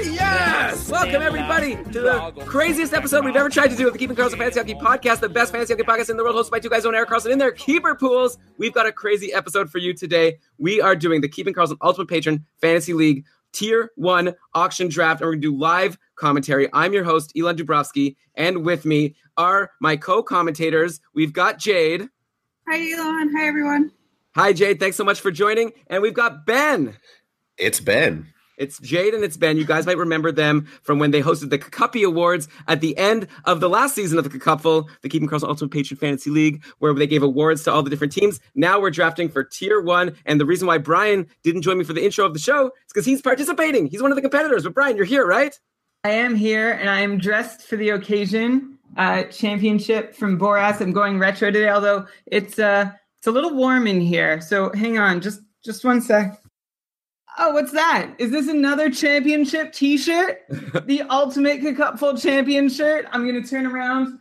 Yes! Welcome everybody to the craziest episode we've ever tried to do of the Keeping Karlsson Fantasy Hockey Podcast, the best fantasy hockey podcast in the world, hosted by two guys on Erik Karlsson in their keeper pools. We've got a crazy episode for you today. We are doing the Keeping Karlsson Ultimate Patron Fantasy League Tier One Auction Draft, and we're gonna do live commentary. I'm your host, Elon Dubrovsky, and with me are my co-commentators. We've got Jade. Hi, Elon. Hi, everyone. Hi, Jade. Thanks so much for joining. And we've got Ben. It's Ben. It's Jade and it's Ben. You guys might remember them from when they hosted the Kakuppy Awards at the end of the last season of the Kakupful, the Keeping Karlsson Ultimate Patron Fantasy League, where they gave awards to all the different teams. Now we're drafting for Tier 1. And the reason why Brian didn't join me for the intro of the show is because he's participating. He's one of the competitors. But Brian, you're here, right? I am here and I am dressed for the occasion. Uh, championship from Boras. I'm going retro today, although it's uh it's a little warm in here. So hang on, just just one sec. Oh, what's that? Is this another championship T-shirt? the ultimate cupful champion shirt. I'm gonna turn around.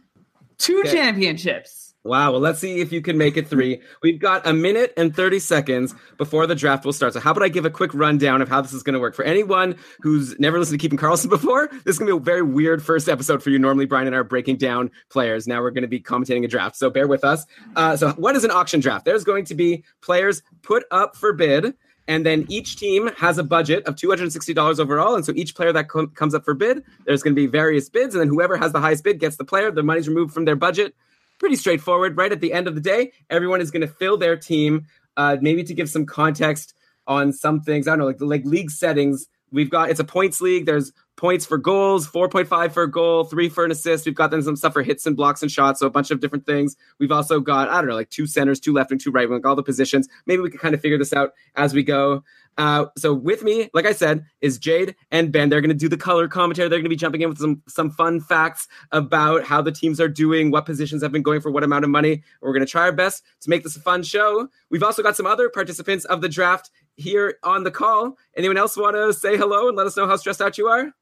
Two Okay. championships. Wow. Well, let's see if you can make it three. We've got a minute and 30 seconds before the draft will start. So, how about I give a quick rundown of how this is going to work? For anyone who's never listened to Keeping Karlsson before, this is going to be a very weird first episode for you. Normally, Brian and I are breaking down players. Now we're going to be commentating a draft. So, bear with us. Uh, so, what is an auction draft? There's going to be players put up for bid. And then each team has a budget of $260 overall. And so each player that com- comes up for bid, there's going to be various bids. And then whoever has the highest bid gets the player. The money's removed from their budget pretty straightforward. Right at the end of the day, everyone is going to fill their team. Uh, maybe to give some context on some things, I don't know, like like league settings. We've got it's a points league. There's points for goals, four point five for a goal, three for an assist. We've got them some stuff for hits and blocks and shots, so a bunch of different things. We've also got I don't know, like two centers, two left and two right wing, all the positions. Maybe we can kind of figure this out as we go. Uh, so with me, like I said, is Jade and Ben. They're going to do the color commentary. They're going to be jumping in with some some fun facts about how the teams are doing, what positions have been going for what amount of money. We're going to try our best to make this a fun show. We've also got some other participants of the draft here on the call. Anyone else want to say hello and let us know how stressed out you are?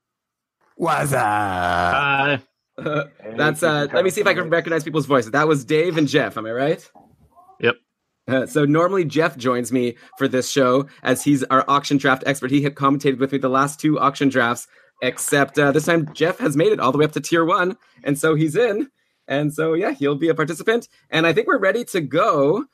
What's up? That's uh. Let me see if I can recognize people's voices. That was Dave and Jeff. Am I right? Yep. Uh, so normally Jeff joins me for this show as he's our auction draft expert. He had commentated with me the last two auction drafts, except uh, this time Jeff has made it all the way up to tier one, and so he's in. And so yeah, he'll be a participant. And I think we're ready to go.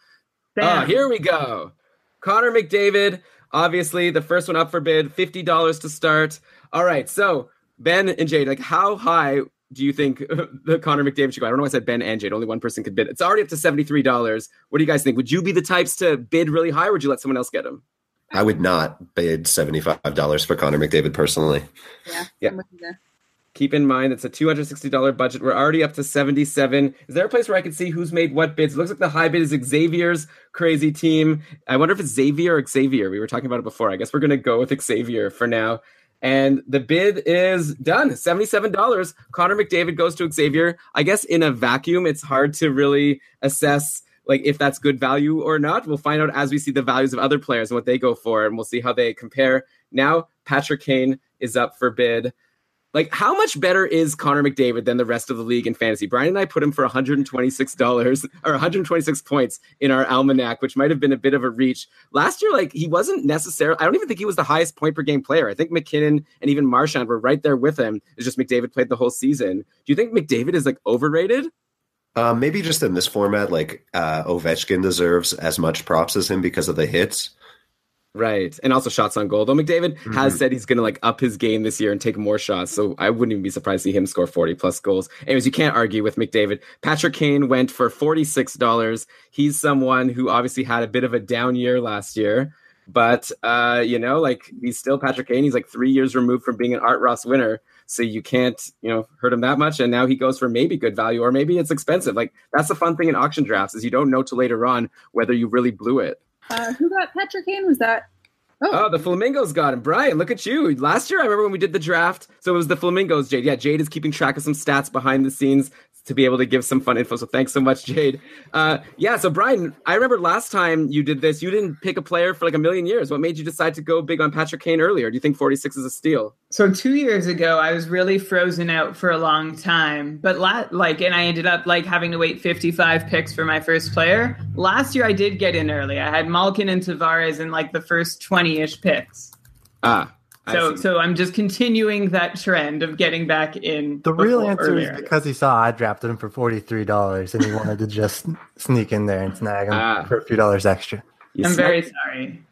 Ah, here we go. Connor McDavid, obviously the first one up for bid, fifty dollars to start. All right, so Ben and Jade, like how high do you think the Connor McDavid should go? I don't know why I said Ben and Jade. Only one person could bid. It's already up to seventy-three dollars. What do you guys think? Would you be the types to bid really high, or would you let someone else get him? I would not bid $75 for Connor McDavid personally. Yeah. Yeah. I'm with you there. Keep in mind it's a two hundred sixty dollar budget. We're already up to seventy-seven. Is there a place where I can see who's made what bids? It looks like the high bid is Xavier's crazy team. I wonder if it's Xavier or Xavier. We were talking about it before. I guess we're gonna go with Xavier for now. And the bid is done. $77. Connor McDavid goes to Xavier. I guess in a vacuum, it's hard to really assess like if that's good value or not. We'll find out as we see the values of other players and what they go for, and we'll see how they compare. Now, Patrick Kane is up for bid. Like, how much better is Connor McDavid than the rest of the league in fantasy? Brian and I put him for $126 or 126 points in our almanac, which might have been a bit of a reach. Last year, like, he wasn't necessarily, I don't even think he was the highest point per game player. I think MacKinnon and even Marchand were right there with him. It's just McDavid played the whole season. Do you think McDavid is like overrated? Um, maybe just in this format, like uh, Ovechkin deserves as much props as him because of the hits. Right. And also shots on goal. Though McDavid has Mhm. said he's going to like up his game this year and take more shots. So I wouldn't even be surprised to see him score 40 plus goals. Anyways, you can't argue with McDavid. Patrick Kane went for $46. He's someone who obviously had a bit of a down year last year. But, uh, you know, like he's still Patrick Kane. He's like three years removed from being an Art Ross winner. So you can't, you know, hurt him that much. And now he goes for maybe good value or maybe it's expensive. Like that's the fun thing in auction drafts is you don't know till later on whether you really blew it. Uh, who got Patrick Kane? Was that? Oh, the Flamingos got him. Brian, look at you. Last year, I remember when we did the draft. So it was the Flamingos, Jade. Yeah, Jade is keeping track of some stats behind the scenes to be able to give some fun info. So thanks so much, Jade. Uh, yeah, so Brian, I remember last time you did this, you didn't pick a player for like a million years. What made you decide to go big on Patrick Kane earlier? Do you think 46 is a steal? So two years ago, I was really frozen out for a long time, but la- like, and I ended up like having to wait 55 picks for my first player. Last year, I did get in early. I had Malkin and Tavares in like the first 20-ish picks. Ah, So, see. so I'm just continuing that trend of getting back in. The real answer earlier. is because he saw I drafted him for forty three dollars and he wanted to just sneak in there and snag him Ah. for a few dollars extra. You I'm snuck- very sorry.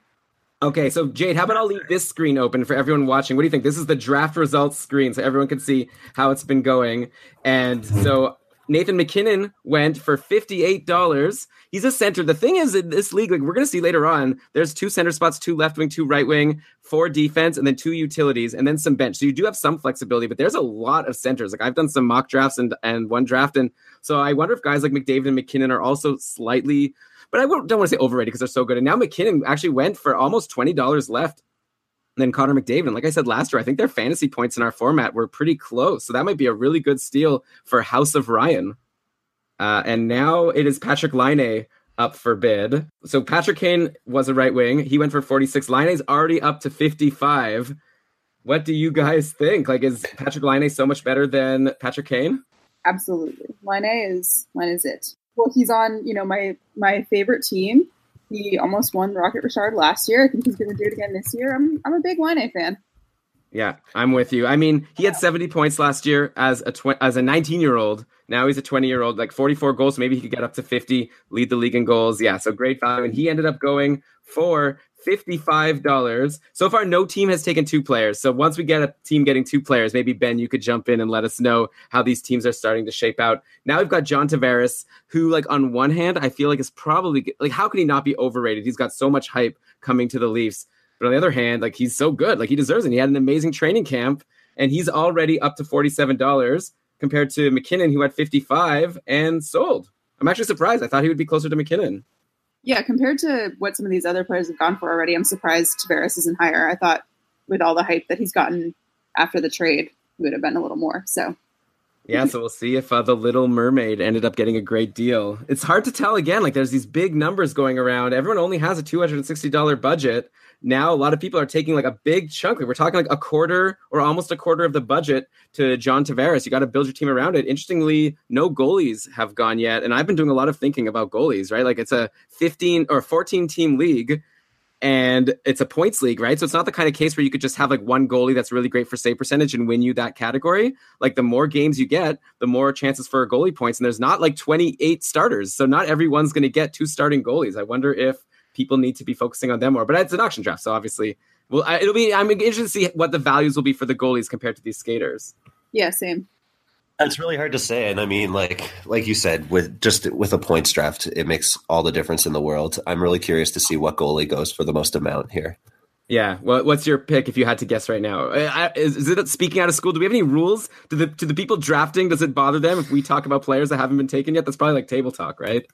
Okay, so Jade, how about I'll leave this screen open for everyone watching? What do you think? This is the draft results screen, so everyone can see how it's been going. And so Nathan MacKinnon went for fifty-eight dollars. He's a center. The thing is, in this league, like we're going to see later on, there's two center spots, two left wing, two right wing, four defense, and then two utilities, and then some bench. So you do have some flexibility, but there's a lot of centers. Like I've done some mock drafts and and one draft, and so I wonder if guys like McDavid and MacKinnon are also slightly but I don't want to say overrated because they're so good. And now MacKinnon actually went for almost twenty dollars left than Connor McDavid. Like I said last year, I think their fantasy points in our format were pretty close. So that might be a really good steal for House of Ryan. Uh, and now it is Patrick Laine up for bid. So Patrick Kane was a right wing. He went for 46. Laine's already up to 55. What do you guys think? Like, is Patrick Laine so much better than Patrick Kane? Absolutely. Laine is Laine is it. Well, he's on, you know, my my favorite team. He almost won Rocket Richard last year. I think he's going to do it again this year. I'm I'm a big A fan. Yeah, I'm with you. I mean, he had 70 points last year as a tw- as a 19 year old. Now he's a 20 year old, like 44 goals. Maybe he could get up to 50, lead the league in goals. Yeah, so great value. And he ended up going for $55. So far, no team has taken two players. So once we get a team getting two players, maybe Ben, you could jump in and let us know how these teams are starting to shape out. Now we've got John Tavares, who, like, on one hand, I feel like is probably like, how can he not be overrated? He's got so much hype coming to the Leafs. But on the other hand, like he's so good, like he deserves it. He had an amazing training camp, and he's already up to forty-seven dollars compared to MacKinnon, who had fifty-five and sold. I'm actually surprised. I thought he would be closer to MacKinnon. Yeah, compared to what some of these other players have gone for already, I'm surprised Tavares isn't higher. I thought with all the hype that he's gotten after the trade, he would have been a little more. So Yeah, so we'll see if uh, the Little Mermaid ended up getting a great deal. It's hard to tell again. Like, there's these big numbers going around. Everyone only has a two hundred and sixty dollar budget. Now, a lot of people are taking like a big chunk. Like, we're talking like a quarter or almost a quarter of the budget to John Tavares. You got to build your team around it. Interestingly, no goalies have gone yet, and I've been doing a lot of thinking about goalies. Right, like it's a fifteen or fourteen team league and it's a points league, right? So it's not the kind of case where you could just have like one goalie that's really great for save percentage and win you that category. Like the more games you get, the more chances for goalie points. And there's not like 28 starters. So not everyone's going to get two starting goalies. I wonder if people need to be focusing on them more. But it's an auction draft. So obviously, well, I, it'll be, I'm interested to see what the values will be for the goalies compared to these skaters. yeah, same. It's really hard to say, and I mean, like like you said, with just with a points draft, it makes all the difference in the world. I'm really curious to see what goalie goes for the most amount here. Yeah. What, what's your pick if you had to guess right now? Is, is it speaking out of school? Do we have any rules? Do the to the people drafting? Does it bother them if we talk about players that haven't been taken yet? That's probably like table talk, right?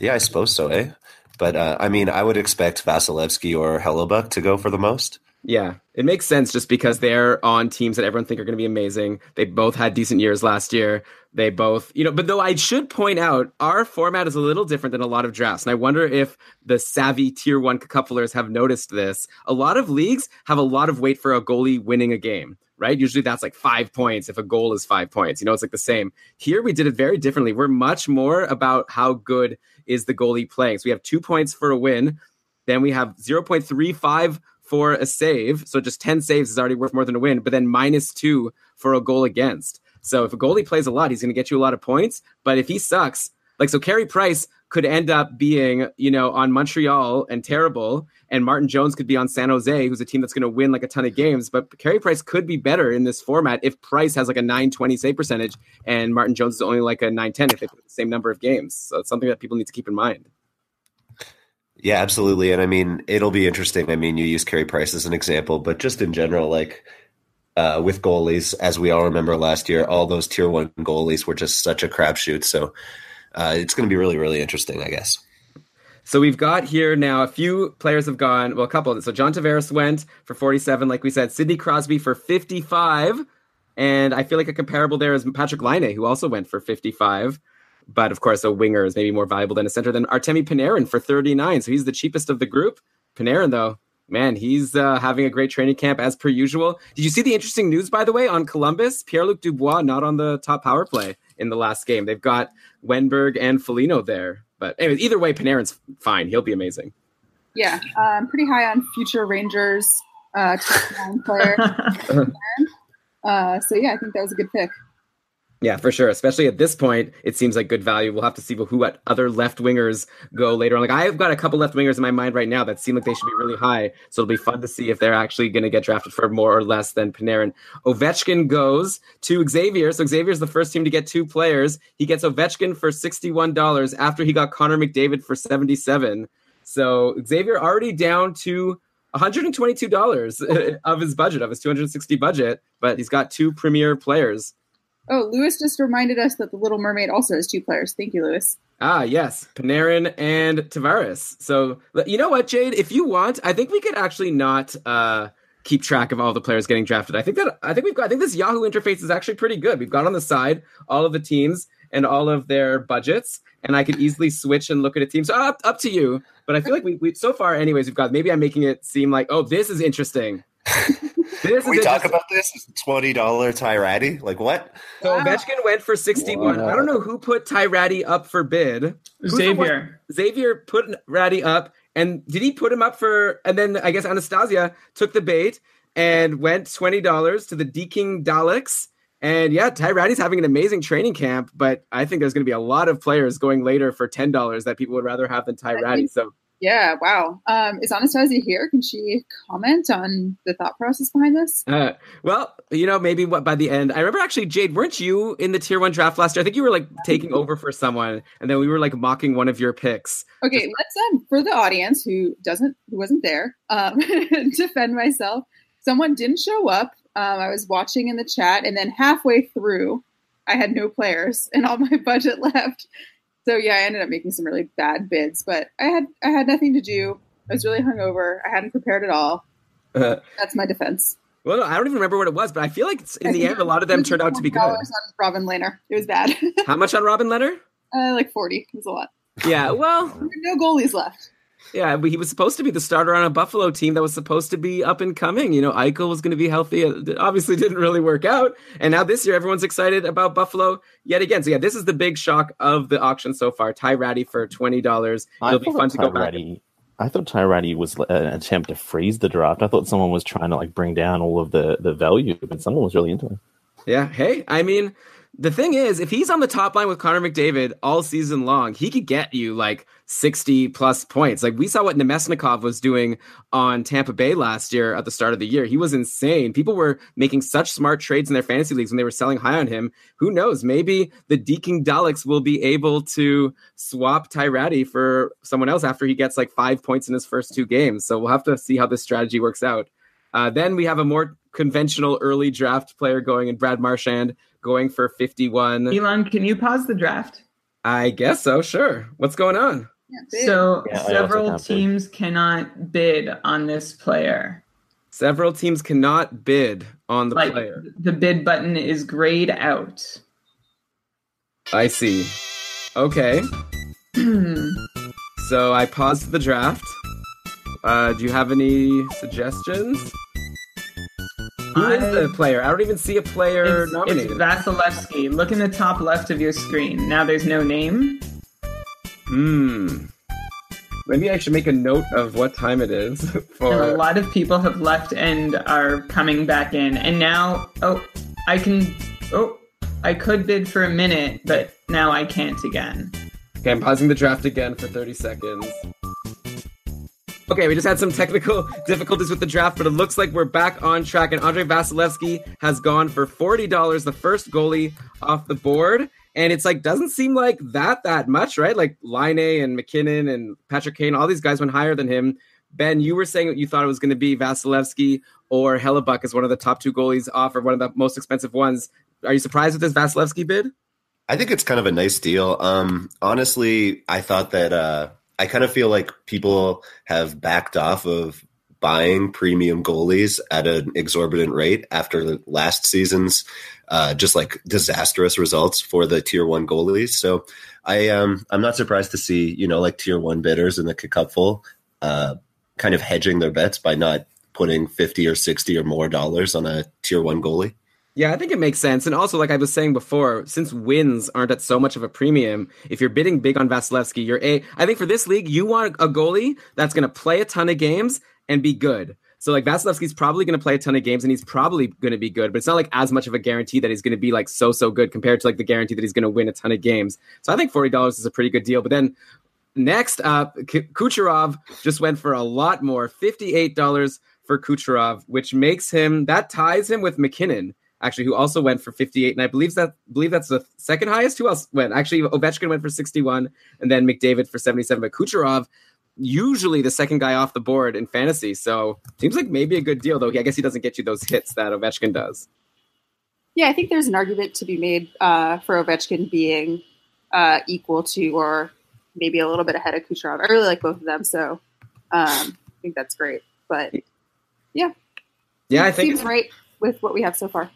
Yeah, I suppose so, eh? But uh, I mean, I would expect Vasilevskiy or Hellebuyck to go for the most. Yeah, it makes sense just because they're on teams that everyone think are going to be amazing. They both had decent years last year. They both, you know, but though I should point out, our format is a little different than a lot of drafts. And I wonder if the savvy tier one couplers have noticed this. A lot of leagues have a lot of weight for a goalie winning a game, right? Usually that's like five points if a goal is five points. You know, it's like the same. Here we did it very differently. We're much more about how good is the goalie playing. So we have two points for a win. Then we have 0.35 for a save. So just 10 saves is already worth more than a win, but then minus two for a goal against. So if a goalie plays a lot, he's going to get you a lot of points. But if he sucks, like so, Carey Price could end up being, you know, on Montreal and terrible, and Martin Jones could be on San Jose, who's a team that's going to win like a ton of games. But Carey Price could be better in this format if Price has like a 920 save percentage and Martin Jones is only like a 910 if they play the same number of games. So it's something that people need to keep in mind. Yeah, absolutely. And I mean, it'll be interesting. I mean, you use Carey Price as an example, but just in general, like uh, with goalies, as we all remember last year, all those tier one goalies were just such a crapshoot. So uh, it's going to be really, really interesting, I guess. So we've got here now a few players have gone, well, a couple. So John Tavares went for 47, like we said, Sidney Crosby for 55. And I feel like a comparable there is Patrick Laine, who also went for 55. But of course, a winger is maybe more valuable than a center than Artemi Panarin for 39. So he's the cheapest of the group. Panarin, though, man, he's uh, having a great training camp as per usual. Did you see the interesting news, by the way, on Columbus? Pierre Luc Dubois not on the top power play in the last game. They've got Wennberg and Foligno there. But anyways, either way, Panarin's fine. He'll be amazing. Yeah, um, pretty high on future Rangers uh, player. uh, so yeah, I think that was a good pick. Yeah, for sure. Especially at this point, it seems like good value. We'll have to see who what other left wingers go later on. Like I've got a couple left wingers in my mind right now that seem like they should be really high. So it'll be fun to see if they're actually going to get drafted for more or less than Panarin. Ovechkin goes to Xavier. So Xavier's the first team to get two players. He gets Ovechkin for sixty-one dollars after he got Connor McDavid for seventy-seven. So Xavier already down to $122 of his budget, of his 260 budget, but he's got two premier players. Oh, Lewis just reminded us that the Little Mermaid also has two players. Thank you, Lewis. Ah, yes, Panarin and Tavares. So you know what, Jade? If you want, I think we could actually not uh, keep track of all the players getting drafted. I think that I think we've got. I think this Yahoo interface is actually pretty good. We've got on the side all of the teams and all of their budgets, and I could easily switch and look at a team. So up up to you. But I feel like we, we so far, anyways, we've got. Maybe I'm making it seem like, oh, this is interesting. This we is talk about this twenty dollar Ty Rattie. Like what? So Ovechkin went for 61. I don't know who put Ty Rattie up for bid. Who's Xavier. Xavier put Rattie up, and did he put him up for? And then I guess Anastasia took the bait and went twenty dollars to the D King Daleks. And yeah, Ty Rattie's having an amazing training camp, but I think there's going to be a lot of players going later for ten dollars that people would rather have than Ty I Rattie. So Yeah, wow. Um, is Anastasia here? Can she comment on the thought process behind this? Uh, well, you know, maybe what by the end. I remember actually, Jade, weren't you in the tier one draft last year? I think you were like taking over for someone, and then we were like mocking one of your picks. Okay, let's um for the audience who doesn't who wasn't there, um, defend myself. Someone didn't show up. Um, I was watching in the chat, and then halfway through, I had no players and all my budget left. So yeah, I ended up making some really bad bids, but I had I had nothing to do. I was really hungover. I hadn't prepared at all. Uh, That's my defense. well, no, I don't even remember what it was, but I feel like it's, in the end, a lot of them turned out to be good. $20 on Robin Lehner. It was bad. How much on Robin Lehner? uh, like forty. It was a lot. Yeah, well, No goalies left. Yeah, but he was supposed to be the starter on a Buffalo team that was supposed to be up and coming. You know, Eichel was going to be healthy. Uh, it obviously didn't really work out. And now this year, everyone's excited about Buffalo yet again. So yeah, this is the big shock of the auction so far. Ty Rattie for twenty dollars. I It'll be thought fun to go back. I thought Ty Rattie was uh, an attempt to freeze the draft. I thought someone was trying to like bring down all of the the value, but someone was really into it. Yeah. Hey, I mean, the thing is, if he's on the top line with Connor McDavid all season long, he could get you like 60 plus points. Like we saw what Namestnikov was doing on Tampa Bay last year at the start of the year. He was insane. People were making such smart trades in their fantasy leagues when they were selling high on him. Who knows? Maybe the Deaking Daleks will be able to swap Ty Rattie for someone else after he gets like five points in his first two games. So we'll have to see how this strategy works out. Uh, then we have a more conventional early draft player going in Brad Marchand going for 51. Elon, can you pause the draft? I guess so, sure. What's going on? Yeah, big. So Yeah, several can't bid. teams cannot bid on this player. Several teams cannot bid on the like player. the bid button is grayed out. I see. Okay. So I paused the draft. Uh, do you have any suggestions? Who is I- the player? I don't even see a player It's, it's. Vasilevskiy. Look in the top left of your screen. Now there's no name. Hmm. Maybe I should make a note of what time it is And a lot of people have left and are coming back in. And now, oh, I can. Oh, I could bid for a minute, but now I can't again. Okay, I'm pausing the draft again for 30 seconds. Okay, we just had some technical difficulties with the draft, but it looks like we're back on track. And Andrei Vasilevskiy has gone for forty dollars, the first goalie off the board. And it's like doesn't seem like that that much, right? Like Laine and MacKinnon and Patrick Kane, all these guys went higher than him. Ben, you were saying that you thought it was going to be Vasilevskiy or Hellebuyck as one of the top two goalies off, or one of the most expensive ones. Are you surprised with this Vasilevskiy bid? I think it's kind of a nice deal. Um, honestly, I thought that uh, I kind of feel like people have backed off of buying premium goalies at an exorbitant rate after last season's uh, just like disastrous results for the tier one goalies. So I um, I'm not surprised to see you know like tier one bidders in the cupful uh, kind of hedging their bets by not putting fifty or sixty or more dollars on a tier one goalie. Yeah, I think it makes sense. And also, like I was saying before, since wins aren't at so much of a premium, if you're bidding big on Vasilevskiy, you're a. I think for this league, you want a goalie that's going to play a ton of games and be good. So like Vasilevskiy's probably going to play a ton of games and he's probably going to be good, but it's not like as much of a guarantee that he's going to be like so so good compared to like the guarantee that he's going to win a ton of games. So I think forty dollars is a pretty good deal. But then next up, K- Kucherov just went for a lot more, fifty eight dollars for Kucherov, which makes him that ties him with MacKinnon actually, who also went for 58. And I believe that believe that's the second highest. Who else went? Actually, Ovechkin went for 61, and then McDavid for 77. But Kucherov, usually the second guy off the board in fantasy. So seems like maybe a good deal, though. I guess he doesn't get you those hits that Ovechkin does. Yeah, I think there's an argument to be made uh, for Ovechkin being uh, equal to or maybe a little bit ahead of Kucherov. I really like both of them, so um, I think that's great. But yeah, Yeah, I think seems right with what we have so far.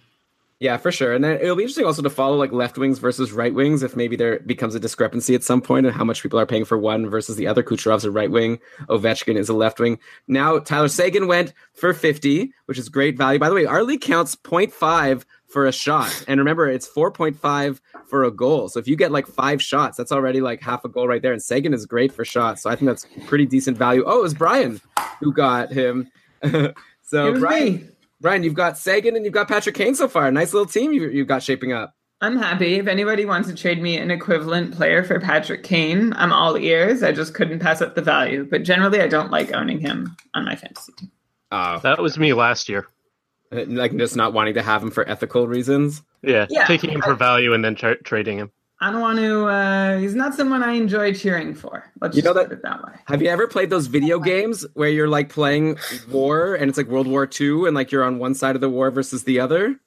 Yeah, for sure. And then it'll be interesting also to follow like left wings versus right wings if maybe there becomes a discrepancy at some point and how much people are paying for one versus the other. Kucherov's a right wing, Ovechkin is a left wing. Now Tyler Seguin went for 50, which is great value. By the way, our league counts 0.5 for a shot. And remember, it's 4.5 for a goal. So if you get like five shots, that's already like half a goal right there. And Seguin is great for shots. So I think that's pretty decent value. Oh, it was Brian who got him. so Brian, me. Brian, you've got Seguin and you've got Patrick Kane so far. Nice little team you, you've got shaping up. I'm happy. If anybody wants to trade me an equivalent player for Patrick Kane, I'm all ears. I just couldn't pass up the value. But generally, I don't like owning him on my fantasy team. Oh, That was me last year. like just not wanting to have him for ethical reasons. Yeah, Yeah. taking him for value and then tra- trading him. I don't want to. Uh, he's not someone I enjoy cheering for. Let's You just know put that- it that way. Have you ever played those video games where you're like playing war and it's like World War II and like you're on one side of the war versus the other?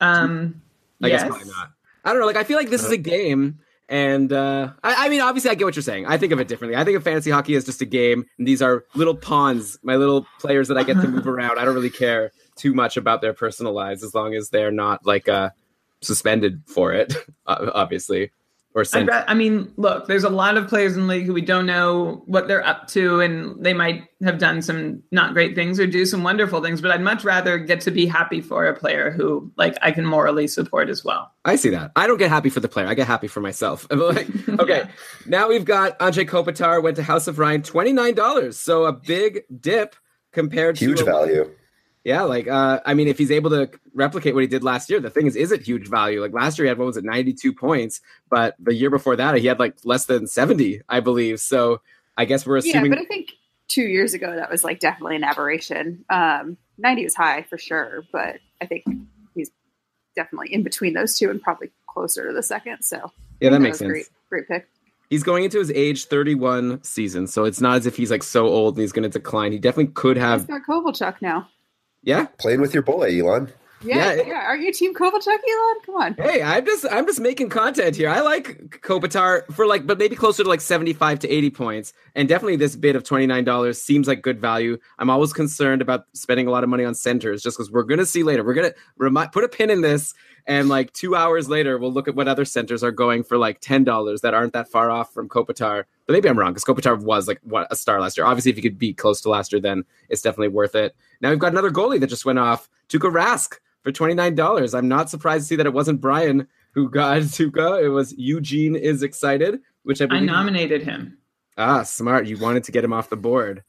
Um, I yes. guess probably not. I don't know. Like I feel like this is a game, and uh, I, I mean, obviously, I get what you're saying. I think of it differently. I think of fantasy hockey as just a game, and these are little pawns, my little players that I get to move around. I don't really care too much about their personal lives as long as they're not like uh, suspended for it, uh, obviously, or I'd sent. ra- I mean, look, there's a lot of players in the league who we don't know what they're up to, and they might have done some not great things or do some wonderful things. But I'd much rather get to be happy for a player who, like, I can morally support as well. I see that. I don't get happy for the player. I get happy for myself. Like, okay, now we've got Anze Kopitar went to House of Ryan, twenty nine dollars. So a big dip compared Huge to huge value. Yeah, like uh, I mean, if he's able to replicate what he did last year, the thing is, is it huge value? Like last year, he had what was it, ninety two points, but the year before that, he had like less than seventy, I believe. So I guess we're assuming. Yeah, but I think two years ago that was like definitely an aberration. Um, 90 was high for sure, but I think he's definitely in between those two and probably closer to the second. So yeah, that that makes sense. great. Great pick. He's going into his age thirty one season, so it's not as if he's like so old and he's going to decline. He definitely could He's have. got Kovalchuk now. Yeah, Playing with your boy, Elon. Yeah, Yeah. yeah. Aren't you Team Kovalchuk, Elon? Come on. Hey, I'm just I'm just making content here. I like Kopitar for like, but maybe closer to like 75 to 80 points. And definitely this bid of $29 seems like good value. I'm always concerned about spending a lot of money on centers just because we're gonna see later. We're gonna remi- put a pin in this, and like two hours later, we'll look at what other centers are going for like ten dollars that aren't that far off from Kopitar. But maybe I'm wrong because Kopitar was like what a star last year. Obviously, if you could be close to last year, then it's definitely worth it. Now we've got another goalie that just went off, Tuukka Rask for twenty nine dollars. I'm not surprised to see that it wasn't Brian who got Tuukka. It was Eugene is excited, which I I nominated him. Ah, smart. You wanted to get him off the board.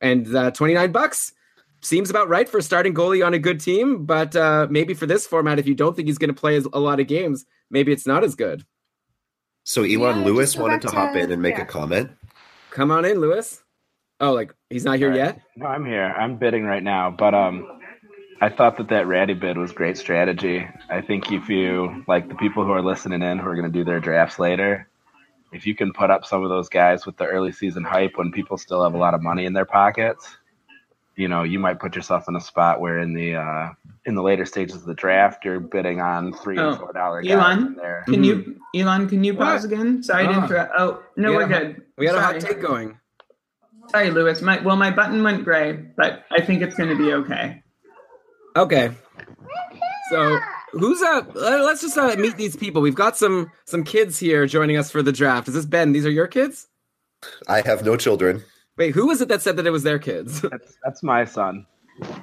And uh, 29 bucks seems about right for a starting goalie on a good team, but uh, maybe for this format, if you don't think he's going to play a lot of games, maybe it's not as good. So Elon Yeah, Lewis wanted back to hop in and make yeah. a comment. Come on in, Lewis. Oh, like he's not here All right. yet? No, I'm here. I'm bidding right now, but um, I thought that that Rattie bid was great strategy. I think if you like the people who are listening in who are going to do their drafts later, if you can put up some of those guys with the early season hype when people still have a lot of money in their pockets, you know, you might put yourself in a spot where in the uh, in the later stages of the draft, you're bidding on three Oh, and four dollar guys Elon? there. Can you, Elon? Can you pause What? again? Sorry to Ah. interrupt. Oh no, We we're had a- good. We had a hot take going. Sorry, Lewis. My well, my button went gray, but I think it's going to be okay. Okay. So who's uh, let's just uh, meet these people. We've got some some kids here joining us for the draft. Is this Ben? These are your kids? I have no children. Wait, who was it that said that it was their kids? That's that's my son.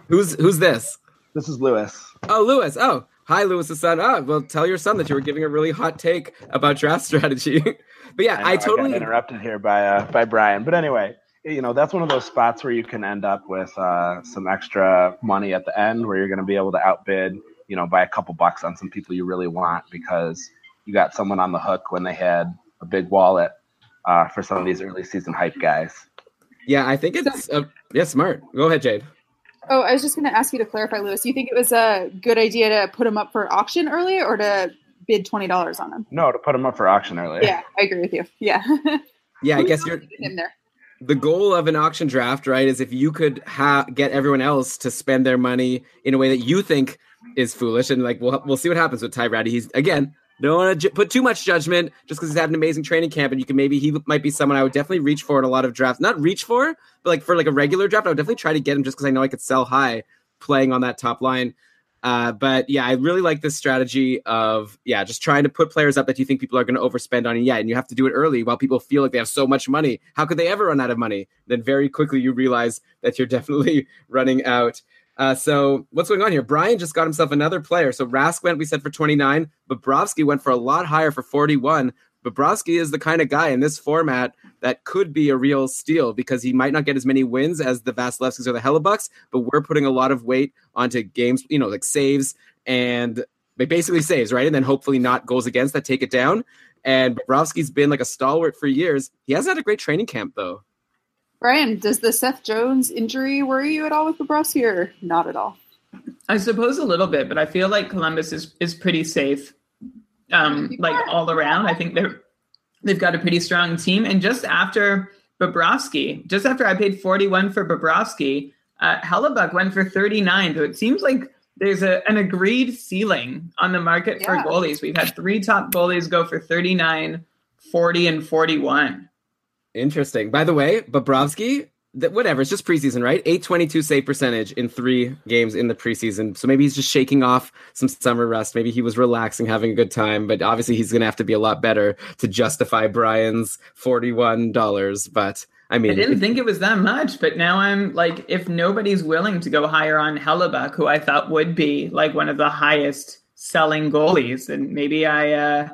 who's who's this? This is Lewis. Oh, Lewis. Oh, hi, Lewis's son. Oh, well, tell your son that you were giving a really hot take about draft strategy. but yeah, know, I, totally. interrupted here by uh, by Brian. But anyway, you know that's one of those spots where you can end up with uh, some extra money at the end, where you're going to be able to outbid, you know, by a couple bucks on some people you really want because you got someone on the hook when they had a big wallet uh, for some of these early season hype guys. Yeah, I think it's uh, yeah, smart. Go ahead, Jade. Oh, I was just going to ask you to clarify, Lewis. Do you think it was a good idea to put him up for auction early or to bid twenty dollars on him? No, to put them up for auction early. Yeah, I agree with you. Yeah, Yeah, I guess you're in there. the goal of an auction draft, right? Is if you could ha- get everyone else to spend their money in a way that you think is foolish, and like we'll we'll see what happens with Ty Rattie. He's again don't want to ju- put too much judgment just because he's had an amazing training camp, and you can maybe he might be someone I would definitely reach for in a lot of drafts. Not reach for, but like for like a regular draft, I would definitely try to get him just because I know I could sell high playing on that top line. Uh, but yeah, I really like this strategy of yeah, just trying to put players up that you think people are going to overspend on, and yeah, and you have to do it early while people feel like they have so much money. How could they ever run out of money? Then very quickly you realize that you're definitely running out. Uh, so what's going on here? Brian just got himself another player. So Rask went, we said for 29. Bobrovsky went for a lot higher for 41. Bobrovsky is the kind of guy in this format that could be a real steal because he might not get as many wins as the Vasilevskiys or the Hellebuycks, but we're putting a lot of weight onto games, you know, like saves and basically saves, right? And then hopefully not goals against that take it down. And Bobrovsky's been like a stalwart for years. He hasn't had a great training camp though. Brian, does the Seth Jones injury worry you at all with Bobrovsky or not at all? I suppose a little bit, but I feel like Columbus is is pretty safe. Um, like all around, I think they're they've got a pretty strong team. And just after Bobrovsky, just after I paid forty one for Bobrovsky, uh, Hellebuyck went for thirty nine. So it seems like there's a, an agreed ceiling on the market for goalies. We've had three top goalies go for 39, 40, and 41. Interesting. By the way, Bobrovsky, that whatever, it's just preseason, right? 822 save percentage in three games in the preseason. So maybe he's just shaking off some summer rust. Maybe he was relaxing, having a good time, but obviously he's going to have to be a lot better to justify Brian's $41. But I mean, I didn't think it was that much, but now I'm like, if nobody's willing to go higher on Hellebuyck, who I thought would be like one of the highest selling goalies, then maybe I, uh,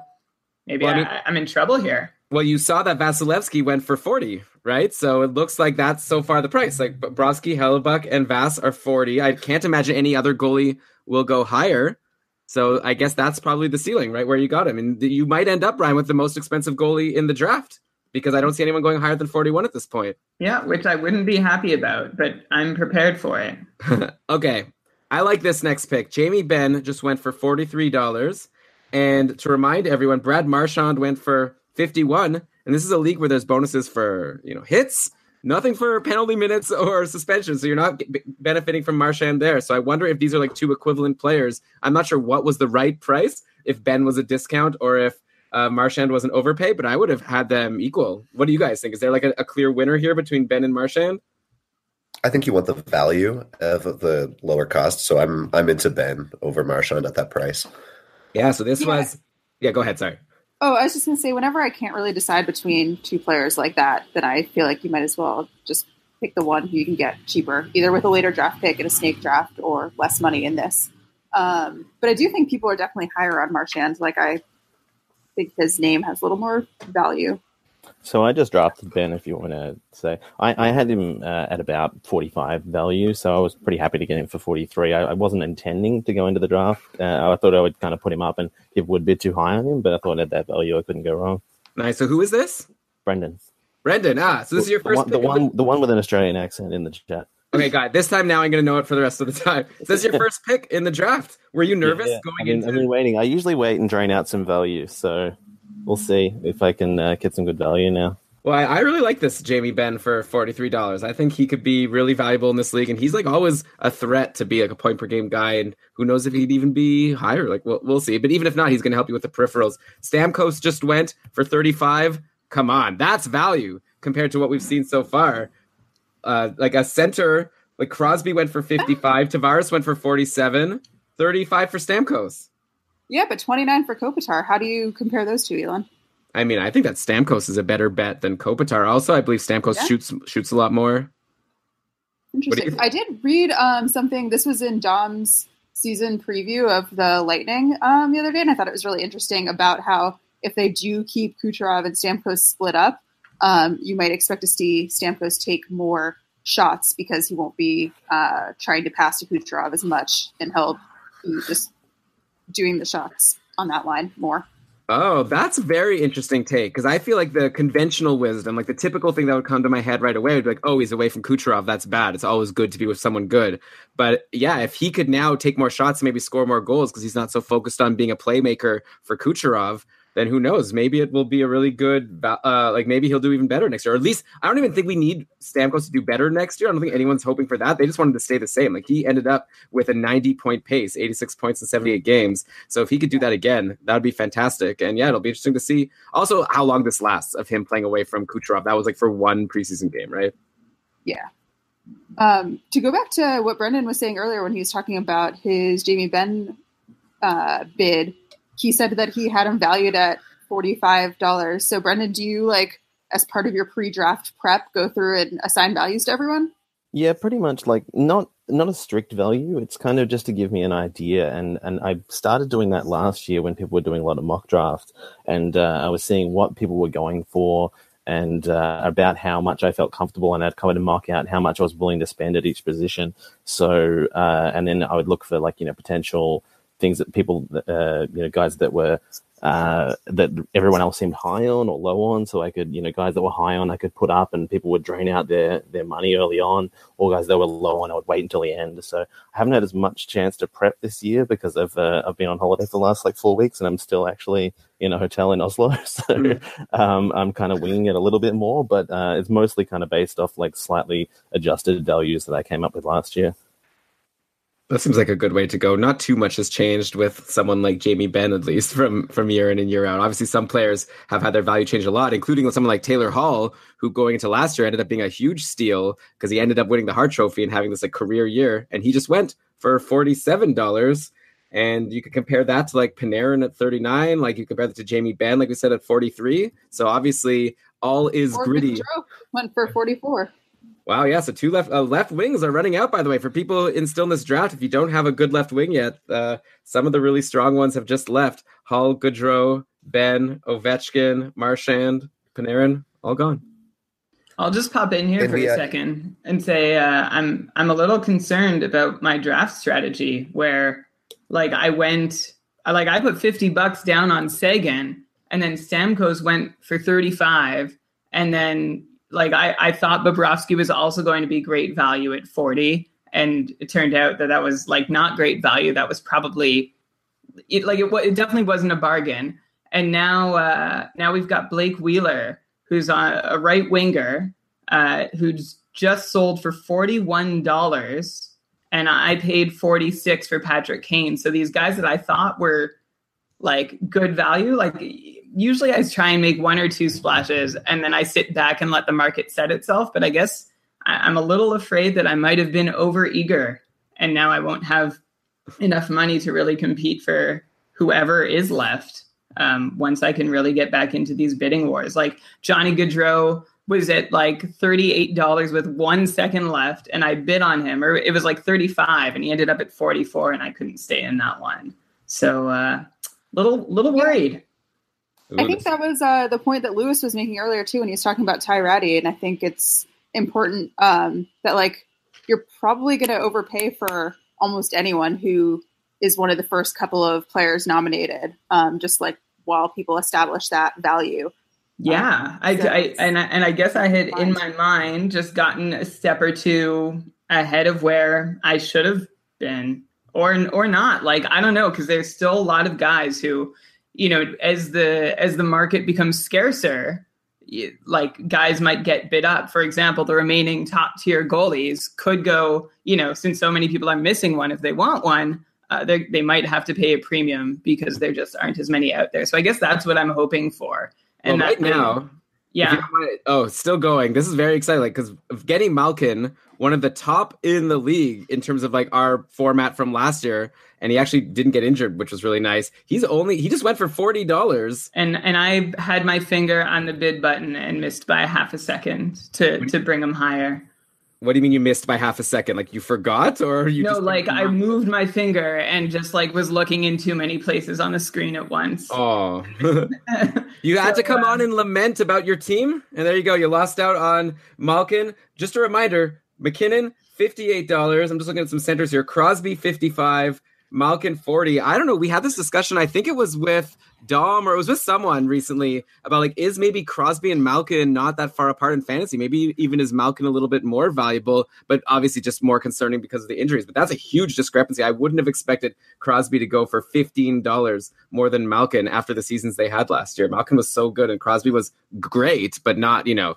maybe Well, I mean- I'm in trouble here. Well, you saw that Vasilevskiy went for 40, right? So it looks like that's so far the price. Like Brodsky, Hellebuyck, and Vass are 40. I can't imagine any other goalie will go higher. So I guess that's probably the ceiling, right? Where you got him. And you might end up, Brian, with the most expensive goalie in the draft because I don't see anyone going higher than 41 at this point. Yeah, which I wouldn't be happy about, but I'm prepared for it. okay. I like this next pick. Jamie Benn just went for $43. And to remind everyone, Brad Marchand went for 51. And this is a league where there's bonuses for, you know, hits, nothing for penalty minutes or suspension. So you're not b- benefiting from Marchand there. So I wonder if these are like two equivalent players. I'm not sure what was the right price, if Benn was a discount or if uh, Marchand was an overpay, but I would have had them equal. What do you guys think? Is there like a, a clear winner here between Benn and Marchand? I think you want the value of the lower cost, so I'm I'm into Benn over Marchand at that price. Yeah. So this Yeah. was, yeah, go ahead. Sorry. Oh, I was just gonna say, whenever I can't really decide between two players like that, then I feel like you might as well just pick the one who you can get cheaper, either with a later draft pick in a snake draft or less money in this. Um, but I do think people are definitely higher on Marchand. Like I think his name has a little more value. So I just drafted Benn. If you want to say, I, I had him uh, at about forty-five value, so I was pretty happy to get him for forty-three. I, I wasn't intending to go into the draft. Uh, I thought I would kind of put him up, and people would bid too high on him, but I thought at that value, I couldn't go wrong. Nice. So who is this? Brendan, Brendan. Ah, so this is your the first one, the pick of one, the one with an Australian accent in the chat. Okay, God. This time now I'm going to know it for the rest of the time. So this is your first pick in the draft. Were you nervous Yeah, going I've been, into? I've been waiting. I usually wait and drain out some value, so we'll see if I can uh, get some good value now. Well, I, I really like this Jamie Benn for forty three dollars. I think he could be really valuable in this league, and he's like always a threat to be like a point per game guy. And who knows if he'd even be higher? Like we'll we'll see. But even if not, he's going to help you with the peripherals. Stamkos just went for thirty five. Come on, that's value compared to what we've seen so far. Uh, like a center, like Crosby went for fifty five. Tavares went for 47. 35 for Stamkos. Yeah, but 29 for Kopitar. How do you compare those two, Elon? I mean, I think that Stamkos is a better bet than Kopitar. Also, I believe Stamkos Yeah. shoots shoots a lot more. Interesting. I did read um, something. This was in Dom's season preview of the Lightning um, the other day, and I thought it was really interesting about how if they do keep Kucherov and Stamkos split up, um, you might expect to see Stamkos take more shots because he won't be uh, trying to pass to Kucherov as much, and he'll just doing the shots on that line more. Oh, that's a very interesting take because I feel like the conventional wisdom, like the typical thing that would come to my head right away, would be like, "Oh, he's away from Kucherov. That's bad. It's always good to be with someone good." But yeah, if he could now take more shots and maybe score more goals because he's not so focused on being a playmaker for Kucherov, then who knows? Maybe it will be a really good, uh, like maybe he'll do even better next year. Or at least I don't even think we need Stamkos to do better next year. I don't think anyone's hoping for that. They just wanted to stay the same. Like he ended up with a 90 point pace, 86 points in 78 games. So if he could do that again, that would be fantastic. And yeah, it'll be interesting to see also how long this lasts of him playing away from Kucherov. That was like for one preseason game, right? Yeah. Um, to go back to what Brendan was saying earlier when he was talking about his Jamie Benn uh, bid, he said that he had him valued at forty-five dollars. So, Brendan, do you like, as part of your pre-draft prep, go through and assign values to everyone? Yeah, pretty much like not not a strict value. It's kind of just to give me an idea, and and I started doing that last year when people were doing a lot of mock drafts, and uh, I was seeing what people were going for and uh, about how much I felt comfortable, and I'd kind of mark out how much I was willing to spend at each position. So, uh, and then I would look for like you know potential things that people, uh, you know, guys that were uh, that everyone else seemed high on or low on. So I could, you know, guys that were high on, I could put up, and people would drain out their their money early on. Or guys that were low on, I would wait until the end. So I haven't had as much chance to prep this year because I've uh, I've been on holiday for the last like four weeks, and I'm still actually in a hotel in Oslo. So um, I'm kind of winging it a little bit more, but uh, it's mostly kind of based off like slightly adjusted values that I came up with last year. That seems like a good way to go. Not too much has changed with someone like Jamie Benn, at least from from year in and year out. Obviously, some players have had their value change a lot, including with someone like Taylor Hall, who going into last year ended up being a huge steal because he ended up winning the Hart Trophy and having this like career year, and he just went for forty seven dollars. And you could compare that to like Panarin at 39, like you compare that to Jamie Benn, like we said, at 43. So obviously, all is Or gritty. Went for 44. Wow, yeah. So two left uh, left wings are running out. By the way, for people in still in this draft, if you don't have a good left wing yet, uh, some of the really strong ones have just left. Hall, Gaudreau, Benn, Ovechkin, Marchand, Panarin, all gone. I'll just pop in here And for we, a uh, second and say uh, I'm I'm a little concerned about my draft strategy where like I went like I put 50 bucks down on Seguin and then Stamkos went for 35 and then like I, I thought Bobrovsky was also going to be great value at 40 and it turned out that that was like not great value. That was probably it like it, it definitely wasn't a bargain. And now uh now we've got Blake Wheeler who's a right winger uh who's just sold for $41 and I paid 46 for Patrick Kane. So these guys that I thought were like good value like usually I try and make one or two splashes and then I sit back and let the market set itself but I guess I- I'm a little afraid that I might have been over eager and now I won't have enough money to really compete for whoever is left. um, once I can really get back into these bidding wars. Like Johnny Gaudreau was at like $38 with one second left, and I bid on him, or it was like 35 and he ended up at 44 and I couldn't stay in that one. So, uh, little, little worried. I think that was uh, the point that Lewis was making earlier too when he was talking about Ty Rattie, and I think it's important um, that like you're probably going to overpay for almost anyone who is one of the first couple of players nominated, um, just like while people establish that value. Yeah, I, so I and I, and I guess I had in my mind just gotten a step or two ahead of where I should have been, or or not. Like I don't know, because there's still a lot of guys who, you know, as the as the market becomes scarcer, like guys might get bid up. For example, the remaining top tier goalies could go. You know, since so many people are missing one, if they want one. Uh, they they might have to pay a premium because there just aren't as many out there. So I guess that's what I'm hoping for. Well, that right now, yeah, oh, still going. This is very exciting. Like, because getting Malkin, one of the top in the league in terms of like our format from last year, and he actually didn't get injured, which was really nice. He's only he just went for forty dollars. and and I had my finger on the bid button and missed by half a second to to bring him higher. What do you mean you missed by half a second? Like you forgot, or you? no, like I moved my finger and just like was looking in too many places on the screen at once. Oh, you had to come on um, and lament about your team, and there you go. You lost out on Malkin. Just a reminder: MacKinnon, fifty-eight dollars. I'm just looking at some centers here. Crosby, fifty-five. Malkin, forty. I don't know. We had this discussion. I think it was with Dom or it was with someone recently about like is maybe Crosby and Malkin not that far apart in fantasy? Maybe even is Malkin a little bit more valuable, but obviously just more concerning because of the injuries. But that's a huge discrepancy. I wouldn't have expected Crosby to go for fifteen dollars more than Malkin after the seasons they had last year. Malkin was so good and Crosby was great, but not you know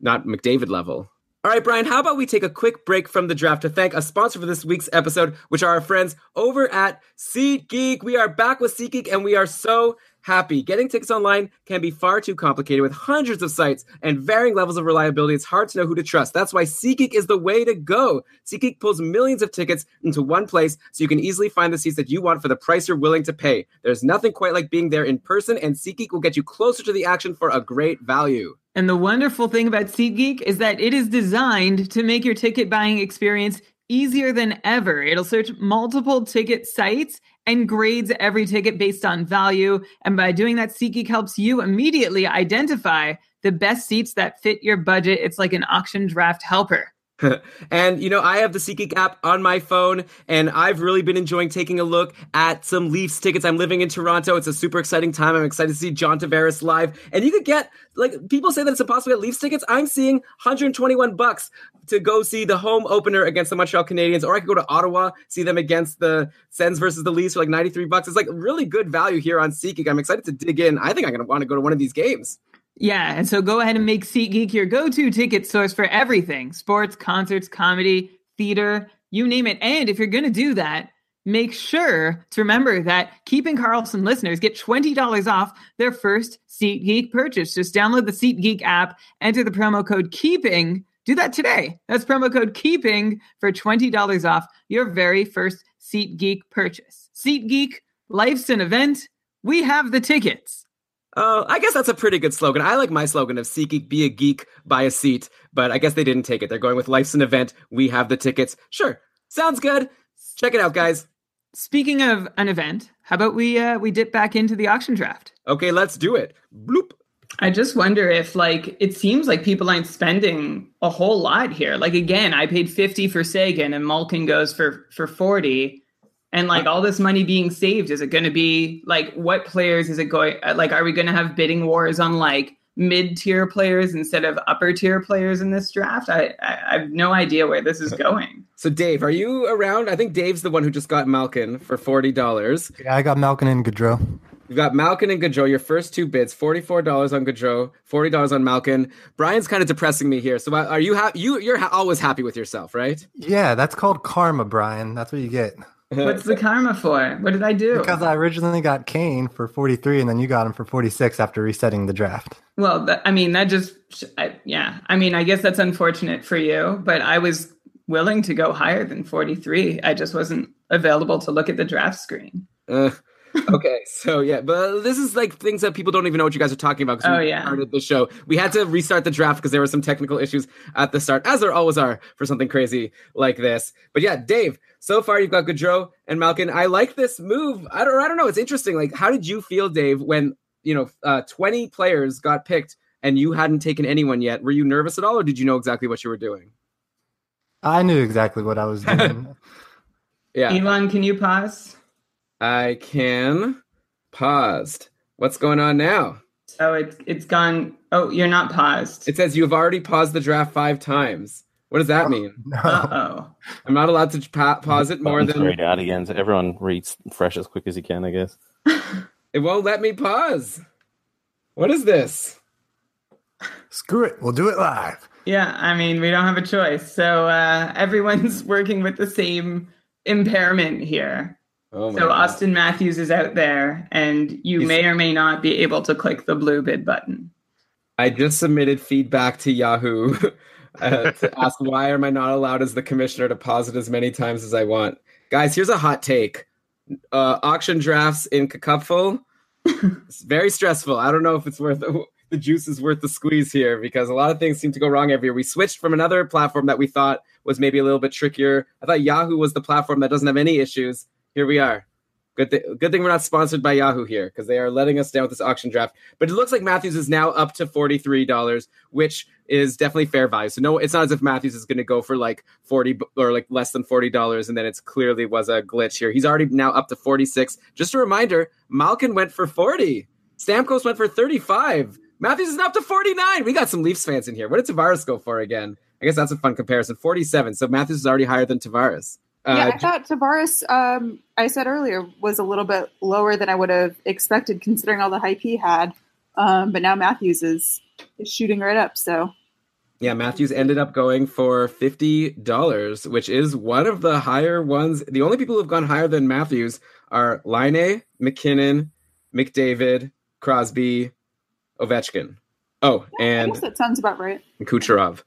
not McDavid level. All right, Brian, how about we take a quick break from the draft to thank a sponsor for this week's episode, which are our friends over at SeatGeek. We are back with SeatGeek and we are so happy. Getting tickets online can be far too complicated with hundreds of sites and varying levels of reliability. It's hard to know who to trust. That's why SeatGeek is the way to go. SeatGeek pulls millions of tickets into one place so you can easily find the seats that you want for the price you're willing to pay. There's nothing quite like being there in person, and SeatGeek will get you closer to the action for a great value. And the wonderful thing about SeatGeek is that it is designed to make your ticket buying experience easier than ever. It'll search multiple ticket sites and grades every ticket based on value. And by doing that, SeatGeek helps you immediately identify the best seats that fit your budget. It's like an auction draft helper. and you know, I have the SeatGeek app on my phone, and I've really been enjoying taking a look at some Leafs tickets. I'm living in Toronto. It's a super exciting time. I'm excited to see John Tavares live, and you could get like people say that it's impossible to get Leafs tickets. I'm seeing 121 bucks to go see the home opener against the Montreal Canadiens, or I could go to Ottawa see them against the Sens versus the Leafs for like 93 bucks. It's like really good value here on SeatGeek. I'm excited to dig in. I think I'm gonna want to go to one of these games. Yeah, and so go ahead and make SeatGeek your go-to ticket source for everything: sports, concerts, comedy, theater, you name it. And if you're going to do that, make sure to remember that Keeping Karlsson listeners get $20 off their first SeatGeek purchase. Just download the SeatGeek app, enter the promo code KEEPING. Do that today. That's promo code KEEPING for $20 off your very first SeatGeek purchase. SeatGeek, life's an event. We have the tickets. Oh, I guess that's a pretty good slogan. I like my slogan of "Seek geek, be a geek, buy a seat." But I guess they didn't take it. They're going with "Life's an event. We have the tickets." Sure, sounds good. Check it out, guys. Speaking of an event, how about we uh, we dip back into the auction draft? Okay, let's do it. Bloop. I just wonder if like it seems like people aren't spending a whole lot here. Like again, I paid 50 for Seguin and Malkin goes for for 40 and like all this money being saved is it going to be like what players is it going uh, like are we going to have bidding wars on like mid-tier players instead of upper tier players in this draft? I, I I have no idea where this is going. So, Dave, are you around? I think Dave's the one who just got Malkin for forty dollars. Yeah, I got Malkin and Gaudreau. You've got Malkin and Gaudreau. Your first two bids: forty-four dollars on Gaudreau, forty dollars on Malkin. Brian's kind of depressing me here. So, uh, are you ha- you you're ha- always happy with yourself, right? Yeah, that's called karma, Brian. That's what you get. What's the karma for? What did I do? Because I originally got Kane for 43 and then you got him for 46 after resetting the draft. Well, that, I mean, that just, I, yeah. I mean, I guess that's unfortunate for you, but I was willing to go higher than 43. I just wasn't available to look at the draft screen. Uh, okay, so yeah, but this is like things that people don't even know what you guys are talking about. 'cause Oh, we yeah. started the show. We had to restart the draft because there were some technical issues at the start, as there always are for something crazy like this. But yeah, Dave, so far you've got Gaudreau and Malkin. I like this move. I don't, I don't know. It's interesting. Like, how did you feel, Dave, when you know uh, twenty players got picked and you hadn't taken anyone yet? Were you nervous at all, or did you know exactly what you were doing? I knew exactly what I was doing. Yeah, Elon, can you pause? I can. Paused. What's going on now? Oh, it's it's gone. Oh, you're not paused. It says you've already paused the draft five times. What does that mean? Uh oh. I'm not allowed to pa- pause it more Buttons than read out again, so everyone reads fresh as quick as you can, I guess. it won't let me pause. What is this? Screw it. We'll do it live. Yeah, I mean, we don't have a choice. So uh, everyone's working with the same impairment here. Oh So God. Auston Matthews is out there, and you He's- may or may not be able to click the blue bid button. I just submitted feedback to Yahoo uh, to ask why am I not allowed as the commissioner to pause it as many times as I want. Guys, here's a hot take. Uh, auction drafts in Cupful. it's very stressful. I don't know if it's worth the juice is worth the squeeze here because a lot of things seem to go wrong every year. We switched from another platform that we thought was maybe a little bit trickier. I thought Yahoo was the platform that doesn't have any issues. Here we are. Good, th- good thing we're not sponsored by Yahoo here because they are letting us down with this auction draft. But it looks like Matthews is now up to forty three dollars, which is definitely fair value. So no, it's not as if Matthews is going to go for like forty or like less than forty dollars, and then it's clearly was a glitch here. He's already now up to forty six. Just a reminder, Malkin went for forty. Stamkos went for thirty five. Matthews is up to forty nine. We got some Leafs fans in here. What did Tavares go for again? I guess that's a fun comparison. Forty seven. So Matthews is already higher than Tavares. Yeah, Uh, I thought Tavares, um, I said earlier, was a little bit lower than I would have expected considering all the hype he had. Um, but now Matthews is, is shooting right up. So Yeah, Matthews ended up going for fifty dollars, which is one of the higher ones. The only people who've gone higher than Matthews are Laine, MacKinnon, McDavid, Crosby, Ovechkin. Oh, and that sounds about right. Kucherov.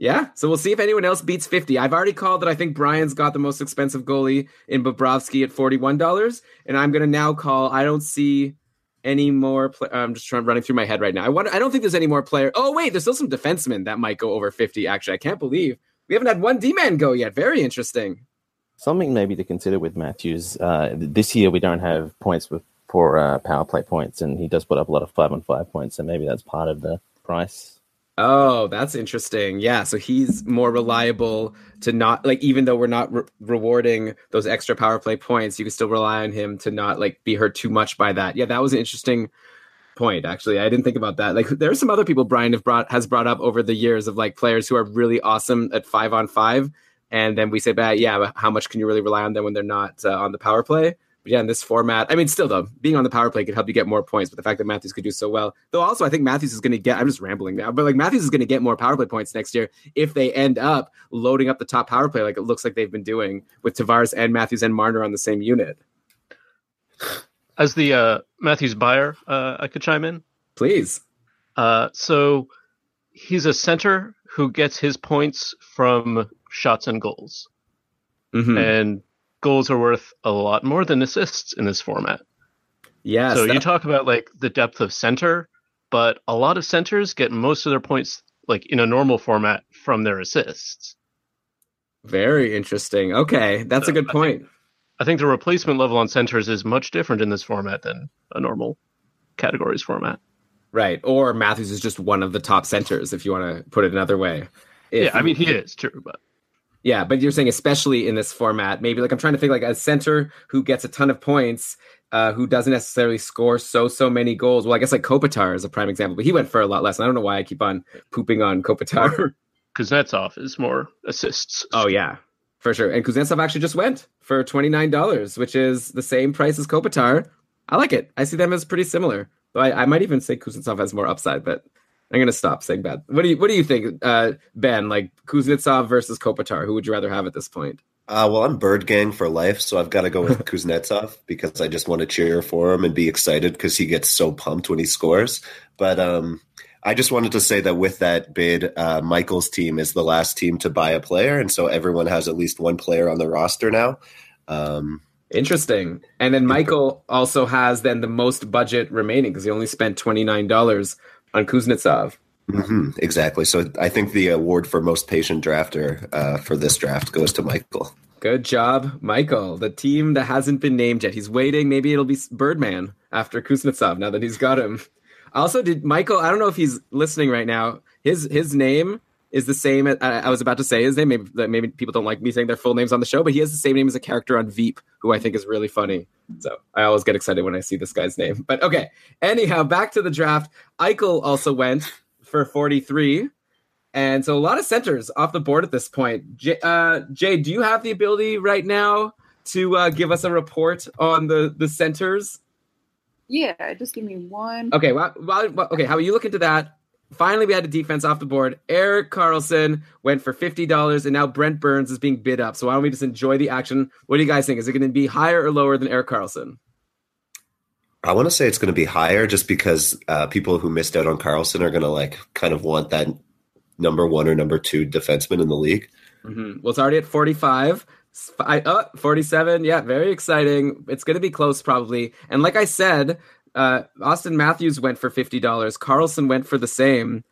Yeah, so we'll see if anyone else beats 50. I've already called that I think Brian's got the most expensive goalie in Bobrovsky at $41. And I'm going to now call, I don't see any more. Play- I'm just trying running through my head right now. I wonder, I don't think there's any more player. Oh, wait, there's still some defensemen that might go over 50, actually. I can't believe we haven't had one D man go yet. Very interesting. Something maybe to consider with Matthews. Uh, this year we don't have points with for uh, power play points, and he does put up a lot of five on five points, so maybe that's part of the price. Oh, that's interesting. Yeah, so he's more reliable to not like even though we're not re- rewarding those extra power play points, you can still rely on him to not like be hurt too much by that. Yeah, that was an interesting point actually. I didn't think about that. Like there are some other people Brian have brought has brought up over the years of like players who are really awesome at 5 on 5 and then we say but yeah, but how much can you really rely on them when they're not uh, on the power play? Yeah, in this format, I mean, still though, being on the power play could help you get more points. But the fact that Matthews could do so well, though, also I think Matthews is going to get. I'm just rambling now, but like Matthews is going to get more power play points next year if they end up loading up the top power play like it looks like they've been doing with Tavares and Matthews and Marner on the same unit. As the uh, Matthews buyer, uh, I could chime in. Please. Uh, so he's a center who gets his points from shots and goals, Mhm. and goals are worth a lot more than assists in this format. Yeah. so you talk about like the depth of center, but a lot of centers get most of their points like in a normal format from their assists. very interesting. Okay, that's a good point. I think the replacement level on centers is much different in this format than a normal categories format. Right. Or Matthews is just one of the top centers, if you want to put it another way. If yeah, I mean he is true, but Yeah, but you're saying especially in this format, maybe like I'm trying to think like a center who gets a ton of points, uh, who doesn't necessarily score so so many goals. Well, I guess like Kopitar is a prime example, but he went for a lot less. And I don't know why I keep on pooping on Kopitar. Kuznetsov is more assists. oh yeah, for sure. And Kuznetsov actually just went for twenty nine dollars, which is the same price as Kopitar. I like it. I see them as pretty similar. Though I, I might even say Kuznetsov has more upside, but I'm gonna stop saying bad. What do you What do you think, uh, Ben? Like Kuznetsov versus Kopitar, who would you rather have at this point? Uh, well, I'm Bird Gang for life, so I've got to go with Kuznetsov because I just want to cheer for him and be excited because he gets so pumped when he scores. But um, I just wanted to say that with that bid, uh, Michael's team is the last team to buy a player, and so everyone has at least one player on the roster now. Um, Interesting. And then Michael also has then the most budget remaining because he only spent twenty nine dollars on Kuznetsov. hmm exactly. So I think the award for most patient drafter uh, for this draft goes to Michael. Good job, Michael. The team that hasn't been named yet. He's waiting. Maybe it'll be Birdman after Kuznetsov. Now that he's got him. Also, did Michael? I don't know if he's listening right now. His his name is the same. I, I was about to say his name. Maybe maybe people don't like me saying their full names on the show, but he has the same name as a character on Veep, who I think is really funny. So I always get excited when I see this guy's name. But okay. Anyhow, back to the draft. Eichel also went for forty three. And so a lot of centers off the board at this point. Jay, uh, Jay do you have the ability right now to uh, give us a report on the the centers? Yeah, just give me one. Okay, well, well, well, okay. How you look into that? Finally, we had a defense off the board. Erik Karlsson went for fifty dollars, and now Brent Burns is being bid up. So why don't we just enjoy the action? What do you guys think? Is it going to be higher or lower than Erik Karlsson? I want to say it's going to be higher just because uh, people who missed out on Karlsson are going to like kind of want that number one or number two defenseman in the league. Mm-hmm. Well, it's already at 45. I, uh, 47. Yeah, very exciting. It's going to be close probably. And like I said, uh, Auston Matthews went for $50. Karlsson went for the same,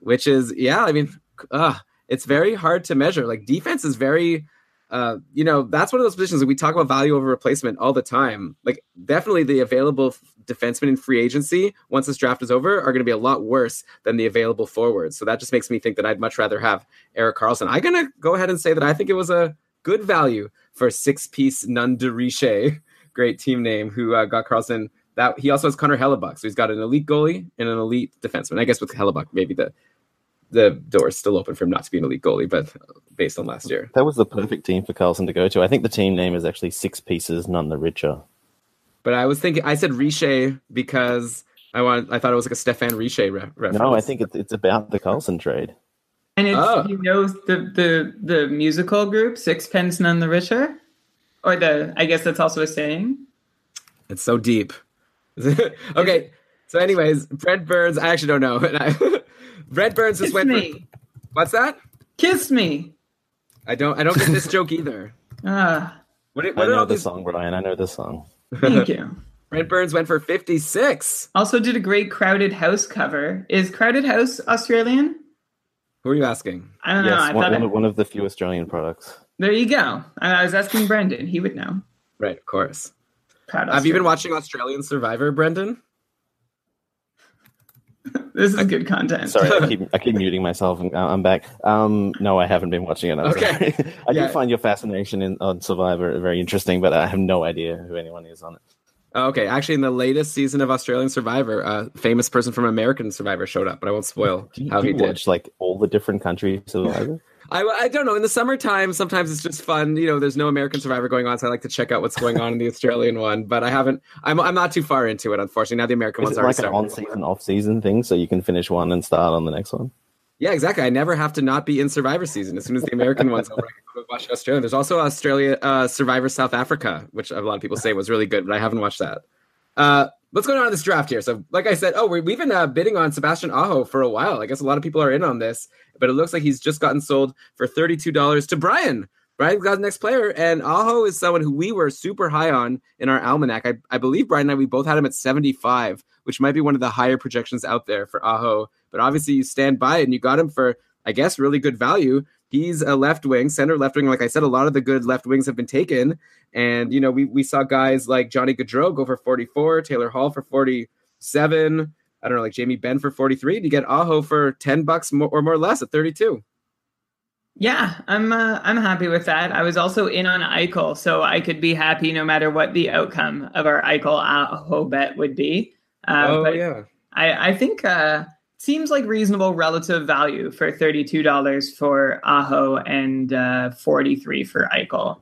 which is, yeah, I mean, uh, it's very hard to measure. Like defense is very, uh, you know, that's one of those positions that we talk about value over replacement all the time. Like definitely the available defensemen in free agency once this draft is over are going to be a lot worse than the available forwards. So that just makes me think that I'd much rather have Erik Karlsson. I'm going to go ahead and say that I think it was a good value for six piece de great team name, who uh, got Karlsson. That he also has Connor Hellebuyck, so he's got an elite goalie and an elite defenseman. I guess with Hellebuyck, maybe the the door is still open for him not to be an elite goalie, but based on last year, That was the perfect team for Karlsson to go to. I think the team name is actually Six Pieces, None the Richer. But I was thinking, I said Riche because I want. I thought it was like a Stefan Riche re- reference. No, I think it's, it's about the Karlsson trade. And it's Oh. you know the the the musical group Six Sixpence None the Richer, or the I guess that's also a saying. It's so deep. okay. So, anyways, Brent Burns. I actually don't know. And I, Brent Burns just Kiss went. For, me, what's that? kiss me. I don't. I don't get this joke either. Ah, What, did- I what did know all the these? song, Brian. I know the song. thank you. Brent Burns went for fifty-six. Also did a great Crowded House cover. Is Crowded House Australian? Who are you asking? I don't know. yes, I one, one, it- of, one of the few Australian products. there you go. I I was asking Brendan. He would know. Right, of course. Proud Have you been watching Australian Survivor, Brendan? This is good content. Sorry, I keep I keep muting myself. And uh, I'm back. Um, no, I haven't been watching it. I'm Okay. sorry. I Yeah. do find your fascination in, on Survivor very interesting, but I have no idea who anyone is on it. Oh, Okay, actually, in the latest season of Australian Survivor, a famous person from American Survivor showed up, but I won't spoil Do you, how do he you did. watch like all the different countries of Survivor? I, I don't know. In the summertime, sometimes it's just fun. You know, there's no American Survivor going on, so I like to check out what's going on in the Australian one. But I haven't. I'm I'm not too far into it, unfortunately. Now the American is one's already like an on-season, off-season thing, so you can finish one and start on the next one? Yeah, exactly. I never have to not be in Survivor season. As soon as the American one's over, I can watch Australia. There's also Australia uh, Survivor South Africa, which a lot of people say was really good, but I haven't watched that. Uh, what's going on in this draft here? So, like I said, oh, we we've been uh, bidding on Sebastian Aho for a while. I guess a lot of people are in on this, but it looks like he's just gotten sold for thirty-two dollars to Brian. Brian got the next player, and Aho is someone who we were super high on in our almanac. I, I believe Brian and I we both had him at seventy-five, which might be one of the higher projections out there for Aho. But obviously, you stand by and you got him for, I guess, really good value. He's a left wing, center left wing. Like I said, a lot of the good left wings have been taken. And, you know, we, we saw guys like Johnny Gaudreau go for 44, Taylor Hall for 47. I don't know, like Jamie Benn for 43. To get Aho for 10 bucks more or more or less at 32. Yeah, I'm uh, I'm happy with that. I was also in on Eichel, so I could be happy no matter what the outcome of our Eichel Aho bet would be. Uh, oh, but yeah. I, I think uh, seems like reasonable relative value for thirty two dollars for Aho and uh, forty three for Eichel.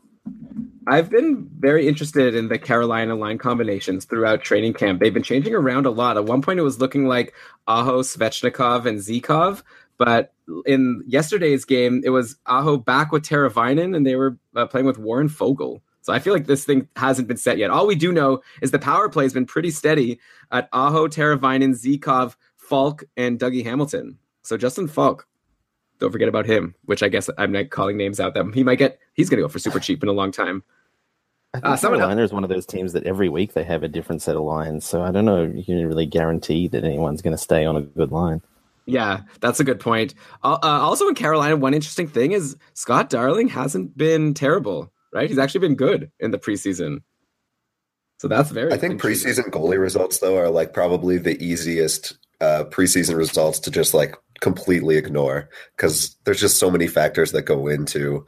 I've been very interested in the Carolina line combinations throughout training camp. They've been changing around a lot. At one point, it was looking like Aho, Svechnikov, and Zykov. But in yesterday's game, it was Aho back with Teravainen, and they were uh, playing with Warren Foegele. So I feel like this thing hasn't been set yet. All we do know is the power play has been pretty steady at Aho, Teravainen, Zykov, Faulk, and Dougie Hamilton. So Justin Faulk, don't forget about him, which I guess I'm not calling names out that he might get. He's going to go for super cheap in a long time. I think Uh, someone Carolina is one of those teams that every week they have a different set of lines. So I don't know. if You can really guarantee that anyone's going to stay on a good line. Yeah, that's a good point. Uh, uh, also, in Carolina, one interesting thing is Scott Darling hasn't been terrible, right? He's actually been good in the preseason. So that's very. I think preseason goalie results though are like probably the easiest uh, preseason results to just like completely ignore because there's just so many factors that go into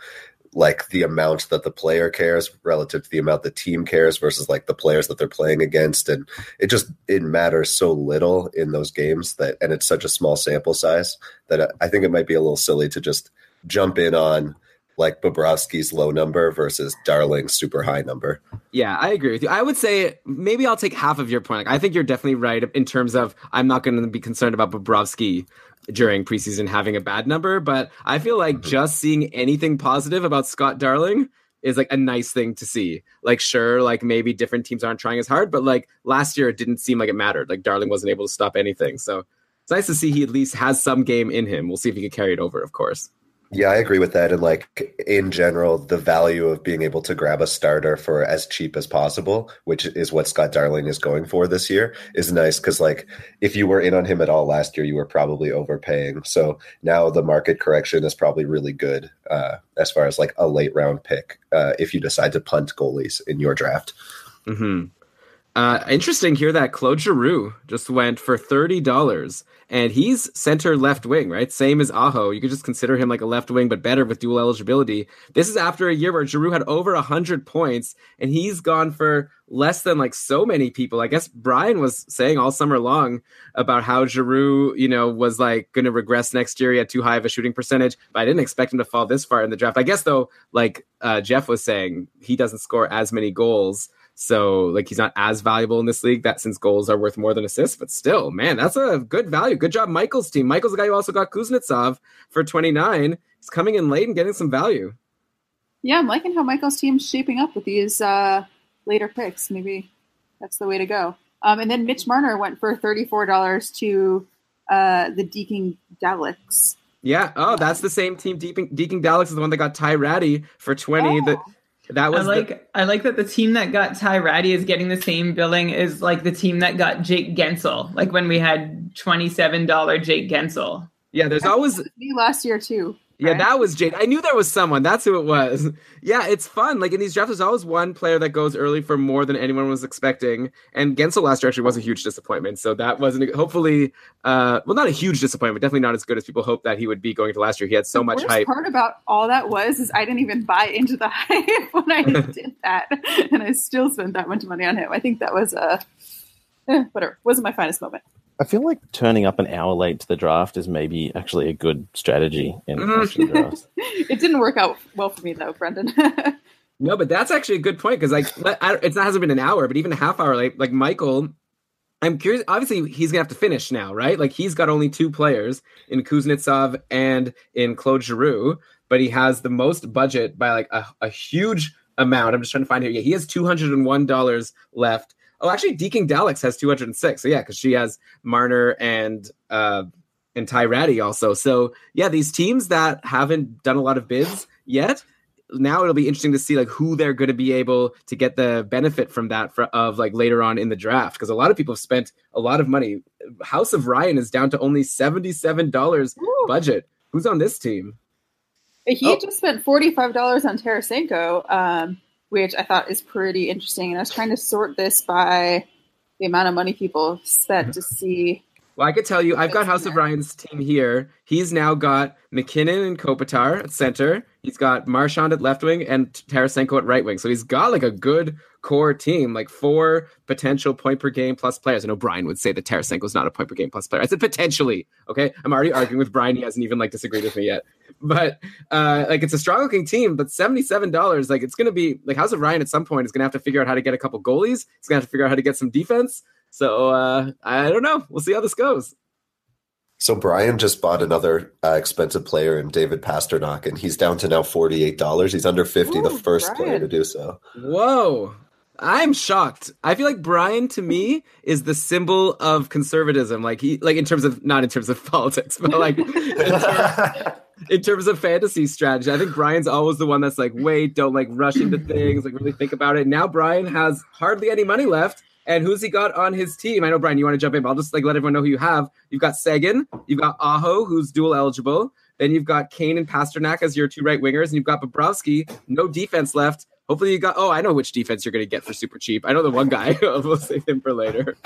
like the amount that the player cares relative to the amount the team cares versus like the players that they're playing against. And it just it matters so little in those games that and it's such a small sample size that I- think it might be a little silly to just jump in on like Bobrovsky's low number versus Darling's super high number. Yeah, I agree with you. I would say maybe I'll take half of your point. Like, I think you're definitely right in terms of I'm not going to be concerned about Bobrovsky during preseason having a bad number, but I feel like mm-hmm. just seeing anything positive about Scott Darling is like a nice thing to see. Like, sure, like maybe different teams aren't trying as hard, but like last year it didn't seem like it mattered. Like Darling wasn't able to stop anything. So it's nice to see he at least has some game in him. We'll see if he can carry it over, of course. Yeah, I agree with that. And like in general, the value of being able to grab a starter for as cheap as possible, which is what Scott Darling is going for this year, is nice because like if you were in on him at all last year, you were probably overpaying. So now the market correction is probably really good uh, as far as like a late round pick uh, if you decide to punt goalies in your draft. hmm Uh, interesting here that Claude Giroux just went for thirty dollars, and he's center left wing, right? Same as Aho. You could just consider him like a left wing, but better with dual eligibility. This is after a year where Giroux had over hundred points, and he's gone for less than like so many people. I guess Brian was saying all summer long about how Giroux, you know, was like going to regress next year. He had too high of a shooting percentage, but I didn't expect him to fall this far in the draft. I guess though, like uh, Jeff was saying, he doesn't score as many goals. So like he's not as valuable in this league that since goals are worth more than assists, but still, man, that's a good value. Good job, Michael's team. Michael's the guy who also got Kuznetsov for 29. He's coming in late and getting some value. Yeah, I'm liking how Michael's team's shaping up with these uh, later picks. Maybe that's the way to go. Um, and then Mitch Marner went for $34 to uh, the Deakin Daleks. Yeah. Oh, that's the same team. Deacon, Deacon Dallas is the one that got Ty Rattie for 20. That that I was the- like I like that the team that got Ty Rattie is getting the same billing as like the team that got Jake Guentzel. Like when we had twenty seven dollar Jake Guentzel. yeah. There's always Me last year, too. Yeah, right? that was Jade. I knew there was someone. That's who it was. Yeah, it's fun. Like in these drafts, there's always one player that goes early for more than anyone was expecting. And Guentzel last year actually was a huge disappointment. So that wasn't hopefully, uh, well, not a huge disappointment. Definitely not as good as people hoped that he would be going to last year. He had so the much hype. part about all that was is I didn't even buy into the hype when I did that, and I still spent that much money on him. I think that was uh, eh, whatever. Wasn't my finest moment. I feel like turning up an hour late to the draft is maybe actually a good strategy in mm. auction drafts. It didn't work out well for me though, Brendan. No, but that's actually a good point because like let- I, it's not hasn't been an hour, but even a half hour late. Like Michael, I'm curious. Obviously, he's gonna have to finish now, right? Like he's got only two players in Kuznetsov and in Claude Giroux, but he has the most budget by like a, a huge amount. I'm just trying to find here. Yeah, he has two hundred and one dollars left. Oh, actually, Deacon Daleks has two hundred and six. So yeah, because she has Marner and uh and Ty Rattie also. So yeah, these teams that haven't done a lot of bids yet now it'll be interesting to see like who they're going to be able to get the benefit from that for, of like later on in the draft because a lot of people have spent a lot of money. House of Ryan is down to only seventy seven dollars budget. Who's on this team? he Oh. just spent forty five dollars on Tarasenko, um, which I thought is pretty interesting. And I was trying to sort this by the amount of money people spent to see. Well, I could tell you, I've got House of Ryan's team here. He's now got MacKinnon and Kopitar at center. He's got Marchand at left wing and Tarasenko at right wing. So he's got like a good core team, like four potential point per game plus players. I know Brian would say that Tarasenko's not a point per game plus player. I said potentially. Okay, I'm already arguing with Brian. He hasn't even like disagreed with me yet. But uh, like it's a strong looking team, but seventy seven dollars, like it's gonna be like House of Ryan at some point is gonna have to figure out how to get a couple goalies. He's gonna have to figure out how to get some defense. So uh, I don't know. We'll see how this goes. So Brian just bought another uh, expensive player in David Pastrnak, and he's down to now forty eight dollars. He's under fifty, the Ooh, first player to do so. Whoa. I'm shocked. I feel like Brian to me is the symbol of conservatism. Like he like in terms of not in terms of politics, but like in terms, in terms of fantasy strategy. I think Brian's always the one that's like, wait, don't like rush into things, like really think about it. Now Brian has hardly any money left. And who's he got on his team? I know Brian, you want to jump in, but I'll just like let everyone know who you have. You've got Seguin, you've got Aho, who's dual eligible. Then you've got Kane and Pastrnak as your two right wingers, and you've got Bobrovsky, no defense left. Hopefully you got. Oh, I know which defense you're going to get for super cheap. I know the one guy. we'll save him for later.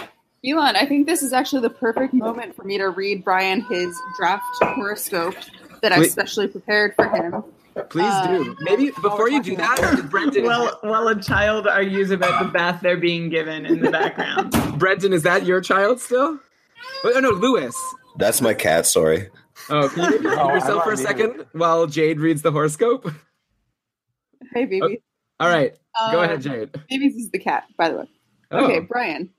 Elon, I think this is actually the perfect moment for me to read Brian his draft horoscope that I've specially prepared for him. Please do. Maybe before you do that, Brendan. While while a child argues about the bath they're being given in the background. Brendan, is that your child still? Oh no, Lewis. That's my cat. Sorry. Oh, can you maybe mute Oh, yourself for a on mute. second while Jade reads the horoscope? Hey, baby. All right, go Uh, ahead, Jade. Babies is the cat, by the way. Oh. Okay, Brian.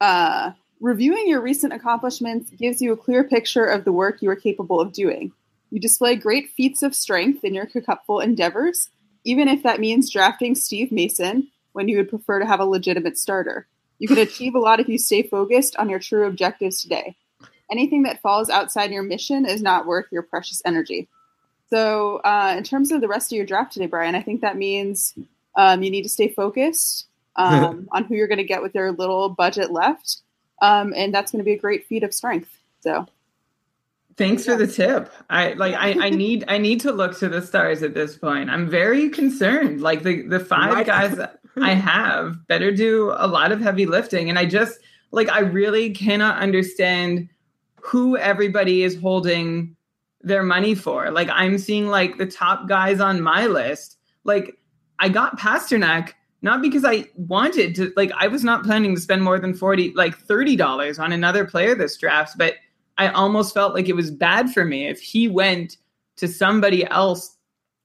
Uh, reviewing your recent accomplishments gives you a clear picture of the work you are capable of doing. You display great feats of strength in your cupful endeavors, even if that means drafting Steve Mason when you would prefer to have a legitimate starter. You can achieve a lot if you stay focused on your true objectives today. Anything that falls outside your mission is not worth your precious energy. So, uh, in terms of the rest of your draft today, Brian, I think that means um, you need to stay focused um, on who you're going to get with your little budget left, um, and that's going to be a great feat of strength. So, Thanks for the tip. I like I, I need I need to look to the stars at this point. I'm very concerned. Like the the five Right. guys I have better do a lot of heavy lifting and I just like I really cannot understand who everybody is holding their money for. Like I'm seeing like the top guys on my list. Like I got Pastrnak not because I wanted to like I was not planning to spend more than 40 like $30 on another player this draft, but I almost felt like it was bad for me if he went to somebody else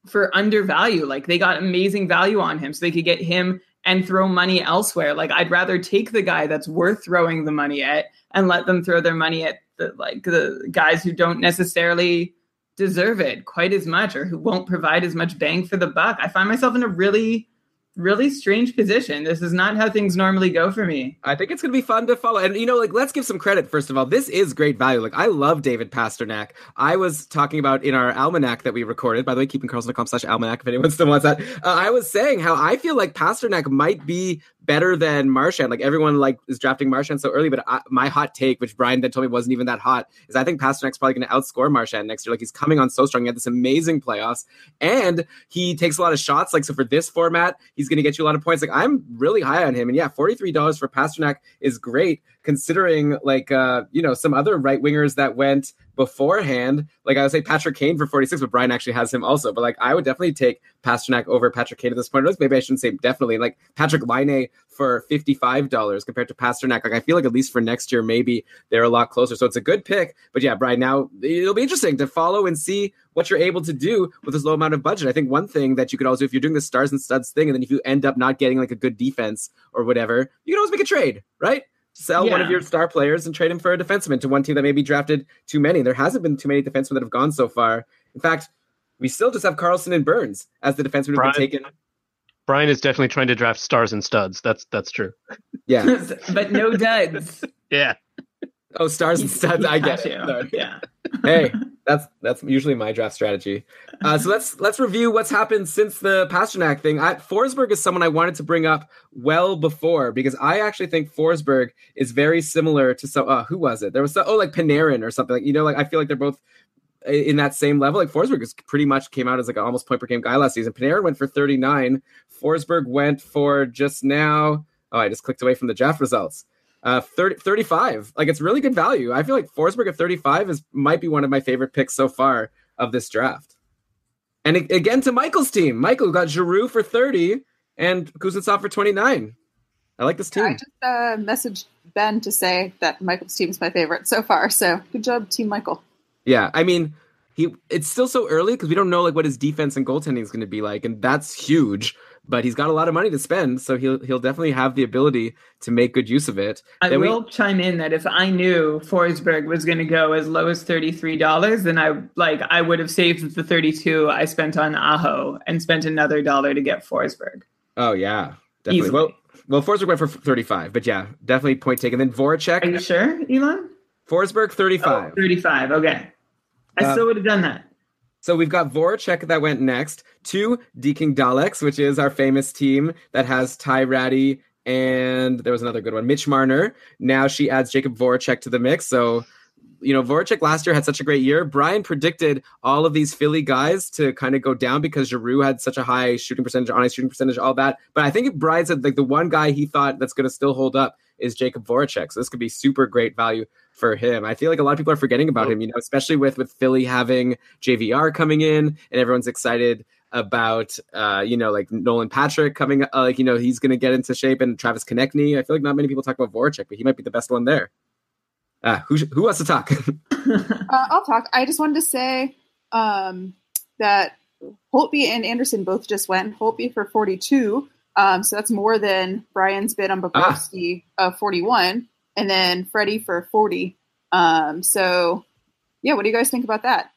for undervalue. Like they got amazing value on him so they could get him and throw money elsewhere. Like I'd rather take the guy that's worth throwing the money at and let them throw their money at the like the guys who don't necessarily deserve it quite as much or who won't provide as much bang for the buck. I find myself in a really really strange position. This is not how things normally go for me. I think it's going to be fun to follow. And, you know, like, let's give some credit, first of all. This is great value. Like, I love David Pastrnak. I was talking about in our almanac that we recorded, by the way, keepingkarlsson.com slash almanac if anyone still wants that. Uh, I was saying how I feel like Pastrnak might be better than Marchand. Like, everyone, like, is drafting Marchand so early, but I, my hot take, which Brian then told me wasn't even that hot, is I think Pastrnak's probably going to outscore Marchand next year. Like, he's coming on so strong. He had this amazing playoffs, and he takes a lot of shots. Like, so for this format, he's going to get you a lot of points. Like, I'm really high on him. And yeah, $43 for Pastrnak is great considering like uh you know some other right wingers that went beforehand like i would say patrick kane for 46 but brian actually has him also. But like i would definitely take pastrnak over patrick kane at this point. Maybe i shouldn't say definitely like patrick Laine for $55 compared to pastrnak. Like i feel like at least for next year maybe they're a lot closer. So it's a good pick. But yeah brian now it'll be interesting to follow and see what you're able to do with this low amount of budget. I think one thing that you could also if you're doing the stars and studs thing and then if you end up not getting like a good defense or whatever you can always make a trade right sell one of your star players and trade him for a defenseman to one team that maybe drafted too many. There hasn't been too many defensemen that have gone so far. In fact, we still just have Karlsson and Burns as the defensemen who've been taken. Brian is definitely trying to draft stars and studs. That's that's true. Yeah. but no duds. Yeah. Oh, stars and studs. I get it. Sorry. Yeah. hey, that's that's usually my draft strategy. Uh, so let's let's review what's happened since the Pastrnak thing. I, Forsberg is someone I wanted to bring up well before because I actually think Forsberg is very similar to some. Uh, who was it? There was some, oh like Panarin or something. Like you know, like I feel like they're both in that same level. Like Forsberg is pretty much came out as like an almost point per game guy last season. Panarin went for 39. Forsberg went for just now. Oh, I just clicked away from the draft results. Uh, 30, 35. Like it's really good value. I feel like Forsberg at 35 is might be one of my favorite picks so far of this draft. And a- again to Michael's team. Michael got Giroux for 30 and Kuznetsov for 29. I like this too. I just uh, messaged Ben to say that Michael's team is my favorite so far. So, good job, Team Michael. Yeah, I mean, he it's still so early because we don't know like what his defense and goaltending is going to be like, and that's huge. But he's got a lot of money to spend, so he'll he'll definitely have the ability to make good use of it. I Then we- will chime in that if I knew Forsberg was going to go as low as thirty three dollars, then I like I would have saved the thirty two I spent on Aho and spent another dollar to get Forsberg. Oh yeah, definitely. Easily. Well, well, Forsberg went for 35, but yeah, definitely point taken. Then Voracek, Are you sure, Elon? Forsberg 35. Thirty five. Okay, I Uh, still would have done that. So we've got Voracek that went next to Deking Daleks, which is our famous team that has Ty Rattie and there was another good one, Mitch Marner. Now she adds Jakub Voracek to the mix. So, you know, Voracek last year had such a great year. Brian predicted all of these Philly guys to kind of go down because Giroux had such a high shooting percentage, on honest shooting percentage, all that. But I think Brian said like the one guy he thought that's going to still hold up is Jakub Voracek. So this could be super great value for him. I feel like a lot of people are forgetting about him, you know, especially with with Philly having JVR coming in and everyone's excited about uh you know like Nolan Patrick coming uh, like you know he's going to get into shape and Travis Konecny. I feel like not many people talk about Voracek, but he might be the best one there. Uh, who who wants to talk? Uh, I'll talk. I just wanted to say um, that Holtby and Anderson both just went. Holtby for 42. Um, so that's more than Brian's bid on Bobrovsky of 41. And then Freddie for 40. Um, so, yeah, what do you guys think about that?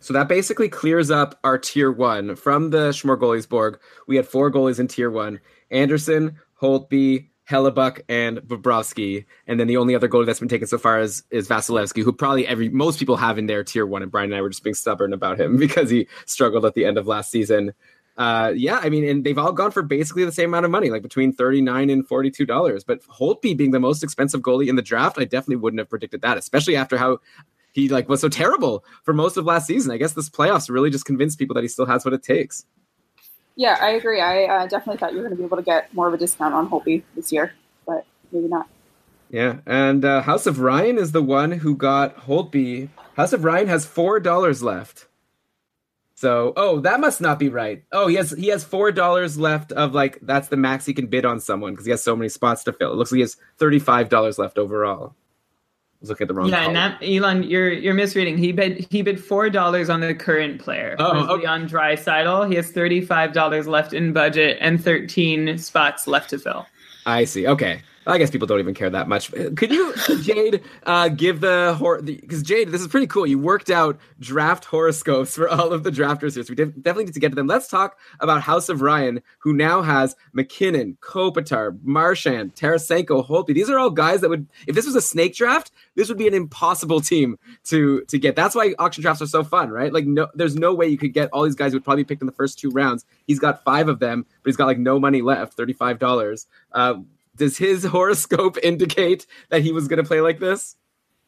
So that basically clears up our tier one from the Schmorgolisborg. We had four goalies in tier one: Anderson, Holtby, Hellebuyck, and Bobrovsky. And then the only other goalie that's been taken so far is is Vasilevskiy, who probably every most people have in their tier one. And Brian and I were just being stubborn about him because he struggled at the end of last season. Uh, yeah, I mean, and they've all gone for basically the same amount of money, like between thirty nine and forty two dollars. But Holtby being the most expensive goalie in the draft, I definitely wouldn't have predicted that, especially after how he like was so terrible for most of last season. I guess this playoffs really just convinced people that he still has what it takes. Yeah, I agree. I uh, definitely thought you were going to be able to get more of a discount on Holtby this year, but maybe not. Yeah, and uh, House of Ryan is the one who got Holtby. House of Ryan has four dollars left. So, oh, that must not be right. Oh, he has he has four dollars left of like that's the max he can bid on someone because he has so many spots to fill. It looks like he has thirty five dollars left overall. I was looking at the wrong. Yeah, column. and that Elon, you're you're misreading. He bid he bid four dollars on the current player. Oh, okay. Leon Draisaitl, he has thirty five dollars left in budget and thirteen spots left to fill. I see. Okay. I guess people don't even care that much. Could you, Jade, uh, give the because Jade, this is pretty cool. You worked out draft horoscopes for all of the drafters here, so we def- definitely need to get to them. Let's talk about House of Ryan, who now has MacKinnon, Kopitar, Marchand, Tarasenko, Holtby. These are all guys that would, if this was a snake draft, this would be an impossible team to to get. That's why auction drafts are so fun, right? Like, no, there's no way you could get all these guys would probably picked in the first two rounds. He's got five of them, but he's got like no money left, thirty five dollars. Uh, does his horoscope indicate that he was going to play like this?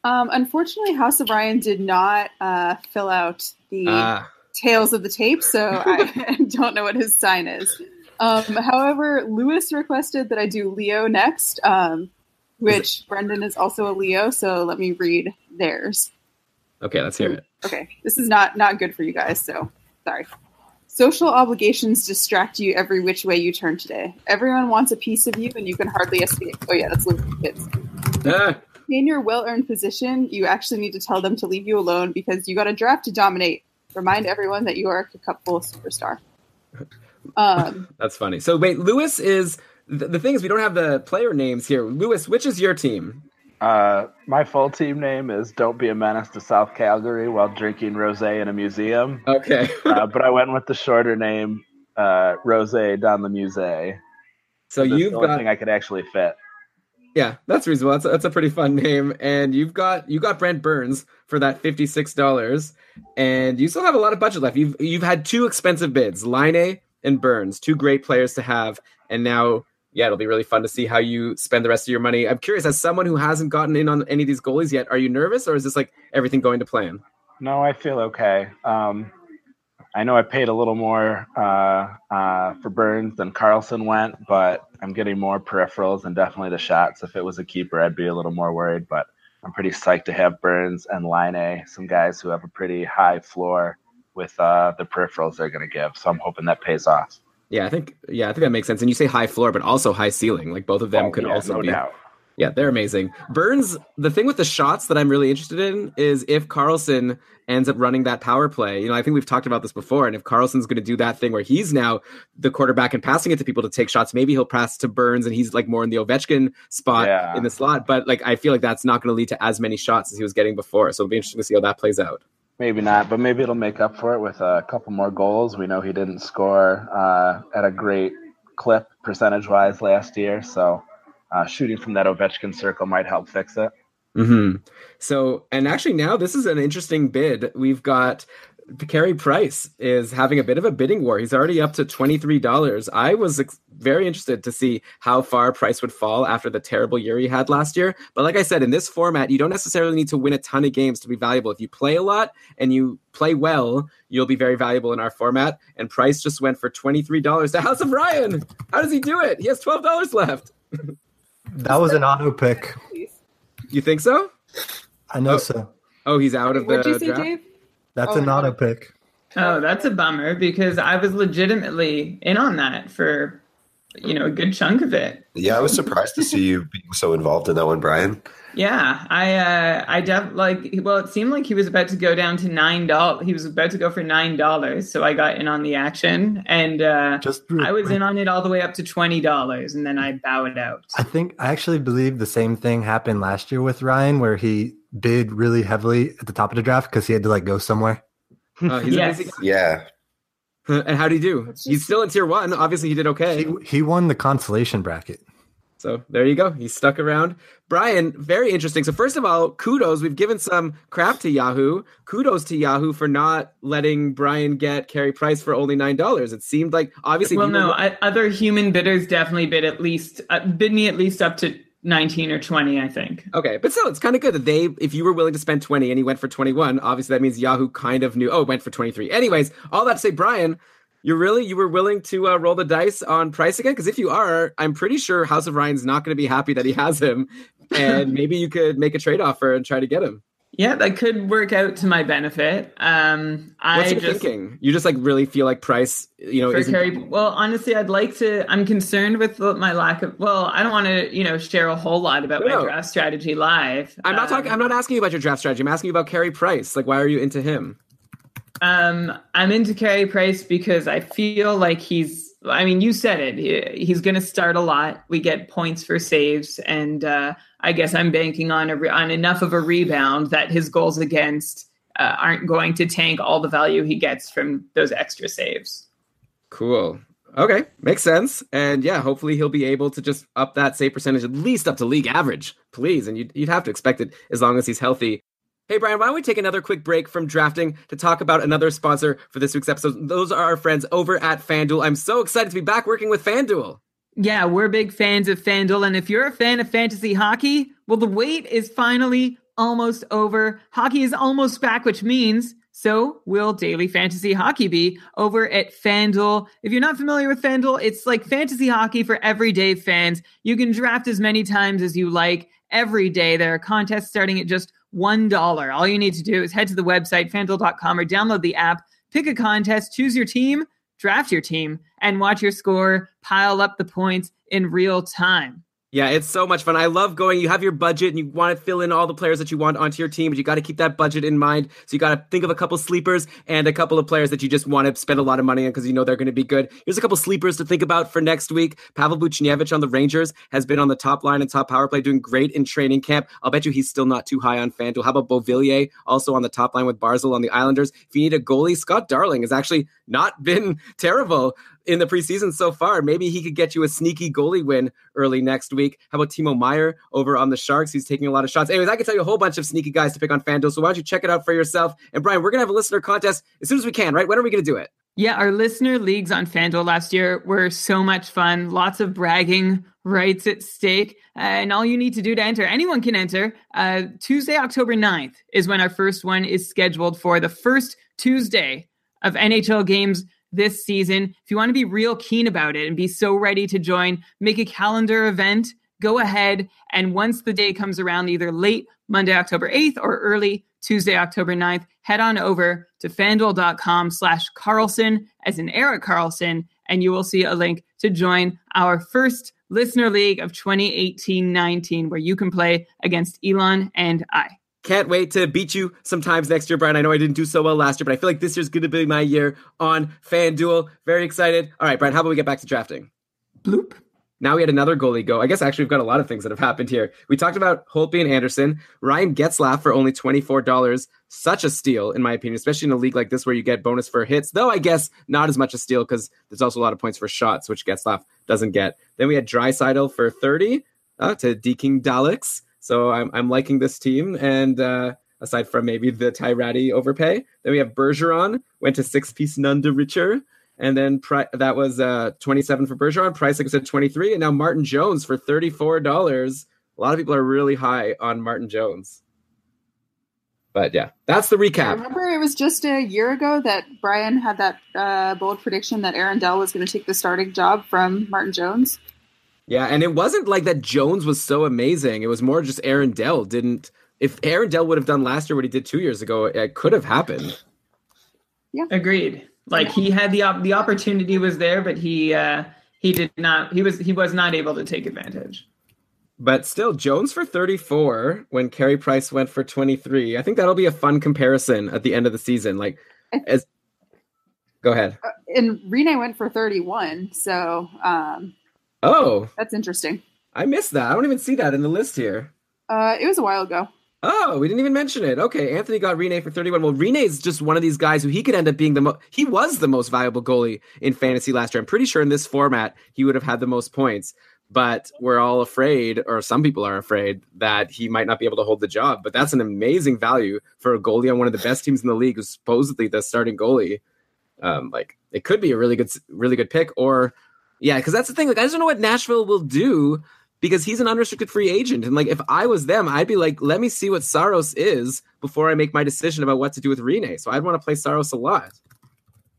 Um, unfortunately, House of Ryan did not uh, fill out the Ah. tails of the tape, so I don't know what his sign is. Um, however, Lewis requested that I do Leo next, um, which Brendan is also a Leo, so let me read theirs. Okay, let's hear it. Okay, this is not not good for you guys, so sorry. Social obligations distract you every which way you turn today. Everyone wants a piece of you, and you can hardly escape. Oh yeah, that's Lewis Fitz. Ah, In your well-earned position, you actually need to tell them to leave you alone because you got a draft to dominate. Remind everyone that you are a cupful superstar. Um, that's funny. So wait, Lewis is the, the thing is we don't have the player names here. Lewis, which is your team? Uh, my full team name is "Don't Be a Menace to South Calgary while drinking rosé in a museum." Okay, uh, but I went with the shorter name, uh, "Rosé dans le musée." so That's you've the got thing I could actually fit. yeah, that's reasonable. That's a, that's a pretty fun name, and you've got you got Brent Burns for that fifty six dollars, and you still have a lot of budget left. You've you've had two expensive bids, Laine and Burns, two great players to have, and now yeah, it'll be really fun to see how you spend the rest of your money. I'm curious, as someone who hasn't gotten in on any of these goalies yet, are you nervous, or is this like everything going to plan? No, I feel okay. Um, I know I paid a little more uh, uh, for Burns than Karlsson went, but I'm getting more peripherals and definitely the shots. If it was a keeper, I'd be a little more worried. But I'm pretty psyched to have Burns and Laine a, some guys who have a pretty high floor with uh, the peripherals they're going to give. So I'm hoping that pays off. Yeah, I think yeah, I think that makes sense. And you say high floor, but also high ceiling. Like both of them Oh, could yeah, also no be. doubt. Yeah, they're amazing. Burns. The thing with the shots that I'm really interested in is if Karlsson ends up running that power play. You know, I think we've talked about this before, and if Karlsson's going to do that thing where he's now the quarterback and passing it to people to take shots, maybe he'll pass to Burns and he's like more in the Ovechkin spot Yeah. in the slot. But like, I feel like that's not going to lead to as many shots as he was getting before. So it'll be interesting to see how that plays out. Maybe not, but maybe it'll make up for it with a couple more goals. We know he didn't score uh, at a great clip percentage wise last year, so uh, shooting from that Ovechkin circle might help fix it. hmm So, and actually now this is an interesting bid. We've got Carey Price is having a bit of a bidding war. He's already up to $23. I was ex- very interested to see how far Price would fall after the terrible year he had last year. But like I said, in this format, you don't necessarily need to win a ton of games to be valuable. If you play a lot and you play well, you'll be very valuable in our format. And Price just went for $23 to House of Ryan. How does he do it? He has $12 left. That was an auto pick. You think so? I know oh. so. Oh, he's out of the What'd you say, draft? Dave? That's Oh, an an auto auto- pick. Oh, that's a bummer because I was legitimately in on that for you know a good chunk of it. Yeah, I was surprised to see you being so involved in that one, Brian. Yeah, I uh I def like well it seemed like he was about to go down to nine dollars. He was about to go for nine dollars, so I got in on the action and uh Just real I was quick. in on it all the way up to twenty dollars and then I bowed out. I think I actually believe the same thing happened last year with Ryan, where he bid really heavily at the top of the draft because he had to like go somewhere. Uh, he's Yes. a busy guy. Yeah, And how would he do? It's He's still in tier one. Obviously, he did okay. He, he won the consolation bracket. So there you go. He's stuck around. Brian, very interesting. So first of all, kudos. We've given some crap to Yahoo. Kudos to Yahoo for not letting Brian get Carey Price for only nine dollars. It seemed like obviously. well, you were- no, I, other human bidders definitely bid at least uh, bid me at least up to nineteen or twenty. I think. Okay, but still, it's kind of good that they, if you were willing to spend 20 and he went for 21, obviously that means Yahoo kind of knew, oh, went for 23. Anyways, all that to say, Brian, you're really, you were willing to uh, roll the dice on price again? Because if you are, I'm pretty sure House of Ryan's not going to be happy that he has him. And maybe you could make a trade offer and try to get him. Yeah, that could work out to my benefit. Um, What's I your just thinking? You just like really feel like price, you know, for Carey. Well, honestly, I'd like to. I'm concerned with my lack of. Well, I don't want to, you know, share a whole lot about No, my draft strategy live. I'm not Um, talking, I'm not asking you about your draft strategy. I'm asking you about Carey Price. Like, why are you into him? Um, I'm into Carey Price because I feel like he's. I mean, you said it. He- He's going to start a lot. We get points for saves, and uh, I guess I'm banking on a re- on enough of a rebound that his goals against uh, aren't going to tank all the value he gets from those extra saves. Cool. Okay, makes sense. And yeah, hopefully he'll be able to just up that save percentage at least up to league average, please. And you'd, you'd have to expect it as long as he's healthy. Hey, Brian, why don't we take another quick break from drafting to talk about another sponsor for this week's episode? Those are our friends over at FanDuel. I'm so excited to be back working with FanDuel. Yeah, we're big fans of FanDuel, and if you're a fan of fantasy hockey, well, the wait is finally almost over. Hockey is almost back, which means so will daily fantasy hockey be over at FanDuel. If you're not familiar with FanDuel, it's like fantasy hockey for everyday fans. You can draft as many times as you like every day. There are contests starting at just $1. All you need to do is head to the website, fanduel.com, or download the app, pick a contest, choose your team, draft your team, and watch your score pile up the points in real time. Yeah, it's so much fun. I love going. You have your budget and you want to fill in all the players that you want onto your team, but you got to keep that budget in mind. So you got to think of a couple sleepers and a couple of players that you just want to spend a lot of money on because you know they're going to be good. Here's a couple sleepers to think about for next week. Pavel Buchnevich on the Rangers has been on the top line and top power play, doing great in training camp. I'll bet you he's still not too high on FanDuel. How about Beauvillier, also on the top line with Barzal on the Islanders? If you need a goalie, Scott Darling has actually not been terrible in the preseason so far. Maybe he could get you a sneaky goalie win early next week. How about Timo Meier over on the Sharks? He's taking a lot of shots. Anyways, I can tell you a whole bunch of sneaky guys to pick on FanDuel. So why don't you check it out for yourself? And Brian, we're gonna have a listener contest as soon as we can, right? When are we gonna do it? Yeah, our listener leagues on FanDuel last year were so much fun. Lots of bragging rights at stake. And all you need to do to enter, anyone can enter. Uh, Tuesday, October 9th is when our first one is scheduled for the first Tuesday of NHL games this season. If you want to be real keen about it and be so ready to join, make a calendar event, go ahead. And once the day comes around, either late Monday, October 8th or early Tuesday, October 9th, head on over to fanduel.com slash Karlsson as in Erik Karlsson, and you will see a link to join our first listener league of 2018-19 where you can play against Elon and I. Can't wait to beat you sometimes next year, Brian. I know I didn't do so well last year, but I feel like this year's going to be my year on FanDuel. Very excited. All right, Brian, how about we get back to drafting? Bloop. Now we had another goalie go. I guess actually we've got a lot of things that have happened here. We talked about Holtby and Andersen. Ryan Getzlaf for only $24. Such a steal, in my opinion, especially in a league like this where you get bonus for hits, though I guess not as much a steal because there's also a lot of points for shots, which Getzlaf doesn't get. Then we had Draisaitl for 30 uh, to Deking Daleks. So I'm, I'm liking this team. And uh, aside from maybe the Ty Rattie overpay. Then we have Bergeron went to Sixpence None the Richer. And then pri- that was uh, 27 for Bergeron. Price, like I said, 23. And now Martin Jones for $34. A lot of people are really high on Martin Jones. But yeah, that's the I recap. remember it was just a year ago that Brian had that uh, bold prediction that Aaron Dell was going to take the starting job from Martin Jones. Yeah, and it wasn't like that Jones was so amazing. It was more just Aaron Dell didn't. If Aaron Dell would have done last year what he did two years ago, it could have happened. Yeah, agreed. Like he had the op- the opportunity was there, but he uh, he did not. He was he was not able to take advantage. But still, Jones for 34 when Carey Price went for 23. I think that'll be a fun comparison at the end of the season. Like, as go ahead. Uh, and Rinne went for 31, so um, Oh, that's interesting. I missed that. I don't even see that in the list here. Uh, it was a while ago. Oh, we didn't even mention it. Okay, Anthony got Rinne for 31. Well, Rinne is just one of these guys who he could end up being the most. He was the most valuable goalie in fantasy last year. I'm pretty sure in this format he would have had the most points. But we're all afraid, or some people are afraid, that he might not be able to hold the job. But that's an amazing value for a goalie on one of the best teams in the league, who's supposedly the starting goalie. Um, like it could be a really good, really good pick. Or yeah, because that's the thing. Like I just don't know what Nashville will do because he's an unrestricted free agent. And like if I was them, I'd be like, let me see what Saros is before I make my decision about what to do with Rinne. So I'd want to play Saros a lot.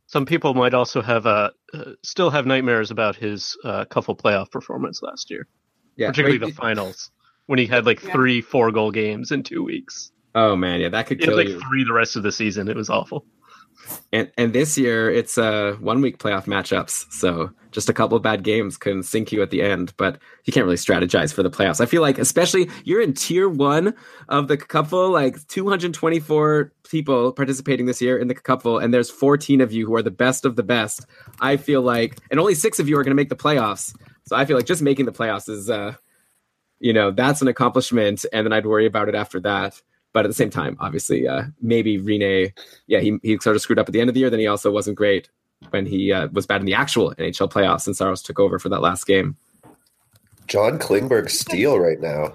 Some people might also have uh, uh still have nightmares about his uh, couple playoff performance last year, Yeah, particularly wait, the finals when he had like Yeah. three four goal games in two weeks. Oh man, yeah, that could He had like you. three the rest of the season. It was awful. And and this year it's uh one week playoff matchups, so just a couple of bad games can sink you at the end. But you can't really strategize for the playoffs. I feel like, especially you're in tier one of the couple, like 224 people participating this year in the couple, and there's 14 of you who are the best of the best. I feel like, and only six of you are going to make the playoffs. So I feel like just making the playoffs is, uh, you know, that's an accomplishment, and then I'd worry about it after that. But at the same time, obviously, uh, maybe Rinne, yeah, he, he sort of screwed up at the end of the year. Then he also wasn't great when he uh, was bad in the actual NHL playoffs, and Saros took over for that last game. John Klingberg steal right now.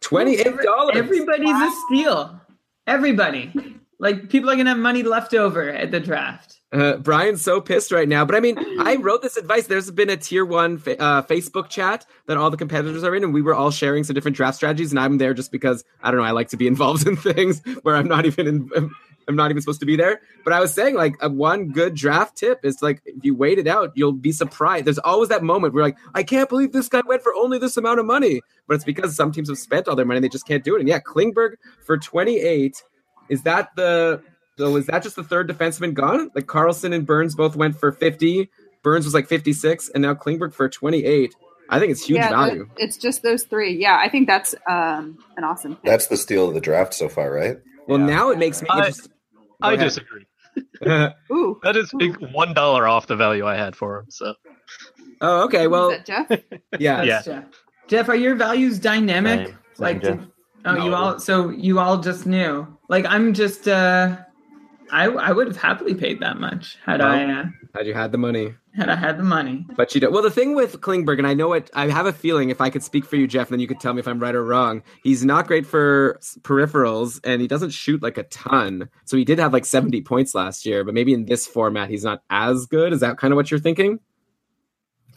Twenty-eight dollars. Everybody's a steal. Everybody. Like people are gonna have money left over at the draft. Uh, Brian's so pissed right now. But I mean, I wrote this advice. There's been a tier one fa- uh, Facebook chat that all the competitors are in, and we were all sharing some different draft strategies. And I'm there just because I don't know. I like to be involved in things where I'm not even in. I'm not even supposed to be there. But I was saying, like, a one good draft tip is like, if you wait it out, you'll be surprised. There's always that moment where, like, I can't believe this guy went for only this amount of money. But it's because some teams have spent all their money and they just can't do it. And yeah, Klingberg for 28. Is that the so is that just the third defenseman gone? Like Carlson and Burns both went for 50. Burns was like 56, and now Klingberg for 28. I think it's huge yeah, value. the- it's just those three. Yeah, I think that's um, an awesome. Pick. That's the steal of the draft so far, right? Well, now it makes me I- interested. I disagree. Ooh, That is big one dollar off the value I had for him. So oh, okay. Well, is that Jeff? yeah. Yeah. Jeff. Jeff, are your values dynamic? Same, same, like, Jeff. Did- oh, you all. So you all just knew. Like, I'm just. uh I I would have happily paid that much had Well. I uh, Had you had the money, had I had the money. but you don't. Well, the thing with Klingberg, and I know it. I have a feeling if I could speak for you, Jeff, and then you could tell me if I'm right or wrong. He's not great for peripherals, and he doesn't shoot like a ton. So he did have like 70 points last year, but maybe in this format he's not as good. Is that kind of what you're thinking?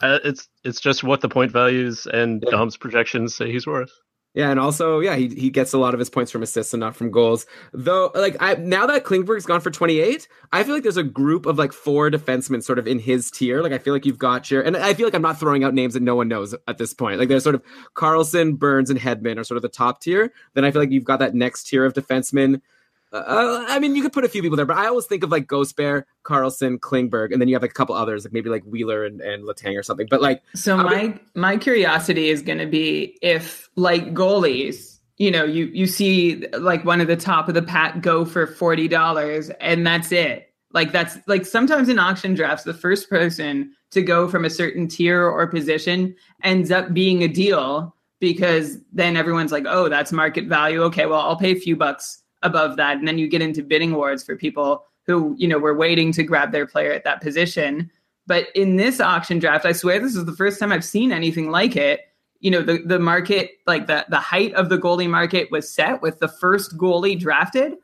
uh, it's it's just what the point values and Yeah. Dom's projections say he's worth. Yeah, and also, yeah, he, he gets a lot of his points from assists and not from goals. Though, like, I now that Klingberg's gone for 28, I feel like there's a group of like four defensemen sort of in his tier. Like, I feel like you've got your, and I feel like I'm not throwing out names that no one knows at this point. Like, there's sort of Carlson, Burns, and Hedman are sort of the top tier. Then I feel like you've got that next tier of defensemen. Uh, I mean, you could put a few people there, but I always think of like Ghost Bear, Carlson, Klingberg, and then you have like a couple others, like maybe like Wheeler and, and Letang or something. But like, So my my curiosity is going to be if like goalies, you know, you you see like one of the top of the pack go for forty dollars and that's it. Like that's like sometimes in auction drafts, the first person to go from a certain tier or position ends up being a deal because then everyone's like, oh, that's market value. Okay, well, I'll pay a few bucks above that, and then you get into bidding wars for people who you know were waiting to grab their player at that position. But in this auction draft, I swear this is the first time I've seen anything like it. you know the the market like the the height of the goalie market was set with the first goalie drafted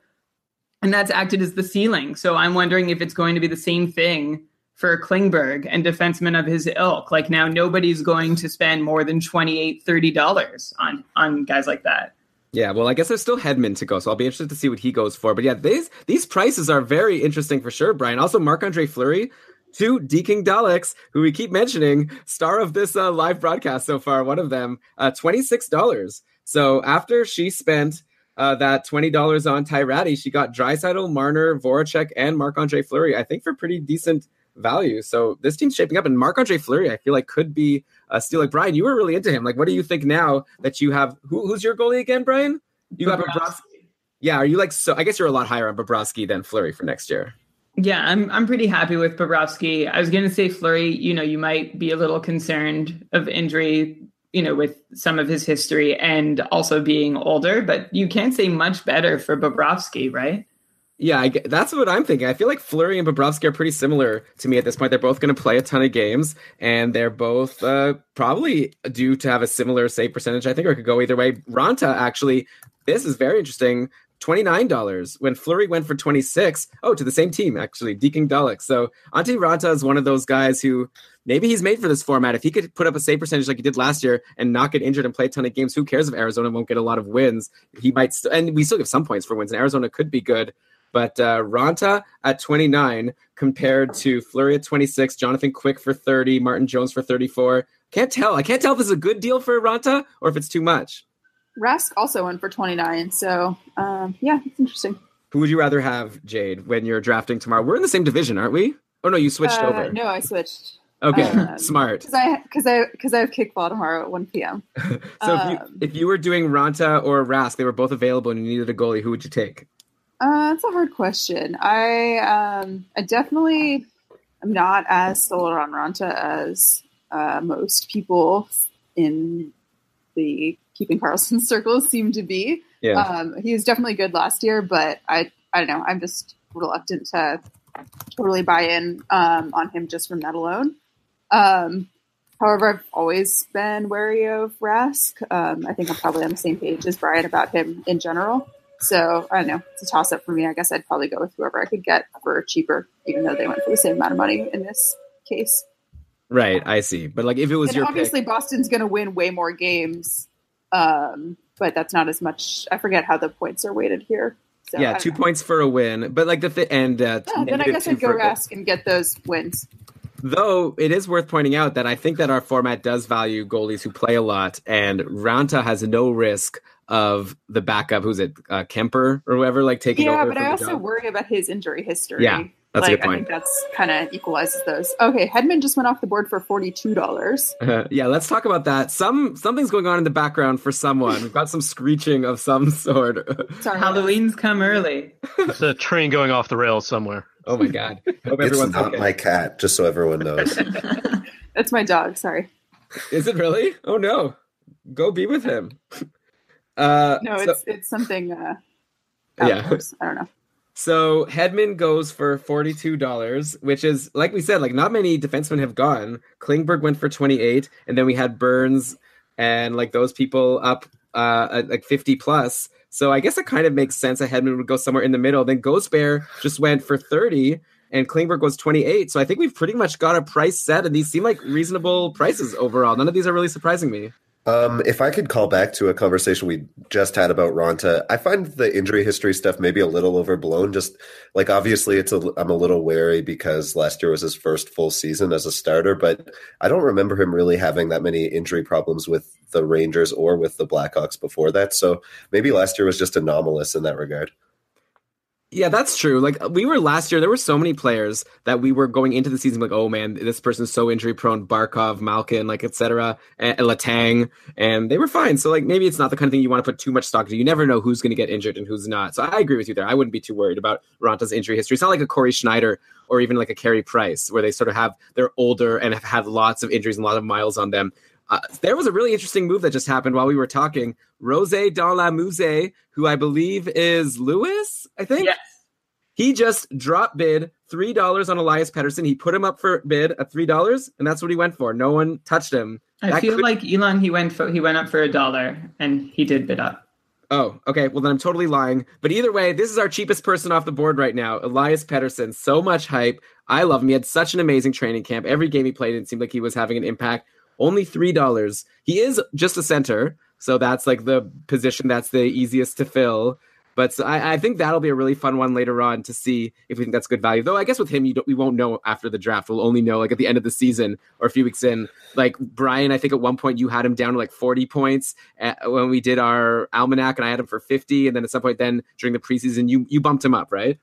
and that's acted as the ceiling so i'm wondering if it's going to be the same thing for klingberg and defensemen of his ilk like now nobody's going to spend more than 28 30 dollars on on guys like that Yeah, well, I guess there's still Hedman to go, so I'll be interested to see what he goes for. But yeah, these these prices are very interesting for sure, Brian. Also, Marc Andre Fleury to Deking Daleks, who we keep mentioning, star of this uh, live broadcast so far. One of them, uh, twenty six dollars. So after she spent uh, that twenty dollars on Ty Rattie, she got Draisaitl, Marner, Voracek, and Marc Andre Fleury. I think for pretty decent value. So this team's shaping up, and Marc Andre Fleury, I feel like could be Uh, steal. Like Brian, you were really into him. Like, what do you think now that you have? Who, who's your goalie again, Brian? You got Bobrovsky. Yeah, are you like so? I guess you're a lot higher on Bobrovsky than Fleury for next year. Yeah, I'm I'm pretty happy with Bobrovsky. I was going to say Fleury. You know, you might be a little concerned of injury. You know, with some of his history and also being older, but you can't say much better for Bobrovsky, right? Yeah, I that's what I'm thinking. I feel like Fleury and Bobrovsky are pretty similar to me at this point. They're both going to play a ton of games, and they're both uh, probably due to have a similar save percentage. I think it could go either way. Raanta actually, this is very interesting. Twenty-nine dollars when Fleury went for twenty-six. Oh, to the same team actually, Deakin Dullock. So Antti Raanta is one of those guys who maybe he's made for this format. If he could put up a save percentage like he did last year and not get injured and play a ton of games, who cares if Arizona won't get a lot of wins? He might, st- and we still give some points for wins. And Arizona could be good. But uh, Raanta at 29 compared to Fleury at 26, Jonathan Quick for 30, Martin Jones for 34. Can't tell. I can't tell if this is a good deal for Raanta or if it's too much. Rask also went for 29. So, um, yeah, it's interesting. Who would you rather have, Jade, when you're drafting tomorrow? We're in the same division, aren't we? Oh, no, you switched Uh, over. No, I switched. Okay, um, smart. Because I because I because I have kickball tomorrow at 1 p.m. So if you, um, if you were doing Raanta or Rask, they were both available and you needed a goalie, who would you take? Uh, that's a hard question. I um, I definitely am not as sold on Raanta as uh, most people in the keeping Karlsson circles seem to be. Yeah. Um, he was definitely good last year, but I I don't know. I'm just reluctant to totally buy in um, on him just from that alone. Um, however, I've always been wary of Rask. Um, I think I'm probably on the same page as Brian about him in general. So I don't know. It's a toss up for me. I guess I'd probably go with whoever I could get for cheaper, even though they went for the same amount of money in this case. Right, I see. But like if it was And your obviously, pick, Boston's going to win way more games, um, but that's not as much. I forget how the points are weighted here. So, yeah, two know. points for a win. But like the th- and uh, Yeah, then I guess I'd go for a goal. Rask and get those wins. Though it is worth pointing out that I think that our format does value goalies who play a lot, and Raanta has no risk of the backup. Who's it, uh, Kuemper or whoever, like taking Yeah, over. but I also job. worry about his injury history. Yeah, that's a like, good point. I think that's kind of equalizes those. Okay, Hedman just went off the board for forty two dollars. yeah, let's talk about that. Some something's going on in the background for someone. We've got some screeching of some sort. Sorry, Halloween's come early. It's a train going off the rails somewhere. oh my god! Hope It's not okay. my cat, just so everyone knows. that's my dog. Sorry. Is it really? Oh no! Go be with him. Uh, No, so- it's it's something. Uh, Yeah. I don't know. So Hedman goes for forty-two dollars, which is like we said, like not many defensemen have gone. Klingberg went for twenty-eight, and then we had Burns and like those people up uh at like fifty plus. So I guess it kind of makes sense that Hedman would go somewhere in the middle. Then Ghost Bear just went for thirty, and Klingberg was twenty-eight. So I think we've pretty much got a price set, and these seem like reasonable prices overall. None of these are really surprising me. Um, if I could call back to a conversation we just had about Raanta, I find the injury history stuff maybe a little overblown. Just like obviously, it's a I'm a little wary because last year was his first full season as a starter, but I don't remember him really having that many injury problems with the Rangers or with the Blackhawks before that. So maybe last year was just anomalous in that regard. Yeah, that's true. Like we were last year, there were so many players that we were going into the season like, oh man, this person's so injury prone. Barkov, Malkin, like etc. And, Letang, and they were fine. So like maybe it's not the kind of thing you want to put too much stock to. You never know who's going to get injured and who's not. So I agree with you there. I wouldn't be too worried about Raanta's injury history. It's not like a Cory Schneider or even like a Carey Price where they sort of have they're older and have had lots of injuries and a lot of miles on them. Uh, there was a really interesting move that just happened while we were talking. Rose dans la Musée, who I believe is Lewis, I think. Yes. He just dropped bid $3 on Elias Pettersson. He put him up for bid at $3, and that's what he went for. No one touched him. I That feel could- like Elon he went for, he went up for a dollar and he did bid up. Oh, okay. Well, then I'm totally lying. But either way, this is our cheapest person off the board right now, Elias Pettersson. So much hype. I love him. He had such an amazing training camp. Every game he played, it seemed like he was having an impact. Only three dollars. He is just a center, so that's like the position that's the easiest to fill. But so I, I think that'll be a really fun one later on to see if we think that's good value. Though I guess with him, you don't, we won't know after the draft. We'll only know like at the end of the season or a few weeks in. Like Brian, I think at one point you had him down to like 40 points at, when we did our almanac, and I had him for 50. And then at some point, then during the preseason, you you bumped him up, right?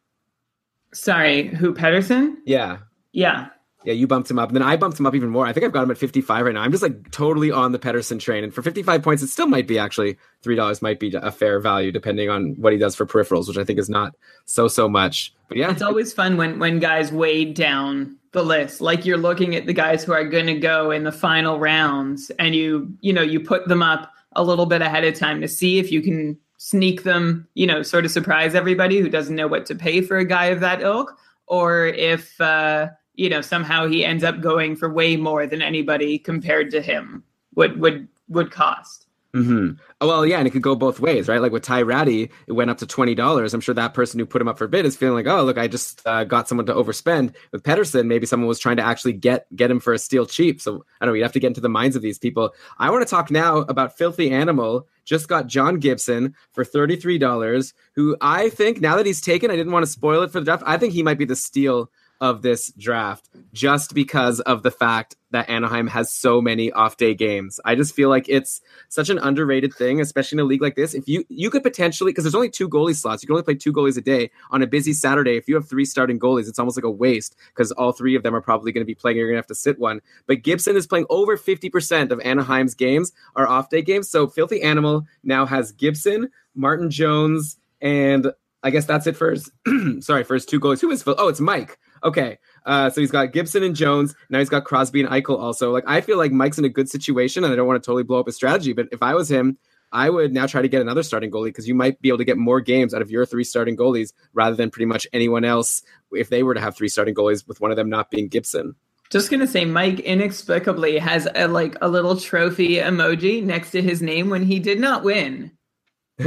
Sorry, who Pettersson? Yeah. Yeah. Yeah, you bumped him up. And then I bumped him up even more. I think I've got him at 55 right now. I'm just like totally on the Pettersson train. And for 55 points, it still might be actually $3 might be a fair value depending on what he does for peripherals, which I think is not so, so much. But yeah, It's always fun when when guys weighed down the list. Like you're looking at the guys who are going to go in the final rounds and you, you know, you put them up a little bit ahead of time to see if you can sneak them, you know, sort of surprise everybody who doesn't know what to pay for a guy of that ilk or if uh, you know, somehow he ends up going for way more than anybody compared to him would would would cost. Oh, well, yeah, and it could go both ways, right? Like with Ty Rattie, it went up to twenty dollars. I'm sure that person who put him up for bid is feeling like, oh, look, I just uh, got someone to overspend. With Pettersson, maybe someone was trying to actually get get him for a steal cheap. So I don't know. You have to get into the minds of these people. I want to talk now about Filthy Animal. Just got John Gibson for thirty three dollars. Who I think now that he's taken, I didn't want to spoil it for the draft. I think he might be the steal of this draft just because of the fact that Anaheim has so many off day games. I just feel like it's such an underrated thing, especially in a league like this. If you you could potentially because there's only two goalie slots, you can only play two goalies a day on a busy Saturday. If you have three starting goalies, it's almost like a waste because all three of them are probably going to be playing. You're going to have to sit one. But Gibson is playing over 50% of Anaheim's games are off day games. So Filthy Animal now has Gibson, Martin Jones, and I guess that's it for his sorry for his two goalies. Who is Phil? Oh, it's Mike. Okay. Uh, so he's got Gibson and Jones. Now he's got Crosby and Eichel also. Like I feel like Mike's in a good situation, and I don't want to totally blow up his strategy. But if I was him, I would now try to get another starting goalie because you might be able to get more games out of your three starting goalies rather than pretty much anyone else if they were to have three starting goalies with one of them not being Gibson. Just gonna say, Mike inexplicably has a like a little trophy emoji next to his name when he did not win.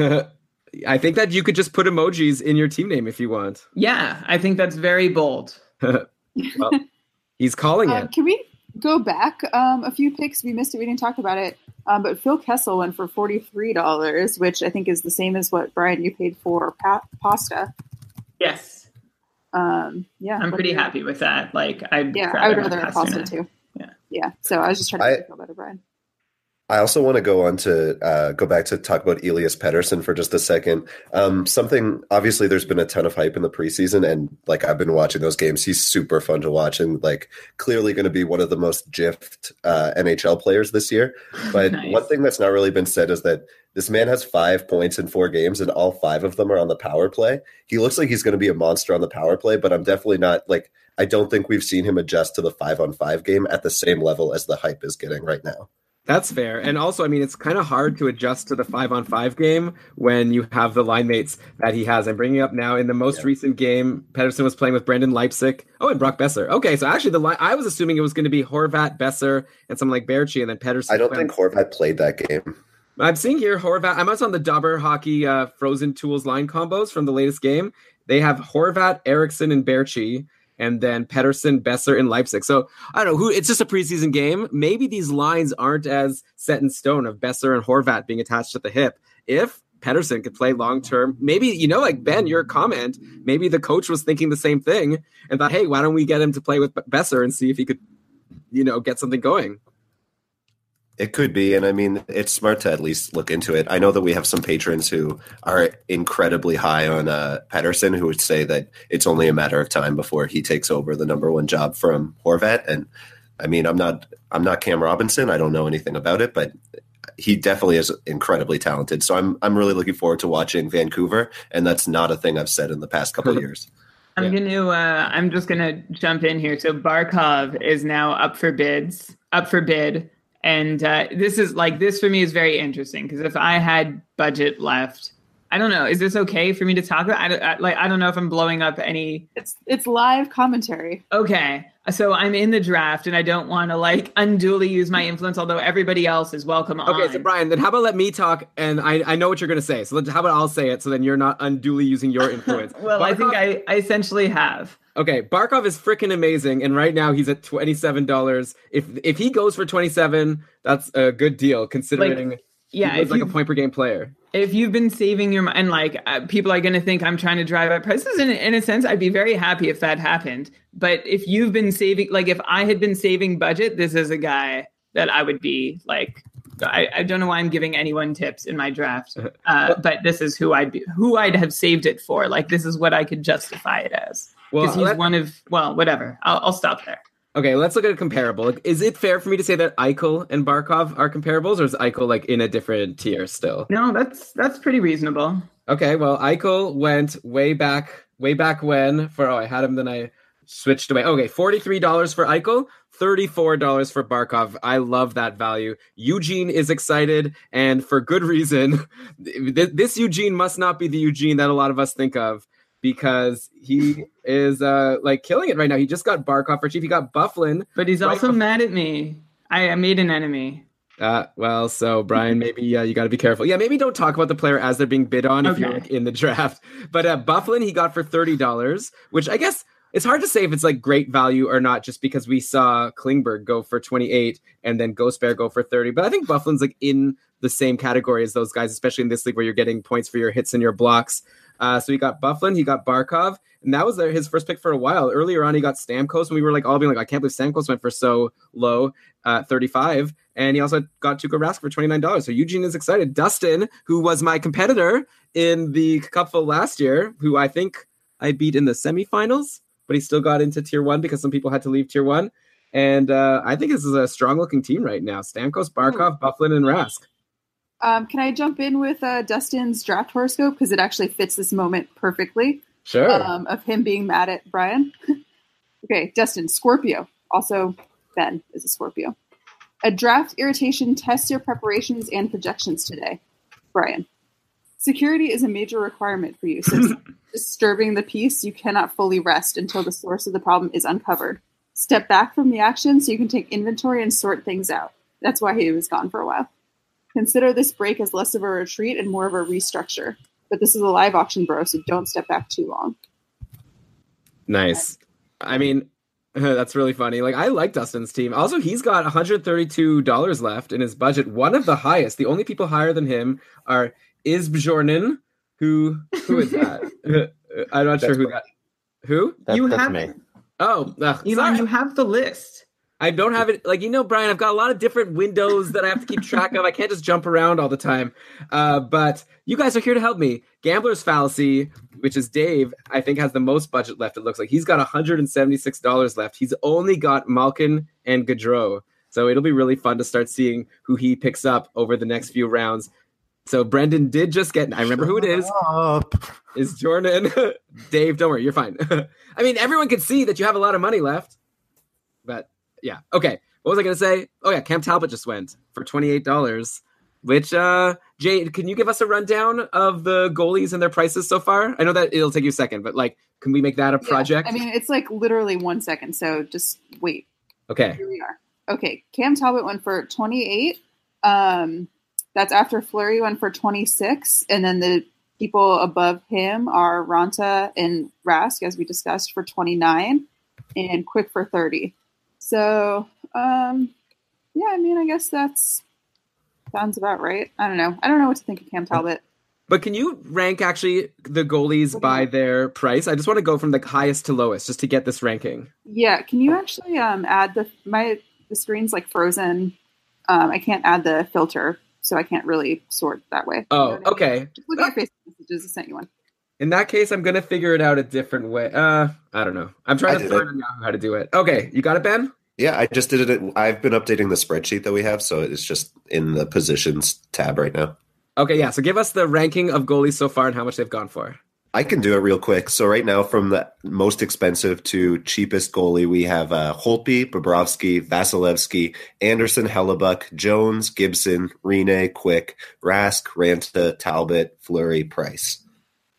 I think that you could just put emojis in your team name if you want. Yeah, I think that's very bold. well, he's calling Uh, it. can we go back um, a few picks? We missed it. We didn't talk about it. Um, but Phil Kessel went for forty three dollars, which I think is the same as what Brian you paid for pa- pasta. Yes, Um, yeah, I'm pretty happy with that. Like, I Yeah, I would rather have pasta pasta too. Yeah. yeah. So I was just trying to I- make you feel better, Brian. I also want to go on to uh, go back to talk about Elias Pettersson for just a second. Um, something obviously, there's been a ton of hype in the preseason, and like I've been watching those games. He's super fun to watch, and like clearly going to be one of the most jiffed uh, NHL players this year. But Nice. one thing that's not really been said is that this man has five points in four games, and all five of them are on the power play. He looks like he's going to be a monster on the power play, but I'm definitely not like. I don't think we've seen him adjust to the five on five game at the same level as the hype is getting right now. That's fair. And also, I mean, it's kind of hard to adjust to the five on five game when you have the line mates that he has. I'm bringing up now in the most Yeah. recent game, Pettersson was playing with Brendan Leipsic. Oh, and Brock Boeser. Okay, so actually, the line I was assuming it was going to be Horvat, Boeser, and someone like Baertschi, and then Pettersson. I don't think Horvat played that game. I'm seeing here Horvat. I'm also on the Dobber Hockey uh, Frozen Tools line combos from the latest game. They have Horvat, Eriksson, and Baertschi, and then Pettersson, Boeser, and Leipsic. So I don't know who. It's just a preseason game. Maybe these lines aren't as set in stone of Boeser and Horvat being attached at the hip. If Pettersson could play long term, maybe you know, like Ben, your comment. Maybe the coach was thinking the same thing and thought, hey, why don't we get him to play with Boeser and see if he could, you know, get something going. It could be, and I mean, it's smart to at least look into it. I know that we have some patrons who are incredibly high on uh, Pettersson, who would say that it's only a matter of time before he takes over the number one job from Horvat. And I mean, I'm not, I'm not Cam Robinson. I don't know anything about it, but he definitely is incredibly talented. So I'm, I'm really looking forward to watching Vancouver, and that's not a thing I've said in the past couple of years. I'm gonna. Uh, I'm just gonna jump in here. So Barkov is now up for bids. Up for bid, and uh, this is like this for me is very interesting because if I had budget left, I don't know. Is this okay for me to talk about? I, don't- I, like I don't know if I'm blowing up any. It's it's live commentary. Okay, so I'm in the draft, and I don't want to like unduly use my influence. Although everybody else is welcome on. Okay, so Brian, then how about let me talk, and I, I know what you're going to say. So let, how about I'll say it, so then you're not unduly using your influence. well, I think I, I essentially have. Okay, Barkov is freaking amazing, and right now he's at twenty seven dollars. If if he goes for twenty seven, that's a good deal considering yeah, he was like a point per game player. if you've been saving your money, and like uh, people are going to think I'm trying to drive up prices, in, in a sense, I'd be very happy if that happened. But if you've been saving, like if I had been saving budget, this is a guy that I would be like. I, I don't know why I'm giving anyone tips in my draft, uh, but this is who I'd be, who I'd have saved it for. Like this is what I could justify it as Well, because he's one of well, whatever. I'll, I'll stop there. Okay, let's look at a comparable. Is it fair for me to say that Eichel and Barkov are comparables, or is Eichel like in a different tier still? No, that's that's pretty reasonable. Okay, well, Eichel went way back, way back when for oh, I had him, then I switched away. Okay, forty three dollars for Eichel, thirty four dollars for Barkov. I love that value. Eugene is excited, and for good reason. This Eugene must not be the Eugene that a lot of us think of because he is uh like killing it right now. He just got Barkov for cheap. He got Byfuglien, But he's right also bef- mad at me. I, I made an enemy. Uh, well, so Brian, maybe uh, you got to be careful. Yeah, maybe don't talk about the player as they're being bid on if you're like, in the draft. But uh, Byfuglien, he got for thirty dollars, which I guess it's hard to say if it's like great value or not, just because we saw Klingberg go for twenty eight and then Ghost Bear go for thirty. But I think Byfuglien's like in the same category as those guys, especially in this league where you're getting points for your hits and your blocks. Uh, so he got Byfuglien, he got Barkov, and that was his first pick for a while. Earlier on, he got Stamkos, and we were like all being like, I can't believe Stamkos went for so low, uh, 35. And he also got Tuukka Rask for $29. So Eugene is excited. Dustin, who was my competitor in the Cupful last year, who I think I beat in the semifinals, but he still got into tier one because some people had to leave tier one. And uh, I think this is a strong looking team right now. Stamkos, Barkov, Byfuglien, and Rask. Um, can I jump in with uh, Dustin's draft horoscope because it actually fits this moment perfectly? Sure. Um, of him being mad at Brian. okay, Dustin, Scorpio. Also, Ben is a Scorpio. A draft irritation tests your preparations and projections today. Brian. Security is a major requirement for you. Since disturbing the peace, you cannot fully rest until the source of the problem is uncovered. Step back from the action so you can take inventory and sort things out. That's why he was gone for a while. Consider this break as less of a retreat and more of a restructure. But this is a live auction, bro, so don't step back too long. Nice. I mean, that's really funny. Like, I like Dustin's team. Also, he's got $132 left in his budget, one of the highest. The only people higher than him are Isbjornen, who who is that? I'm not sure who that. Who? That, You that's have- me. Oh, ugh, Elon, sorry. you have the list. I don't have it. Like you know, Brian, I've got a lot of different windows that I have to keep track of. I can't just jump around all the time. Uh, but you guys are here to help me. Gambler's Fallacy, which is Dave, I think has the most budget left. It looks like he's got 176 dollars left. He's only got Malkin and Gaudreau, so it'll be really fun to start seeing who he picks up over the next few rounds. So Brendan did just get. I remember who it is. Up. Is Jordan? Dave, don't worry, you're fine. I mean, everyone can see that you have a lot of money left. But yeah, okay. What was I gonna say? Oh yeah, Cam Talbot just went for twenty eight dollars. Which uh Jade, can you give us a rundown of the goalies and their prices so far? I know that it'll take you a second, but like, can we make that a Yeah, project? I mean, it's like literally one second, so just wait. okay. Here we are. Okay, Cam Talbot went for 28. Um, that's after Fleury went for 26, and then the people above him are Raanta and Rask, as we discussed, for 29, and Quick for 30. So, um, yeah, I mean, I guess that's sounds about right. I don't know. I don't know what to think of Cam Talbot. But can you rank actually the goalies by their price? I just want to go from the highest to lowest just to get this ranking. Yeah, can you actually um, add the my the screen's like frozen. Um, I can't add the filter, so I can't really sort that way. Oh, You know what I mean? okay. Just look at your Facebook messages. I sent you one. In that case, I'm gonna figure it out a different way. Uh, I don't know. I'm trying I to learn how to do it. Okay, you got it, Ben. Yeah, I just did it. I've been updating the spreadsheet that we have, so it's just in the positions tab right now. Okay, yeah. So give us the ranking of goalies so far and how much they've gone for. I can do it real quick. So right now, from the most expensive to cheapest goalie, we have uh, Holtby, Bobrovsky, Vasilevskiy, Andersen, Hellebuyck, Jones, Gibson, Rinne, Quick, Rask, Raanta, Talbot, Fleury, Price.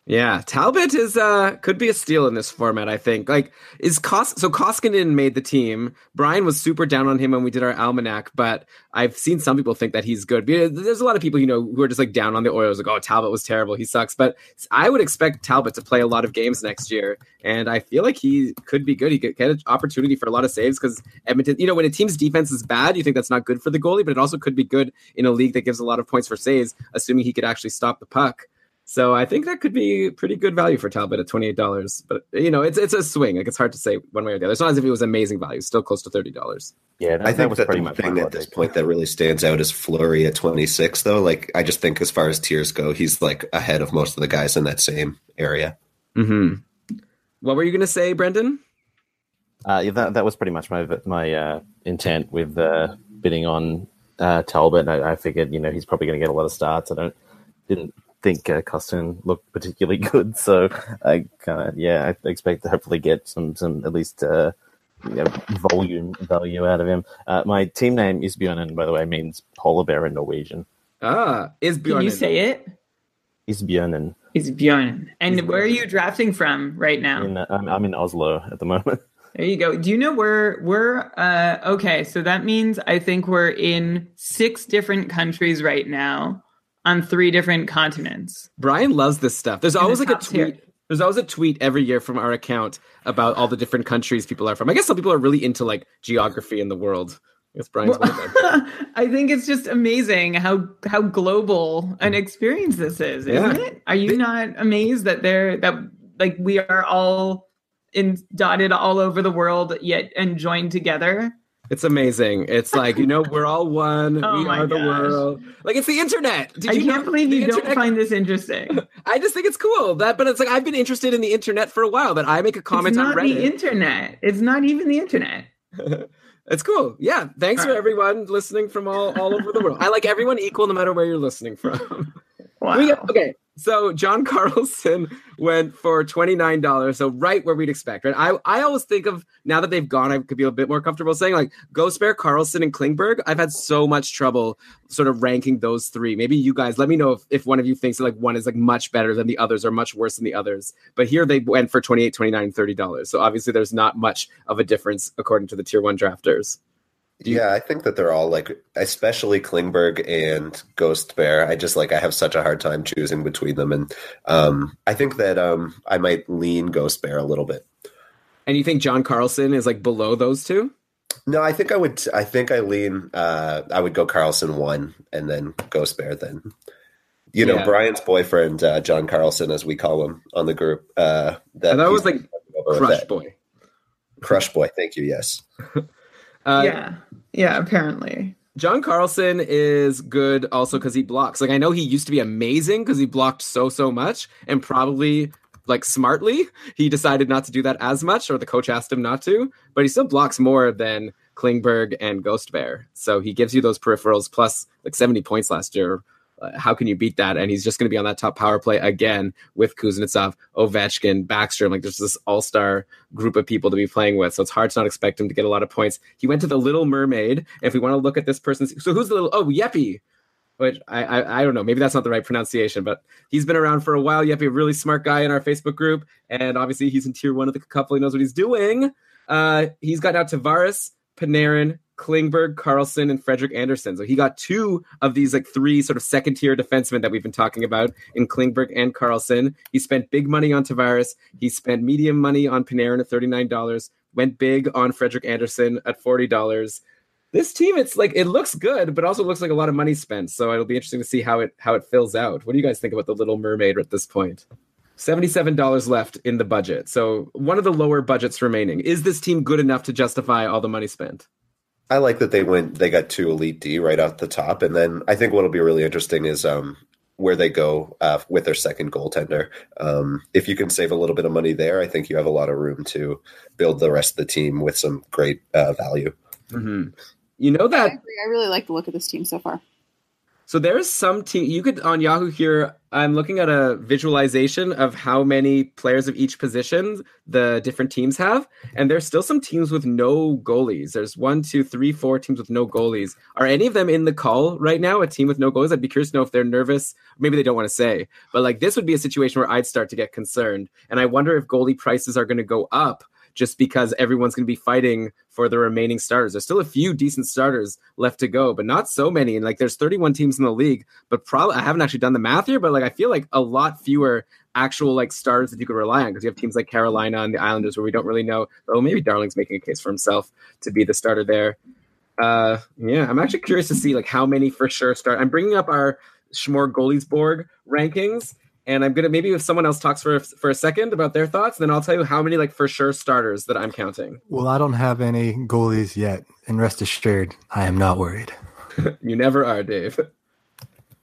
Yeah, Talbot is uh could be a steal in this format. I think. Like, is Kos so Koskinen made the team. Brian was super down on him when we did our almanac, but I've seen some people think that he's good. There's a lot of people you know who are just like down on the Oilers, like, oh, Talbot was terrible, he sucks. But I would expect Talbot to play a lot of games next year, and I feel like he could be good. He could get an opportunity for a lot of saves because Edmonton. You know, when a team's defense is bad, you think that's not good for the goalie, but it also could be good in a league that gives a lot of points for saves, assuming he could actually stop the puck. So I think that could be pretty good value for Talbot at twenty eight dollars. But you know, it's it's a swing. Like it's hard to say one way or the other. It's not as if it was amazing value. It's still close to thirty dollars. Yeah, I think that the thing at this point that really stands out is Fleury at twenty six. Though, like I just think as far as tiers go, he's like ahead of most of the guys in that same area. Hmm. What were you going to say, Brendan? Uh, yeah, that that was pretty much my my uh, intent with uh, bidding on uh, Talbot. I, I figured, you know, he's probably going to get a lot of starts. I don't didn't think uh, Costin looked particularly good. So I kind of yeah, I expect to hopefully get some some at least uh, you know, volume value out of him. Uh, my team name is Bjornen, by the way, means polar bear in Norwegian. Ah, is Can you say it? Is Bjornen. Is Bjornen. And where are you drafting from right now? In, uh, I'm, I'm in Oslo at the moment. There you go. Do you know where we're uh okay, so that means I think we're in six different countries right now on three different continents. Brian loves this stuff. There's always the like a top tier. tweet. There's always a tweet every year from our account about all the different countries people are from. I guess some people are really into like geography in the world. I guess Brian's one of them. I think it's just amazing how how global an experience this is, isn't Yeah. it? Are you not amazed that they're that like we are all in dotted all over the world yet and joined together? It's amazing. It's like you know we're all one. Oh we are the world. Like it's the internet. Did I you can't believe you don't find this interesting. I just think it's cool that, but it's like I've been interested in the internet for a while. That I make a comment it's on not Reddit. the internet. It's not even the internet. It's cool. Yeah. Thanks for everyone listening from all, all over the world. I like everyone equal no matter where you're listening from. Wow. Got- okay. So John Carlson went for $29. So right where we'd expect, right? I, I always think of now that they've gone, I could be a bit more comfortable saying like Ghost Bear, Carlson, and Klingberg. I've had so much trouble sort of ranking those three. Maybe you guys let me know if, if one of you thinks that like one is like much better than the others or much worse than the others. But here they went for 28, 29, $30. So obviously there's not much of a difference according to the tier one drafters. Yeah, I think that they're all like, especially Klingberg and Ghost Bear. I just like I have such a hard time choosing between them, and um, I think that um, I might lean Ghost Bear a little bit. And you think John Carlson is like below those two? No, I think I would. I think I lean. Uh, I would go Carlson one, and then Ghost Bear. Then, you know, Yeah. Brian's boyfriend, uh, John Carlson, as we call him on the group. Uh, that that was like Crush. Boy. Crush Boy. Thank you. Yes. Uh, yeah. Yeah, apparently. John Carlson is good also because he blocks. Like I know he used to be amazing because he blocked so so much, and probably like smartly he decided not to do that as much, or the coach asked him not to. But he still blocks more than Klingberg and Ghost Bear, so he gives you those peripherals plus like seventy points last year. Uh, how can you beat that? And he's just going to be on that top power play again with Kuznetsov, Ovechkin, Backstrom. Like there's this all star group of people to be playing with. So it's hard to not expect him to get a lot of points. He went to the Little Mermaid. If we want to look at this person's, so who's the little? Oh, Yeppy. Which I, I I don't know. Maybe that's not the right pronunciation, but he's been around for a while. Yeppy, a really smart guy in our Facebook group, and obviously he's in tier one of the couple. He knows what he's doing. Uh, he's got now Tavares, Panarin, Klingberg, Carlson, and Frederik Andersen. So he got two of these like three sort of second tier defensemen that we've been talking about in Klingberg and Carlson. He spent big money on Tavares. He spent medium money on Panarin at thirty nine dollars. Went big on Frederik Andersen at forty dollars. This team, it's like it looks good, but also looks like a lot of money spent. So it'll be interesting to see how it how it fills out. What do you guys think about the Little Mermaid at this point? $77 left in the budget. So one of the lower budgets remaining. Is this team good enough to justify all the money spent? I like that they went. They got two elite D right off the top, and then I think what'll be really interesting is um, where they go uh, with their second goaltender. Um, if you can save a little bit of money there, I think you have a lot of room to build the rest of the team with some great uh, value. Mm-hmm. You know I that agree. I really like the look of this team so far. So there's some team you could on Yahoo here. I'm looking at a visualization of how many players of each position the different teams have, and there's still some teams with no goalies. There's one, two, three, four teams with no goalies. Are any of them in the call right now? A team with no goalies? I'd be curious to know if they're nervous. Maybe they don't want to say, but like this would be a situation where I'd start to get concerned, and I wonder if goalie prices are going to go up just because everyone's going to be fighting for the remaining starters. There's still a few decent starters left to go, but not so many. And like there's 31 teams in the league, but probably I haven't actually done the math here, but like I feel like a lot fewer actual like starters that you could rely on because you have teams like Carolina and the Islanders where we don't really know. Oh, maybe Darling's making a case for himself to be the starter there. Uh, yeah, I'm actually curious to see like how many for sure start. I'm bringing up our Schmore goalies board rankings and I'm gonna maybe if someone else talks for for a second about their thoughts, then I'll tell you how many like for sure starters that I'm counting. Well, I don't have any goalies yet, and rest assured, I am not worried. you never are, Dave.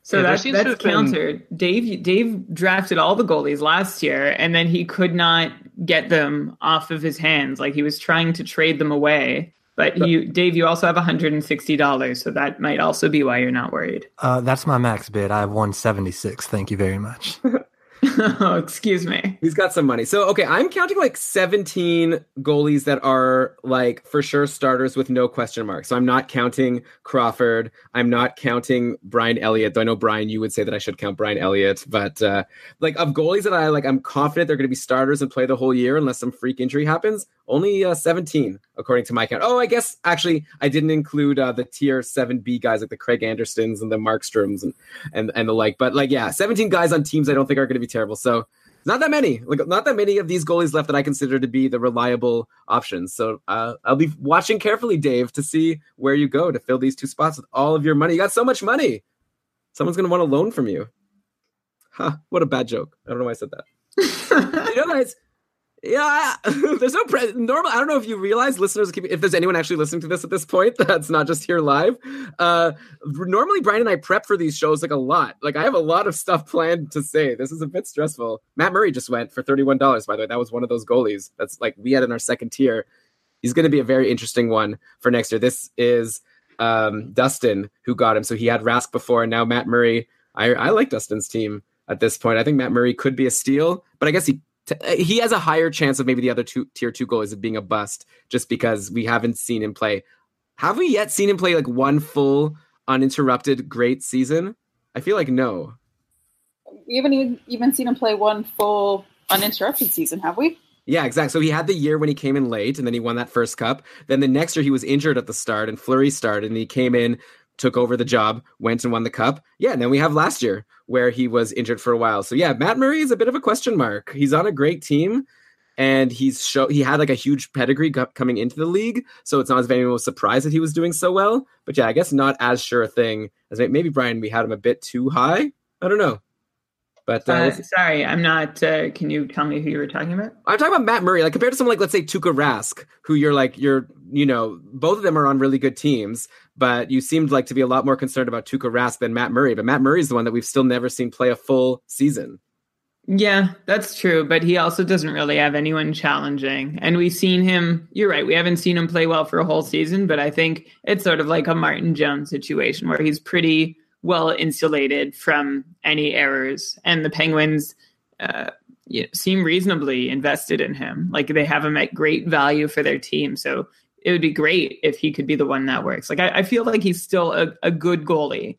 So Yeah, there that, seems to that's have been- countered. Dave Dave drafted all the goalies last year, and then he could not get them off of his hands. Like he was trying to trade them away. But you, Dave, you also have $160, so that might also be why you're not worried. Uh, that's my max bid. I have 176. Thank you very much. oh, excuse me. He's got some money. So okay, I'm counting like 17 goalies that are like for sure starters with no question mark. So I'm not counting Crawford. I'm not counting Brian Elliott. Though I know Brian, you would say that I should count Brian Elliott, but uh, like of goalies that I like, I'm confident they're going to be starters and play the whole year unless some freak injury happens. Only uh, 17 according to my count. Oh, I guess actually I didn't include uh, the tier 7B guys like the Craig Andersons and the Markstroms and and and the like. But like yeah, 17 guys on teams I don't think are going to be terrible. So not that many, like not that many of these goalies left that I consider to be the reliable options. So uh, I'll be watching carefully, Dave, to see where you go to fill these two spots with all of your money. You got so much money. Someone's going to want a loan from you. Huh? What a bad joke. I don't know why I said that. you know, guys. Yeah, there's no pre- normal. I don't know if you realize, listeners, keep- if there's anyone actually listening to this at this point, that's not just here live. Uh, normally, Brian and I prep for these shows like a lot. Like I have a lot of stuff planned to say. This is a bit stressful. Matt Murray just went for thirty-one dollars. By the way, that was one of those goalies. That's like we had in our second tier. He's going to be a very interesting one for next year. This is um, Dustin who got him. So he had Rask before, and now Matt Murray. I, I like Dustin's team at this point. I think Matt Murray could be a steal, but I guess he t- uh, he has a higher chance of maybe the other two tier two goalies of being a bust, just because we haven't seen him play. Have we yet seen him play like one full uninterrupted great season? I feel like no. We haven't even, even seen him play one full uninterrupted season, have we? Yeah, exactly. So he had the year when he came in late, and then he won that first cup. Then the next year he was injured at the start, and Fleury started, and he came in, took over the job, went and won the cup. Yeah, and then we have last year where he was injured for a while. So yeah, Matt Murray is a bit of a question mark. He's on a great team, and he's show he had like a huge pedigree co- coming into the league. So it's not as if anyone was surprised that he was doing so well. But yeah, I guess not as sure a thing as maybe Brian. We had him a bit too high. I don't know. But uh, Uh, sorry, I'm not. Uh, can you tell me who you were talking about? I'm talking about Matt Murray, like compared to someone like let's say Tuukka Rask, who you're like you're you know both of them are on really good teams, but you seemed like to be a lot more concerned about Tuukka Rask than Matt Murray. But Matt Murray is the one that we've still never seen play a full season. Yeah, that's true, but he also doesn't really have anyone challenging. And we've seen him, you're right, we haven't seen him play well for a whole season, but I think it's sort of like a Martin Jones situation where he's pretty well insulated from any errors. And the Penguins uh, you know, seem reasonably invested in him. Like they have him at great value for their team. So it would be great if he could be the one that works. Like I, I feel like he's still a, a good goalie.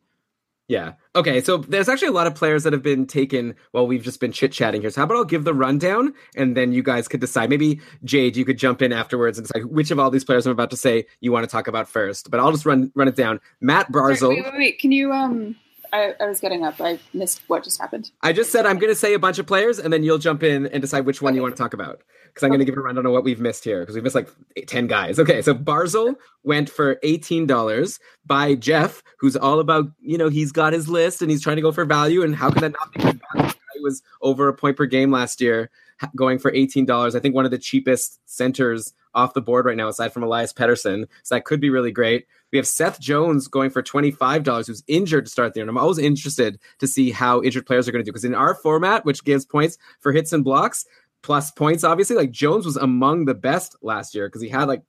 Yeah. Okay. So there's actually a lot of players that have been taken while we've just been chit chatting here. So how about I'll give the rundown and then you guys could decide. Maybe Jade, you could jump in afterwards and decide which of all these players I'm about to say you want to talk about first. But I'll just run run it down. Matt Barzal. Sorry, wait, wait, wait. Can you? Um, I, I was getting up. I missed what just happened. I just said I'm going to say a bunch of players, and then you'll jump in and decide which one you want to talk about. Because I'm going to give a rundown on what we've missed here, because we've missed like eight- ten guys. Okay, so Barzal went for eighteen dollars by Jeff, who's all about you know he's got his list and he's trying to go for value, and how can that not be good value? He was over a point per game last year, going for eighteen dollars. I think one of the cheapest centers off the board right now, aside from Elias Pettersson. So that could be really great. We have Seth Jones going for $25, who's injured to start the year. And I'm always interested to see how injured players are going to do. Because in our format, which gives points for hits and blocks, plus points, obviously, like Jones was among the best last year because he had like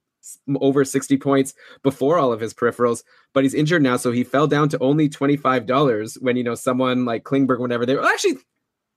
over 60 points before all of his peripherals. but he's injured now, so he fell down to only twenty five dollars. When you know someone like Klingberg, whenever they were actually.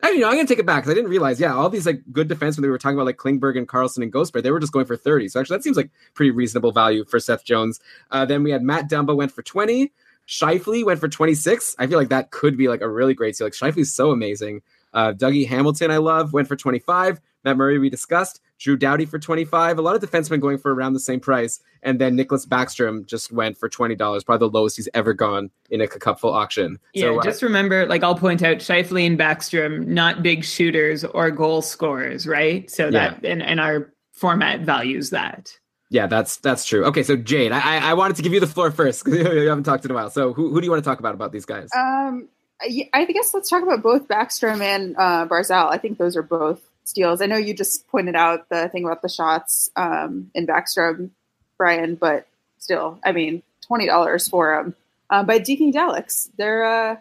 Actually, no, I'm gonna take it back because I didn't realize. Yeah, all these like good defensemen they were talking about, like Klingberg and Carlson and Ghost Bear, they were just going for 30. So actually, that seems like pretty reasonable value for Seth Jones. Uh, then we had Matt Dumba went for 20. Scheifele went for 26. I feel like that could be like a really great deal. Like Scheifele's so amazing. Uh, Dougie Hamilton, I love, went for 25. Matt Murray, we discussed. Drew Doughty for 25. A lot of defensemen going for around the same price. And then Nicklas Backstrom just went for $20, probably the lowest he's ever gone in a cupful auction. Yeah, so, uh, just remember, like I'll point out, Scheifele and Backstrom, not big shooters or goal scorers, right? So that and, and our format values that. yeah, that's that's true. Okay, so Jade, I I- I wanted to give you the floor first because you haven't talked in a while. So who, who do you want to talk about about these guys? Um, I I guess let's talk about both Backstrom and uh, Barzal. I think those are both steals. I know you just pointed out the thing about the shots um, in Backstrom, Brian, but still, I mean, twenty dollars for them um, by Deking Daleks. They're uh,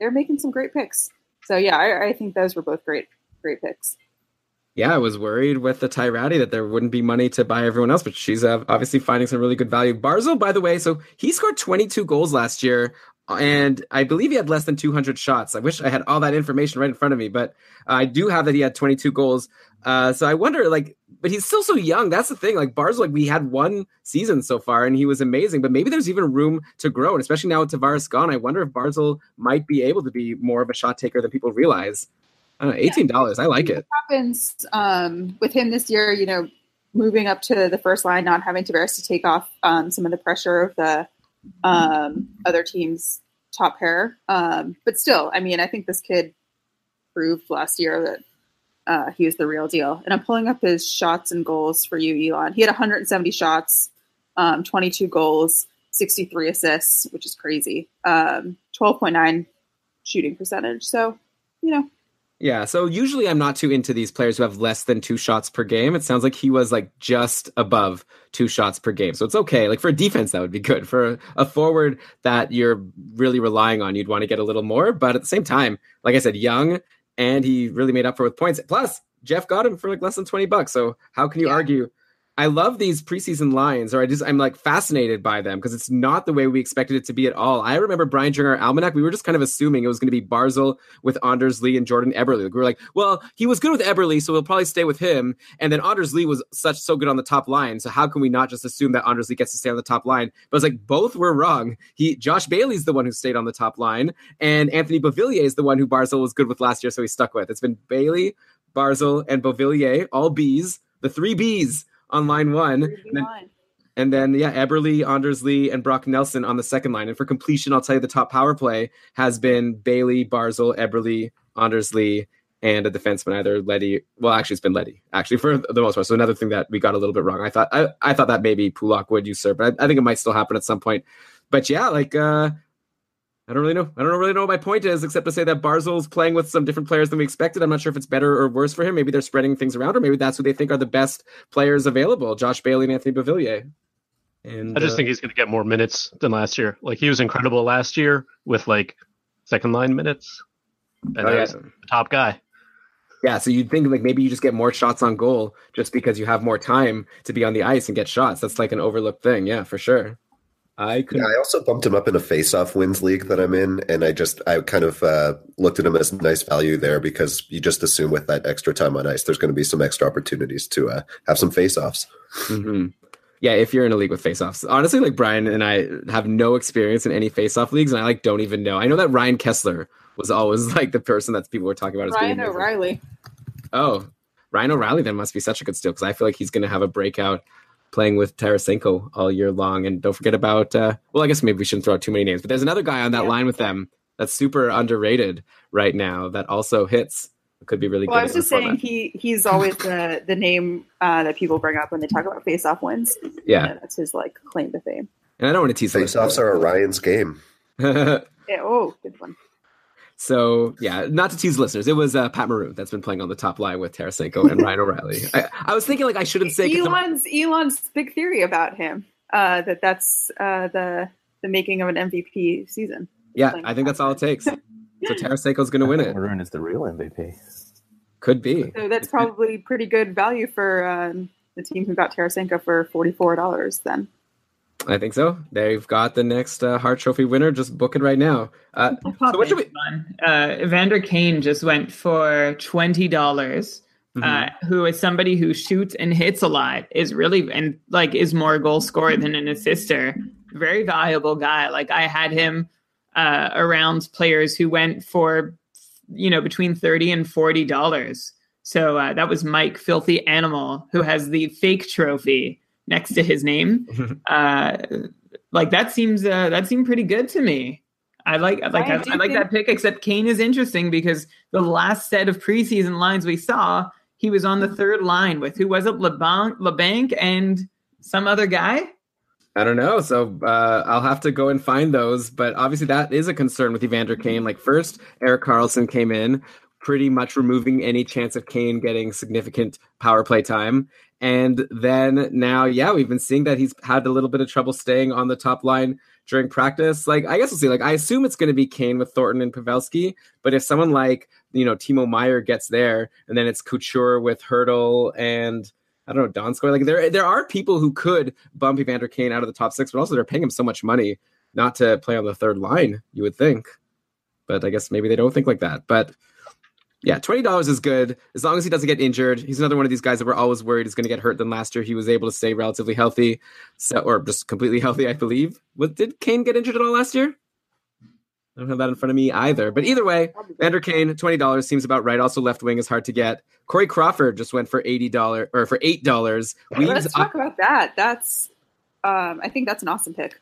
they're making some great picks. So yeah, I, I think those were both great great picks. yeah, I was worried with the Ty Rattie that there wouldn't be money to buy everyone else, but she's uh, obviously finding some really good value. Barzal, by the way, so he scored 22 goals last year, and I believe he had less than 200 shots. I wish I had all that information right in front of me, but I do have that he had 22 goals. Uh, so I wonder, like, but he's still so young. That's the thing. Like Barzal, like we had one season so far, and he was amazing. But maybe there's even room to grow, and especially now with Tavares gone, I wonder if Barzal might be able to be more of a shot taker than people realize. I don't know, eighteen dollars. I like it. happens um, with him this year, you know, moving up to the first line, not having Tavares to take off um, some of the pressure of the um, other team's top pair. Um, but still, I mean, I think this kid proved last year that uh, he was the real deal. And I'm pulling up his shots and goals for you, Elon. He had 170 shots, um, 22 goals, 63 assists, which is crazy. Um, 12.9 shooting percentage. So, you know, Yeah, so usually I'm not too into these players who have less than two shots per game. It sounds like he was like just above two shots per game. So it's okay. Like for a defense, that would be good. For a forward that you're really relying on, you'd want to get a little more. But at the same time, like I said, young and he really made up for it with points. Plus, Jeff got him for like less than 20 bucks. So how can you argue? I love these preseason lines, or I just I'm like fascinated by them because it's not the way we expected it to be at all. I remember Brian during our almanac, we were just kind of assuming it was going to be Barzal with Anders Lee and Jordan Eberle. Like, we were like, well, he was good with Eberle, so we'll probably stay with him. And then Anders Lee was such so good on the top line, so how can we not just assume that Anders Lee gets to stay on the top line? But it's like both were wrong. He Josh Bailey's the one who stayed on the top line, and Anthony Beauvillier is the one who Barzal was good with last year, so he stuck with. It's been Bailey, Barzal, and Beauvillier, all B's, the three B's on line one. And then, and then, yeah, Eberle, Anders Lee, and Brock Nelson on the second line. And for completion, I'll tell you the top power play has been Bailey, Barzal, Eberle, Anders Lee, and a defenseman either Leddy. Well, actually, it's been Leddy actually for the most part. So another thing that we got a little bit wrong. I thought I, I thought that maybe Pulock would usurp, but I, I think it might still happen at some point. But yeah, like uh I don't really know. I don't really know what my point is, except to say that Barzal's playing with some different players than we expected. I'm not sure if it's better or worse for him. Maybe they're spreading things around, or maybe that's who they think are the best players available: Josh Bailey and Anthony Beauvillier. And I just uh, think he's going to get more minutes than last year. Like he was incredible last year with like second line minutes, and Oh, that yeah. the top guy. Yeah, so you'd think like maybe you just get more shots on goal just because you have more time to be on the ice and get shots. That's like an overlooked thing. Yeah, for sure. I could. Yeah, I also bumped him up in a face-off wins league that I'm in, and I just I kind of uh, looked at him as nice value there because you just assume with that extra time on ice, there's going to be some extra opportunities to uh, have some face-offs. hmm Yeah, if you're in a league with faceoffs, honestly, like Brian and I have no experience in any faceoff leagues, and I like don't even know. I know that Ryan Kesler was always like the person that people were talking about as being Ryan amazing. O'Reilly. Oh, Ryan O'Reilly then must be such a good steal because I feel like he's going to have a breakout playing with Tarasenko all year long. And don't forget about, uh, well, I guess maybe we shouldn't throw out too many names, but there's another guy on that line with them that's super underrated right now that also hits. Could be really good. Well, I was just saying format. he he's always the the name uh, that people bring up when they talk about face-off wins. Yeah. You know, that's his like claim to fame. And I don't want to tease the Face-offs are Orion's game. Yeah. Oh, good one. So yeah, not to tease listeners, it was uh, Pat Maroon that's been playing on the top line with Tarasenko and Ryan O'Reilly. I, I was thinking like I shouldn't say 'cause the- Elon's Elon's big theory about him uh, that that's uh, the the making of an MVP season. yeah, I think that's all it takes. So Tarasenko's going to win it. Maroon is the real MVP. Could be. So that's probably pretty good value for um, the team who got Tarasenko for forty four dollars. Then I think so. They've got the next uh, Hart Trophy winner. Just book it right now. Uh, so what should we? Uh, Evander Kane just went for twenty dollars. Uh, Mm-hmm. who is somebody who shoots and hits a lot is really and like is more a goal scorer than an assister. Very valuable guy. Like I had him uh, around players who went for you know between thirty and forty dollars. So uh, that was Mike Filthy Animal who has the fake trophy next to his name. uh, like that seems uh, that seemed pretty good to me. I like I like I I, I like think- that pick. Except Kane is interesting because the last set of preseason lines we saw, he was on the third line with who was it, Labanc, Labanc and some other guy. I don't know. So uh, I'll have to go and find those. But obviously, that is a concern with Evander Kane. Like, first, Erik Karlsson came in, pretty much removing any chance of Kane getting significant power play time. And then now, yeah, we've been seeing that he's had a little bit of trouble staying on the top line during practice. Like, I guess we'll see. Like, I assume it's going to be Kane with Thornton and Pavelski. But if someone like, you know, Timo Meier gets there, and then it's Couture with Hertl and I don't know, Donskoy. Like there, there are people who could bump Evander Kane out of the top six, but also they're paying him so much money not to play on the third line. You would think, but I guess maybe they don't think like that. But yeah, twenty dollars is good as long as he doesn't get injured. He's another one of these guys that we're always worried is going to get hurt. Than last year, he was able to stay relatively healthy, so or just completely healthy, I believe. What did Kane get injured at all last year? I don't have that in front of me either. But either way, Vander Kane, twenty dollars seems about right. Also, left wing is hard to get. Corey Crawford just went for eighty dollars or for eight dollars. Let's talk about that. That's, um, I think that's an awesome pick.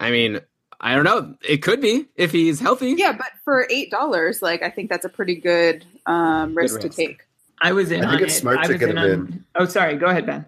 I mean, I don't know. It could be if he's healthy. Yeah, but for eight dollars, like I think that's a pretty good um, risk to risk. take. I was in. I think on it's it. smart I to get him on- in. Oh, sorry. Go ahead, Ben.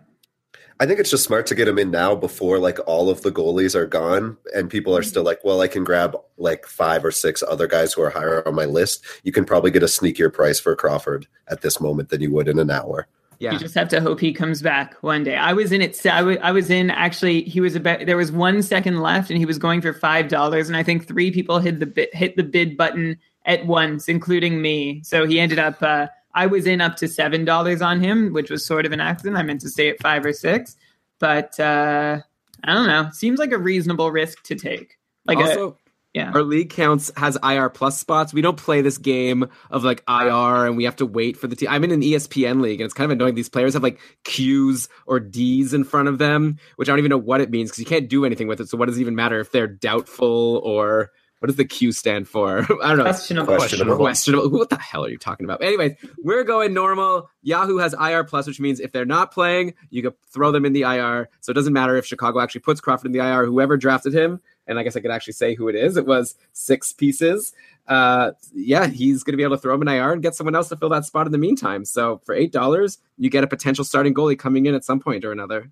I think it's just smart to get him in now before like all of the goalies are gone and people are still like, well, I can grab like five or six other guys who are higher on my list. You can probably get a sneakier price for Crawford at this moment than you would in an hour. Yeah. You just have to hope he comes back one day. I was in it. I was in actually. He was about. There was one second left, and he was going for five dollars. And I think three people hit the bid, hit the bid button at once, including me. So he ended up. Uh, I was in up to seven dollars on him, which was sort of an accident. I meant to stay at five or six, but uh, I don't know. Seems like a reasonable risk to take. Like a, also, yeah. our league counts has IR plus spots. We don't play this game of like IR and we have to wait for the team. I'm in an ESPN league and it's kind of annoying. These players have like Q's or D's in front of them, which I don't even know what it means because you can't do anything with it. So what does it even matter if they're doubtful or what does the Q stand for? I don't know. Questionable. Questionable. Questionable. What the hell are you talking about? Anyways, we're going normal. Yahoo has IR plus, which means if they're not playing, you can throw them in the IR. So it doesn't matter if Chicago actually puts Crawford in the IR. Whoever drafted him, and I guess I could actually say who it is. It was Sixpence. Uh, yeah, he's going to be able to throw him an IR and get someone else to fill that spot in the meantime. So for eight dollars, you get a potential starting goalie coming in at some point or another.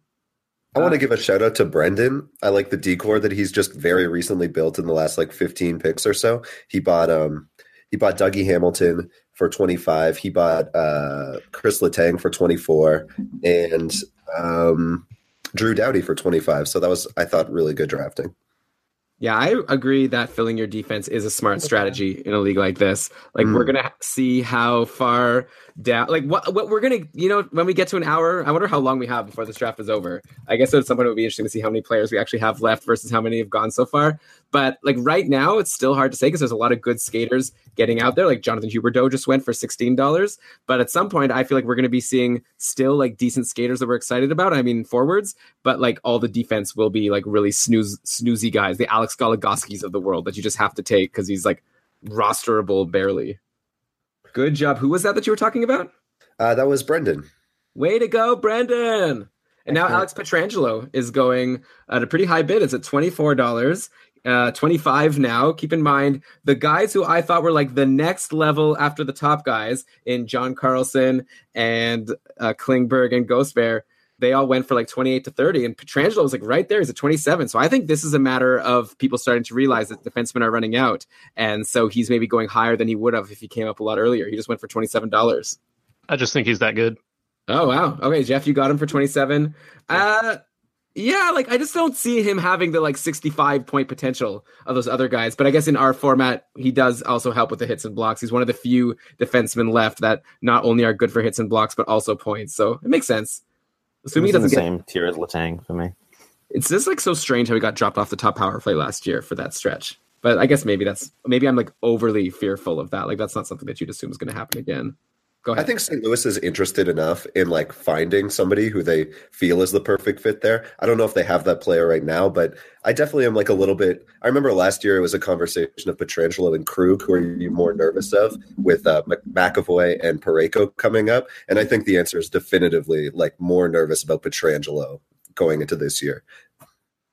I want to give a shout out to Brendan. I like the decor that he's just very recently built in the last like 15 picks or so. He bought um he bought Dougie Hamilton for 25. He bought uh Chris Letang for 24 and um Drew Doughty for 25. So that was I thought really good drafting. Yeah, I agree that filling your defense is a smart strategy in a league like this. Like we're Mm. gonna see how far down. Like what what we're gonna you know when we get to an hour. I wonder how long we have before this draft is over. I guess at some point it would be interesting to see how many players we actually have left versus how many have gone so far. But like right now, it's still hard to say because there's a lot of good skaters getting out there. Like Jonathan Huberdeau just went for sixteen dollars. But at some point, I feel like we're gonna be seeing still like decent skaters that we're excited about. I mean forwards, but like all the defense will be like really snooze snoozy guys, the Alex Goligoskis of the world that you just have to take because he's like rosterable barely. Good job. Who was that that you were talking about? Uh that was Brendan. Way to go, Brendan. And now Alex Pietrangelo is going at a pretty high bid. It's at $24, uh, 25 now. Keep in mind, the guys who I thought were like the next level after the top guys in John Carlson and uh, Klingberg and Ghost Bear, they all went for like 28 to 30. And Pietrangelo was like right there. He's at 27. So I think this is a matter of people starting to realize that defensemen are running out. And so he's maybe going higher than he would have if he came up a lot earlier. He just went for $27. I just think he's that good. Oh wow. Okay, Jeff, you got him for 27. Uh yeah, like I just don't see him having the like 65 point potential of those other guys. But I guess in our format, he does also help with the hits and blocks. He's one of the few defensemen left that not only are good for hits and blocks, but also points. So it makes sense. Assuming he in the doesn't get same tier as Letang for me. It's just like so strange how he got dropped off the top power play last year for that stretch. But I guess maybe that's maybe I'm like overly fearful of that. Like that's not something that you'd assume is going to happen again. Go I think St. Louis is interested enough in like finding somebody who they feel is the perfect fit there. I don't know if they have that player right now, but I definitely am like a little bit. I remember last year it was a conversation of Pietrangelo and Krug. Who are you more nervous of with uh, McAvoy and Parayko coming up? And I think the answer is definitively like more nervous about Pietrangelo going into this year.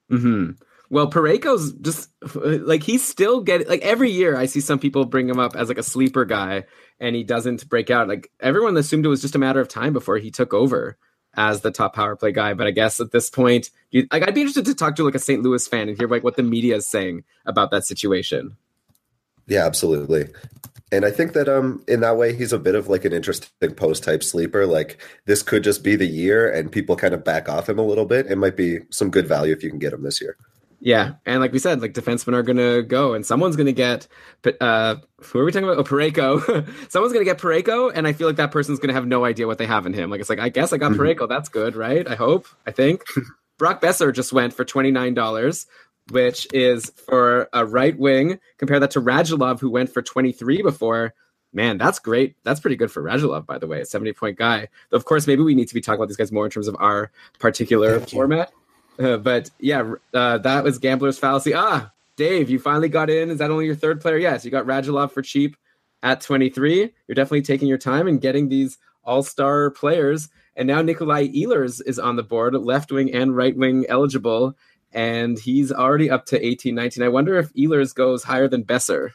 hmm Well, Parayko's just like he's still getting like every year. I see some people bring him up as like a sleeper guy, and he doesn't break out. Like everyone assumed it was just a matter of time before he took over as the top power play guy. But I guess at this point, you, like I'd be interested to talk to like a St. Louis fan and hear like what the media is saying about that situation. Yeah, absolutely. And I think that um in that way he's a bit of like an interesting post type sleeper. Like this could just be the year and people kind of back off him a little bit. It might be some good value if you can get him this year. Yeah, and like we said, like defensemen are gonna go, and someone's gonna get. Uh, who are we talking about? Oh, Parayko. someone's gonna get Parayko, and I feel like that person's gonna have no idea what they have in him. Like it's like I guess I got Mhm. Parayko. That's good, right? I hope. I think. Brock Boeser just went for twenty nine dollars, which is for a right wing. Compare that to Radulov, who went for twenty three before. Man, that's great. That's pretty good for Radulov, by the way, a 70 point guy. Of course, maybe we need to be talking about these guys more in terms of our particular format. But yeah, uh, that was Gambler's Fallacy. Ah, Dave, you finally got in. Is that only your third player? Yes, you got Radulov for cheap at 23. You're definitely taking your time and getting these all star players. And now Nikolai Ehlers is on the board, left wing and right wing eligible. And he's already up to 18, 19. I wonder if Ehlers goes higher than Boeser.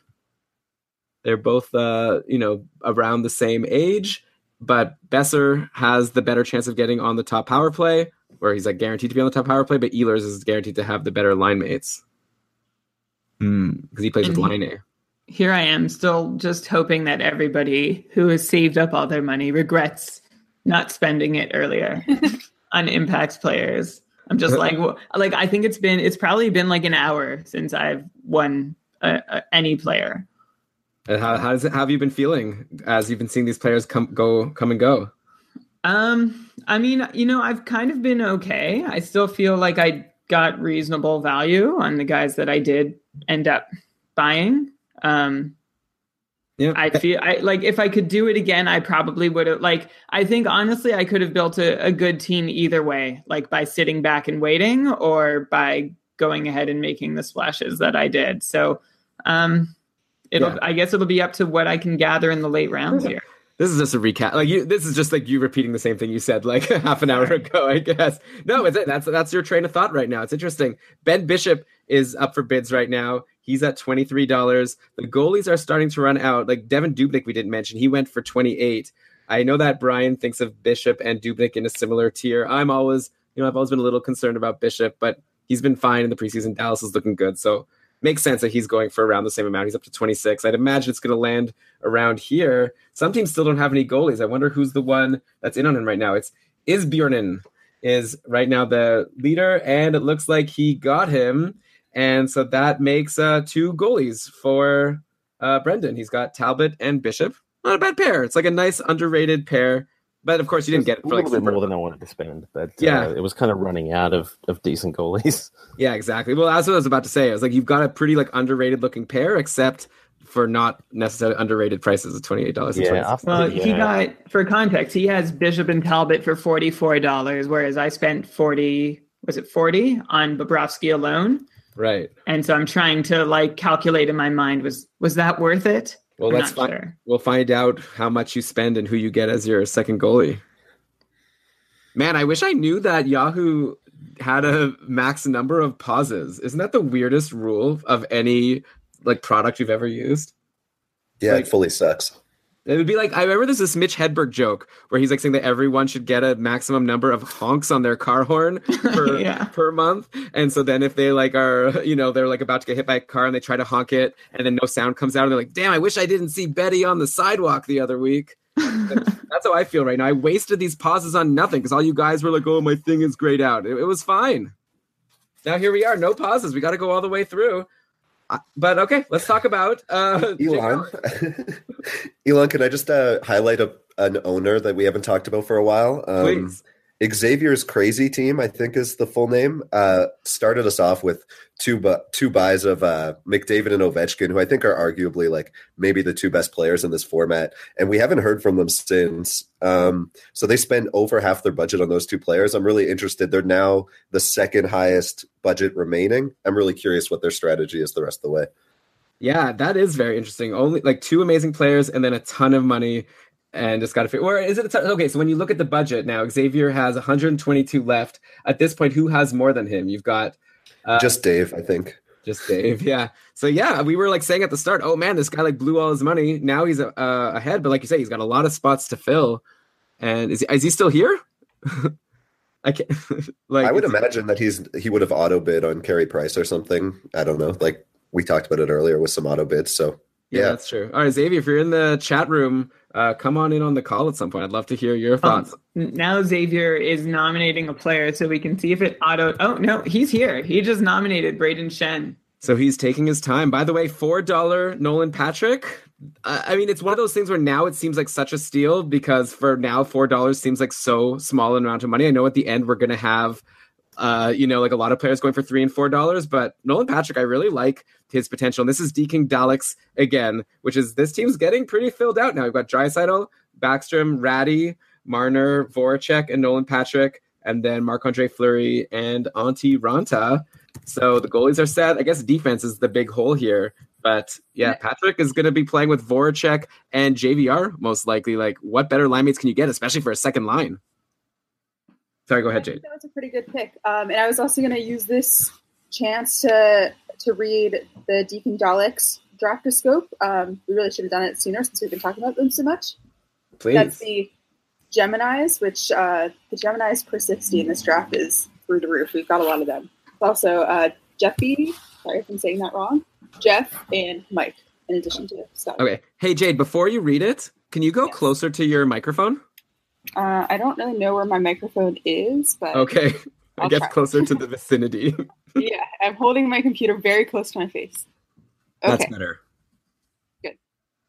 They're both, uh, you know, around the same age, but Boeser has the better chance of getting on the top power play, where he's like guaranteed to be on the top power play, but Ehlers is guaranteed to have the better line mates. Because he plays with And line A. Here I am, still just hoping that everybody who has saved up all their money regrets not spending it earlier on impact players. I'm just like, like I think it's been, it's probably been like an hour since I've won uh, uh, any player. And how, how, does it, how have you been feeling as you've been seeing these players come go come and go? Um, I mean, you know, I've kind of been okay. I still feel like I got reasonable value on the guys that I did end up buying. Um, Yeah, I feel I like if I could do it again, I probably would have like I think honestly I could have built a, a good team either way, like by sitting back and waiting or by going ahead and making the splashes that I did. So um it'll Yeah. I guess it'll be up to what I can gather in the late rounds here. This is just a recap. Like you, this is just like you repeating the same thing you said like half an hour ago. I guess. No, it's it. That's that's your train of thought right now. It's interesting. Ben Bishop is up for bids right now. He's at twenty three dollars. The goalies are starting to run out. Like Devan Dubnyk, we didn't mention. He went for twenty eight. I know that Brian thinks of Bishop and Dubnik in a similar tier. I'm always, you know, I've always been a little concerned about Bishop, but he's been fine in the preseason. Dallas is looking good, so makes sense that he's going for around the same amount. He's up to 26. I'd imagine it's going to land around here. Some teams still don't have any goalies. I wonder who's the one that's in on him right now. It's is Bjornen is right now the leader, and it looks like he got him. And so that makes uh, two goalies for uh, Brendan. He's got Talbot and Bishop. Not a bad pair. It's like a nice underrated pair. But of course, you didn't get it a for like little bit more than I wanted to spend, but Yeah. uh, it was kind of running out of, of decent goalies. Yeah, exactly. Well, that's what I was about to say. I was like, you've got a pretty like underrated looking pair, except for not necessarily underrated prices of twenty eight dollars. Yeah, after- Well, he got for context, he has Bishop and Talbot for forty four dollars, whereas I spent forty was it forty on Bobrovsky alone? right. And so I'm trying to like calculate in my mind was was that worth it? Well, I'm let's find. sure. We'll find out how much you spend and who you get as your second goalie. Man, I wish I knew that Yahoo had a max number of pauses. Isn't that the weirdest rule of any like product you've ever used? Yeah, Like- it fully sucks. It would be like I remember there's this Mitch Hedberg joke where he's like saying that everyone should get a maximum number of honks on their car horn per Yeah. per month, and so then if they like are you know they're like about to get hit by a car and they try to honk it and then no sound comes out and they're like, damn, I wish I didn't see Betty on the sidewalk the other week. That's how I feel right now. I wasted these pauses on nothing because all you guys were like, oh, my thing is grayed out. It, it was fine. Now here we are, no pauses. We got to go all the way through. Uh, but okay, let's talk about uh, Elon, Elon, can I just uh, highlight a, an owner that we haven't talked about for a while? Um, Please. Xavier's crazy team, I think is the full name, uh, started us off with two bu- two buys of uh, McDavid and Ovechkin, who I think are arguably like maybe the two best players in this format, and we haven't heard from them since. Um, so they spent over half their budget on those two players. I'm really interested. They're now the second highest budget remaining. I'm really curious what their strategy is the rest of the way. Yeah, that is very interesting. Only like two amazing players and then a ton of money, and just got to figure. Or is it? Okay, so when you look at the budget now, Xavier has 122 left. At this point, who has more than him? You've got uh, Just Dave, I think. just Dave. Yeah. So yeah, we were like saying at the start, oh man, this guy like blew all his money. Now he's uh, ahead, but like you say, he's got a lot of spots to fill. And is he, is he still here? I can't. like I would imagine that he's he would have auto bid on Carey Price or something. I don't know. Like we talked about it earlier with some auto bids. So Yeah, yeah, that's true. All right, Xavier, if you're in the chat room, uh, come on in on the call at some point. I'd love to hear your thoughts. Um, now Xavier is nominating a player so we can see if it auto. Oh no, he's here. He just nominated Brayden Schenn. So he's taking his time. By the way, four dollar Nolan Patrick. I I mean, it's one of those things where now it seems like such a steal because for now four dollars seems like so small an amount of money. I know at the end we're gonna have, uh, you know, like a lot of players going for three and four dollars, but Nolan Patrick, I really like his potential. And this is Deking Daleks again, which is this team's getting pretty filled out now. We've got Draisaitl, Backstrom, Rattie, Marner, Voracek, and Nolan Patrick, and then Marc Andre Fleury and Antti Raanta. So the goalies are set. I guess defense is the big hole here. But yeah, Patrick is going to be playing with Voracek and JVR most likely. Like, what better line mates can you get, especially for a second line? Sorry, go ahead, Jade. That was a pretty good pick. Um, and I was also going to use this chance to to read the Deking Daleks draftoscope. Um, we really should have done it sooner since we've been talking about them so much. Please. That's the Geminis, which uh, the Geminis per 60 in this draft is through the roof. We've got a lot of them. Also, uh, Jeffy, sorry if I'm saying that wrong, Jeff and Mike, in addition to Scott. Okay. Hey, Jade, before you read it, can you go closer to your microphone? Uh, I don't really know where my microphone is, but Okay. I I'll guess try. closer to the vicinity. yeah, I'm holding my computer very close to my face. That's Okay. better.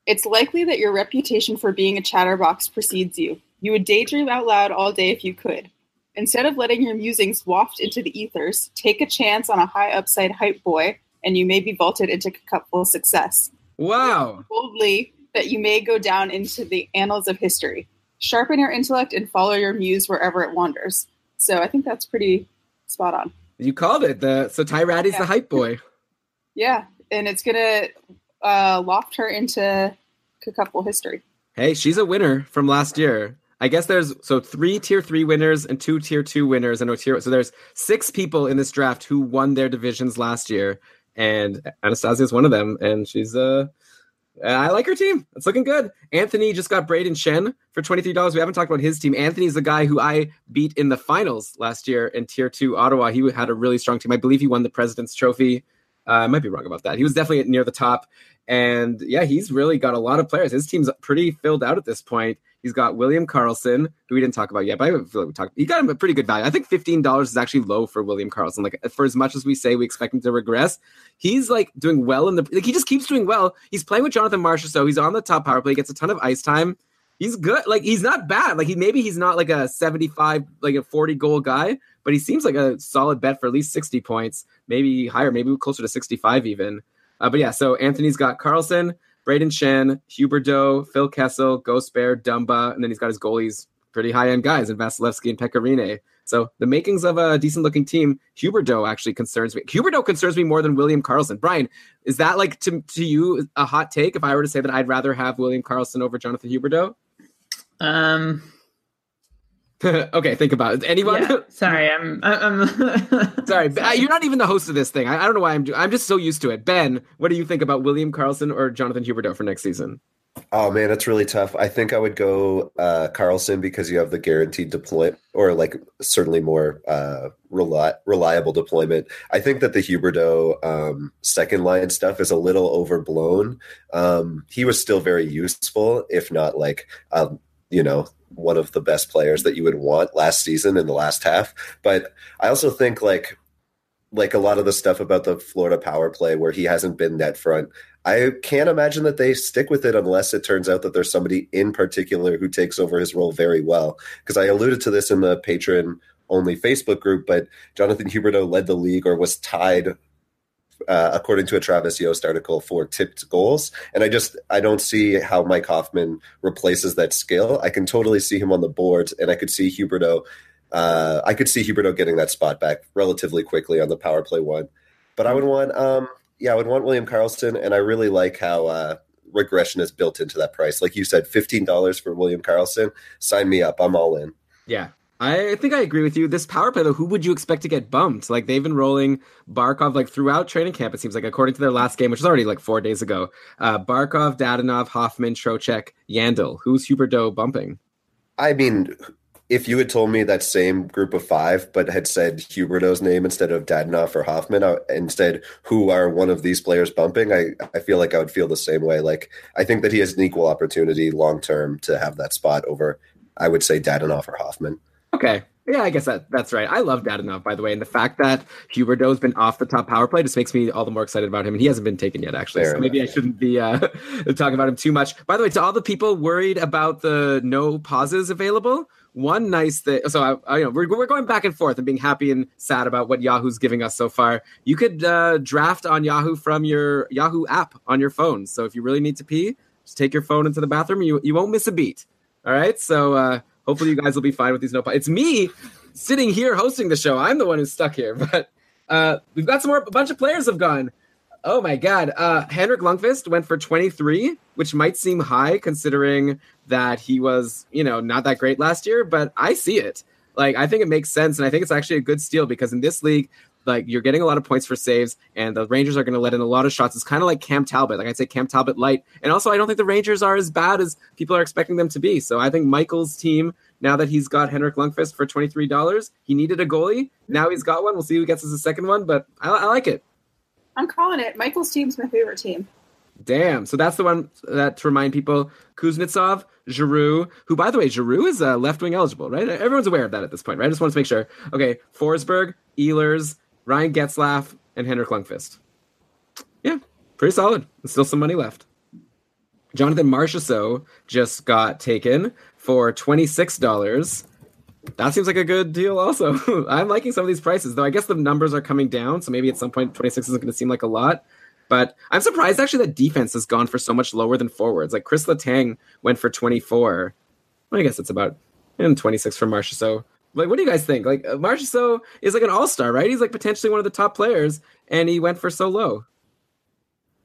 It's likely that your reputation for being a chatterbox precedes you. You would daydream out loud all day if you could. Instead of letting your musings waft into the ethers, take a chance on a high upside hype boy, and you may be vaulted into a cupful success. Wow. Boldly that you may go down into the annals of history. Sharpen your intellect and follow your muse wherever it wanders. So I think that's pretty spot on. You called it. The so Ty Rattie's Yeah. the hype boy. Yeah, and it's gonna uh, loft her into cupful history. Hey, she's a winner from last year. I guess there's so three tier three winners and two tier two winners and a tier. So there's six people in this draft who won their divisions last year, and Anastasia is one of them. And she's uh, I like her team. It's looking good. Anthony just got Brayden Schenn for twenty three dollars. We haven't talked about his team. Anthony's the guy who I beat in the finals last year in tier two Ottawa. He had a really strong team. I believe he won the President's Trophy. Uh, I might be wrong about that. He was definitely near the top. And yeah, he's really got a lot of players. His team's pretty filled out at this point. He's got William Karlsson, who we didn't talk about yet, but I feel like we talked. He got him a pretty good value. I think fifteen dollars is actually low for William Karlsson. Like for as much as we say we expect him to regress, he's like doing well in the. Like he just keeps doing well. He's playing with Jonathan Marsh, so he's on the top power play. He gets a ton of ice time. He's good. Like he's not bad. Like he maybe he's not like a seventy-five, like a forty goal guy, but he seems like a solid bet for at least sixty points, maybe higher, maybe closer to sixty-five even. Uh, but yeah, so Anthony's got Karlsson, Brayden Schenn, Huberdeau, Phil Kessel, Ghost Bear, Dumba, and then he's got his goalies, pretty high end guys in Vasilevskiy and Pekka Rinne. So the makings of a decent looking team. Huberdeau actually concerns me. Huberdeau concerns me more than William Karlsson. Brian, is that like to, to you a hot take if I were to say that I'd rather have William Karlsson over Jonathan Huberdeau? Um, okay, think about it. Anyone? yeah, sorry, I'm. I'm Sorry, Ben, you're not even the host of this thing. I, I don't know why I'm. Do- I'm just so used to it. Ben, what do you think about William Karlsson or Jonathan Huberdeau for next season? Oh man, that's really tough. I think I would go uh, Karlsson because you have the guaranteed deployment, or like certainly more uh, reli- reliable deployment. I think that the Huberdeau um, second line stuff is a little overblown. Um, he was still very useful, if not like um, you know one of the best players that you would want last season in the last half. But I also think like like a lot of the stuff about the Florida power play where he hasn't been net front. I can't imagine that they stick with it unless it turns out that there's somebody in particular who takes over his role very well. Because I alluded to this in the patron only Facebook group, but Jonathan Huberdeau led the league or was tied, uh, according to a Travis Yost article, for tipped goals. And I just I don't see how Mike Hoffman replaces that skill. I can totally see him on the boards, and I could see Huberdeau. Uh, I could see Huberdeau getting that spot back relatively quickly on the power play one. But I would want, um, yeah, I would want William Karlsson, and I really like how uh, regression is built into that price. Like you said, fifteen dollars for William Karlsson. Sign me up. I'm all in. Yeah. I think I agree with you. This power play, though, who would you expect to get bumped? Like they've been rolling Barkov like throughout training camp. It seems like according to their last game, which was already like four days ago. Uh, Barkov, Dadonov, Hoffman, Trocheck, Yandle. Who's Huberdeau bumping? I mean, if you had told me that same group of five, but had said Huberdeau's name instead of Dadonov or Hoffman, instead, who are one of these players bumping, I, I feel like I would feel the same way. Like, I think that he has an equal opportunity long term to have that spot over, I would say, Dadonov or Hoffman. Okay. Yeah, I guess that that's right. I love Dadonov, by the way, and the fact that Huberdeau's been off the top power play just makes me all the more excited about him. And he hasn't been taken yet, actually. Fair so maybe enough. I shouldn't be uh, talking about him too much. By the way, to all the people worried about the no pauses available, one nice thing. So I, I you know we're we're going back and forth and being happy and sad about what Yahoo's giving us so far. You could uh, draft on Yahoo from your Yahoo app on your phone. So if you really need to pee, just take your phone into the bathroom. You you won't miss a beat. All right. So uh, hopefully you guys will be fine with these no. It's me sitting here hosting the show. I'm the one who's stuck here, but uh, we've got some more. A bunch of players have gone. Oh my god. Uh, Henrik Lundqvist went for 23, which might seem high considering that he was, you know, not that great last year, but I see it. Like I think it makes sense and I think it's actually a good steal because in this league like you're getting a lot of points for saves, and the Rangers are going to let in a lot of shots. It's kind of like Cam Talbot, like I'd say Cam Talbot light. And also, I don't think the Rangers are as bad as people are expecting them to be. So I think Michael's team, now that he's got Henrik Lundqvist for twenty three dollars, he needed a goalie. Now he's got one. We'll see who gets as a second one, but I, I like it. I'm calling it. Michael's team's my favorite team. Damn. So that's the one that to remind people Kuznetsov, Giroux, who, by the way, Giroux is uh, left wing eligible, right? Everyone's aware of that at this point, right? I just want to make sure. Okay. Forsberg, Ehlers, Ryan Getzlaf, and Henrik Lundqvist. Yeah. Pretty solid. Still some money left. Jonathan Marchessault just got taken for $26. That seems like a good deal also. I'm liking some of these prices, though I guess the numbers are coming down, so maybe at some point 26 isn't going to seem like a lot. But I'm surprised actually that defense has gone for so much lower than forwards. Like Chris Letang went for 24. Well, I guess it's about and 26 for Marchessault. Like, what do you guys think? Like, uh, Marchessault is like an all-star, right? He's like potentially one of the top players, and he went for so low.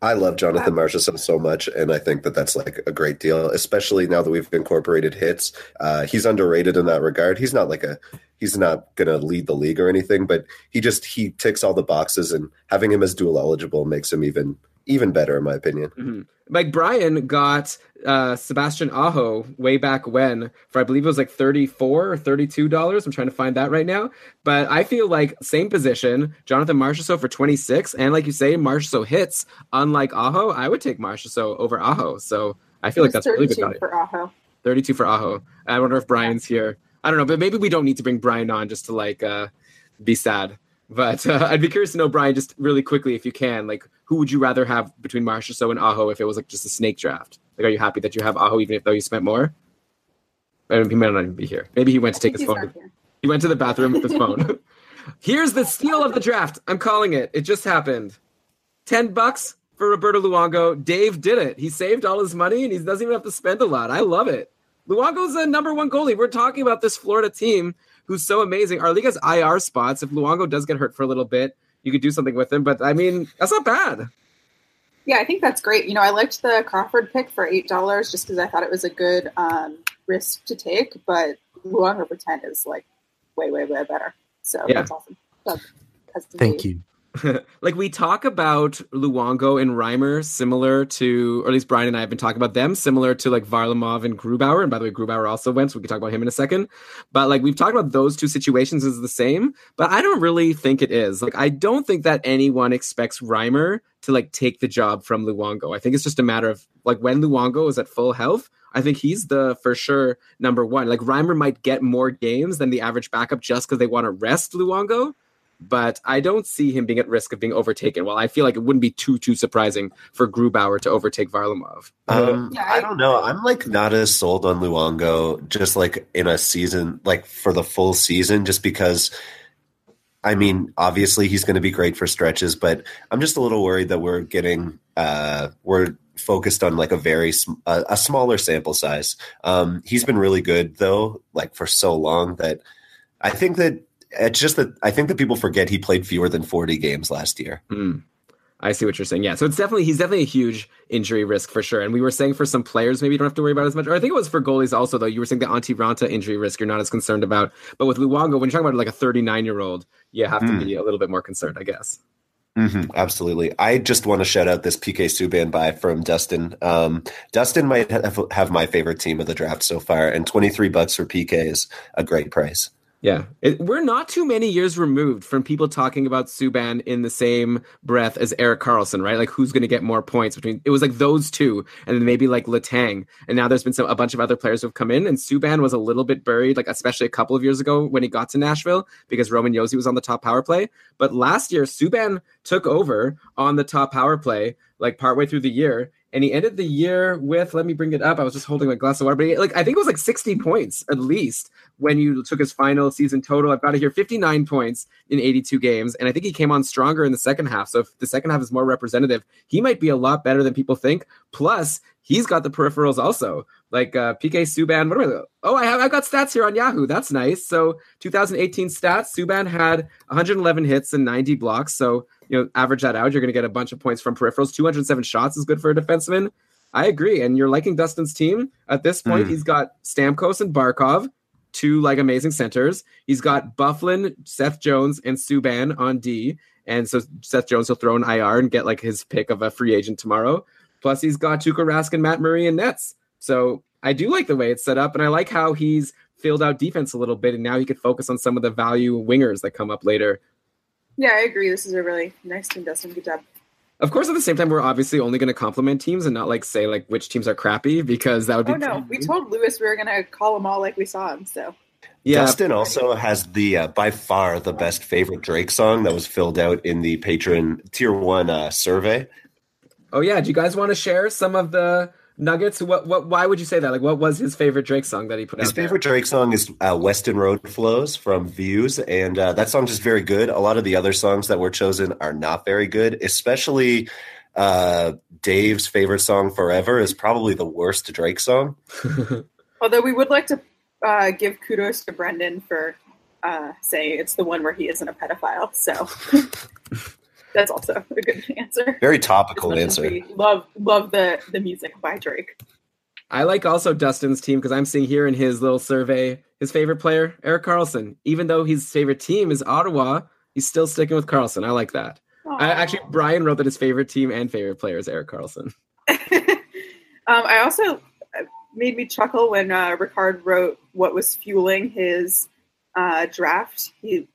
I love Jonathan Marchessault so much, and I think that that's like a great deal, especially now that we've incorporated hits. Uh, he's underrated in that regard. He's not like a he's not going to lead the league or anything, but he just he ticks all the boxes, and having him as dual eligible makes him even even better, in my opinion. Mhm. Like Brian got uh, Sebastian Aho way back when for I believe it was like thirty four or thirty two dollars. I'm trying to find that right now, but I feel like same position, Jonathan Marchessault for twenty six, and like you say, Marchessault hits. Unlike Aho, I would take Marchessault over Aho. So I feel like It was that's really good value. for Aho. 32 for Aho. I wonder if Brian's here. I don't know, but maybe we don't need to bring Brian on just to like uh, be sad. But uh, I'd be curious to know, Brian, just really quickly, if you can, like, who would you rather have between Marchessault and Aho if it was like just a snake draft? Like, are you happy that you have Aho even if though you spent more? I mean, he might not even be here. Maybe he went to take his phone. He went to the bathroom with his phone. Here's the steal of the draft. I'm calling it. It just happened. 10 bucks for Roberto Luongo. Dave did it. He saved all his money and he doesn't even have to spend a lot. I love it. Luongo's the number one goalie. We're talking about this Florida team who's so amazing. Our league has IR spots. If Luongo does get hurt for a little bit, you could do something with him. But I mean, that's not bad. Yeah, I think that's great. You know, I liked the Crawford pick for eight dollars just because I thought it was a good um, risk to take. But Luongo for ten is like way, way, way better. So Yeah. that's awesome. That's Thank move. you. like we talk about Luongo and Reimer similar to, or at least Brian and I have been talking about them similar to like Varlamov and Grubauer. And by the way, Grubauer also went, so we can talk about him in a second. But like we've talked about those two situations as the same, but I don't really think it is. Like I don't think that anyone expects Reimer to like take the job from Luongo. I think it's just a matter of like when Luongo is at full health. I think he's the for sure number one. Like Reimer might get more games than the average backup just because they want to rest Luongo. But I don't see him being at risk of being overtaken. Well, I feel like it wouldn't be too too surprising for Grubauer to overtake Varlamov. Um, Yeah, I I- don't know. I'm like not as sold on Luongo just like in a season, like for the full season, just because. I mean, obviously he's going to be great for stretches, but I'm just a little worried that we're getting uh, we're focused on like a very sm- a, a smaller sample size. Um, he's been really good though, like for so long that I think that it's just that I think that people forget he played fewer than 40 games last year. Hmm. I see what you're saying. Yeah, so it's definitely he's definitely a huge injury risk for sure. And we were saying for some players maybe you don't have to worry about as much. Or I think it was for goalies also though. You were saying the Antti Raanta injury risk you're not as concerned about. But with Luongo, when you're talking about like a 39 year old, you have to Hmm. be a little bit more concerned, I guess. hmm absolutely. I just want to shout out this PK Subban buy from Dustin. Um, Dustin might have, have my favorite team of the draft so far, and 23 bucks for PK is a great price. Yeah, it, we're not too many years removed from people talking about Subban in the same breath as Erik Karlsson, right? Like who's going to get more points between? It was like those two, and then maybe like Letang, and now there's been some a bunch of other players who have come in, and Subban was a little bit buried, like especially a couple of years ago when he got to Nashville because Roman Josi was on the top power play. But last year, Subban took over on the top power play like partway through the year. And he ended the year with, let me bring it up. I was just holding my glass of water, but he, like I think it was like 60 points at least when you took his final season total. I've got it here 59 points in 82 games. And I think he came on stronger in the second half. So if the second half is more representative, he might be a lot better than people think. Plus, he's got the peripherals also. Like uh, PK Subban. What am I? Oh, I have I got stats here on Yahoo. That's nice. So 2018 stats. Subban had 111 hits and 90 blocks. So you know, average that out, you're going to get a bunch of points from peripherals. 207 shots is good for a defenseman. I agree. And you're liking Dustin's team at this point. Mhm. He's got Stamkos and Barkov, two like amazing centers. He's got Byfuglien, Seth Jones, and Subban on D. And so Seth Jones will throw an IR and get like his pick of a free agent tomorrow. Plus, he's got Tuukka Rask and Matt Murray and Nets. So I do like the way it's set up, and I like how he's filled out defense a little bit, and now he could focus on some of the value wingers that come up later. Yeah, I agree. This is a really nice team, Dustin. Good job. Of course, at the same time, we're obviously only going to compliment teams and not like say like which teams are crappy because that would be Oh no, we told Lewis we were gonna call them all like we saw them. So yeah. Dustin also has the uh, by far the best favorite Drake song that was filled out in the patron tier one uh, survey. Oh yeah. Do you guys want to share some of the nuggets? What what? Why would you say that? Like, what was his favorite Drake song that he put His out? there? favorite Drake song is uh, "Weston Road Flows" from Views, and uh, that song's just very good. A lot of the other songs that were chosen are not very good, especially uh, Dave's favorite song "Forever" is probably the worst Drake song. although we would like to uh, give kudos to Brendan for uh, saying it's the one where he isn't a pedophile. So that's also a good answer. Very topical much answer. love love the the music by Drake. I like also Dustin's team because I'm seeing here in his little survey his favorite player, Erik Karlsson. Even though his favorite team is Ottawa, he's still sticking with Karlsson. I like that. I, actually, Brian wrote that his favorite team and favorite player is Erik Karlsson. um, I also uh, made me chuckle when uh, Ricard wrote what was fueling his uh, draft. He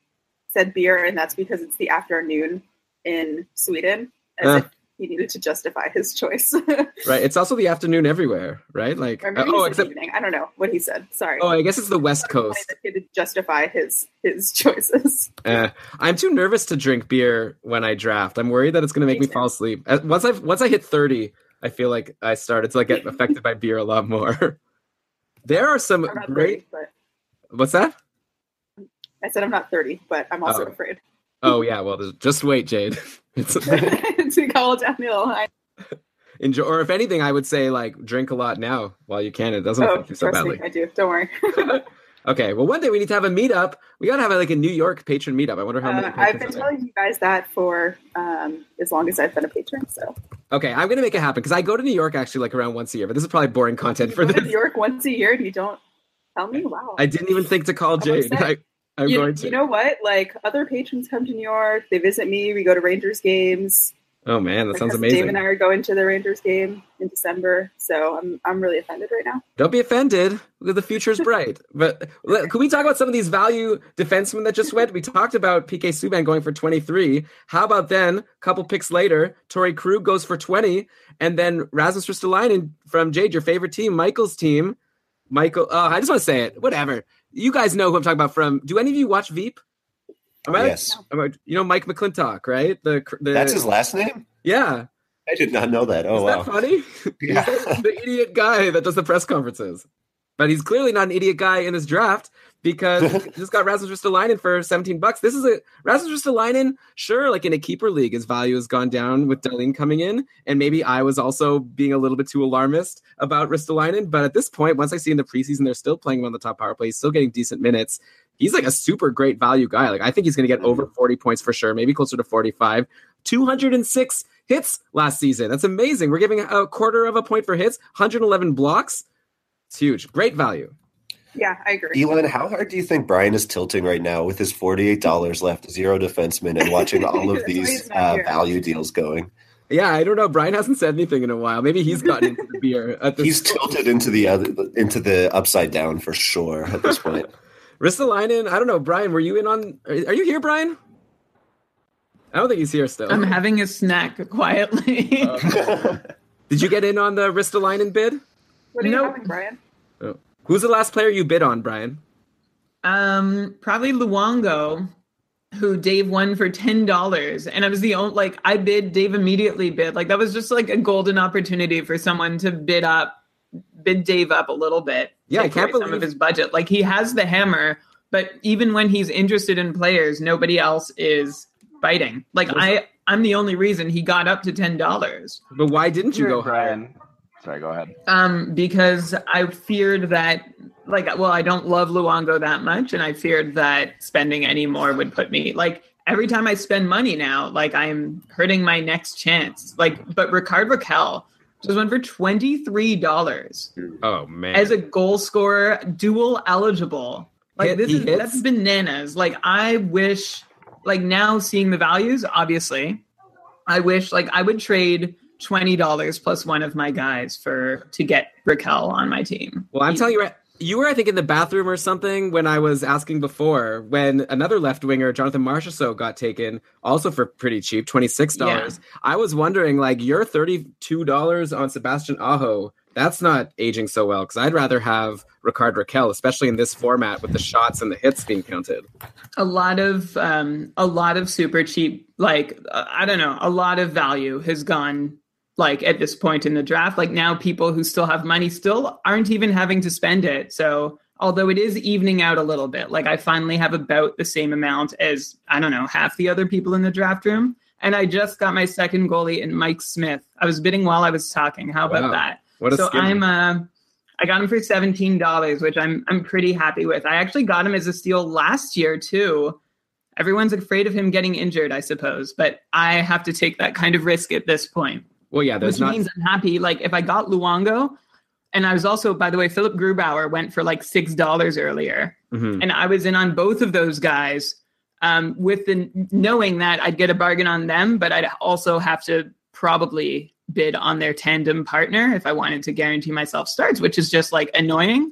said beer, and that's because it's the afternoon in Sweden, as Uh. if he needed to justify his choice. Right. It's also the afternoon everywhere, right? Like, or maybe oh, except evening. I don't know what he said. Sorry. oh, I guess it's the West Coast. to justify his his choices. Uh, I'm too nervous to drink beer when I draft. I'm worried that it's going to make me Me fall asleep. Uh, Once I once I hit 30, I feel like I started to like get affected by beer a lot more. there are some great. 30, but What's that? I said I'm not 30, but I'm also Oh. afraid Oh yeah. Well, just wait, Jade. It's to go downhill. I, enjoy, or if anything, I would say like drink a lot now while you can. It doesn't oh, affect you so badly. me, I do. Don't worry. Okay. Well, one day we need to have a meetup. We gotta have like a New York patron meetup. I wonder how many. Uh, I've been telling you guys that for um, as long as I've been a patron. So Okay, I'm gonna make it happen because I go to New York actually like around once a year. But this is probably boring content for you to this. New York once a year and you don't tell me. Wow. I didn't even think to call Jade. I, I'm you, going to. you know what? Like other patrons come to New York. They visit me. We go to Rangers games. oh man, that sounds amazing. Dave and I are going to the Rangers game in December. So I'm I'm really offended right now. Don't be offended. The future's bright. But let- can we talk about some of these value defensemen that just went? We talked about PK Subban going for 23. How about then, a couple picks later, Torey Krug goes for 20, and then Rasmus Ristolainen from Jade, your favorite team, Michael's team. Michael, uh, I just want to say it. Whatever. You guys know who I'm talking about from. Do any of you watch Veep? Am I- Yes. am I- you know Mike McClintock, right? The, the That's his last name? Yeah. I did not know that. Oh, Isn't wow. that funny? Yeah. The idiot guy that does the press conferences. But he's clearly not an idiot guy in his draft because just got Rasmus Ristolainen for 17 bucks. This is a Rasmus Ristolainen, sure, like in a keeper league, his value has gone down with Dahlin coming in. And maybe I was also being a little bit too alarmist about Ristolainen. But at this point, once I see in the preseason they're still playing him on the top power play, he's still getting decent minutes. He's like a super great value guy. Like I think he's going to get over 40 points for sure, maybe closer to 45. 206 hits last season. That's amazing. We're giving a quarter of a point for hits, 111 blocks. It's huge. Great value. Yeah, I agree. Elon, how hard do you think Brian is tilting right now with his forty-eight dollars left, zero defenseman, and watching all of these uh, value deals going? Yeah, I don't know. Brian hasn't said anything in a while. Maybe he's gotten into the beer at this He's tilted into the other, into the upside down for sure at this point. Ristolainen, I don't know. Brian, were you in on are are you here, Brian? I don't think he's here still. I'm having a snack quietly. Did you get in on the Ristolainen bid? What are you Nope. having, Brian? Oh. Who's the last player you bid on, Brian? Um, probably Luongo, who Dave won for ten dollars, and I was the only like I bid. Dave immediately bid. Like that was just like a golden opportunity for someone to bid up, bid Dave up a little bit. Yeah, I can't away some of his budget. Like he has the hammer, but even when he's interested in players, nobody else is biting. Like I, I'm the only reason he got up to ten dollars. But why didn't you go higher? Brian. Sorry, go ahead. Um, because I feared that, like, well, I don't love Luongo that much, and I feared that spending any more would put me like every time I spend money now, like I'm hurting my next chance. Like, but Rickard Rakell just went for twenty three dollars Oh man. as a goal scorer, dual eligible. Like Hit- this he is hits? that's bananas. Like I wish, like now seeing the values, obviously, I wish like I would trade twenty dollars plus one of my guys for to get Rakell on my team. Well, I'm telling you right. You were, I think, in the bathroom or something when I was asking before. When another left winger, Jonathan Marchessault, got taken, also for pretty cheap, twenty six dollars. I was wondering, like, you're thirty two dollars on Sebastian Aho. That's not aging so well because I'd rather have Rickard Rakell, especially in this format with the shots and the hits being counted. a lot of um a lot of super cheap like uh, i don't know a lot of value has gone like at this point in the draft like now people who still have money still aren't even having to spend it so although it is evening out a little bit like i finally have about the same amount as i don't know half the other people in the draft room and i just got my second goalie in mike smith i was bidding while i was talking how about Wow. that What a so skill. i'm uh I got him for seventeen dollars, which I'm I'm pretty happy with. I actually got him as a steal last year too. Everyone's afraid of him getting injured, I suppose, but I have to take that kind of risk at this point. Well, yeah, there's which not. means I'm happy. Like if I got Luongo, and I was also, by the way, Philip Grubauer went for like six dollars earlier, Mhm. and I was in on both of those guys, um, with the knowing that I'd get a bargain on them, but I'd also have to probably bid on their tandem partner if I wanted to guarantee myself starts, which is just like annoying.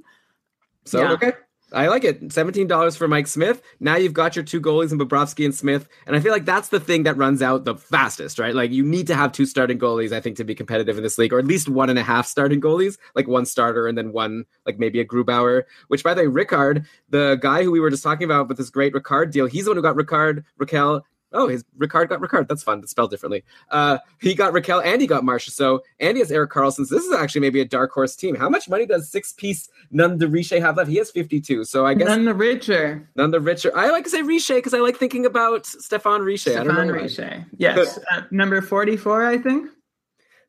So Yeah. okay. I like it. Seventeen dollars for Mike Smith. Now you've got your two goalies in Bobrovsky and Smith, and I feel like that's the thing that runs out the fastest, right? Like you need to have two starting goalies, I think, to be competitive in this league, or at least one and a half starting goalies, like one starter and then one, like maybe a Grubauer. Which, by the way, Ricard, the guy who we were just talking about with this great Ricard deal, he's the one who got Ricard, Rakell. Oh, his Ricard got Ricard. That's fun. It's spelled differently. Uh, he got Rakell and he got Marcia. So and he has Eric Carlson. So this is actually maybe a dark horse team. How much money does Sixpence None the Riche have left? He has 52. So I guess None the richer. none the richer. I like to say Riche because I like thinking about Stefan Riche. I don't Stefan. Riche. Yes. uh, number 44, I think.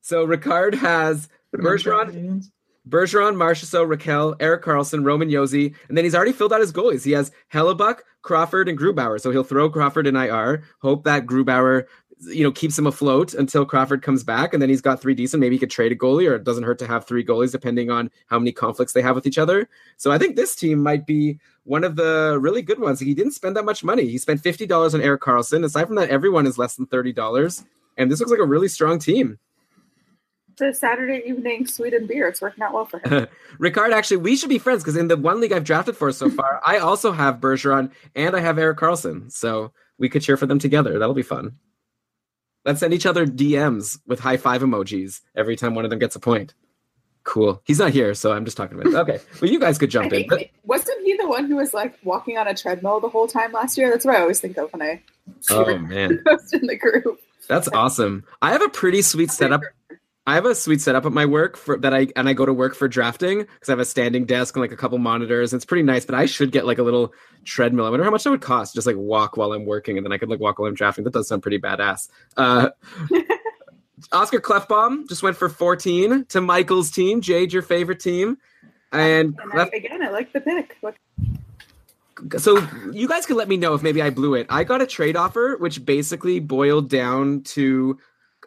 So Ricard has Bergeron, Bergeron, Marchessault, Rakell, Erik Karlsson, Roman Josi, and then he's already filled out his goalies. He has Hellebuyck, Crawford, and Grubauer. So he'll throw Crawford in IR. Hope that Grubauer, you know, keeps him afloat until Crawford comes back, and then he's got three decent. Maybe he could trade a goalie, or it doesn't hurt to have three goalies, depending on how many conflicts they have with each other. So I think this team might be one of the really good ones. He didn't spend that much money. He spent fifty dollars on Erik Karlsson. Aside from that, everyone is less than thirty dollars, and this looks like a really strong team. It's a Saturday evening Sweden beer. It's working out well for him. Ricard, actually, we should be friends because in the one league I've drafted for so far, I also have Bergeron and I have Erik Karlsson. So we could cheer for them together. That'll be fun. Let's send each other DMs with high five emojis every time one of them gets a point. Cool. He's not here, so I'm just talking about. It. Okay, well, you guys could jump in. But wasn't he the one who was like walking on a treadmill the whole time last year? That's what I always think of when I oh man, post in the group. that's awesome. I have a pretty sweet setup. I have a sweet setup at my work for that I and I go to work for drafting because I have a standing desk and like a couple monitors. It's pretty nice, but I should get like a little treadmill. I wonder how much that would cost. Just like walk while I'm working, and then I could like walk while I'm drafting. That does sound pretty badass. Uh, Oscar Klefbom just went for 14 to Michael's team. Jade, your favorite team, and And Clef- again, I like the pick. Look, so you guys could let me know if maybe I blew it. I got a trade offer, which basically boiled down to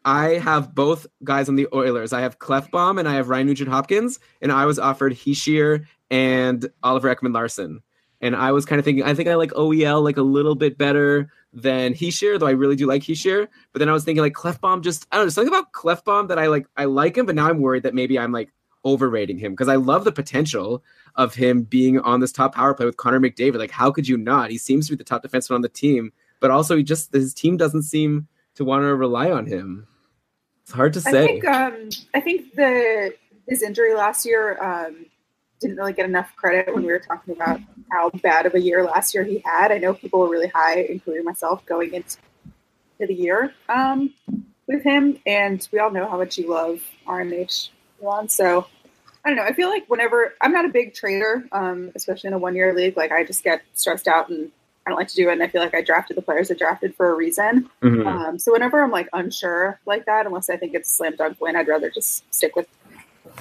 I have both guys on the Oilers. I have Klefbom and I have Ryan Nugent Hopkins, and I was offered Heeshear and Oliver Ekman-Larsson. And I was kind of thinking, I think I like OEL like a little bit better than Heeshear, though I really do like Heeshear. But then I was thinking like Klefbom, just I don't know, something about Klefbom that I like. I like him, but now I'm worried that maybe I'm like overrating him because I love the potential of him being on this top power play with Connor McDavid. Like, how could you not? He seems to be the top defenseman on the team, but also he just his team doesn't seem to want to rely on him. It's hard to I say. think um, I think the his injury last year um, didn't really get enough credit when we were talking about how bad of a year last year he had. I know people were really high, including myself, going into the year um, with him, and we all know how much you love RNH Elon. So I don't know. I feel like whenever I'm not a big trader, um, especially in a one year league, like I just get stressed out and I don't like to do it. And I feel like I drafted the players I drafted for a reason. Mhm. Um, so whenever I'm like unsure like that, unless I think it's slam dunk win, I'd rather just stick with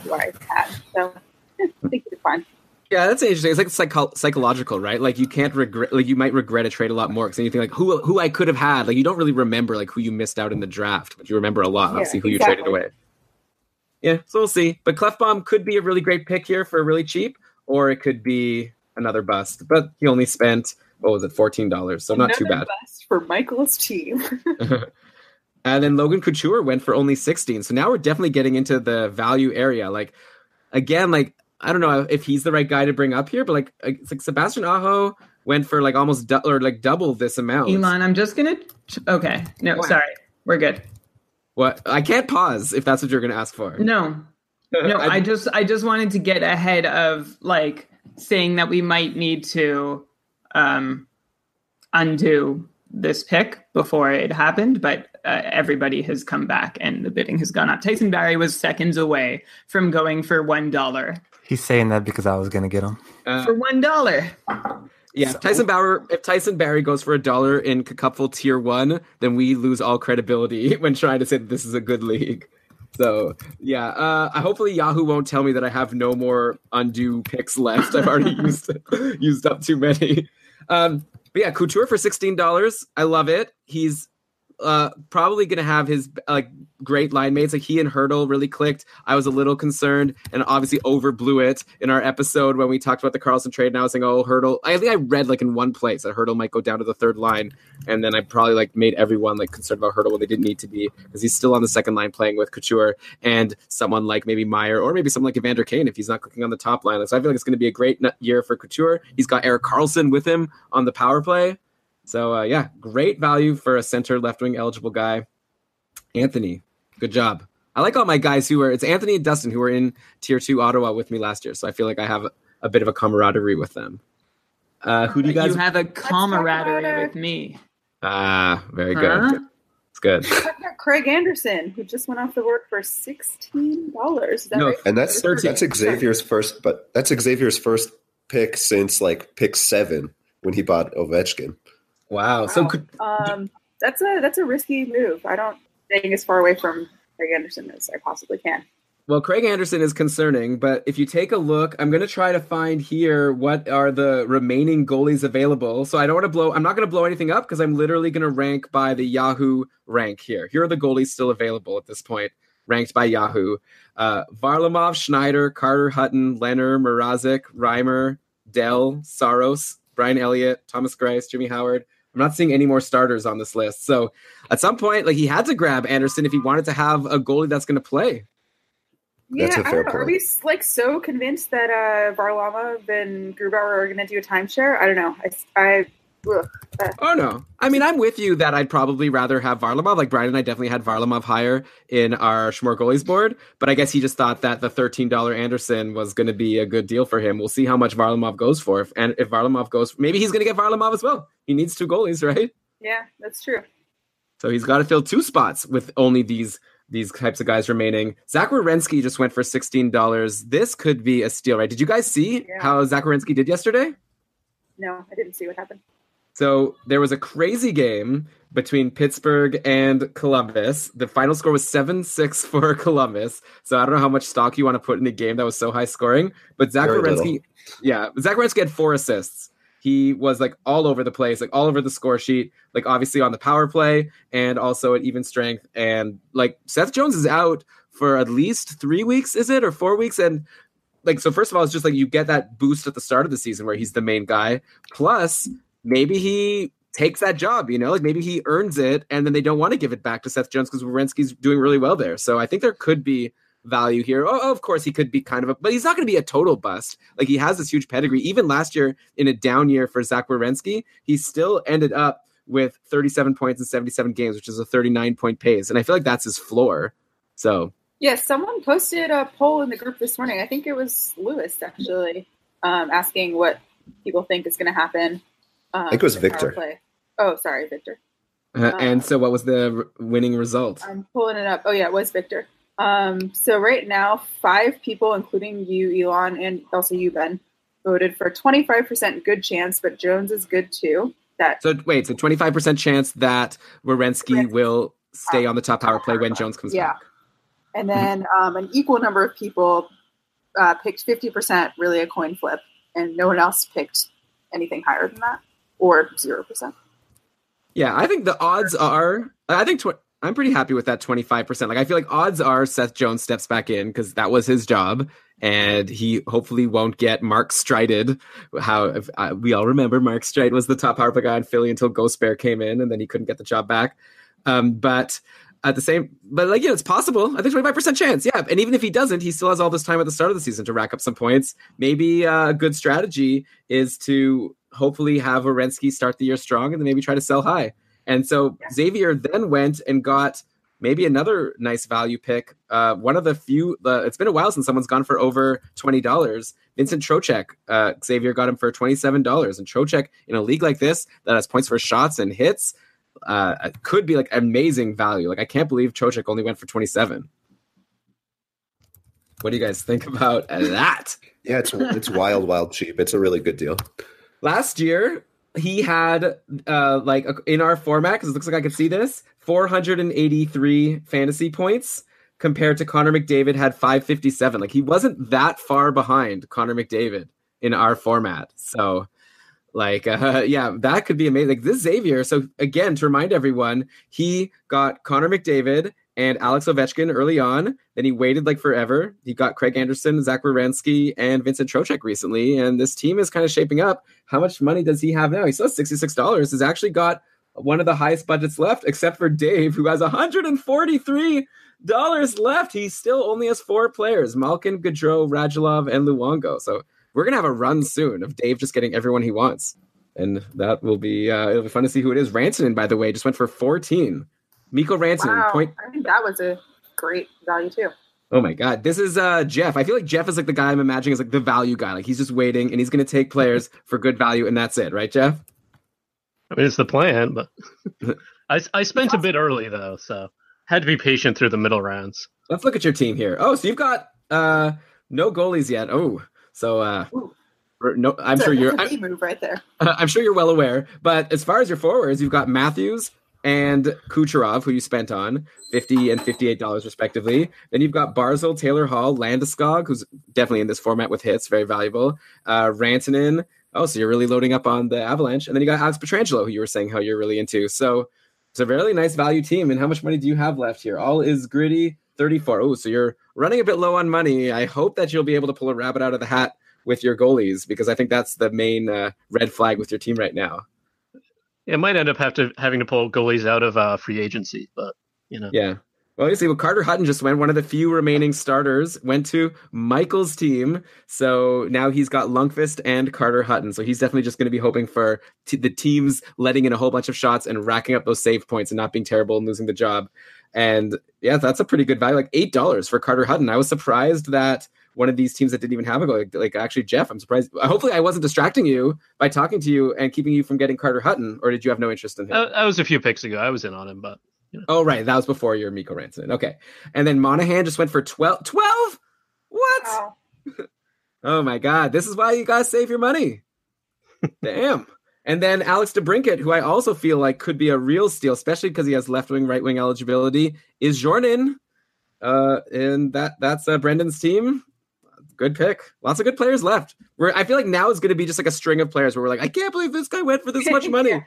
who I had. So eh, I think it's fine. Yeah, that's interesting. It's like psycho- psychological, right? Like you can't regret, like you might regret a trade a lot more because then you think like who who I could have had. Like you don't really remember like who you missed out in the draft, but you remember a lot. Yeah, obviously, who you traded away. Yeah, so we'll see. But Klefbom could be a really great pick here for really cheap, or it could be another bust. But he only spent what was it, fourteen dollars? So not too bad. bust for Michael's team. and then Logan Couture went for only 16. So now we're definitely getting into the value area. Like again, like I don't know if he's the right guy to bring up here, but like uh, it's like Sebastian Aho went for like almost du- or like double this amount. Elon, I'm just gonna. Okay, no, What? sorry, we're good. What? I can't pause if that's what you're going to ask for. No, no, I- I just I just wanted to get ahead of like saying that we might need to um undo this pick before it happened, but uh, everybody has come back and the bidding has gone up. Tyson Barrie was seconds away from going for one dollar. He's saying that because I was gonna get him. Uh, For one dollar. yeah, if Tyson Bauer. If Tyson Barrie goes for a dollar in Cupful Tier One, then we lose all credibility when trying to say that this is a good league. So yeah, uh, hopefully Yahoo won't tell me that I have no more undo picks left. I've already used used up too many. Um, but yeah, Couture for sixteen dollars. I love it. He's uh, probably gonna have his like great line mates. Like he and Hertl really clicked. I was a little concerned and obviously overblew it in our episode when we talked about the Karlsson trade. And I was saying, oh, Hertl. I think I read like in one place that Hertl might go down to the third line, and then I probably like made everyone like concerned about Hertl when they didn't need to be because he's still on the second line playing with Couture and someone like maybe Meier or maybe someone like Evander Kane if he's not clicking on the top line. So I feel like it's going to be a great year for Couture. He's got Erik Karlsson with him on the power play. So uh, yeah, great value for a center left wing eligible guy. Anthony, good job. I like all my guys who are it's Anthony and Dustin who were in tier two Ottawa with me last year. So I feel like I have a bit of a camaraderie with them. Uh, who do you guys? You have a camaraderie with me. ah, very Huh? good. It's good. Craig Anderson, who just went off the work for sixteen dollars. No, right? And that's Thirteen. that's Xavier's first, but that's Xavier's first pick since like pick seven when he bought Ovechkin. Wow. So could, um, that's a that's a risky move. I don't staying as far away from Craig Anderson as I possibly can. Well, Craig Anderson is concerning, but if you take a look, I'm going to try to find here what are the remaining goalies available. So I don't want to blow, I'm not going to blow anything up because I'm literally going to rank by the Yahoo rank here. Here are the goalies still available at this point, ranked by Yahoo. Uh, Varlamov, Schneider, Carter, Hutton, Leonard, Mrazek, Reimer, Dell, Saros, Brian Elliott, Thomas Greiss, Jimmy Howard. I'm not seeing any more starters on this list. So at some point, like he had to grab Anderson if he wanted to have a goalie that's going to play. That's yeah, a I fair don't know. Are we like so convinced that uh, Varlamov and Grubauer are going to do a timeshare? I don't know. I, I Ugh. Oh no. I mean, I'm with you that I'd probably rather have Varlamov. Like Brian and I definitely had Varlamov higher in our Schmore goalies board, but I guess he just thought that the $13 Anderson was going to be a good deal for him. We'll see how much Varlamov goes for. If, and if Varlamov goes, maybe he's going to get Varlamov as well. He needs two goalies, right? Yeah, that's true. So he's got to fill two spots with only these these types of guys remaining. Zach Werenski just went for sixteen dollars. This could be a steal, right? Did you guys see Yeah. how Zach Werenski did yesterday? No, I didn't see what happened. So there was a crazy game between Pittsburgh and Columbus. The final score was 7 6 for Columbus. So I don't know how much stock you want to put in a game that was so high scoring. But Zach Very Werenski, little. yeah, Zach Werenski had four assists. He was like all over the place, like all over the score sheet, like obviously on the power play and also at even strength. And like Seth Jones is out for at least three weeks, is it, or four weeks? And like, so first of all, it's just like you get that boost at the start of the season where he's the main guy. Plus, maybe he takes that job, you know, like maybe he earns it and then they don't want to give it back to Seth Jones because Werenski's doing really well there. So I think there could be value here. Oh, of course, he could be kind of a, but he's not going to be a total bust. Like he has this huge pedigree. Even last year in a down year for Zach Werenski, he still ended up with 37 points in 77 games, which is a 39 point pace. And I feel like that's his floor. So Yes, someone posted a poll in the group this morning. I think it was Lewis actually, um, asking what people think is going to happen. Um, I think it was in the power Victor. Oh, sorry, Victor. Uh, and so, what was the r- winning result? I'm pulling it up. Oh yeah, it was Victor. Um, so right now, five people, including you, Elon, and also you, Ben, voted for 25% good chance, but Jones is good too. That So wait, so twenty five percent chance that Werenski will stay on the top power play when Jones comes yeah, back. and then um, an equal number of people uh, picked 50%, really a coin flip, and no one else picked anything higher than that, or zero percent. Yeah, I think the odds are. I think tw- I'm pretty happy with that twenty five percent. Like I feel like odds are Seth Jones steps back in because that was his job, and he hopefully won't get Mark Strided. How if, uh, we all remember, Mark Streit was the top power play guy in Philly until Ghost Bear came in, and then he couldn't get the job back. Um, but at the same, but like you know it's possible. I think twenty five percent chance. Yeah, and even if he doesn't, he still has all this time at the start of the season to rack up some points. Maybe uh, a good strategy is to hopefully have Werenski start the year strong, and then maybe try to sell high. And so Xavier then went and got maybe another nice value pick. Uh, one of the few. Uh, it's been a while since someone's gone for over twenty dollars. Vincent Trocheck. Uh, Xavier got him for twenty seven dollars, and Trocheck in a league like this that has points for shots and hits uh, could be like amazing value. Like I can't believe Trocheck only went for twenty seven. What do you guys think about that? Yeah, it's it's wild, wild cheap. It's a really good deal. Last year, he had uh like in our format because it looks like I could see this 483 fantasy points compared to Connor McDavid had 557. Like he wasn't that far behind Connor McDavid in our format. So like uh, yeah, that could be amazing. Like this Xavier. So again, to remind everyone, he got Connor McDavid and Alex Ovechkin early on. Then he waited like forever. He got Craig Anderson, Zach Werenski, and Vincent Trocheck recently. And this team is kind of shaping up. How much money does he have now? He still has $66. He's actually got one of the highest budgets left, except for Dave, who has $143 left. He still only has four players Malkin, Gaudreau, Radulov, and Luongo. So we're going to have a run soon of Dave just getting everyone he wants. And that will be, uh, it'll be fun to see who it is. Rantanen, by the way, just went for 14. Mikko Rantanen, Wow, point I think that was a great value too. Oh my god, this is uh Jeff. I feel like Jeff is like the guy I'm imagining is like the value guy. Like he's just waiting and he's going to take players for good value and that's it, right, Jeff? I mean, it's the plan, but I, I spent a bit early though, so had to be patient through the middle rounds. Let's look at your team here. Oh, so you've got uh no goalies yet. Oh, so uh no, I'm That's sure a, you're I'm, move right there. I'm sure you're well aware. But as far as your forwards, you've got Matthews and Kucherov, who you spent on fifty and fifty-eight dollars respectively. Then you've got Barzal, Taylor Hall, Landeskog, who's definitely in this format with hits, very valuable. Uh, Rantanen. Oh, so you're really loading up on the Avalanche, and then you got Alex Pietrangelo, who you were saying how you're really into. So it's a really nice value team. And how much money do you have left here? All is gritty. 34. Oh, so you're running a bit low on money. I hope that you'll be able to pull a rabbit out of the hat with your goalies because I think that's the main uh, red flag with your team right now. It might end up have to having to pull goalies out of uh, free agency, but you know, Yeah. Well, you see, well, Carter Hutton just went. One of the few remaining starters went to Michael's team. So now he's got Lundqvist and Carter Hutton. So he's definitely just going to be hoping for t- the teams letting in a whole bunch of shots and racking up those save points and not being terrible and losing the job. And yeah, that's a pretty good value. Like eight dollars for Carter Hutton. I was surprised that one of these teams that didn't even have a goal, like, like actually Jeff. I'm surprised. Hopefully, I wasn't distracting you by talking to you and keeping you from getting Carter Hutton, or did you have no interest in him? That, that was a few picks ago. I was in on him, but Oh, right. That was before your Mikko Ranson. Okay. And then Monahan just went for 12. 12? What? Wow. Oh, my God. This is why you got to save your money. Damn. And then Alex DeBrincat, who I also feel like could be a real steal, especially because he has left wing, right wing eligibility, is Jordan. Uh, and that that's uh, Brendan's team. Good pick. Lots of good players left. Where I feel like now is going to be just like a string of players where we're like, I can't believe this guy went for this much money. Yeah.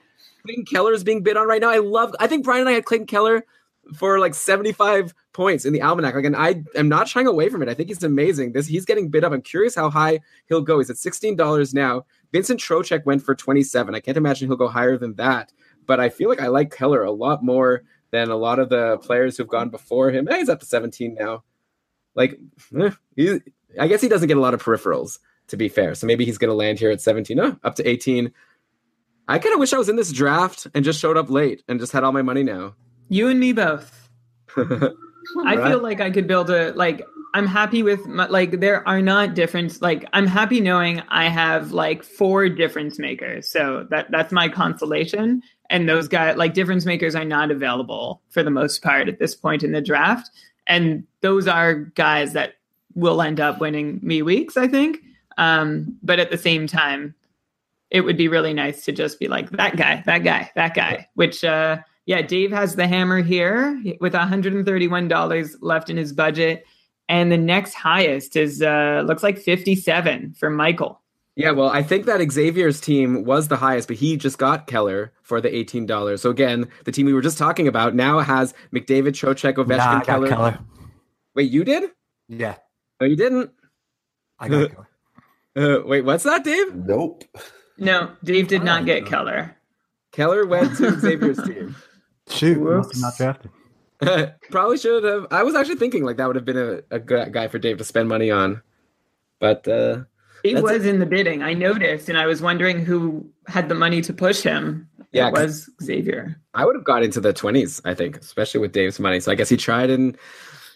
Clayton Keller is being bid on right now. I love. I think Brian and I had Clayton Keller for like 75 points in the almanac. Like, and I am not shying away from it. I think he's amazing. This he's getting bid up. I'm curious how high he'll go. He's at $16 now. Vincent Trocheck went for 27. I can't imagine he'll go higher than that. But I feel like I like Keller a lot more than a lot of the players who've gone before him. He's up to 17 now. Like, eh, I guess he doesn't get a lot of peripherals, to be fair. So maybe he's going to land here at 17. Oh, up to 18. I kind of wish I was in this draft and just showed up late and just had all my money now. You and me both. I Right. feel like I could build a like. I'm happy with my, like there are not difference. Like I'm happy knowing I have like four difference makers. So that that's my consolation. And those guys like difference makers are not available for the most part at this point in the draft. And those are guys that will end up winning me weeks, I think. Um, but at the same time, it would be really nice to just be like that guy, that guy, that guy. Which, uh, yeah, Dave has the hammer here with $131 left in his budget, and the next highest is uh, looks like 57 for Michael. Yeah, well, I think that Xavier's team was the highest, but he just got Keller for the eighteen dollars. So again, the team we were just talking about now has McDavid, Trocheck, Ovechkin, Nah, I got Keller. Keller. Wait, you did? Yeah, No, you didn't. I got Keller. Uh, wait, what's that, Dave? Nope. No, Dave did not get Keller. Keller went to Xavier's team. Shoot, must Whoops. have not drafted. Probably should have. I was actually thinking like that would have been a, a good guy for Dave to spend money on, but uh, He That's was in the bidding. I noticed, and I was wondering who had the money to push him. Yeah, it was Xavier. I would have got into the twenties. I think, especially with Dave's money. So I guess he tried in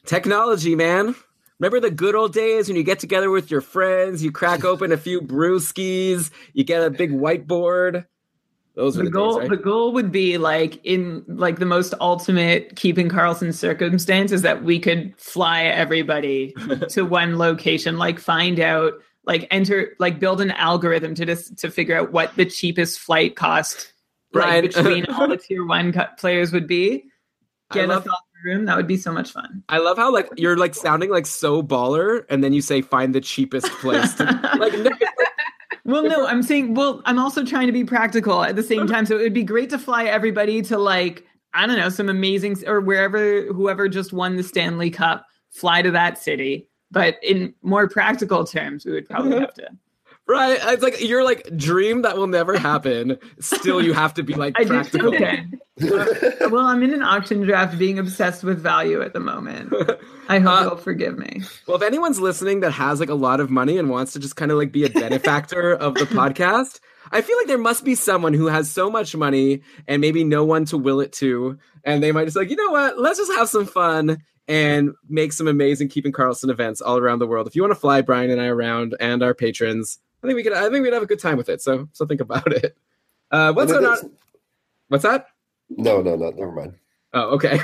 technology, man. Remember the good old days when you get together with your friends, you crack open a few brewskis, you get a big whiteboard. Those The the, goal, days, the goal would be like in like the most ultimate keeping Karlsson circumstances that we could fly everybody to one location, like find out, like enter, like build an algorithm to just to figure out what the cheapest flight cost Brian- like, between all the tier one co- players would be. Get us off the room. That would be so much fun. I love how like you're like sounding like so baller, and then you say find the cheapest place. To, like Well, no, I'm saying, well, I'm also trying to be practical at the same time. So it would be great to fly everybody to like, I don't know, some amazing or wherever whoever just won the Stanley Cup, fly to that city. But in more practical terms, we would probably mm-hmm. have to. Right? It's like you're like dream that will never happen. Still, you have to be like I just practical. okay. well, I'm in an auction draft, being obsessed with value at the moment. I hope Uh, you'll forgive me. Well, if anyone's listening that has like a lot of money and wants to just kind of like be a benefactor of the podcast, I feel like there must be someone who has so much money and maybe no one to will it to, and they might just like, you know what? Let's just have some fun and make some amazing Keeping Karlsson events all around the world. If you want to fly Brian and I around and our patrons, I think we could. I think we'd have a good time with it. So, so think about it. Uh, what's And going on? What's that? No, no, no. Never mind. Oh, okay.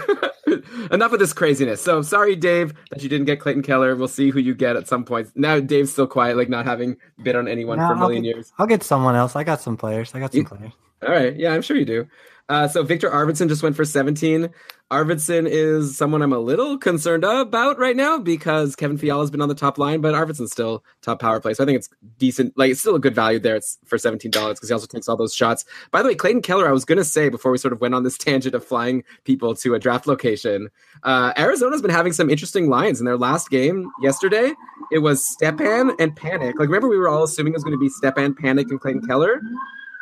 Enough of this craziness. So sorry, Dave, that you didn't get Clayton Keller. We'll see who you get at some point. Now Dave's still quiet, like not having bid on anyone No, for a I'll million get- years. I'll get someone else. I got some players. I got some You- players. All right. Yeah, I'm sure you do. Uh, so Victor Arvidsson just went for 17. Arvidsson is someone I'm a little concerned about right now because Kevin Fiala's been on the top line, but Arvidsson's still top power play. So I think it's decent. Like it's still a good value there. It's for $17 because he also takes all those shots. By the way, Clayton Keller, I was going to say before we sort of went on this tangent of flying people to a draft location, uh, Arizona's been having some interesting lines in their last game yesterday. It was Stepan and Panik. Like remember we were all assuming it was going to be Stepan, Panik, and Clayton Keller.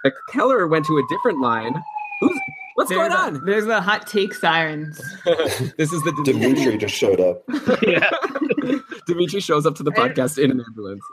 Like Keller went to a different line. Who's what's What's There's going a- on? There's the hot take sirens. this is the Dimitri just showed up. yeah. Dimitri shows up to the podcast in an ambulance.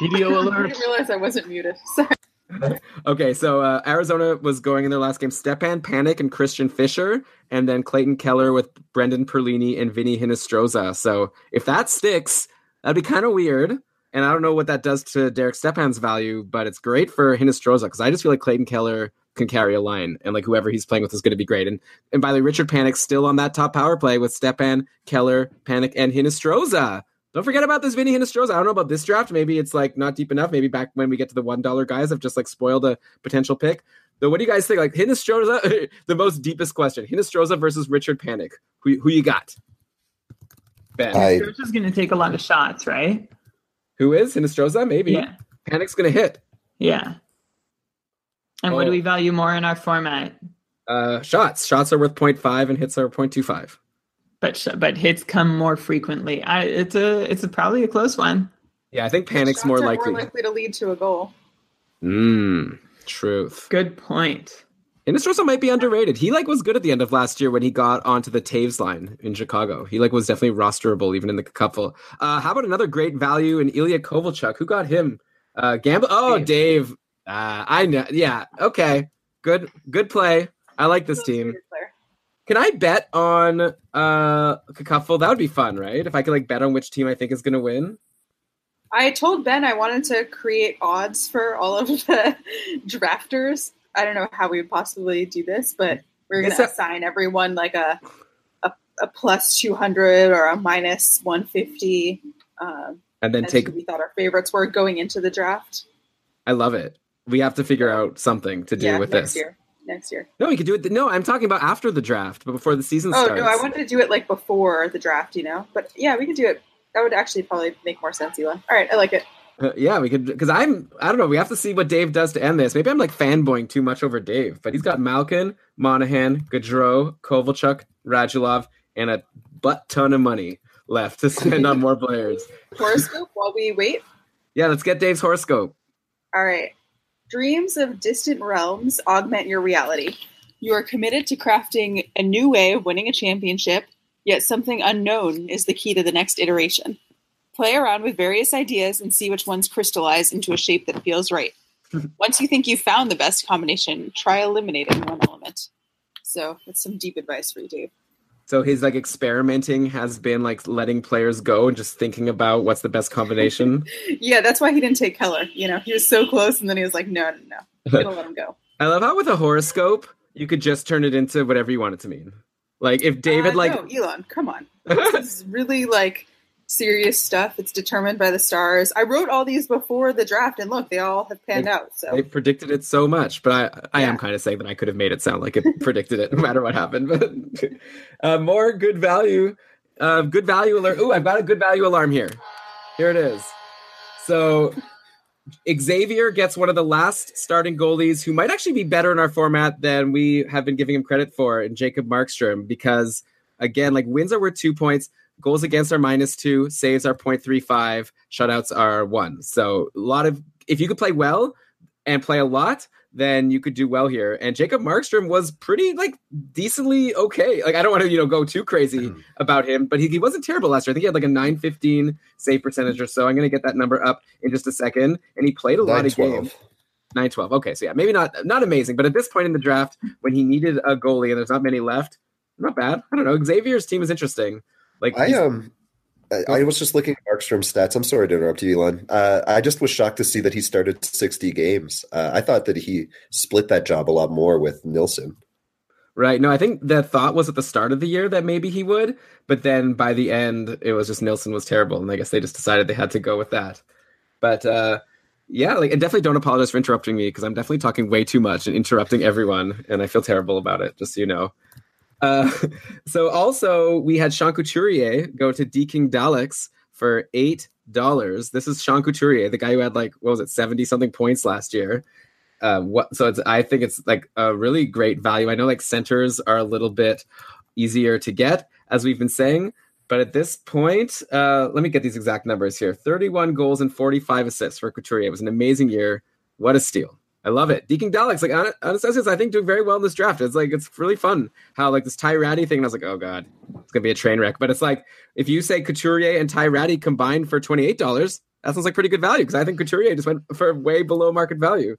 PDO alert. I didn't realize I wasn't muted. Sorry. Okay, so uh, Arizona was going in their last game. Stepan Panik and Christian Fischer, and then Clayton Keller with Brendan Perlini and Vinny Hinostroza. So if that sticks, that'd be kind of weird. And I don't know what that does to Derek Stepan's value, but it's great for Hinostroza because I just feel like Clayton Keller can carry a line, and like whoever he's playing with is going to be great. And and by the way, Richard Panik still on that top power play with Stepan, Keller, Panik, and Hinostroza. Don't forget about this Vinny Hinostroza. I don't know about this draft. Maybe it's like not deep enough. Maybe back when we get to the one dollar guys, I've just like spoiled a potential pick. Though, what do you guys think? Like Hinostroza, the most deepest question: Hinostroza versus Richard Panik. Who who you got? Ben, I Coach is going to take a lot of shots, right? who is Hinostroza? Maybe Yeah. Panik's gonna hit. Yeah. And what Oh. do we value more in our format? Uh, shots. Shots are worth 0.5 and hits are 0.25. But sh- but hits come more frequently. I, it's a it's a, probably a close one. Yeah, I think Panik's Shots more are likely. more likely to lead to a goal. Mmm. Truth. Good point. Hinostroza might be underrated. He like was good at the end of last year when he got onto the Toews line in Chicago. He like was definitely rosterable even in the couple. Uh, how about another great value in Ilya Kovalchuk? Who got him? Uh, Gamble. Oh, Dave. Uh, I know. Yeah. Okay. Good. Good play. I like this team. Can I bet on uh Cacuffle? That would be fun, right? If I could like bet on which team I think is going to win. I told Ben I wanted to create odds for all of the drafters. I don't know how we would possibly do this, but we're going to assign everyone like a, a a plus two hundred or a minus one fifty. Um, And then take. we thought our favorites were going into the draft. I love it. We have to figure out something to do yeah, with next this. year. Next year. No, we could do it. No, I'm talking about after the draft, but before the season starts. Oh starts. no, I wanted to do it like before the draft, you know. But yeah, we could do it. That would actually probably make more sense, Elon. All right, I like it. Uh, yeah, we could because I'm I don't know. We have to see what Dave does to end this. Maybe I'm like fanboying too much over Dave, but he's got Malkin, Monahan, Gaudreau, Kovalchuk, Radulov, and a butt ton of money left to spend on more players. Horoscope while we wait. Yeah, let's get Dave's horoscope. All right. Dreams of distant realms augment your reality. You are committed to crafting a new way of winning a championship, yet something unknown is the key to the next iteration. Play around with various ideas and see which ones crystallize into a shape that feels right. Once you think you've found the best combination, try eliminating one element. So that's some deep advice for you, Dave. So his like experimenting has been like letting players go and just thinking about what's the best combination. Yeah, that's why he didn't take Keller. You know, he was so close, and then he was like, "No, no, no, gonna let him go." I love how with a horoscope you could just turn it into whatever you want it to mean. Like if David Uh, like no, Elon, come on. This is really like serious stuff. It's determined by the stars. I wrote all these before the draft, and look, they all have panned out. So They predicted it so much, but I, I am kind of saying that I could have made it sound like it predicted it, no matter what happened. But uh, more good value, uh, good value alert. Oh, I've got a good value alarm here. Here it is. So Xavier gets one of the last starting goalies who might actually be better in our format than we have been giving him credit for, in Jacob Markstrom, because again, like wins are worth two points. Goals against are minus two, saves are 0.35, shutouts are one. So a lot of if you could play well and play a lot, then you could do well here. And Jacob Markstrom was pretty like decently okay. Like I don't want to you know go too crazy mm-hmm. about him, but he, he wasn't terrible last year. I think he had like a 915 save percentage or so. I'm going to get that number up in just a second. And he played a lot of games. 912. Okay, so yeah, maybe not not amazing, but at this point in the draft, when he needed a goalie and there's not many left, not bad. I don't know. Xavier's team is interesting. Like I um I, I was just looking at Markstrom's stats. I'm sorry to interrupt you, Elon. Uh, I just was shocked to see that he started 60 games. Uh, I thought that he split that job a lot more with Nilsson. Right. No, I think the thought was at the start of the year that maybe he would, but then by the end, it was just Nilsson was terrible, and I guess they just decided they had to go with that. But uh, yeah, like, and definitely don't apologize for interrupting me because I'm definitely talking way too much and interrupting everyone, and I feel terrible about it. Just so you know. Uh, so also we had Sean Couturier go to Deking Daleks for eight dollars. This is Sean Couturier, the guy who had like what was it, seventy something points last year. Uh, what? So it's I think it's like a really great value. I know like centers are a little bit easier to get, as we've been saying, but at this point, uh, let me get these exact numbers here: thirty-one goals and forty-five assists for Couturier. It was an amazing year. What a steal! I love it. Deking Daleks, like Ana- Anastasios, I think doing very well in this draft. It's like it's really fun how like this Ty Rattie thing. And I was like, oh god, it's gonna be a train wreck. But it's like if you say Couturier and Ty Rattie combined for twenty eight dollars, that sounds like pretty good value because I think Couturier just went for way below market value.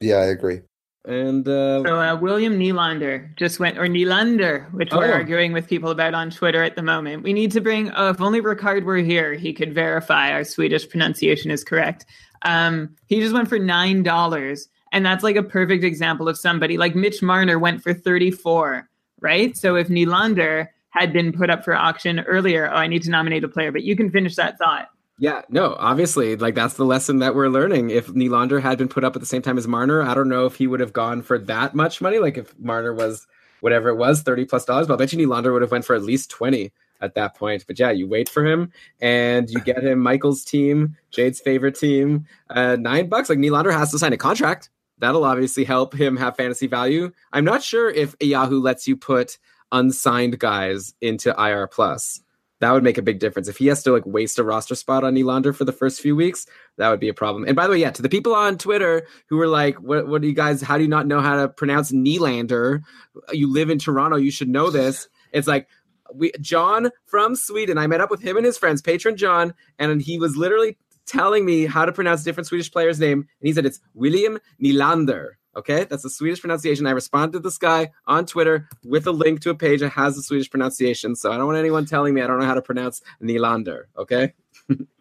Yeah, I agree. And uh, So uh, William Nylander just went, or Nylander, which we're Oh. arguing with people about on Twitter at the moment. We need to bring. Uh, if only Ricard were here, he could verify our Swedish pronunciation is correct. Um, he just went for nine dollars, and that's like a perfect example of somebody like Mitch Marner went for thirty-four, right? So if Nylander had been put up for auction earlier, oh, I need to nominate a player, but you can finish that thought. Yeah, no, obviously, like that's the lesson that we're learning. If Nylander had been put up at the same time as Marner, I don't know if he would have gone for that much money. Like if Marner was whatever it was, thirty plus dollars, but I bet you Nylander would have went for at least twenty at that point. But yeah, you wait for him and you get him Michael's team, Jade's favorite team, uh, nine bucks. Like Nylander has to sign a contract. That'll obviously help him have fantasy value. I'm not sure if Yahoo lets you put unsigned guys into IR plus that would make a big difference. If he has to like waste a roster spot on Nylander for the first few weeks, that would be a problem. And by the way, yeah, to the people on Twitter who were like, "What? What do you guys? How do you not know how to pronounce Nylander? You live in Toronto, you should know this." It's like we John from Sweden. I met up with him and his friends, patron John, and he was literally telling me how to pronounce different Swedish players' name, and he said it's William Nylander. Okay, that's the Swedish pronunciation. I responded to this guy on Twitter with a link to a page that has the Swedish pronunciation. So I don't want anyone telling me I don't know how to pronounce Nylander. Okay.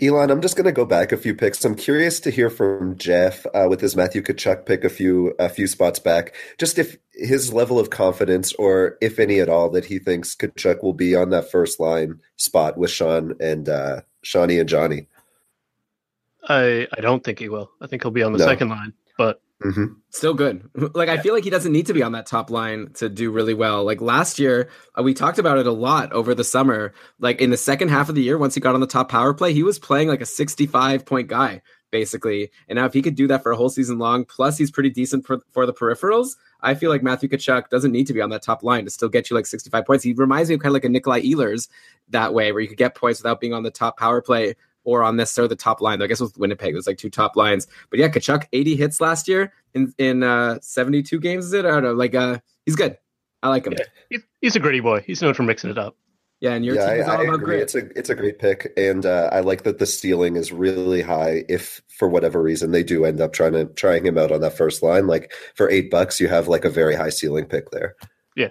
Elon, I'm just going to go back a few picks. I'm curious to hear from Jeff uh, with his Matthew Tkachuk pick a few a few spots back. Just if his level of confidence, or if any at all, that he thinks Kachuk will be on that first line spot with Sean and uh, Shawnee and Johnny. I I don't think he will. I think he'll be on the No. second line, but Mm-hmm. Still good. Like I feel like he doesn't need to be on that top line to do really well. Like last year, uh, we talked about it a lot over the summer. Like in the second half of the year, once he got on the top power play, he was playing like a 65 point guy basically. And now if he could do that for a whole season long, plus he's pretty decent for, for the peripherals, I feel like Matthew Tkachuk doesn't need to be on that top line to still get you like 65 points. He reminds me of kind of like a Nikolai Ehlers that way, where you could get points without being on the top power play or on this, necessarily the top line. I guess with Winnipeg, there's like two top lines. But yeah, Tkachuk 80 hits last year in in uh 72 games. Is it? I don't know. Like uh, he's good. I like him. yeah, he's, he's a gritty boy. He's known for mixing it up. Yeah, and your yeah, team is I, all I about agree. grit. It's a it's a great pick, and uh, I like that the ceiling is really high. If for whatever reason they do end up trying to trying him out on that first line, like for eight bucks, you have like a very high ceiling pick there. Yeah,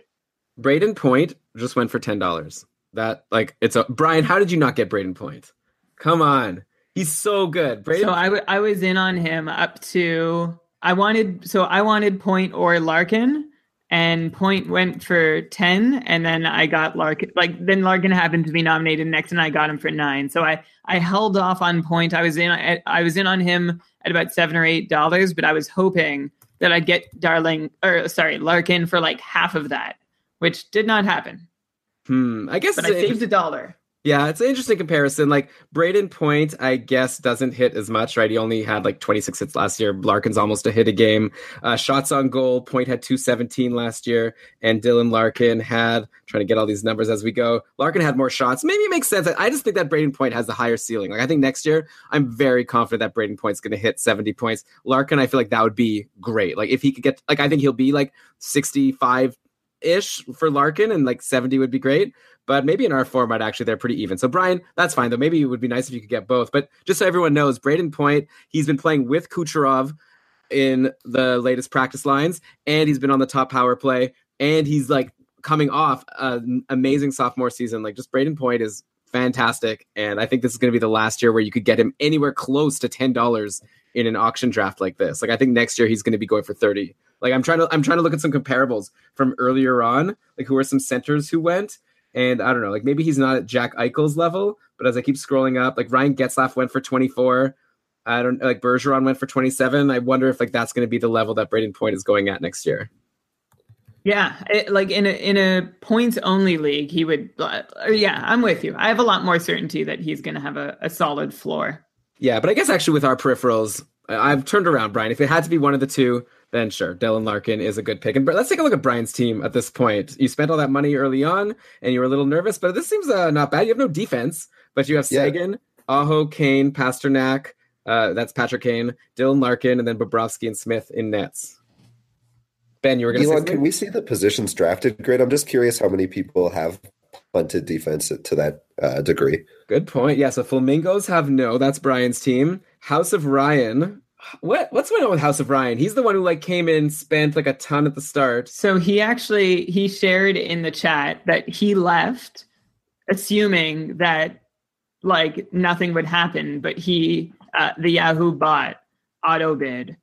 Brayden Point just went for ten dollars. That like it's a Brian. How did you not get Brayden Point? Come on, he's so good. Brayden. So I, w- I was in on him up to I wanted so I wanted Point or Larkin, and Point went for ten, and then I got Larkin. Like then Larkin happened to be nominated next, and I got him for nine. So I I held off on Point. I was in I, I was in on him at about seven or eight dollars, but I was hoping that I'd get Darling or sorry Larkin for like half of that, which did not happen. hmm. I guess But I saved a dollar. Yeah, it's an interesting comparison. Like Brayden Point, I guess, doesn't hit as much, right? He only had like 26 hits last year. Larkin's almost a hit a game. Uh, shots on goal, Point had 217 last year, and Dylan Larkin had trying to get all these numbers as we go. Larkin had more shots. Maybe it makes sense. I just think that Brayden Point has the higher ceiling. Like I think next year, I'm very confident that Brayden Point's going to hit 70 points. Larkin, I feel like that would be great. Like if he could get, like I think he'll be like 65 ish for Larkin, and like 70 would be great but maybe in our format actually they're pretty even. So Brian, that's fine though. Maybe it would be nice if you could get both. But just so everyone knows, Brayden Point, he's been playing with Kucherov in the latest practice lines, and he's been on the top power play, and he's like coming off an amazing sophomore season. Like just Brayden Point is fantastic, and I think this is going to be the last year where you could get him anywhere close to ten dollars in an auction draft like this. Like I think next year he's going to be going for thirty. Like I'm trying to I'm trying to look at some comparables from earlier on, like who are some centers who went. And I don't know, like maybe he's not at Jack Eichel's level, but as I keep scrolling up, like Ryan Getzlaf went for 24. I don't like Bergeron went for 27. I wonder if like that's going to be the level that Brayden Point is going at next year. Yeah, it, like in a in a points only league, he would. Uh, yeah, I'm with you. I have a lot more certainty that he's going to have a, a solid floor. Yeah, but I guess actually with our peripherals, I've turned around, Brian. If it had to be one of the two, then sure, Dylan Larkin is a good pick. And let's take a look at Brian's team at this point. You spent all that money early on, and you were a little nervous, but this seems uh, not bad. You have no defense, but you have Yeah. Seguin, Aho, Kane, Pastrnak, Uh, that's Patrick Kane, Dylan Larkin, and then Bobrovsky and Smith in nets. Ben, you were going to say can we see the positions drafted grid? I'm just curious how many people have punted defense to that uh, degree. Good point. Yeah, so Flamingos have no. That's Brian's team. House of Ryan. What what's going on with House of Ryan? He's the one who like came in, spent like a ton at the start. So he actually he shared in the chat that he left assuming that like nothing would happen, but he uh, the Yahoo bot auto bid.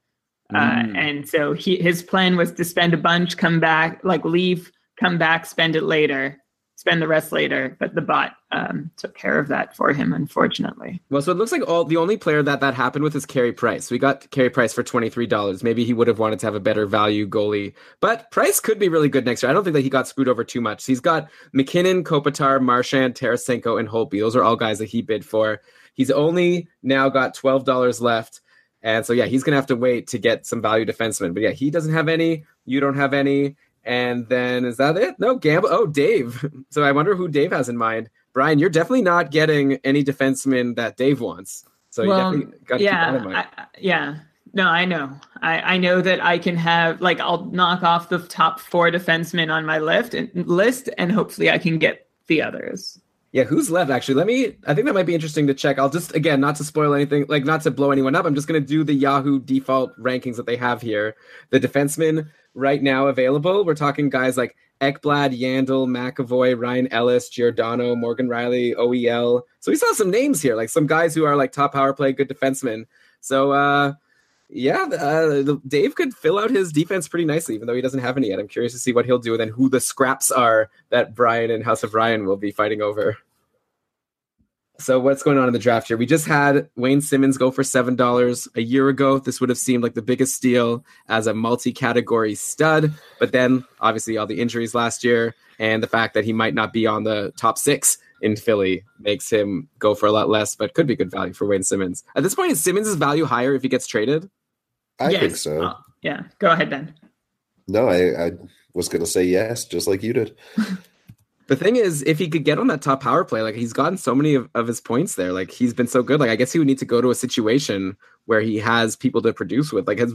Uh, Mm. and so he his plan was to spend a bunch, come back, like leave, come back, spend it later, spend the rest later. But the bot um, took care of that for him, unfortunately. Well, so it looks like all the only player that that happened with is Carey Price. We got Carey Price for twenty three dollars. Maybe he would have wanted to have a better value goalie, but Price could be really good next year. I don't think that he got screwed over too much. He's got MacKinnon, Kopitar, Marchand, Tarasenko, and Holtby. Those are all guys that he bid for. He's only now got twelve dollars left. And so, yeah, he's going to have to wait to get some value defensemen. But yeah, he doesn't have any. You don't have any. And then is that it? No, Gamble. Oh, Dave. So I wonder who Dave has in mind. Brian, you're definitely not getting any defensemen that Dave wants. So well, you definitely got to yeah, keep that in mind. I, I- yeah. No, I know. I, I know that I can have like I'll knock off the top four defensemen on my list and list, and hopefully I can get the others. Yeah, who's left actually? Let me I think that might be interesting to check. I'll just again not to spoil anything, like not to blow anyone up. I'm just gonna do the Yahoo default rankings that they have here. The defensemen right now available. We're talking guys like Ekblad, Yandle, McAvoy, Ryan Ellis, Giordano, Morgan Rielly, OEL. So we saw some names here, like some guys who are like top power play, good defensemen. So uh yeah, uh, Dave could fill out his defense pretty nicely, even though he doesn't have any yet. I'm curious to see what he'll do and then who the scraps are that Brian and House of Ryan will be fighting over. So what's going on in the draft here? We just had Wayne Simmonds go for seven dollars a year ago. This would have seemed like the biggest steal as a multi-category stud, but then obviously all the injuries last year and the fact that he might not be on the top six in Philly makes him go for a lot less, but could be good value for Wayne Simmonds. At this point, is Simmonds' value higher if he gets traded? I Yes. think so. Uh, yeah, go ahead, Ben. No, I, I was going to say yes, just like you did. The thing is, if he could get on that top power play, like he's gotten so many of, of his points there, like he's been so good. Like I guess he would need to go to a situation where he has people to produce with. Like has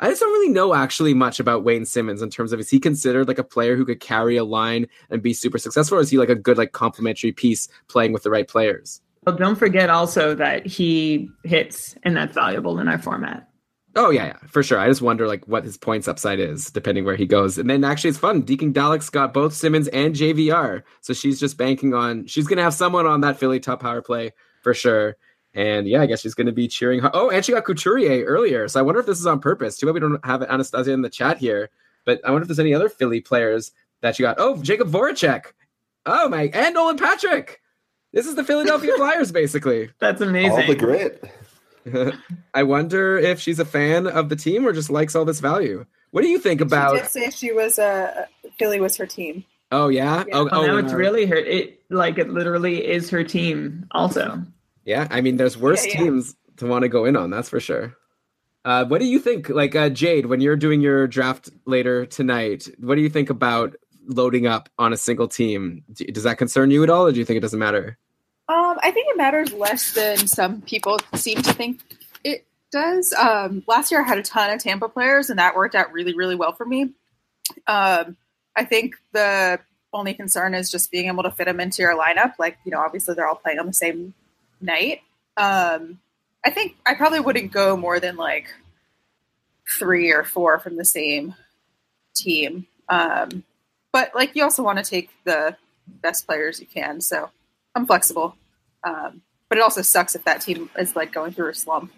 I just don't really know actually much about Wayne Simmonds in terms of is he considered like a player who could carry a line and be super successful, or is he like a good like complementary piece playing with the right players? Well, don't forget also that he hits, and that's valuable in our format. Oh yeah, yeah, for sure. I just wonder like what his points upside is, depending where he goes. And then actually, it's fun. Deking Daleks got both Simmonds and JVR, so she's just banking on she's gonna have someone on that Philly top power play for sure. And yeah, I guess she's gonna be cheering. Her. Oh, and she got Couturier earlier, so I wonder if this is on purpose. Too bad we don't have Anastasia in the chat here, but I wonder if there's any other Philly players that you got. Oh, Jakub Voracek. Oh my, and Nolan Patrick. This is the Philadelphia Flyers, basically. That's amazing. All the grit. I wonder if she's a fan of the team or just likes all this value. What do you think She about? did say she was uh, Philly was her team. Oh yeah. Yeah. Oh, Oh, now oh, it's uh, really her. It like it literally is her team. Also, Yeah. I mean, there's worse Yeah, yeah. teams to want to go in on. That's for sure. Uh, what do you think, like uh, Jade, when you're doing your draft later tonight? What do you think about loading up on a single team? Does that concern you at all, or do you think it doesn't matter? Um, I think it matters less than some people seem to think it does. Um, last year I had a ton of Tampa players, and that worked out really, really well for me. Um, I think the only concern is just being able to fit them into your lineup. Like, you know, obviously they're all playing on the same night. Um, I think I probably wouldn't go more than like three or four from the same team. Um, but like, you also want to take the best players you can. So I'm flexible. Um, but it also sucks if that team is like going through a slump.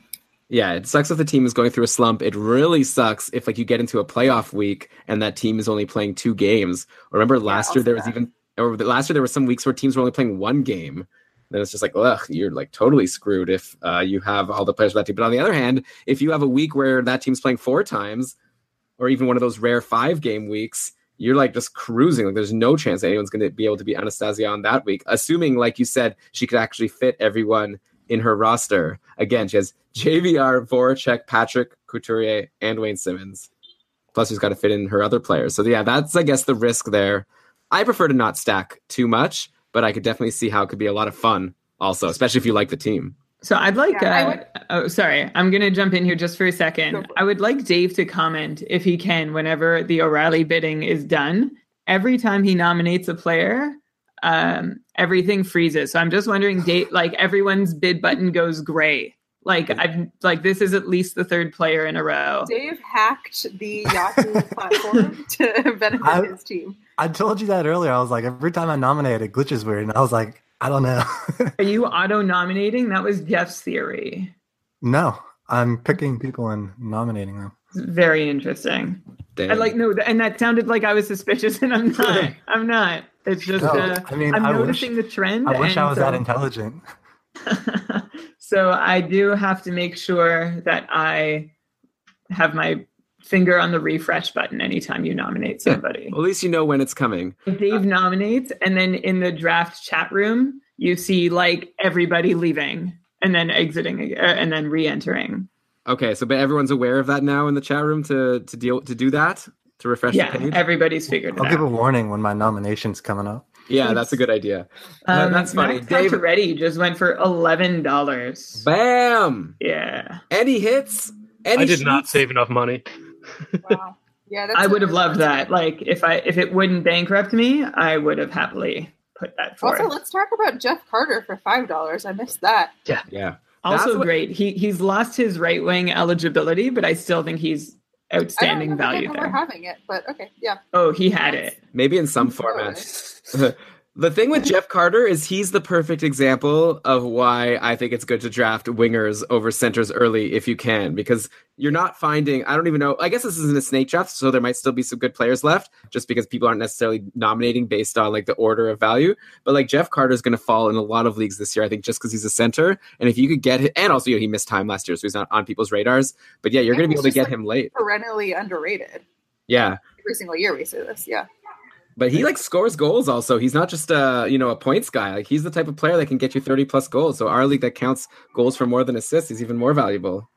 Yeah, it sucks if the team is going through a slump. It really sucks if like you get into a playoff week and that team is only playing two games. Remember last year there was that. even or the- last year there were some weeks where teams were only playing one game. Then it's just like, ugh, you're like totally screwed if uh, you have all the players for that team. But on the other hand, if you have a week where that team's playing four times, or even one of those rare five game weeks, you're like just cruising. Like there's no chance that anyone's going to be able to be Anastasia on that week, assuming, like you said, she could actually fit everyone in her roster. Again, she has JVR, Voracek, Patrick, Couturier, and Wayne Simmonds. Plus, she's got to fit in her other players. So yeah, that's I guess the risk there. I prefer to not stack too much, but I could definitely see how it could be a lot of fun. Also, especially if you like the team. So I'd like. Yeah, uh, would- oh, sorry. I'm going to jump in here just for a second. For. I would like Dave to comment if he can whenever the O'Reilly bidding is done. Every time he nominates a player, um, everything freezes. So I'm just wondering, Dave, like everyone's bid button goes gray. Like I've like this is at least the third player in a row. Dave hacked the Yahoo platform to benefit I- his team. I told you that earlier. I was like, every time I nominate, it glitches weird. And I was like, I don't know. Are you auto nominating? That was Jeff's theory. no, I'm picking people and nominating them. Very interesting. Damn. I like no, th- and that sounded like I was suspicious, and I'm not. I'm not. It's just No, uh, I mean, I'm I wish- noticing the trend. I wish I and was so, that intelligent. so I do have to make sure that I have my finger on the refresh button anytime you nominate somebody. Well, at least you know when it's coming. Dave nominates, and then in the draft chat room, you see like everybody leaving and then exiting uh, and then re-entering. Okay, so but everyone's aware of that now in the chat room to to deal to do that to refresh yeah, the page. everybody's figured it I'll out. give a warning when my nomination's coming up. yeah, that's a good idea. Uh, Um, that's funny. Max Dave, Pacioretty just went for eleven dollars. bam! Yeah, Any hits? Any I did not save enough money. Wow. Yeah, that's I would have loved that. Like if I if it wouldn't bankrupt me, I would have happily put that forth. Also, let's talk about Jeff Carter for five dollars. I missed that. Yeah. Yeah. Also what- great. He he's lost his right wing eligibility, but I still think he's I don't outstanding value ever there. having it, but okay, yeah. Oh, he had it. Maybe in some formats. the thing with Jeff Carter is he's the perfect example of why I think it's good to draft wingers over centers early if you can, because you're not finding. I don't even know. I guess this isn't a snake draft, so there might still be some good players left, just because people aren't necessarily nominating based on like the order of value. But like Jeff Carter is going to fall in a lot of leagues this year, I think, just because he's a center, and if you could get him, and also you know, he missed time last year, so he's not on people's radars. But yeah, you're going to be able to get like, him late. Perennially underrated. Yeah. Every single year we say this. Yeah. But he like scores goals also. He's not just a you know, a points guy. Like he's the type of player that can get you 30 plus goals. So our league that counts goals for more than assists is even more valuable.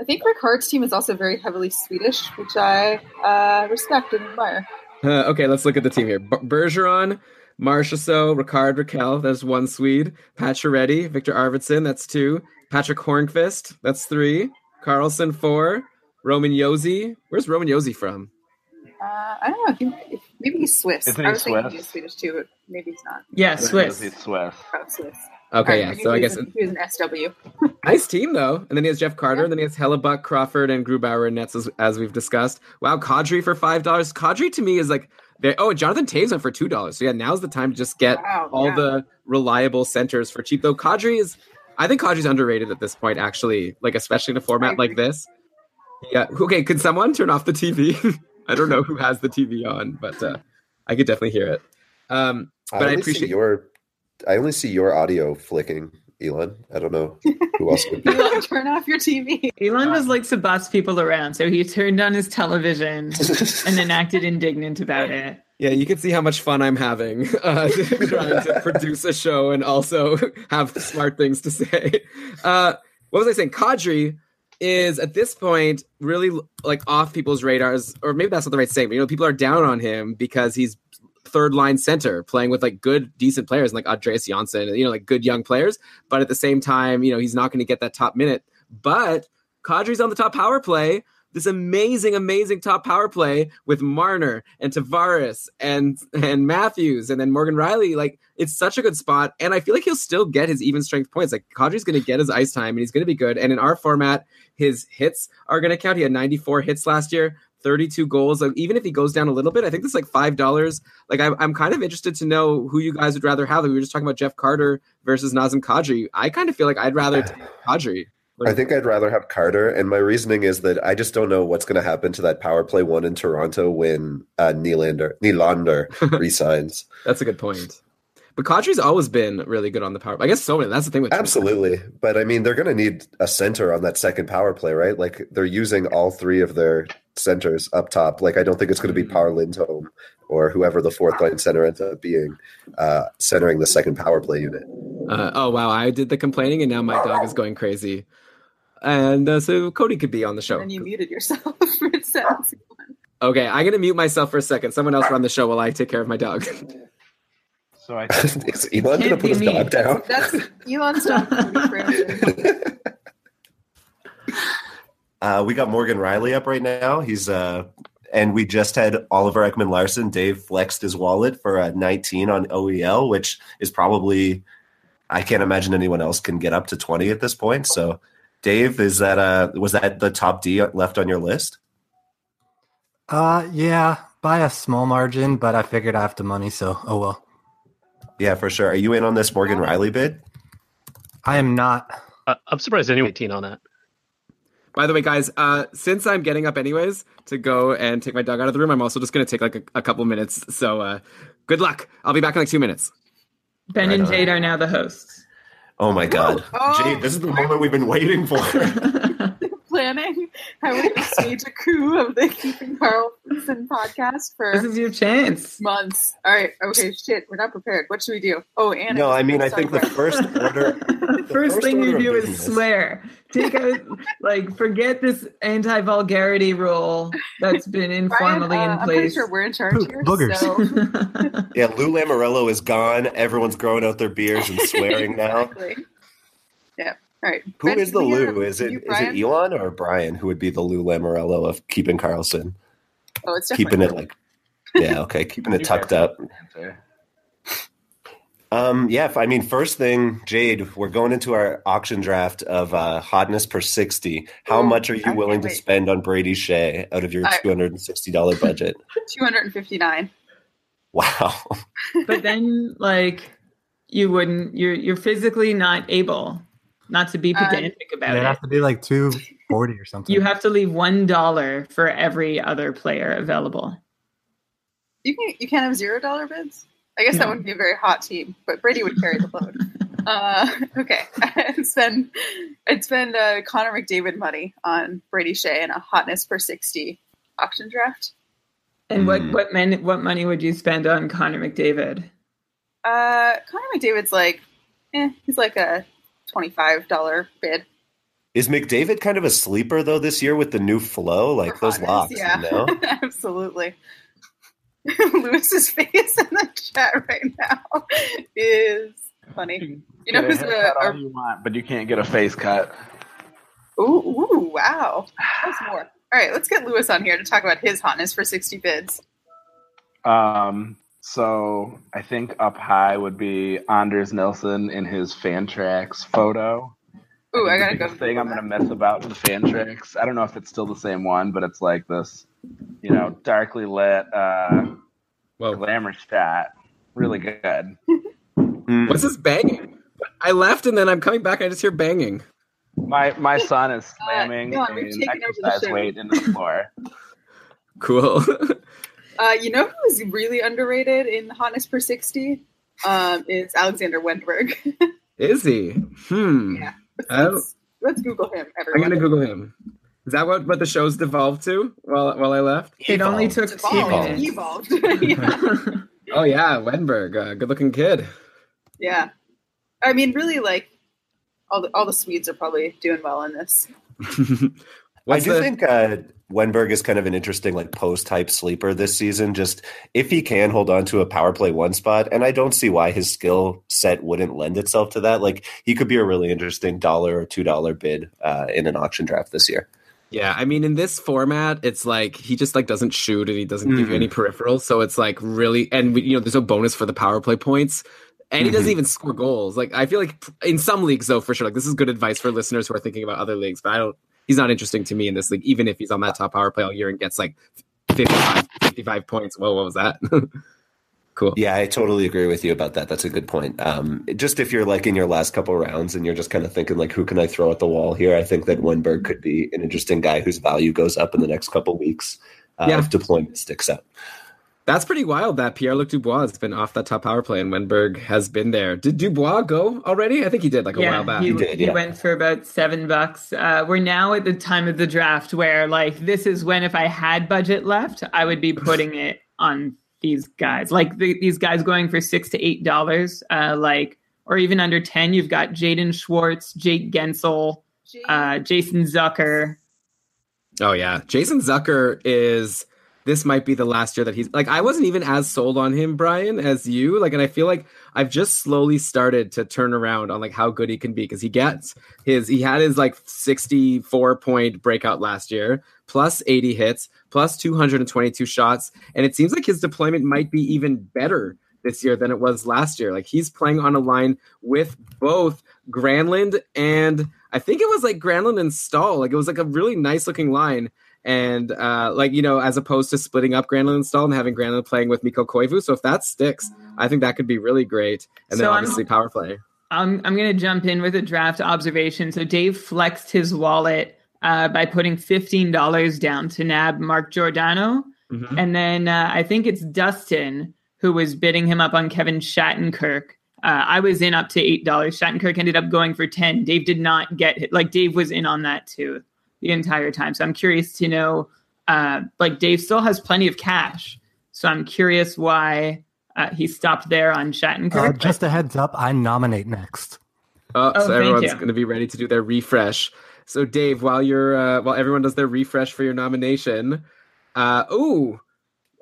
I think Rick Hart's team is also very heavily Swedish, which I uh, respect and admire. Uh, okay, let's look at the team here. B- Bergeron, Marchessault, Rickard Rakell, that's one Swede. Pacioretty, Viktor Arvidsson, that's two. Patrick Hornqvist, that's three. Karlsson, four. Roman Josi. Where's Roman Josi from? Uh, I don't know. If he, if, maybe he's Swiss. Isn't I he was thinking Swiss? he was Swedish too, but maybe he's not. Yeah, Swiss. He's Swiss. Oh, Swiss. Okay, Alright, yeah. So I guess was, he was an SW. Nice team though. And then he has Jeff Carter, and then he has Hellebuyck, Crawford, and Grubauer and Nets as, as we've discussed. Wow, Kadri for five dollars. Kadri to me is like oh, and Jonathan Toews went for two dollars. So yeah, now's the time to just get Wow, all yeah. the reliable centers for cheap. Though Kadri is, I think Kadri's underrated at this point. Actually, like especially in a format like this. Yeah. Okay. Could someone turn off the TV? I don't know who has the TV on, but uh, I could definitely hear it. Um, I but I, only appreciate see your. I only see your audio flicking, Elon. I don't know who else would. Elon, turn off your TV. Elon was likes to boss people around, so he turned on his television and then acted indignant about it. Yeah, you can see how much fun I'm having uh, trying to produce a show and also have smart things to say. Uh, what was I saying? Kadri is at this point really like off people's radars, or maybe that's not the right but you know, people are down on him because he's third line center playing with like good, decent players like Andreas Johnsson, you know, like good young players. But at the same time, you know, he's not going to get that top minute. But Kadri's on the top power play this amazing, amazing top power play with Marner and Tavares and and Matthews and then Morgan Rielly. Like it's such a good spot, and I feel like he'll still get his even strength points. Like Kadri's going to get his ice time, and he's going to be good. And in our format, his hits are going to count. He had 94 hits last year. 32 goals. Like, even if he goes down a little bit, I think this is like five dollars. Like I'm, I'm kind of interested to know who you guys would rather have. Like, we were just talking about Jeff Carter versus Nazem Kadri. I kind of feel like I'd rather take Kadri. I think I'd rather have Carter, and my reasoning is that I just don't know what's going to happen to that power play one in Toronto when uh, Nylander Nylander resigns. That's a good point. But Kadri's always been really good on the power. I guess so. Many. That's the thing with Absolutely, but I mean, they're going to need a center on that second power play, right? Like they're using all three of their centers up top. Like I don't think it's going to be Par Lindholm or whoever the fourth line center ends up being, uh, centering the second power play unit. Uh, oh wow, I did the complaining, and now my dog is going crazy. And uh, so Cody could be on the show. And you muted yourself for a sentence. Okay, I'm gonna mute myself for a second. Someone else run the show while I take care of my dog. So I think Is Elon going to put his dog down? That's Elon's dog. Uh, we got Morgan Rielly up right now. He's uh, and we just had Oliver Ekman-Larsson. Dave flexed his wallet for a 19 on OEL, which is probably I can't imagine anyone else can get up to 20 at this point. So, Dave, is that uh was that the top D left on your list? Uh, yeah, by a small margin, but I figured I have the money, so oh well. Yeah, for sure. Are you in on this Morgan Rielly bid? I am not. Uh, I'm surprised anyone 18 on that. By the way, guys, uh, since I'm getting up anyways to go and take my dog out of the room, I'm also just going to take like a, a couple minutes. So uh, good luck. I'll be back in like two minutes. Ben Right and on. Jade are now the hosts. Oh my god. Oh. Jade, this is the moment we've been waiting for. planning how we're to stage a coup of the Keeping Karlsson podcast for This is your chance. months. All right. Okay. Shit. We're not prepared. What should we do? Oh, Anna. no, I mean I think the first order The first first thing you of do is swear. Take out, like, forget this anti vulgarity rule that's been Brian, informally uh, in I'm place. sure we're in charge Poop, here. boogers. So Yeah, Lou Lamoriello is gone. Everyone's growing out their beards and swearing now. Exactly. Yeah. All right. Who Ben, is the Lou? have- Is it you, is it Elon or Brian who would be the Lou Lamoriello of keeping Karlsson? Oh, it's Keeping definitely it like yeah, okay, keeping it tucked up. Um, yeah, if- I mean, first thing, Jade, we're going into our auction draft of uh, hotness per sixty. How Ooh, much are you can't willing to spend on Brady Skjei out of your two hundred and sixty dollar budget? 259. Wow. but then, like, you wouldn't, you're, you're physically not able not to be Uh, pedantic about It'd it. has to be like two forty or something. You have to leave one dollar for every other player available. You can you can't have zero dollar bids. I guess that wouldn't be a very hot team, but Brady would carry the load. uh, okay, I'd spend I'd spend uh, Connor McDavid money on Brady Skjei and a hotness per sixty auction draft. And Hmm. what what men, what money would you spend on Connor McDavid? Uh, Connor McDavid's like, eh, he's like a twenty five dollar bid. Is McDavid kind of a sleeper though this year with the new flow, like for those locks? Yeah, You know? absolutely. Lewis's face in the chat right now is funny. You know who's a, a all you want, but you can't get a face cut. Ooh, ooh, wow. That's more. All right, let's get Lewis on here to talk about his hotness for 60 bids. Um, so I think up high would be Anders Nilsson in his Fantrax photo. Ooh, I think gotta the go. biggest thing I'm gonna mess about with the Fantrax. I don't know if it's still the same one, but it's like this, you know, darkly lit, uh, Whoa. glamour shot. Really good. Mm. What's this banging? I left and then I'm coming back. And I just hear banging. My my son is slamming John, we've an taken the exercise weight into the floor. Cool. Uh, you know who is really underrated in hotness per 60? Um, is Alexander Wennberg. Is he? Hmm. Yeah. Oh. let's, let's Google him, I'm gonna Google him. Is that what, what the show's devolved to while while I left? It only took It's two evolved. Evolved. yeah. Oh yeah, Wennberg, uh, good looking kid. yeah. I mean, really, like, all the, all the Swedes are probably doing well in this. I do the- think uh, Wennberg is kind of an interesting like post type sleeper this season. Just if he can hold on to a power play one spot, and I don't see why his skill set wouldn't lend itself to that. Like he could be a really interesting dollar or two dollar bid uh, in an auction draft this year. Yeah, I mean, in this format, it's like he just like doesn't shoot and he doesn't give you any peripherals, so it's like really, and you know, there's no bonus for the power play points, and he doesn't Mhm. even score goals. Like I feel like in some leagues, though, for sure, like this is good advice for listeners who are thinking about other leagues, but I don't. He's not interesting to me in this league, even if he's on that top power play all year and gets like 55, 55 points. Whoa, what was that? cool. Yeah, I totally agree with you about that. That's a good point. Um, just if you're like in your last couple rounds and you're just kind of thinking like, who can I throw at the wall here? I think that Wennberg could be an interesting guy whose value goes up in the next couple weeks uh, Yeah. if deployment sticks up. That's pretty wild that Pierre Luc Dubois has been off that top power play and Wennberg has been there. Did Dubois go already? I think he did like a while back. He, did, he went for about seven bucks. Uh, we're now at the time of the draft where, like, this is when if I had budget left, I would be putting it on these guys. Like the, these guys going for six to eight dollars, uh, like, or even under ten. You've got Jaden Schwartz, Jake Guentzel, uh, Jason Zucker. Oh yeah, Jason Zucker is this might be the last year that he's like I wasn't even as sold on him, Brian, as you. Like, and I feel like I've just slowly started to turn around on like how good he can be because he gets his he had his like 64 point breakout last year, plus 80 hits, plus 222 shots, and it seems like his deployment might be even better this year than it was last year. Like he's playing on a line with both Granlund and I think it was like Granlund and Staal. Like it was like a really nice looking line. And uh, like you know, as opposed to splitting up Granlund and Staal and having Granlund playing with Mikko Koivu. So if that sticks, I think that could be really great. And then So I'm- obviously power play. I'm I'm gonna jump in with a draft observation. So Dave flexed his wallet uh, by putting fifteen dollars down to nab Mark Giordano, Mhm. and then uh, I think it's Dustin who was bidding him up on Kevin Shattenkirk. Uh, I was in up to eight dollars. Shattenkirk ended up going for ten. Dave did not get. Like Dave was in on that too the entire time. So I'm curious to know. Uh, like Dave still has plenty of cash, so I'm curious why uh, he stopped there on Shattenkirk. Uh, just a heads up, I nominate next. Oh, Oh, so everyone's going to be ready to do their refresh. So, Dave, while you're uh, while everyone does their refresh for your nomination, uh, ooh,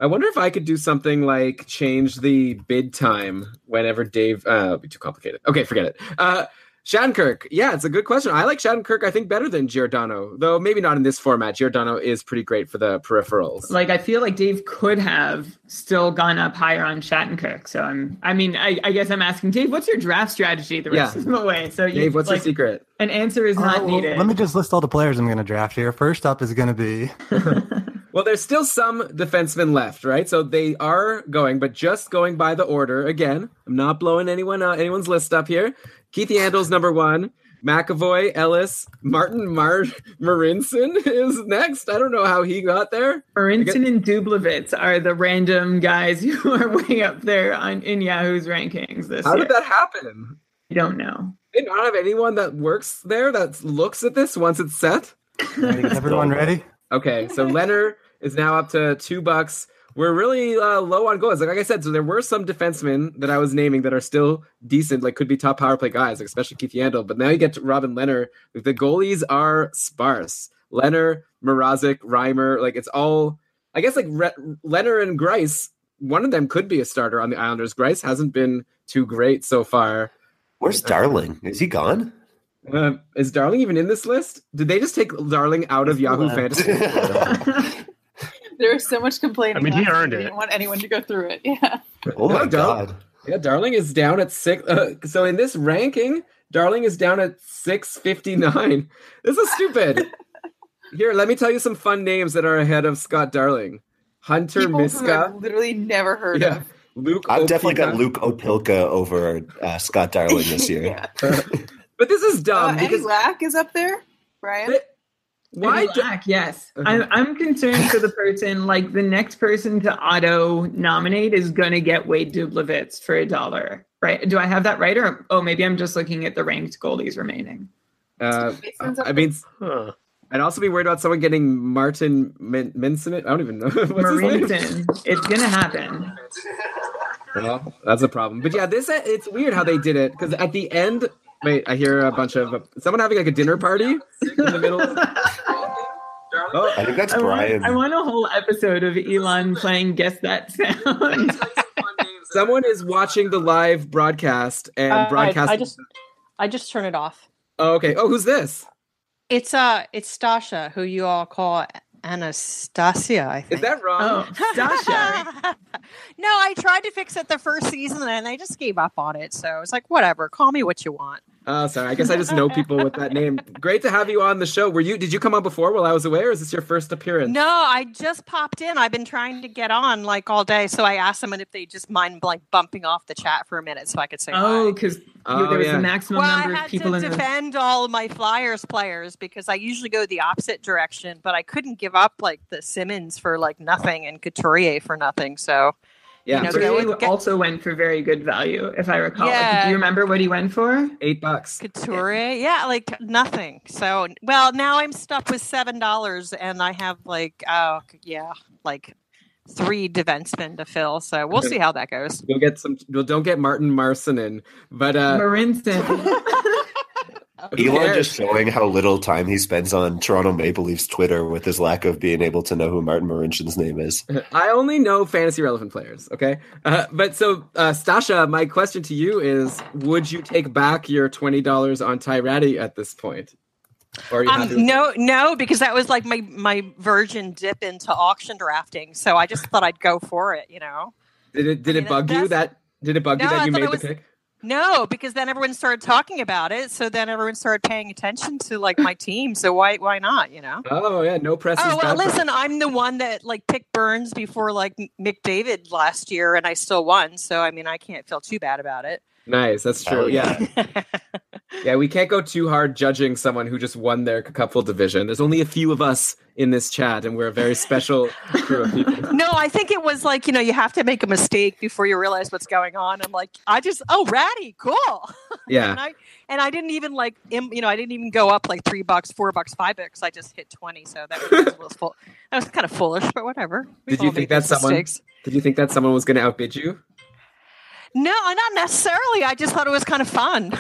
I wonder if I could do something like change the bid time whenever Dave. Uh, it'd be too complicated. Okay, forget it. Uh, Shattenkirk, yeah, it's a good question. I like Shattenkirk. I think better than Giordano, though maybe not in this format. Giordano is pretty great for the peripherals. like I feel like Dave could have still gone up higher on Shattenkirk. So I'm I mean I, I guess I'm asking Dave, what's your draft strategy the rest Yeah. of the way? So you, Dave, what's like, your secret? An answer is All not right, well, needed. let me just list all the players I'm going to draft here. First up is going to be Well, there's still some defensemen left, right? So they are going, but just going by the order again. I'm not blowing anyone out, anyone's list up here. Keith Yandle's number one. McAvoy, Ellis, Martin Mar- Marinson is next. I don't know how he got there. Marinson and Dublovitz are the random guys who are way up there on in Yahoo's rankings this How year. did that happen? I don't know. They don't have anyone that works there that looks at this once it's set. is everyone ready? Okay, so Lehner is now up to two bucks. We're really uh, low on goals. Like, like I said, so there were some defensemen that I was naming that are still decent, like could be top power play guys, like especially Keith Yandle. But now you get to Robin Lehner. The goalies are sparse. Lehner, Mrazek, Reimer, like it's all. I guess like Re- Lehner and Greiss, one of them could be a starter on the Islanders. Greiss hasn't been too great so far. Where's Darling? Is he gone? Uh, is Darling even in this list? Did they just take Darling out of Yahoo Fantasy? There was so much complaining. I mean, he earned year. it. Didn't want anyone to go through it. Yeah. Oh my Yeah, god. Yeah, Darling is down at six. Uh, so in this ranking, Darling is down at six fifty nine. This is stupid. Here, let me tell you some fun names that are ahead of Scott Darling: Hunter People Miska. I've literally never heard Yeah, of. Luke. I've definitely got Luke Opilka over uh, Scott Darling this year. But this is Uh, dumb Eddie because Lack is up there, Brian. They- why? Eddie do- yes. I'm, I'm concerned for the person, like the next person to auto nominate is going to get Wade Dublovitz for a dollar, right? Do I have that right? Or, oh, maybe I'm just looking at the ranked goalies remaining. uh, I mean, Huh. I'd also be worried about someone getting Martin Min- Minson. I don't even know. What's? Marinson. It's going to happen. Well, that's a problem. But yeah, this it's weird how they did it because at the end, wait, I hear a bunch of someone having like a dinner party in the middle. Oh, I think that's I want, Brian. I want a whole episode of Elon playing Guess That Sound. someone is watching the live broadcast and Uh, I- broadcasting. I just I just turn it off. Oh, okay. Oh, who's this? It's uh it's Stasha, who you all call Anastasia, I think. Is that wrong? oh, Stasha. no, I tried to fix it the first season and I just gave up on it. So it's like, whatever, call me what you want. Oh, sorry. I guess I just know people with that name. Great to have you on the show. Were you? Did you come on before while I was away, or is this your first appearance? No, I just popped in. I've been trying to get on like all day. So I asked them if they just mind like bumping off the chat for a minute so I could say Oh, because Oh, there was yeah. the maximum Well, number of people to in the defend all of my Flyers players because I usually go the opposite direction, but I couldn't give up like the Simmonds for like nothing and Couturier for nothing. So Yeah, you know, for go Couturier with- get- also went for very good value, if I recall. Yeah. Do you remember what he went for? eight bucks. Couturier, yeah, like nothing. So, well, now I'm stuck with seven dollars, and I have like, oh, yeah, like three defensemen to fill. So we'll see how that goes. We'll get some. Well, don't get Martin Marincin, but uh, Marinson. Elon cares? just showing how little time he spends on Toronto Maple Leafs Twitter with his lack of being able to know who Martin Marincin's name is. I only know fantasy relevant players. Okay, uh, but so uh, Stasha, my question to you is: Would you take back your twenty dollars on Ty Tyratty at this point? Or are you happy with Um, no, no, because that was like my my virgin dip into auction drafting. So I just thought I'd go for it. You know. Did it did it bug you that did it bug you that I you made it the pick? No, because then everyone started talking about it. So then everyone started paying attention to like my team. So why why not? You know. Oh yeah, no press. Oh well, bad press. listen, I'm the one that like picked Burns before like McDavid last year, and I still won. So I mean, I can't feel too bad about it. Nice, that's true. Hell Yeah. yeah, we can't go too hard judging someone who just won their couple division. There's only a few of us in this chat, and we're a very special crew of people. No, I think it was like you know you have to make a mistake before you realize what's going on. I'm like, I just oh Rattie, cool. Yeah. and I and I didn't even like you know I didn't even go up like three bucks, four bucks, five bucks. I just hit twenty, so that was, was full. That was kind of foolish, but whatever. We've Did you think that someone? mistakes. Did you think that someone was going to outbid you? No, not necessarily. I just thought it was kind of fun.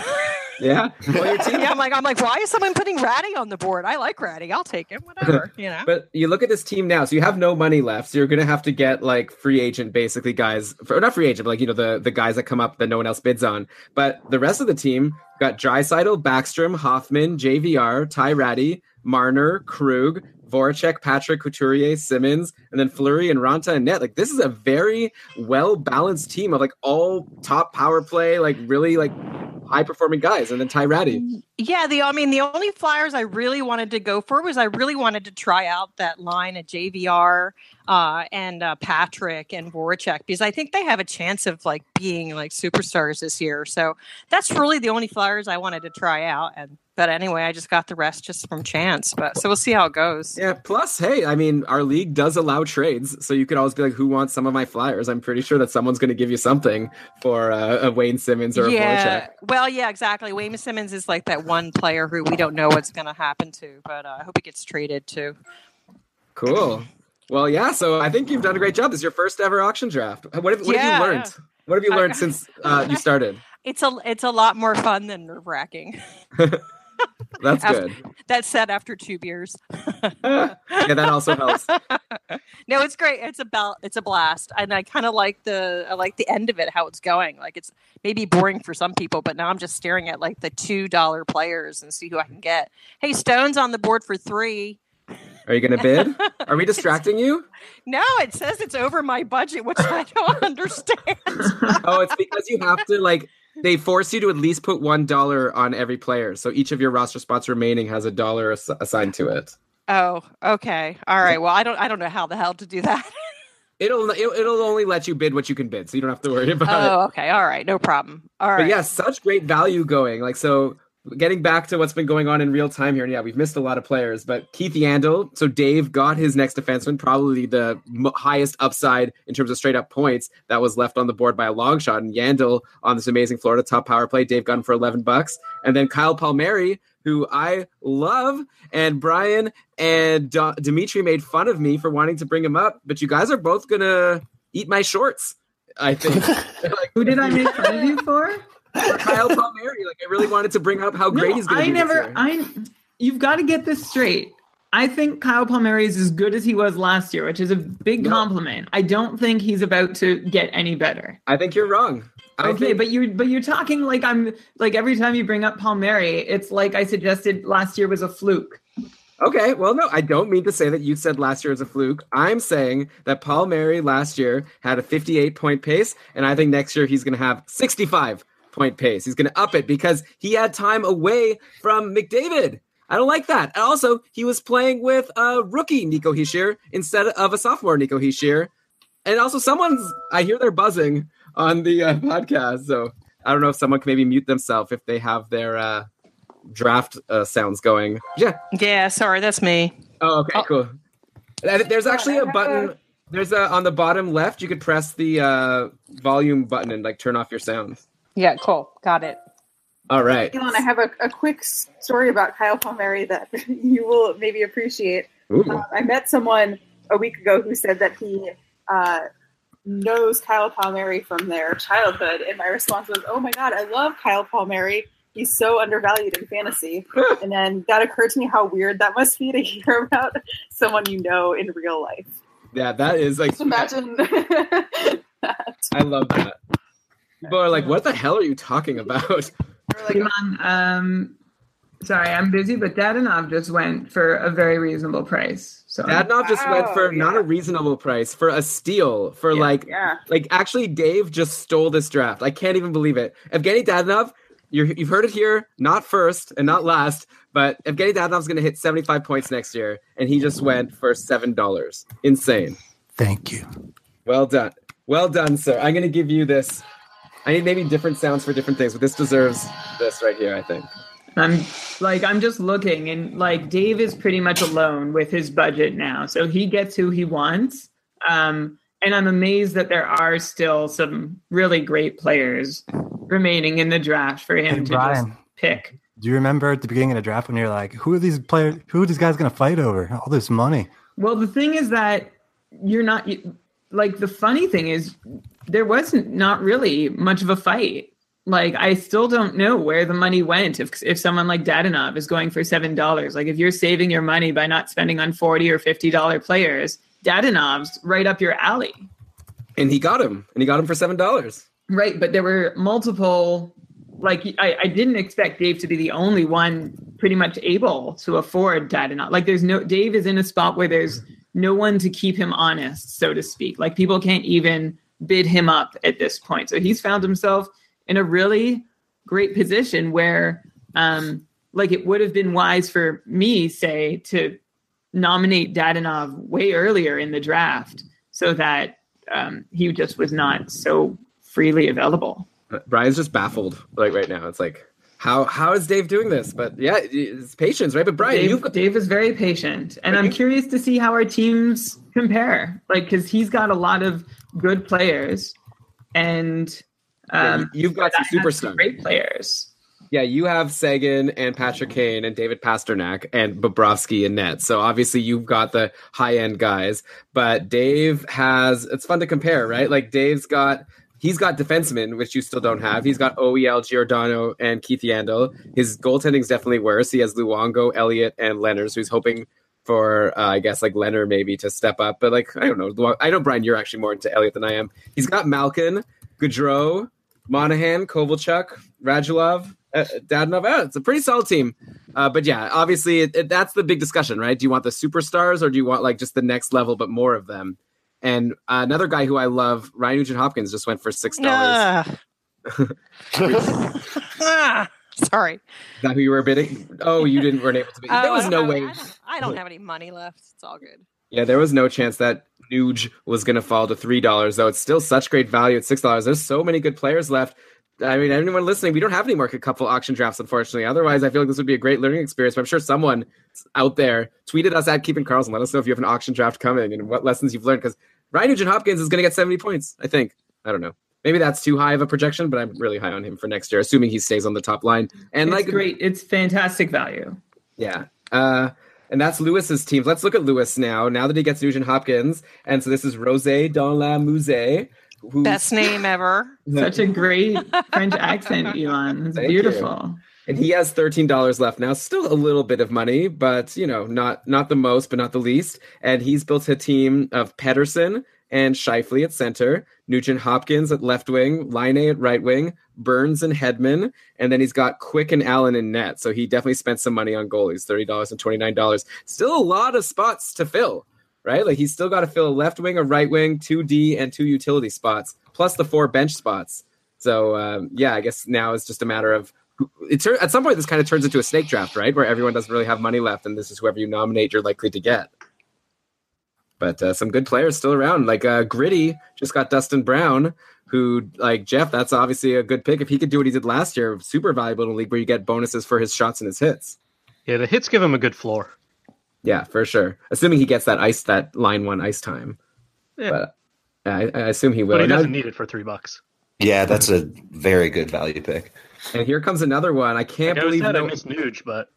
Yeah. Well, yeah, I'm like, I'm like, why is someone putting Rattie on the board? I like Rattie. I'll take him. Whatever, you know. But you look at this team now, so you have no money left. So you're going to have to get like free agent, basically guys, or not free agent, but like you know the the guys that come up that no one else bids on. But the rest of the team got Draisaitl, Backstrom, Hoffman, JVR, Ty Rattie, Marner, Krug, Voracek, Patrick, Couturier, Simmonds, and then Fleury and Raanta and Net. Like this is a very well balanced team of like all top power play, like really like high performing guys, and then Ty Rattie. Yeah, the I mean the only flyers I really wanted to go for was I really wanted to try out that line at JVR uh, and uh, Patrick and Voracek because I think they have a chance of like being like superstars this year. So that's really the only flyers I wanted to try out. And but anyway, I just got the rest just from chance. But so we'll see how it goes. Yeah. Plus, hey, I mean, our league does allow trades, so you could always be like, "Who wants some of my flyers?" I'm pretty sure that someone's going to give you something for uh, a Wayne Simmonds or a yeah, Voracek. well, yeah, exactly. Wayne Simmonds is like that one player who we don't know what's going to happen to, but uh, I hope he gets traded too. Cool. Well, yeah. So I think you've done a great job. This is your first ever auction draft. What have, what Yeah, have you learned? What have you learned since uh, you started? It's a it's a lot more fun than nerve wracking. That's After- good. That's said after two beers. yeah, that also helps. no, it's great. It's a bel- it's a blast, and I kind of like the I like the end of it, how it's going. Like it's maybe boring for some people, but now I'm just staring at like the two dollar players and see who I can get. Hey, Stone's on the board for three. Are you going to bid? Are we distracting you? No, it says it's over my budget, which I don't understand. Oh, it's because you have to like. They force you to at least put one dollar on every player, so each of your roster spots remaining has a dollar ass- assigned to it. Oh, okay, all right. Well, I don't I don't know how the hell to do that. It'll it'll it'll only let you bid what you can bid, so you don't have to worry about oh, it. Oh, okay, all right, no problem. All right. But yeah, such great value going. Like so, getting back to what's been going on in real time here, and yeah, we've missed a lot of players. But Keith Yandle, so Dave got his next defenseman, probably the m- highest upside in terms of straight up points that was left on the board by a long shot. And Yandle on this amazing Florida top power play, Dave got him for eleven bucks, and then Kyle Palmieri. Who I love, and Brian and D- Dimitri made fun of me for wanting to bring him up, but you guys are both gonna eat my shorts. I think. like, Who did I make fun of you for? Kyle Palmieri. Like I really wanted to bring up how great No, he's going to I be. this never. I. You've got to get this straight. I think Kyle Palmieri is as good as he was last year, which is a big compliment. I don't think he's about to get any better. I think you're wrong. I okay, think- but you're but you're talking like I'm like every time you bring up Palmieri, it's like I suggested last year was a fluke. Okay, well, no, I don't mean to say that you said last year was a fluke. I'm saying that Palmieri last year had a 58 point pace, and I think next year he's going to have 65 point pace. He's going to up it because he had time away from McDavid. I don't like that. And also, he was playing with a rookie Nico Hischier instead of a sophomore Nico Hischier. And also, someone's, I hear they're buzzing on the uh, podcast. So I don't know if someone can maybe mute themselves if they have their uh, draft uh, sounds going. Yeah. Yeah, sorry, that's me. Oh, okay, cool. There's actually a button. There's a on the bottom left. You could press the uh, volume button and like turn off your sound. Yeah, cool. Got it. All right. Elon, I have a, a quick story about Kyle Palmieri that you will maybe appreciate. Uh, I met someone a week ago who said that he uh, knows Kyle Palmieri from their childhood, and my response was, "Oh my god, I love Kyle Palmieri. he's so undervalued in fantasy. and then that occurred to me how weird that must be to hear about someone you know in real life. Yeah, that is like Just imagine. That. I love that. People are like, "What the hell are you talking about?" Elon, um, sorry, I'm busy, but Dad and Dadonov just went for a very reasonable price. So Dadonov just went for not a reasonable price, for a steal, for like, yeah. like actually, Dave just stole this draft. I can't even believe it. Evgeny Dadonov, you're, you've heard it here, not first and not last, but Evgeny Dadonov's going to hit 75 points next year, and he just went for seven dollars. Insane. Thank you. Well done, well done, sir. I'm going to give you this. I need maybe different sounds for different things, but this deserves this right here. I think. I'm like I'm just looking and like Dave is pretty much alone with his budget now. So he gets who he wants. Um and I'm amazed that there are still some really great players remaining in the draft for him Hey, to just pick. Do you remember at the beginning of the draft when you're like, who are these players? Who are these guys going to fight over? All this money. Well, the thing is that you're not you- like the funny thing is there wasn't not really much of a fight. Like I still don't know where the money went if if someone like Dadonov is going for seven dollars. Like if you're saving your money by not spending on forty or fifty dollar players, Dadonov's right up your alley. And he got him, and he got him for seven dollars. Right, but there were multiple. Like I, I didn't expect Dave to be the only one pretty much able to afford Dadonov. Like there's no Dave is in a spot where there's no one to keep him honest, so to speak. Like people can't even bid him up at this point. So he's found himself in a really great position where um like it would have been wise for me, say, to nominate Dadonov way earlier in the draft so that um, he just was not so freely available. Brian's just baffled like right now. It's like how how is Dave doing this? But yeah, it's patience, right? But Brian, Dave, you've got Dave is very patient, and I'm curious to see how our teams compare. Like, because he's got a lot of good players, and Yeah, um, you've got some superstars. great players. yeah, you have Seguin and Patrick Kane and David Pastrnak and Bobrovsky and Net. So obviously you've got the high end guys, but Dave has. It's fun to compare, right? Like Dave's got. He's got defensemen, which you still don't have. He's got OEL, Giordano, and Keith Yandle. His goaltending's definitely worse. He has Luongo, Elliott, and Lehner, he's hoping for, uh, I guess, like Lehner maybe to step up. But like, I don't know. I know Brian, you're actually more into Elliott than I am. He's got Malkin, Gaudreau, Monahan, Kovalchuk, Radulov, uh, Dadonov. Oh, it's a pretty solid team. Uh, but yeah, obviously it, it, that's the big discussion, right? Do you want the superstars or do you want like just the next level but more of them? And uh, another guy who I love, Ryan Nugent Hopkins, just went for six dollars. Ah, sorry. Is that who you were bidding? Oh, you didn't weren't able to bid. Oh, there was no way. I don't, I don't have any money left. It's all good. Yeah, there was no chance that Nuge was going to fall to three dollars. Though it's still such great value at six dollars. There's so many good players left. I mean, anyone listening, we don't have any more couple auction drafts, unfortunately. Otherwise, I feel like this would be a great learning experience. But I'm sure someone out there tweeted us at Keeping Karlsson. Let us know if you have an auction draft coming and what lessons you've learned. Because Ryan Nugent Hopkins is going to get 70 points. I think. I don't know. Maybe that's too high of a projection, but I'm really high on him for next year, assuming he stays on the top line. And it's like, great. It's fantastic value. yeah. Uh, and that's Lewis's team. Let's look at Lewis now. Now that he gets Nugent Hopkins, and so this is Rosé dans la Musée. Who, Best name ever. Such a great French accent, Elon. It's Thank you. And he has thirteen dollars left now. Still a little bit of money, but you know, not not the most, but not the least. And he's built a team of Pettersson and Scheifele at center, Nugent Hopkins at left wing, Laine at right wing, Burns and Hedman, and then he's got Quick and Allen in net. So he definitely spent some money on goalies, thirty dollars and twenty nine dollars. Still a lot of spots to fill, right? Like he's still got to fill a left wing, a right wing, two D, and two utility spots, plus the four bench spots. So um, yeah, I guess now it's just a matter of it tur- at some point this kind of turns into a snake draft, right? Where everyone doesn't really have money left, and this is whoever you nominate you're likely to get. But uh, some good players still around, like uh, Gritty just got Dustin Brown, who like Jeff. That's obviously a good pick if he could do what he did last year. Super valuable in a league where you get bonuses for his shots and his hits. Yeah, the hits give him a good floor. Yeah, for sure. Assuming he gets that ice, that line one ice time. Yeah. But I, I assume he will. But he doesn't need it for three bucks. Yeah, that's a very good value pick. And here comes another one. I can't Like believe sad I no- missed Nuge, but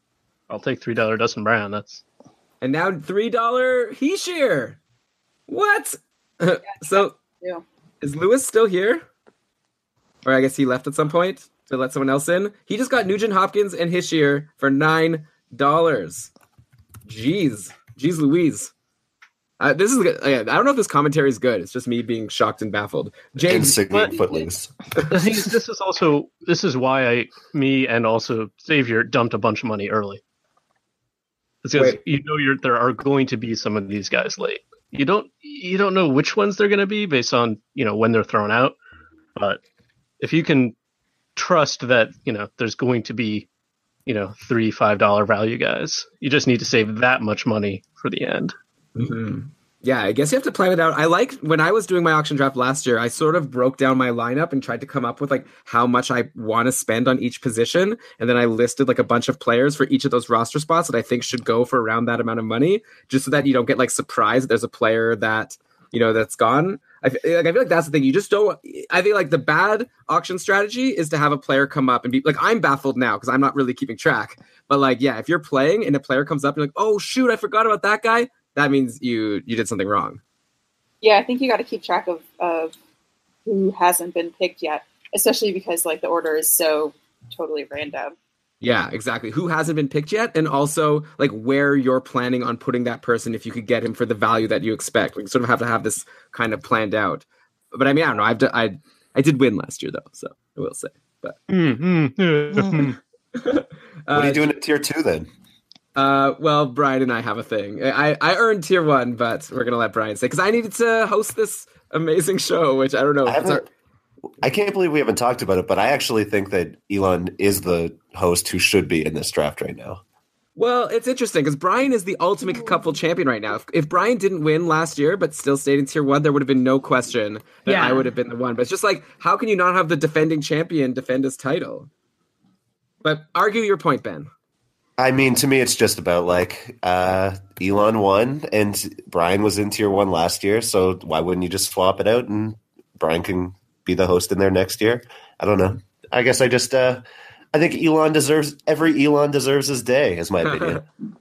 I'll take three dollar Dustin Brown. That's And now three dollar Hischier. What? so Yeah. is Lewis still here? Or I guess he left at some point. to let someone else in. He just got Nugent Hopkins and Hischier for nine dollars. Jeez, jeez, Louise. Uh, this is. uh, I don't know if this commentary is good. It's just me being shocked and baffled. James, Insignificant footloose. The thing is, this is also this is why I, me, and also Xavier dumped a bunch of money early. It's because Wait. you know you're, there are going to be some of these guys late. You don't you don't know which ones they're going to be based on you know when they're thrown out, but if you can trust that you know there's going to be you know three five dollar value guys, you just need to save that much money for the end. Mhm. Yeah, I guess you have to plan it out. I like when I was doing my auction draft last year, I sort of broke down my lineup and tried to come up with like how much I want to spend on each position. And then I listed like a bunch of players for each of those roster spots that I think should go for around that amount of money, just so that you don't get like surprised there's a player that, you know, that's gone. I, f- like, I feel like that's the thing. You just don't. I think like the bad auction strategy is to have a player come up and be like, I'm baffled now because I'm not really keeping track. But like, yeah, if you're playing and a player comes up and you're like, oh shoot, I forgot about that guy, that means you you did something wrong. Yeah, I think you got to keep track of, of who hasn't been picked yet, especially because like the order is so totally random. Yeah, exactly. Who hasn't been picked yet, and also like where you're planning on putting that person if you could get him for the value that you expect. We sort of have to have this kind of planned out. But I mean, I don't know. I've d- I I did win last year though, so I will say. But Mm-hmm. What are you doing at tier two then? Uh, well, Brian and I have a thing. I I earned tier one, but we're gonna let Brian say because I needed to host this amazing show, which I don't know. I our- I can't believe we haven't talked about it, but I actually think that Elon is the host who should be in this draft right now. Well, it's interesting because Brian is the ultimate couple champion right now. If, if Brian didn't win last year but still stayed in tier one, there would have been no question that Yeah. I would have been the one. But it's just like, how can you not have the defending champion defend his title? But argue your point, Ben. I mean, to me, it's just about like uh, Elon won and Brian was in tier one last year, so why wouldn't you just swap it out and Brian can be the host in there next year? I don't know. I guess I just uh, I think Elon deserves every Elon deserves his day, is my opinion.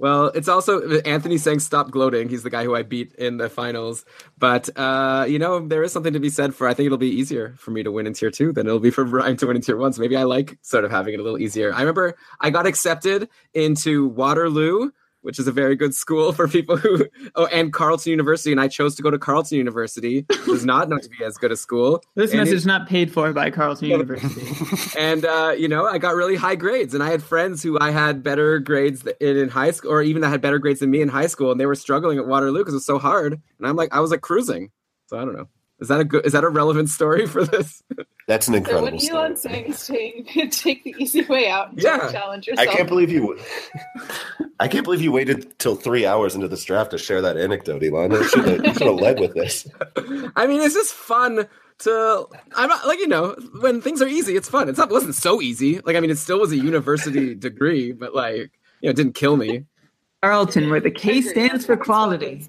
Well, it's also Anthony saying stop gloating. He's the guy who I beat in the finals. But uh, you know, there is something to be said for I think it'll be easier for me to win in tier two than it'll be for Brian to win in tier one. So maybe I like sort of having it a little easier. I remember I got accepted into Waterloo, which is a very good school for people who oh and Carleton University, and I chose to go to Carleton University. which is not known to be as good a school. This And message is not paid for by Carleton University. and uh, you know, I got really high grades, and I had friends who I had better grades in, in high school, or even that had better grades than me in high school, and they were struggling at Waterloo because it was so hard. And I'm like, I was like cruising. So I don't know. Is that a good? Is that a relevant story for this? That's an So incredible what story. Elon's saying is take, take the easy way out and Yeah. challenge yourself. I yourself. can't believe you. I can't believe you waited till three hours into this draft to share that anecdote, Elon. You should have, you should have led with this. I mean, it's just fun to. I'm not like you know when things are easy, it's fun. It's not. It wasn't so easy. Like I mean, it still was a university degree, but like you know, it didn't kill me. Carleton, where the K stands for quality.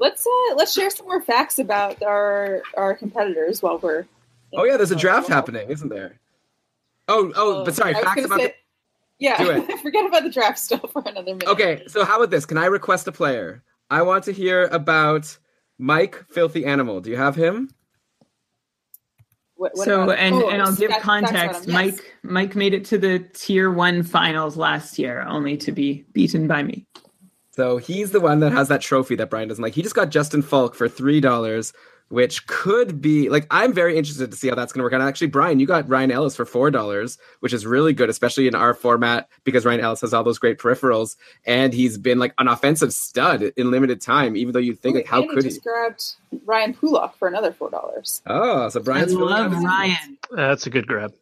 Let's uh, let's share some more facts about our our competitors while we're. Oh yeah, there's a draft happening, isn't there? Oh, oh, but sorry, I facts about. say- the- Yeah, Do it. forget about the draft still for another minute. Okay, so how about this? Can I request a player? I want to hear about Mike Filthy Animal. Do you have him? What, what so and oh, and I'll give fact- context. him, yes. Mike Mike made it to the tier one finals last year, only to be beaten by me. So he's the one that has that trophy that Brian doesn't like. He just got Justin Faulk for three dollars, which could be like I'm very interested to see how that's going to work out. Actually, Brian, you got Ryan Ellis for four dollars, which is really good, especially in our format because Ryan Ellis has all those great peripherals, and he's been like an offensive stud in limited time. Even though you think like how and could he he? just grabbed Ryan Pulock for another four dollars. Oh, so Brian's I filling love his- Ryan. That's a good grab.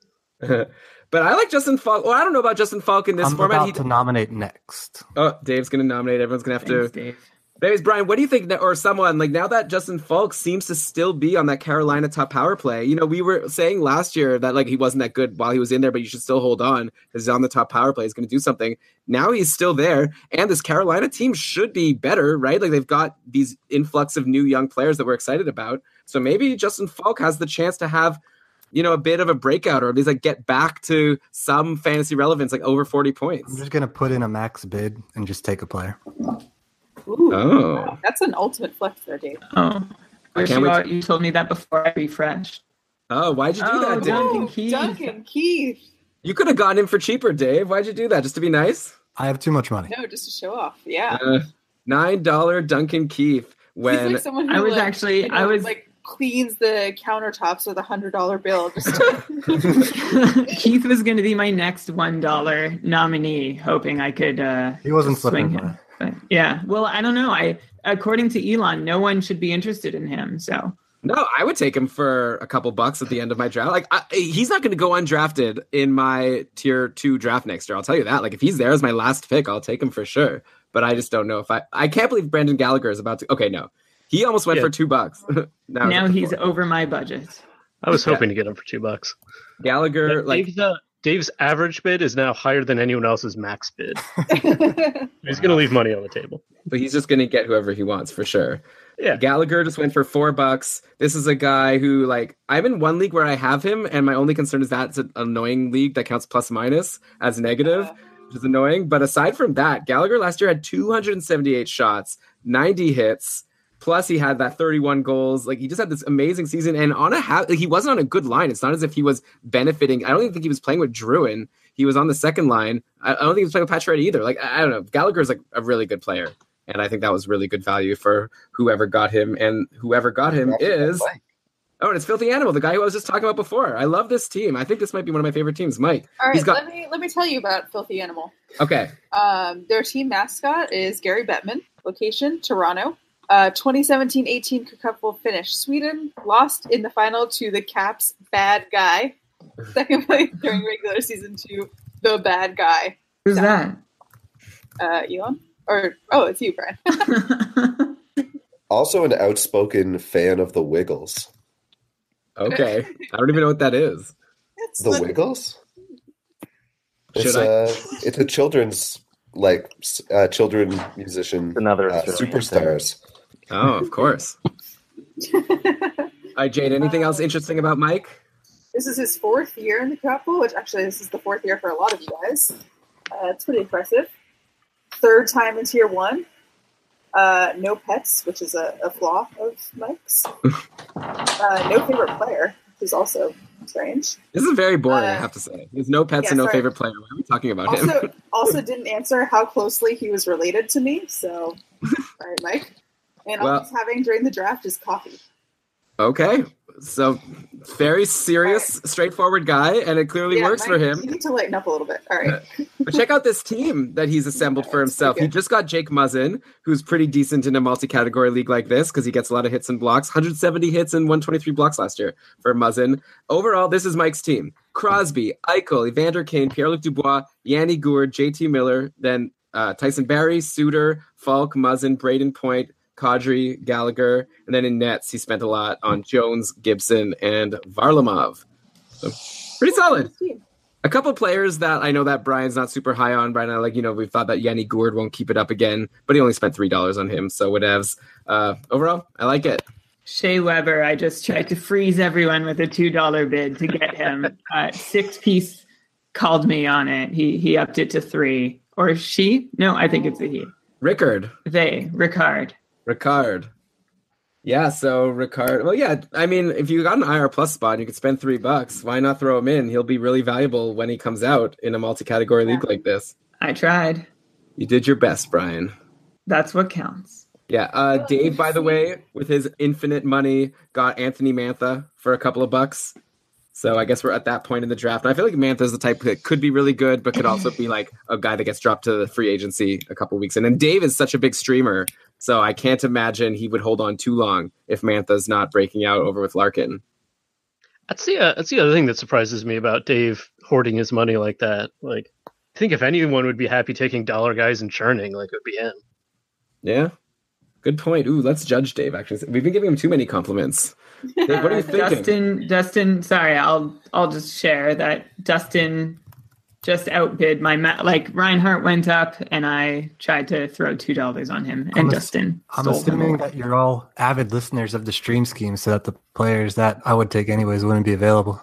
but I like Justin Faulk. Well, I don't know about Justin Faulk in this I'm format. about He- to nominate next. Oh, Dave's gonna nominate. Everyone's gonna have Thanks, to. Dave. Anyways, Brian, what do you think? Or someone like now that Justin Faulk seems to still be on that Carolina top power play. You know, we were saying last year that like he wasn't that good while he was in there, but you should still hold on because he's on the top power play. He's going to do something. Now he's still there, and this Carolina team should be better, right? Like they've got these influx of new young players that we're excited about. So maybe Justin Faulk has the chance to have. You know, a bit of a breakout, or at least like get back to some fantasy relevance, like over forty points. I'm just gonna put in a max bid and just take a player. Ooh, Oh. wow, that's an ultimate flex there, Dave. Oh, I can't you, wait all- you told me that before I refreshed. Oh, why'd you do Oh, that, Dave? Duncan Keith. Duncan Keith. You could have gotten him for cheaper, Dave. Why'd you do that? Just to be nice? I have too much money. No, just to show off. Yeah. Uh, Nine dollar Duncan Keith. When like who I was like, actually- you know, I was- like cleans the countertops with a hundred dollar bill. Just to, Keith was going to be my next one dollar nominee, hoping I could. Uh, He wasn't swing him. But yeah, well, I don't know. I according to Elon, no one should be interested in him. So no, I would take him for a couple bucks at the end of my draft. Like I, he's not going to go undrafted in my tier two draft next year. I'll tell you that. Like if he's there as my last pick, I'll take him for sure. But I just don't know if I. I can't believe Brendan Gallagher is about to. Okay, no, he almost went Yeah. for two bucks. now, now it's up to he's four. over my budget. I was Yeah. hoping to get him for two bucks. Gallagher. Like Dave's, uh, Dave's average bid is now higher than anyone else's max bid. He's going to leave money on the table. but he's just going to get whoever he wants for sure. Yeah. Gallagher just went for four bucks. This is a guy who, like, I'm in one league where I have him, and my only concern is that it's an annoying league that counts plus minus as negative, which is annoying. But aside from that, Gallagher last year had 278 shots, 90 hits, plus he had that 31 goals. Like, he just had this amazing season, and on a ha- like, he wasn't on a good line. It's not as if he was benefiting. I don't even think he was playing with Drouin. He was on the second line. I, I don't think he was playing with Pacioretty either. Like, I, I don't know. Gallagher's like a really good player. And I think that was really good value for whoever got him. And whoever got him is oh, and it's Filthy Animal, the guy who I was just talking about before. I love this team. I think this might be one of my favorite teams. Mike, All right, he's got let me let me tell you about Filthy Animal. okay. Um, their team mascot is Gary Bettman. Location Toronto. Uh, 2017-18 Cup will finish. Sweden lost in the final to the Caps bad guy. Second place during regular season to the bad guy. Who's that? Uh, Elon or oh, it's you, Brian. Also, an outspoken fan of the Wiggles. Okay. I don't even know what that is. It's The Wiggles? Should It's I? a it's a children's like uh, children musician Another uh, Australian superstars. Oh, of course. All right, Jade, anything else interesting about Mike? This is his fourth year in the Cup, which actually this is the fourth year for a lot of you guys. Uh, it's pretty impressive. Third time in tier one. Uh, no pets, which is a, a flaw of Mike's. uh, no favorite player, which is also strange. This is very boring, I Uh, have to say. There's no pets yeah, and no sorry. favorite player. Why are we talking about him? Also, also didn't answer how closely he was related to me. So, all right, Mike. And all he's having during the draft is coffee. Okay. So very serious, straightforward guy, and it clearly Yeah, works Mike, for him. You need to lighten up a little bit. All right. But check out this team that he's assembled for himself. He just got Jake Muzzin, who's pretty decent in a multi-category league like this because he gets a lot of hits and blocks. 170 hits and 123 blocks last year for Muzzin. Overall, this is Mike's team: Crosby, Eichel, Evander Kane, Pierre-Luc Dubois, Yanni Gourde, J.T. Miller, then uh, Tyson Barrie, Suter, Faulk, Muzzin, Brayden Point, Kadri, Gallagher, and then in nets he spent a lot on Jones, Gibson, and Varlamov. So pretty solid. A couple players that I know that Brian's not super high on. Brian, and I like you know we've thought that Yanni Gourde won't keep it up again, but he only spent three dollars on him, so whatevs. Uh, overall, I like it. Shea Weber, I just tried to freeze everyone with a two dollar bid to get him. uh, six piece called me on it. He he upped it to three. Or she? No, I think it's a he. Rickard. They, Ricard. Ricard. Yeah, so Ricard. Well, yeah, I mean, if you got an IR plus spot and you could spend three bucks, why not throw him in? He'll be really valuable when he comes out in a multi-category league like this. I tried. You did your best, Brian. That's what counts. Yeah, uh, Dave, by the way, with his infinite money, got Anthony Mantha for a couple of bucks. So I guess we're at that point in the draft. And I feel like Mantha's the type that could be really good, but could also be like a guy that gets dropped to the free agency a couple weeks in. And Dave is such a big streamer, so I can't imagine he would hold on too long if Mantha's not breaking out over with Larkin. That's the uh, that's the other thing that surprises me about Dave hoarding his money like that. Like, I think if anyone would be happy taking dollar guys and churning, like it would be him. Yeah, good point. Ooh, let's judge Dave. Actually, we've been giving him too many compliments. Dave, what are you thinking? Dustin, Dustin, sorry, I'll I'll just share that Dustin just outbid my ma- like Reinhart went up and I tried to throw two dollars on him and I'm ass- Dustin I'm stole assuming that you're all avid listeners of the stream scheme, so that the players that I would take anyways wouldn't be available.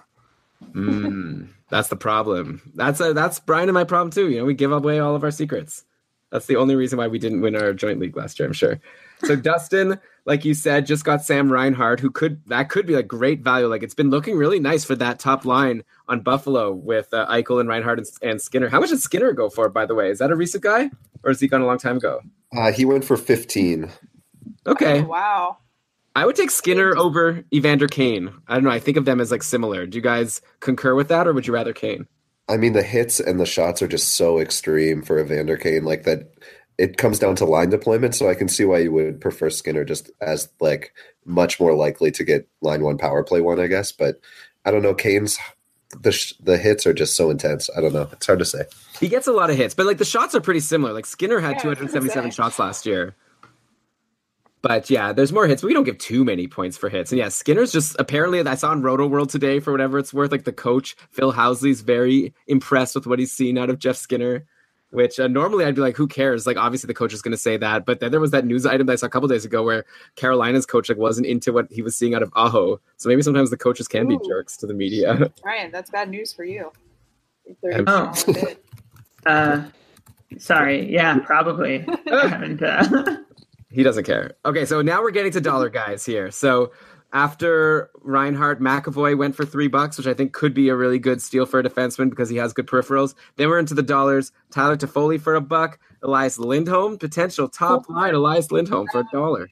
Mm, that's the problem. That's a, that's Brian and my problem too. You know, we give away all of our secrets. That's the only reason why we didn't win our joint league last year, I'm sure. So Dustin, like you said, just got Sam Reinhart, who could that could be like great value. Like it's been looking really nice for that top line on Buffalo with uh, Eichel and Reinhardt and, and Skinner. How much did Skinner go for, by the way? Is that a recent guy, or has he gone a long time ago? Uh, he went for 15. Okay, Oh, wow. I would take Skinner over Evander Kane. I don't know. I think of them as like similar. Do you guys concur with that, or would you rather Kane? I mean, the hits and the shots are just so extreme for Evander Kane. Like that, it comes down to line deployment. So I can see why you would prefer Skinner just as like much more likely to get line one power play one, I guess. But I don't know. Kane's the sh- the hits are just so intense. I don't know. It's hard to say. He gets a lot of hits, but like the shots are pretty similar. Like Skinner had Yeah, I was gonna 277 shots last year. But yeah, there's more hits. But we don't give too many points for hits. And yeah, Skinner's just apparently I saw on Roto World today for whatever it's worth. Like the coach Phil Housley's very impressed with what he's seen out of Jeff Skinner. Which uh, normally I'd be like, who cares? Like obviously the coach is going to say that, but then there was that news item that I saw a couple days ago where Carolina's coach like wasn't into what he was seeing out of Aho. So maybe sometimes the coaches can be jerks to the media. Ryan, that's bad news for you. Oh. Uh, sorry. Yeah, probably. I haven't. Uh, He doesn't care. Okay, so now we're getting to dollar guys here. So after Reinhart, McAvoy went for three bucks, which I think could be a really good steal for a defenseman because he has good peripherals. Then we're into the dollars. Tyler Toffoli for a buck. Elias Lindholm, potential top line. Elias Lindholm for a dollar.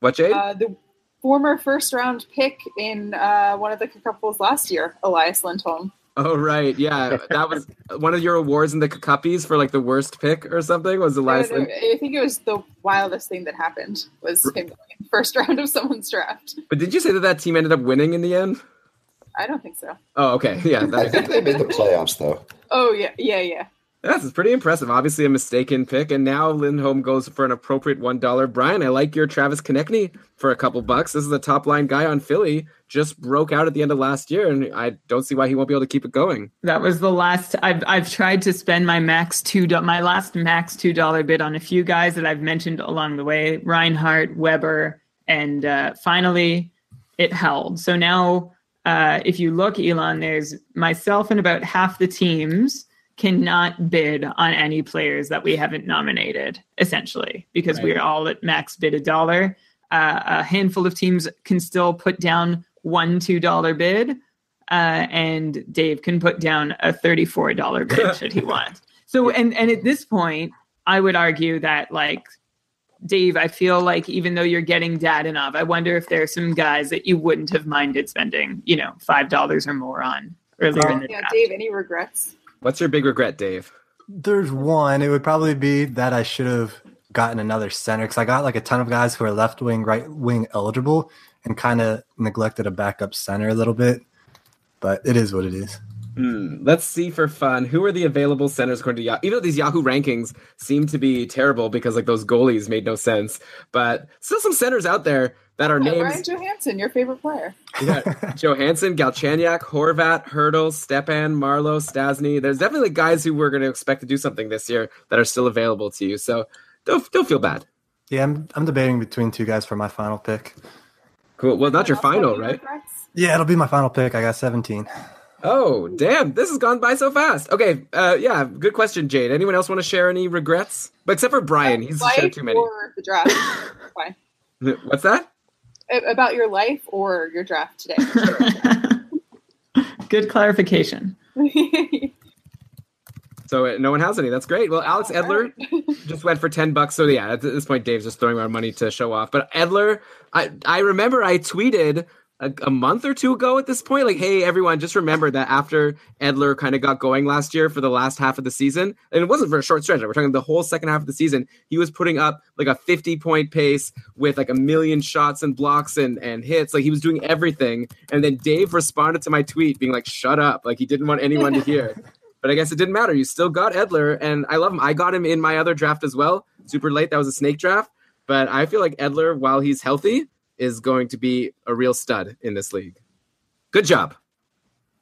What, Jade? Uh, the former first round pick in uh, one of the couples last year, Elias Lindholm. Oh, right. Yeah, that was one of your awards in the Cuppies for like the worst pick or something. Was Elias I, Lindholm? I think it was the wildest thing that happened was him going first round of someone's draft. But did you say that that team ended up winning in the end? I don't think so. Oh, okay. Yeah, I think they made the playoffs though. Oh yeah, yeah, yeah. Yes, it's pretty impressive. Obviously, a mistaken pick, and now Lindholm goes for an appropriate one dollar. Brian, I like your Travis Konecny for a couple bucks. This is a top line guy on Philly. Just broke out at the end of last year, and I don't see why he won't be able to keep it going. that was the last. I've I've tried to spend my max two my last max two dollar bid on a few guys that I've mentioned along the way: Reinhart, Weber, and uh, finally it held. So now, uh, if you look, Elon, there's myself and about half the teams cannot bid on any players that we haven't nominated, essentially, because Right. we're all at max bid a dollar. Uh, a handful of teams can still put down one two dollar bid, uh, and Dave can put down a thirty-four dollar bid should he want. So, and and at this point, I would argue that like Dave, I feel like even though you're getting Dadonov, I wonder if there are some guys that you wouldn't have minded spending, you know, five dollars or more on earlier in the Yeah, draft. Dave, any regrets? What's your big regret, Dave? There's one. It would probably be that I should have gotten another center because I got like a ton of guys who are left wing, right wing eligible, and kind of neglected a backup center a little bit. But it is what it is. Hmm, let's see for fun. Who are the available centers according to Yahoo? Even though these Yahoo rankings seem to be terrible because like those goalies made no sense, but still some centers out there that are Yeah, names. Ryan Johansen, your favorite player. Yeah, Johansson, Galchenyuk, Horvat, Hertl, Stepan, Marleau, Stastny. There's definitely guys who we're going to expect to do something this year that are still available to you. So don't don't feel bad. Yeah, I'm I'm debating between two guys for my final pick. Cool. Well, not your final, right? Yeah, it'll be my final pick. I got 17. Oh, damn! This has gone by so fast. Okay, uh, yeah, good question, Jade. Anyone else want to share any regrets? But except for Brian, he's life shared too many. or the draft. Fine. What's that? About your life or your draft today. Good clarification. So uh, no one has any. That's great. Well, Alex Edler just went for ten bucks. So yeah, at this point, Dave's just throwing around money to show off. But Edler, I I remember I tweeted a, a month or two ago at this point, like, hey everyone, just remember that after Edler kind of got going last year for the last half of the season, and it wasn't for a short stretch. We're talking the whole second half of the season. He was putting up like a fifty point pace with like a million shots and blocks and and hits. Like he was doing everything. And then Dave responded to my tweet being like, shut up, like he didn't want anyone to hear. But I guess it didn't matter. You still got Edler, and I love him. I got him in my other draft as well. Super late. That was a snake draft. But I feel like Edler, while he's healthy, is going to be a real stud in this league. Good job.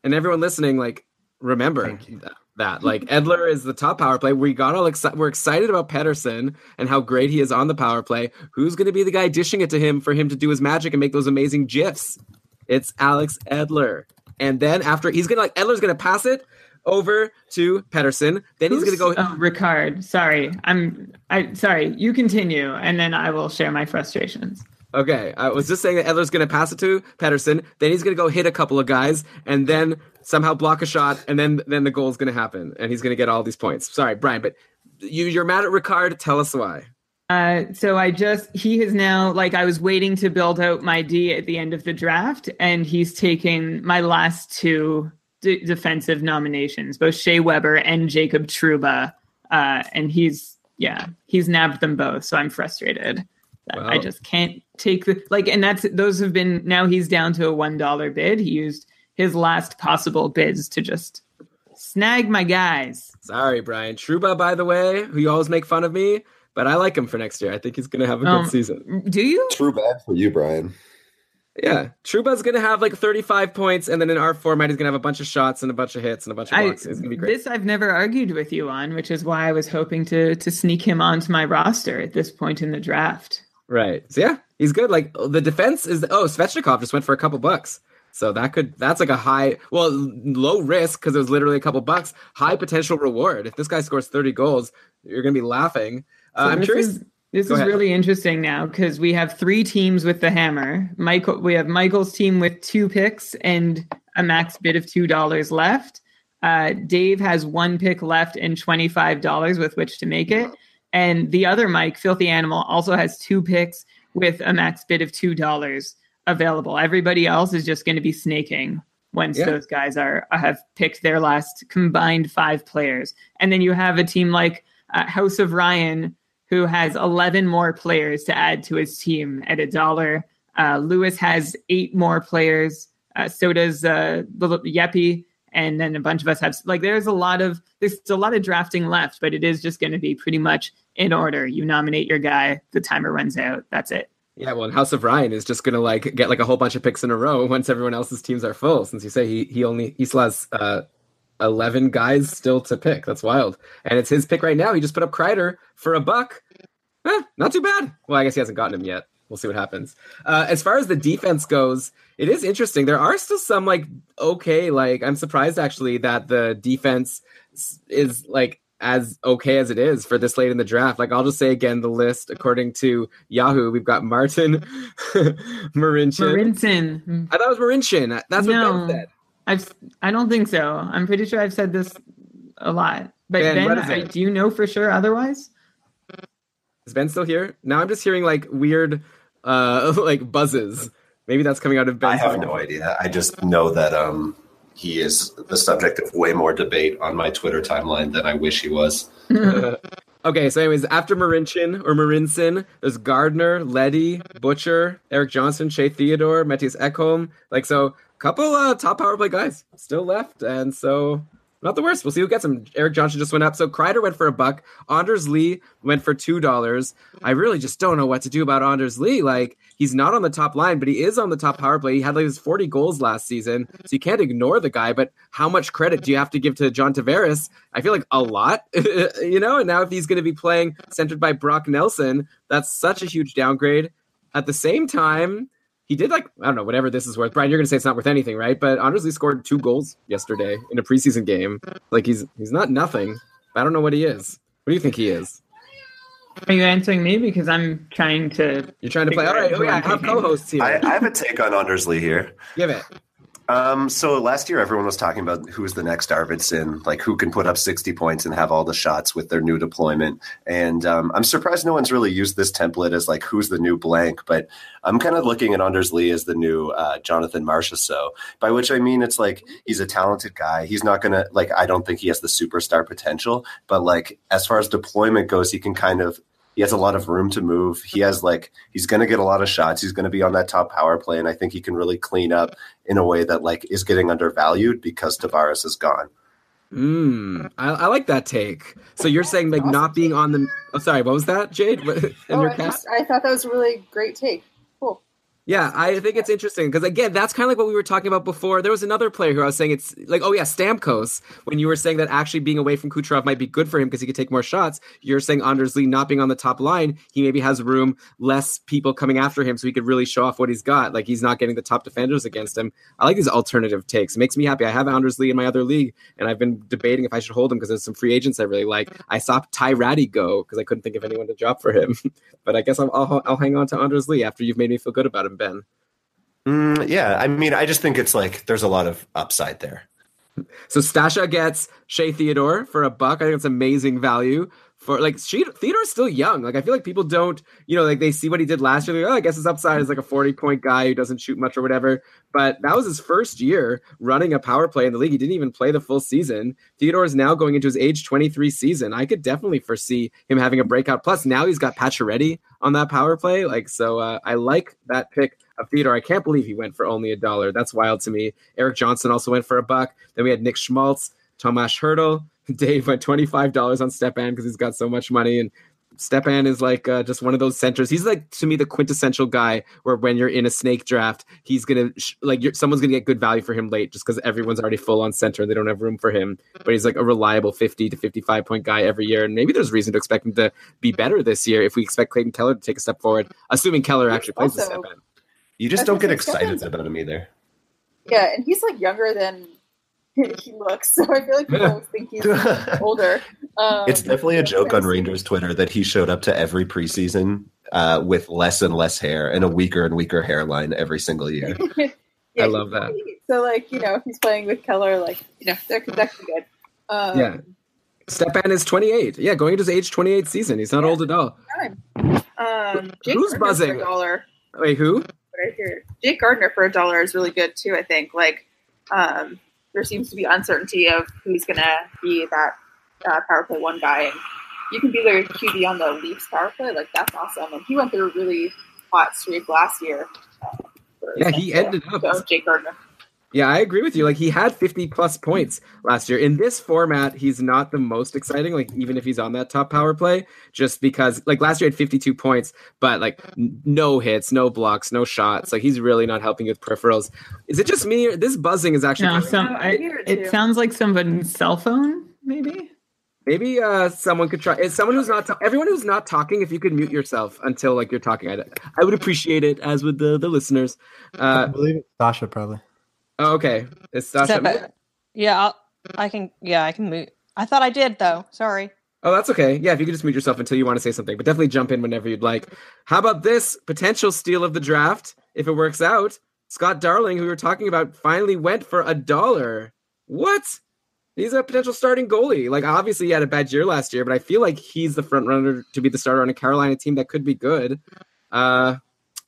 And everyone listening, like, remember th- that. Like, Edler is the top power play. We got all excited. We're excited about Pettersson and how great he is on the power play. Who's going to be the guy dishing it to him for him to do his magic and make those amazing gifs? It's Alex Edler. And then after he's gonna like Edler's gonna pass it over to Pettersson. Then he's going to go. Oh, Ricard. Sorry, I'm. I sorry. You continue, and then I will share my frustrations. Okay, I was just saying that Edler's going to pass it to Pettersson. Then he's going to go hit a couple of guys, and then somehow block a shot, and then then the goal is going to happen, and he's going to get all these points. Sorry, Brian, but you you're mad at Ricard. Tell us why. Uh, so I just he has now like I was waiting to build out my D at the end of the draft, and he's taken my last two d- defensive nominations, both Shea Weber and Jacob Trouba, uh, and he's yeah he's nabbed them both. So I'm frustrated. That I just can't take the like, and that's those have been now he's down to a one dollar bid. He used his last possible bids to just snag my guys. Sorry, Brian Trouba. By the way, who you always make fun of me, but I like him for next year. I think he's going to have a good Um, season. Do you? True bad for you, Brian. Yeah, Trouba's going to have like 35 points, and then in our format, he's going to have a bunch of shots and a bunch of hits and a bunch of I, blocks. It's going to be great. this I've never argued with you on, which is why I was hoping to to sneak him onto my roster at this point in the draft. Right. So yeah, he's good. Like the defense is oh Svechnikov just went for a couple bucks. So that could that's like a high well low risk because it was literally a couple bucks, high potential reward. If this guy scores 30 goals, you're gonna be laughing. Uh, So I'm this curious. Is, this Go is ahead. really interesting now because we have three teams with the hammer. Michael, we have Michael's team with two picks and a max bid of two dollars left. Uh, Dave has one pick left and twenty five dollars with which to make it, and the other Mike, Filthy Animal, also has two picks with a max bid of two dollars available. Everybody else is just going to be snaking once Yeah. those guys are have picked their last combined five players, and then you have a team like uh, House of Ryan who has 11 more players to add to his team at a dollar. Uh, Lewis has eight more players. Uh, so does uh, the Yeppy. And then a bunch of us have like there's a lot of there's a lot of drafting left, but it is just going to be pretty much in order. You nominate your guy, the timer runs out. That's it. Yeah, well, and House of Ryan is just gonna like get like a whole bunch of picks in a row once everyone else's teams are full. Since you say he he only he still has uh, eleven guys still to pick. That's wild. And it's his pick right now. He just put up Kreider for a buck. Eh, not too bad. Well, I guess he hasn't gotten him yet. We'll see what happens. Uh, as far as the defense goes, it is interesting. There are still some like okay, like I'm surprised actually that the defense is like as okay as it is for this late in the draft. Like I'll just say again the list according to Yahoo, we've got Martin Marincin. Marinson. I thought it was Marincin. That's what No. Ben said. I've I don't think so. I'm pretty sure I've said this a lot. But Ben, Ben, I- do you know for sure otherwise? Is Ben still here? Now I'm just hearing like weird uh like buzzes. Maybe that's coming out of Ben. I have no idea. I just know that um, he is the subject of way more debate on my Twitter timeline than I wish he was. okay, so anyways, after Marincin or Marinson, there's Gardiner, Letty, Butcher, Erik Johnson, Shea Theodore, Mattias Ekholm. Like so, couple uh, top power play guys still left, and so not the worst. We'll see who gets him. Erik Johnson just went up. So Kreider went for a buck. Anders Lee went for two dollars. I really just don't know what to do about Anders Lee. Like he's not on the top line, but he is on the top power play. He had like his 40 goals last season. So you can't ignore the guy, but how much credit do you have to give to John Tavares? I feel like a lot, you know, and now if he's going to be playing centered by Brock Nelson, that's such a huge downgrade. At the same time, he did like I don't know whatever this is worth. Brian, you're gonna say it's not worth anything, right? But honestly, scored two goals yesterday in a preseason game. Like he's he's not nothing. I don't know what he is. What do you think he is? Are you answering me because I'm trying to? You're trying to play. All right, oh, yeah, I have co-hosts here. I, I have a take on Anders Lee here. Give it. Um, so last year, everyone was talking about who's the next Arvidsson, like who can put up 60 points and have all the shots with their new deployment. And um, I'm surprised no one's really used this template as like who's the new blank. But I'm kind of looking at Anders Lee as the new uh, Jonathan Marchessault, by which I mean it's like he's a talented guy. He's not gonna like I don't think he has the superstar potential, but like as far as deployment goes, he can kind of he has a lot of room to move. He has like he's going to get a lot of shots. He's going to be on that top power play, and I think he can really clean up in a way that like is getting undervalued because Tavares is gone. Mm, I, I like that take. So you're saying like not being on the? Oh, sorry, what was that, Jade? What- And Oh, your I, cat? just, I thought that was a really great take. Yeah, I think it's interesting because again, that's kind of like what we were talking about before. There was another player who I was saying it's like, oh yeah, Stamkos. When you were saying that actually being away from Kucherov might be good for him because he could take more shots, you're saying Anders Lee not being on the top line, he maybe has room, less people coming after him, so he could really show off what he's got. Like he's not getting the top defenders against him. I like these alternative takes. It makes me happy. I have Anders Lee in my other league, and I've been debating if I should hold him because there's some free agents I really like. I saw Ty Rattie go because I couldn't think of anyone to drop for him, but I guess I'll, I'll I'll hang on to Anders Lee after you've made me feel good about him, Ben. Mm, yeah, I mean, I just think it's like there's a lot of upside there. So Stasha gets Shea Theodore for a buck. I think it's amazing value for like she Theodore's still young. Like I feel like people don't, you know, like they see what he did last year. Like, oh, I guess his upside is like a 40 point guy who doesn't shoot much or whatever. But that was his first year running a power play in the league. He didn't even play the full season. Theodore is now going into his age 23 season. I could definitely foresee him having a breakout. Plus now he's got Pacioretty on that power play. Like so, uh, I like that pick of Theodore. I can't believe he went for only a dollar. That's wild to me. Erik Johnson also went for a buck. Then we had Nick Schmaltz, Tomas Hertl. Dave went twenty five dollars on Stepan because he's got so much money, and Stepan is like uh, just one of those centers. He's like to me the quintessential guy where when you're in a snake draft, he's gonna sh- like you're, someone's gonna get good value for him late just because everyone's already full on center and they don't have room for him. But he's like a reliable fifty to fifty five point guy every year, and maybe there's reason to expect him to be better this year if we expect Clayton Keller to take a step forward, assuming Keller actually plays with Also- Stepan. You just That's don't get what Stepan's- excited about him either. Yeah, and he's like younger than he looks, so I feel like people always think he's older. Um, It's definitely a joke on Rangers Twitter that he showed up to every preseason uh, with less and less hair and a weaker and weaker hairline every single year. Yeah, I love that. So like you know, if he's playing with Keller, like you know, they're that could be good. Um, Yeah. Stepan is 28. Yeah, going into his age 28 season. He's not old at all. Um, Jake Who's Gardner buzzing? For a dollar Wait, who? right here. Jake Gardiner for a dollar is really good too. I think like um, there seems to be uncertainty of who's gonna be that uh, power play one guy, and you can be their QB on the Leafs power play. Like that's awesome. And he went through a really hot streak last year. uh, Yeah, he ended up. So Jake Gardiner. Yeah, I agree with you. Like he had 50 plus points last year. In this format, he's not the most exciting, like even if he's on that top power play, just because like last year he had 52 points, but like n- no hits, no blocks, no shots. Like he's really not helping with peripherals. Is it just me? Or, this buzzing is actually No, some, I, it sounds like someone's cell phone, maybe. Maybe uh, someone could try. Is someone who's not ta- everyone who's not talking? If you could mute yourself until like you're talking, I, I would appreciate it. As would the the listeners. uh, I believe it's Sasha probably. Oh, okay, it's Sasha. Yeah, I'll, I can. Yeah, I can move. I thought I did though. Sorry. Oh, that's okay. Yeah, if you could just mute yourself until you want to say something, but definitely jump in whenever you'd like. How about this potential steal of the draft if it works out? Scott Darling, who we were talking about, finally went for a dollar. What? He's a potential starting goalie. Like, obviously, he had a bad year last year, but I feel like he's the front runner to be the starter on a Carolina team that could be good. Uh,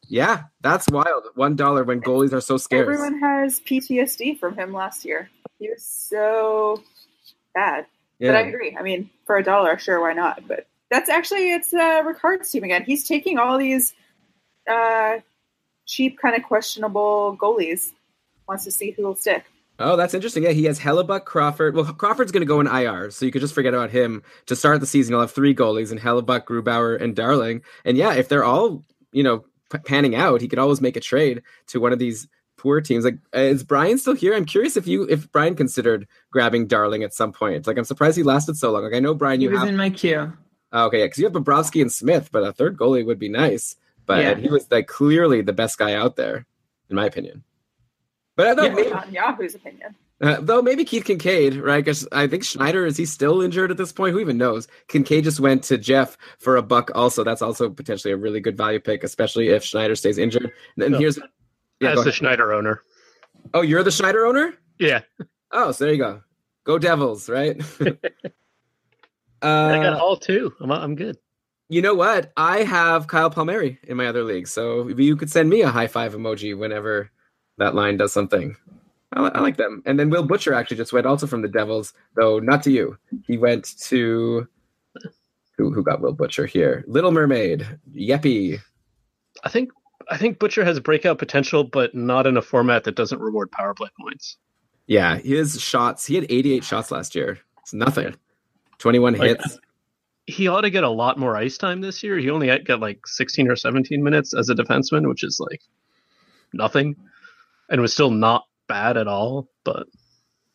yeah, that's wild. One dollar when goalies are so scarce. Everyone has PTSD from him last year. He was so bad. Yeah. But I agree. I mean, for a dollar, sure, why not? But that's actually it's uh, Ricard's team again. He's taking all these uh, cheap, kind of questionable goalies. Wants to see who will stick. Oh, that's interesting. Yeah, he has Hellebuyck, Crawford. Well, Crawford's going to go in IR, so you could just forget about him. To start the season, he'll have three goalies in Hellebuyck, Grubauer, and Darling. And yeah, if they're all, you know, panning out, he could always make a trade to one of these poor teams. Like, uh, is Brian still here? I'm curious if you, if Brian considered grabbing Darling at some point. Like, I'm surprised he lasted so long. Like, I know Brian, He you was have. in my queue. Oh, okay, yeah, because you have Bobrovsky and Smith, but a third goalie would be nice. But Yeah. he was like clearly the best guy out there, in my opinion. But I thought maybe, Not in Yahoo's opinion. Uh, though maybe Keith Kinkaid, right? Because I think Schneider is he still injured at this point? Who even knows? Kincaid just went to Jeff for a buck. Also, that's also potentially a really good value pick, especially if Schneider stays injured. And No. here's yeah, As the ahead. Schneider owner. oh, you're the Schneider owner. Yeah. Oh, so there you go. Go Devils, right? uh, I got all two. I'm, I'm good. you know what? I have Kyle Palmieri in my other league, so you could send me a high five emoji whenever that line does something. I, I like them. And then Will Butcher actually just went also from the Devils, though not to you. He went to who? Who got Will Butcher here? Little Mermaid, Yeppy. I think I think Butcher has breakout potential, but not in a format that doesn't reward power play points. Yeah, his shots. He had 88 shots last year. It's nothing. 21 Like, hits. He ought to get a lot more ice time this year. He only got like 16 or 17 minutes as a defenseman, which is like nothing, and was still not bad at all. But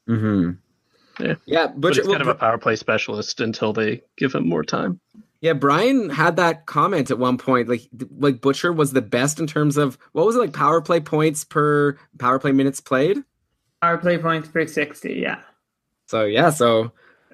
Mm-hmm. yeah, Yeah, but Butcher. he's kind of a power play specialist until they give him more time. Yeah, Brian had that comment at one point. Like, like Butcher was the best in terms of what was it like power play points per power play minutes played. Power play points per 60, yeah. So yeah, so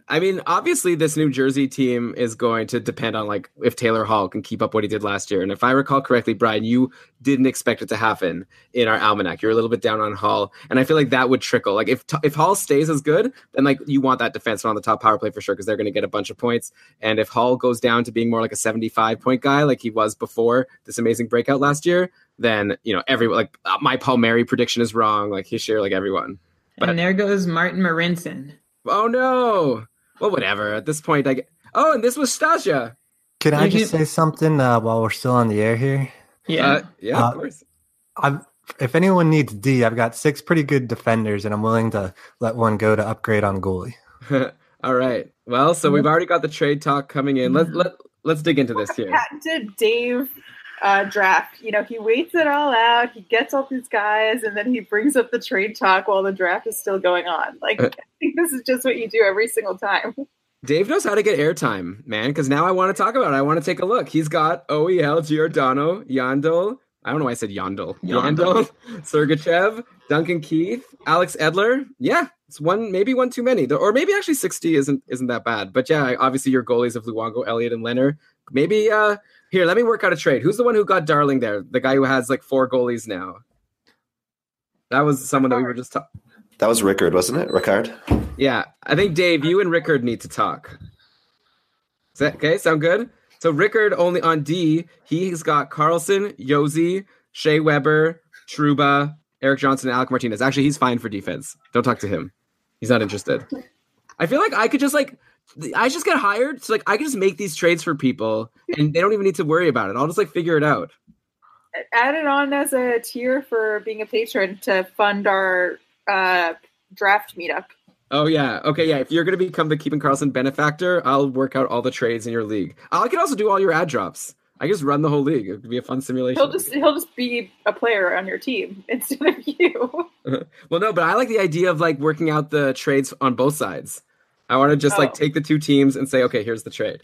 I mean, obviously, this New Jersey team is going to depend on like if Taylor Hall can keep up what he did last year. And if I recall correctly, Brian, you didn't expect it to happen in our almanac. You're a little bit down on Hall, and I feel like that would trickle. Like if if Hall stays as good, then like you want that defenseman on the top power play for sure because they're going to get a bunch of points. And if Hall goes down to being more like a 75 point guy, like he was before this amazing breakout last year, then you know everyone like uh, my Palmieri prediction is wrong. Like he's sure like everyone. But- and there goes Martin Marinson. Oh no. Well, whatever. At this point, I get. Oh, and this was Stasia. Can I You just say something uh, while we're still on the air here? Yeah. Uh, yeah, Uh, of course. I've, if anyone needs D, I've got six pretty good defenders, and I'm willing to let one go to upgrade on goalie. All right. Well, so we've already got the trade talk coming in. Let's let let's dig into this here. patented Dave uh, draft. You know, he waits it all out. He gets all these guys, and then he brings up the trade talk while the draft is still going on. Like, Uh, I think this is just what you do every single time. Dave knows how to get airtime, man. Because now I want to talk about it. I want to take a look. He's got OEL, Giordano, Yandle. I don't know why I said Yandle. Yandle, Sergachev, Duncan Keith, Alex Edler. Yeah, it's one, maybe one too many, or maybe actually sixty isn't isn't that bad. But yeah, obviously your goalies of Luongo, Elliott, and Leonard. Maybe uh here, let me work out a trade. Who's the one who got Darling there? The guy who has like four goalies now. That was someone that we were just talking. That was Rickard, wasn't it? Rickard? Yeah, I think Dave, you and Rickard need to talk. Is that okay? Sound good? So Rickard only on D, he's got Carlson, Josi, Shea Weber, Trouba, Erik Johnson, and Alec Martinez. Actually, he's fine for defense. Don't talk to him. He's not interested. I feel like I could just like I just get hired, so like I can just make these trades for people, and they don't even need to worry about it. I'll just like figure it out. Add it on as a tier for being a patron to fund our uh, draft meetup. Oh yeah, okay, yeah. If you're gonna become the Keeping Karlsson benefactor, I'll work out all the trades in your league. I can also do all your ad drops. I can just run the whole league. It could be a fun simulation. He'll just he'll just be a player on your team instead of you. well, no, but I like the idea of like working out the trades on both sides. I want to just like Oh. take the two teams and say, okay, here's the trade.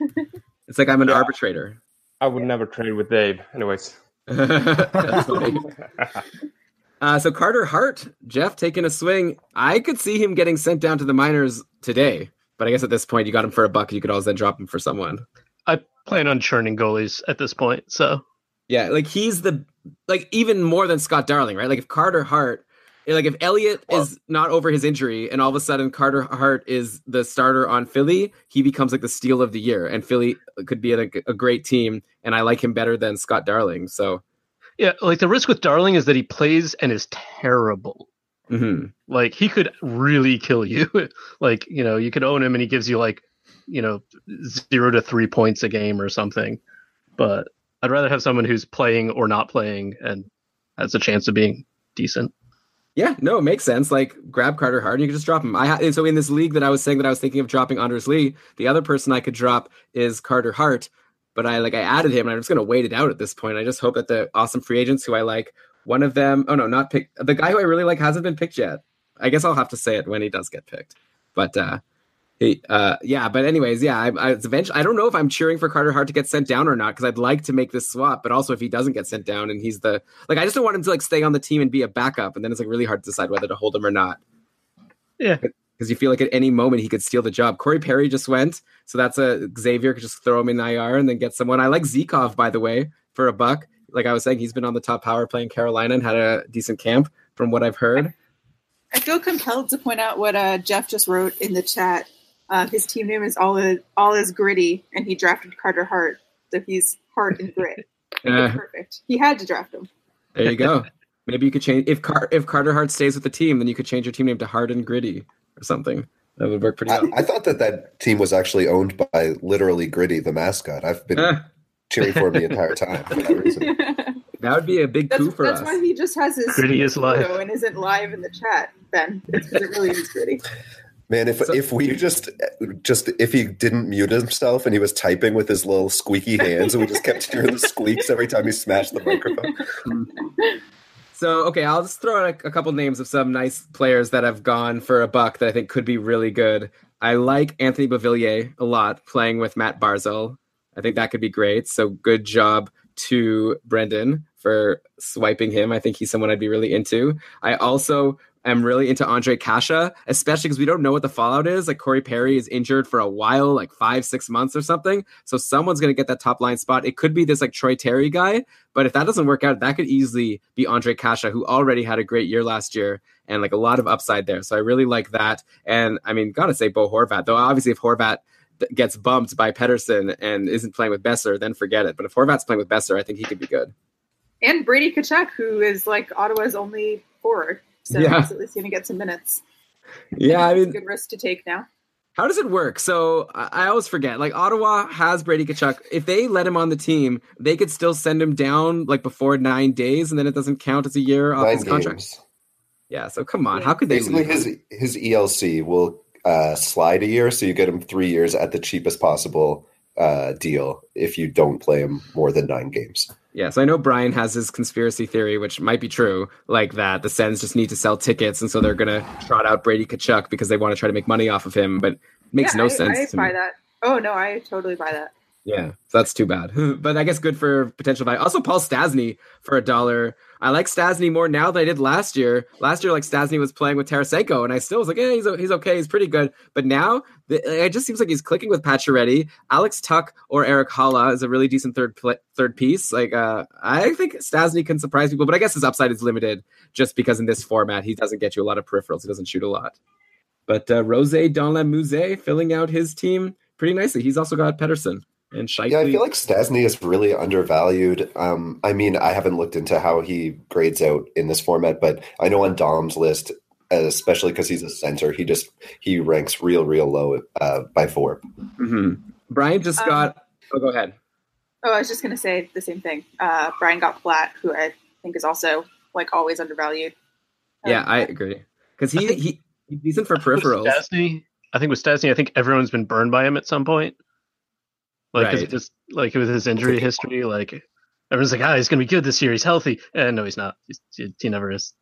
it's like I'm an arbitrator. I would never trade with Dave. Anyways. That's funny. Uh, so Carter Hart, Jeff taking a swing. I could see him getting sent down to the minors today, but I guess at this point you got him for a buck. You could always then drop him for someone. I plan on churning goalies at this point, so Yeah, like he's the like even more than Scott Darling, right? Like if Carter Hart, like if Elliott is not over his injury, and all of a sudden Carter Hart is the starter on Philly, he becomes like the steal of the year, and Philly could be a, a great team, and I like him better than Scott Darling. So, yeah, like the risk with Darling is that he plays and is terrible. mhm. Like he could really kill you. like you know, you could own him and he gives you like you know zero to three points a game or something. But I'd rather have someone who's playing or not playing and has a chance of being decent. Yeah, no, it makes sense. Like grab Carter Hart, and you can just drop him. I ha- so in this league that I was saying that I was thinking of dropping Anders Lee, the other person I could drop is Carter Hart, but I like I added him, and I'm just gonna wait it out at this point. I just hope that the awesome free agents who I like, one of them, oh no, not pick the guy who I really like hasn't been picked yet. I guess I'll have to say it when he does get picked. But uh he, uh, yeah, but anyways, yeah, I, I eventually, I don't know if I'm cheering for Carter Hart to get sent down or not because I'd like to make this swap, but also if he doesn't get sent down and he's the like, I just don't want him to like stay on the team and be a backup, and then it's like really hard to decide whether to hold him or not. Yeah. because you feel like at any moment he could steal the job. Corey Perry just went, so that's a Xavier could just throw him in IR and then get someone. I like Zykov by the way for a buck. Like I was saying, he's been on the top power play in Carolina and had a decent camp from what I've heard. I feel compelled to point out what uh, Jeff just wrote in the chat. Uh, his team name is all is, all is gritty, and he drafted Carter Hart, so he's Hart and grit. Yeah. Perfect. He had to draft him. There you go. Maybe you could change if Car- if Carter Hart stays with the team, then you could change your team name to Hard and Gritty or something. That would work pretty I, well. I thought that that team was actually owned by literally Gritty, the mascot. I've been Ah. cheering for him the entire time for that reason. That would be a big coup for that's us. That's why he just has his Gritty is live. photo and isn't live in the chat. Ben, it's because it really is gritty. Man, if if we just just if he didn't mute himself and he was typing with his little squeaky hands and we just kept hearing the squeaks every time he smashed the microphone. So okay, I'll just throw out a, a couple names of some nice players that have gone for a buck that I think could be really good. I like Anthony Beauvillier a lot playing with Matt Barzal. I think that could be great. So good job to Brendan for swiping him. I think he's someone I'd be really into. I also am really into Ondrej Kase, especially because we don't know what the fallout is. Like Corey Perry is injured for a while, like five, six months or something. So someone's going to get that top line spot. It could be this like Troy Terry guy, but if that doesn't work out, that could easily be Ondrej Kase, who already had a great year last year and like a lot of upside there. So I really like that. And I mean, gotta say Bo Horvat, though obviously if Horvat gets bumped by Pettersson and isn't playing with Boeser, then forget it. But if Horvat's playing with Boeser, I think he could be good. And Brady Tkachuk, who is like Ottawa's only forward. So Yeah. he's at least going to get some minutes. Yeah, I It's a mean, good risk to take now. How does it work? So I I always forget. Like Ottawa has Brady Tkachuk. If they let him on the team, they could still send him down like before nine days, and then it doesn't count as a year off Nine his contract. games. Yeah. So come on, how could they? Basically, leave him? his his ELC will uh, slide a year, so you get him three years at the cheapest possible uh, deal if you don't play him more than nine games. Yeah, so I know Brian has his conspiracy theory, which might be true, like that the Sens just need to sell tickets, and so they're gonna trot out Brady Tkachuk because they want to try to make money off of him. But makes yeah, no I, sense I to buy me. that. Oh no, I totally buy that. Yeah, so that's too bad. but I guess good for potential value. Also, Paul Stastny for a dollar. I like Stastny more now than I did last year. Last year, like Stastny was playing with Tarasenko, and I still was like, yeah, he's he's okay, he's pretty good. But now it just seems like he's clicking with Pacioretty. Alex Tuch or Erik Haula is a really decent third pl- third piece. Like, uh, I think Stastny can surprise people, but I guess his upside is limited just because in this format he doesn't get you a lot of peripherals. He doesn't shoot a lot. But uh, Rose Dans la Musée filling out his team pretty nicely. He's also got Pettersson and Scheifele. Yeah, I feel like Stastny is really undervalued. Um, I mean, I haven't looked into how he grades out in this format, but I know on Dom's list, especially because he's a center, he just he ranks real, real low uh, by four. Mhm. Brian just Um, got. Oh, go ahead. Oh, I was just going to say the same thing. Uh, Brian got Palat, who I think is also like always undervalued. Yeah, I agree. Because he, he he's decent for With peripherals. Stastny, I think with Stastny, I think everyone's been burned by him at some point. Like, 'cause Right. just like with his injury history, like everyone's like, "Ah, he's gonna be good this year. He's healthy." And no, he's not. He's, he, he never is.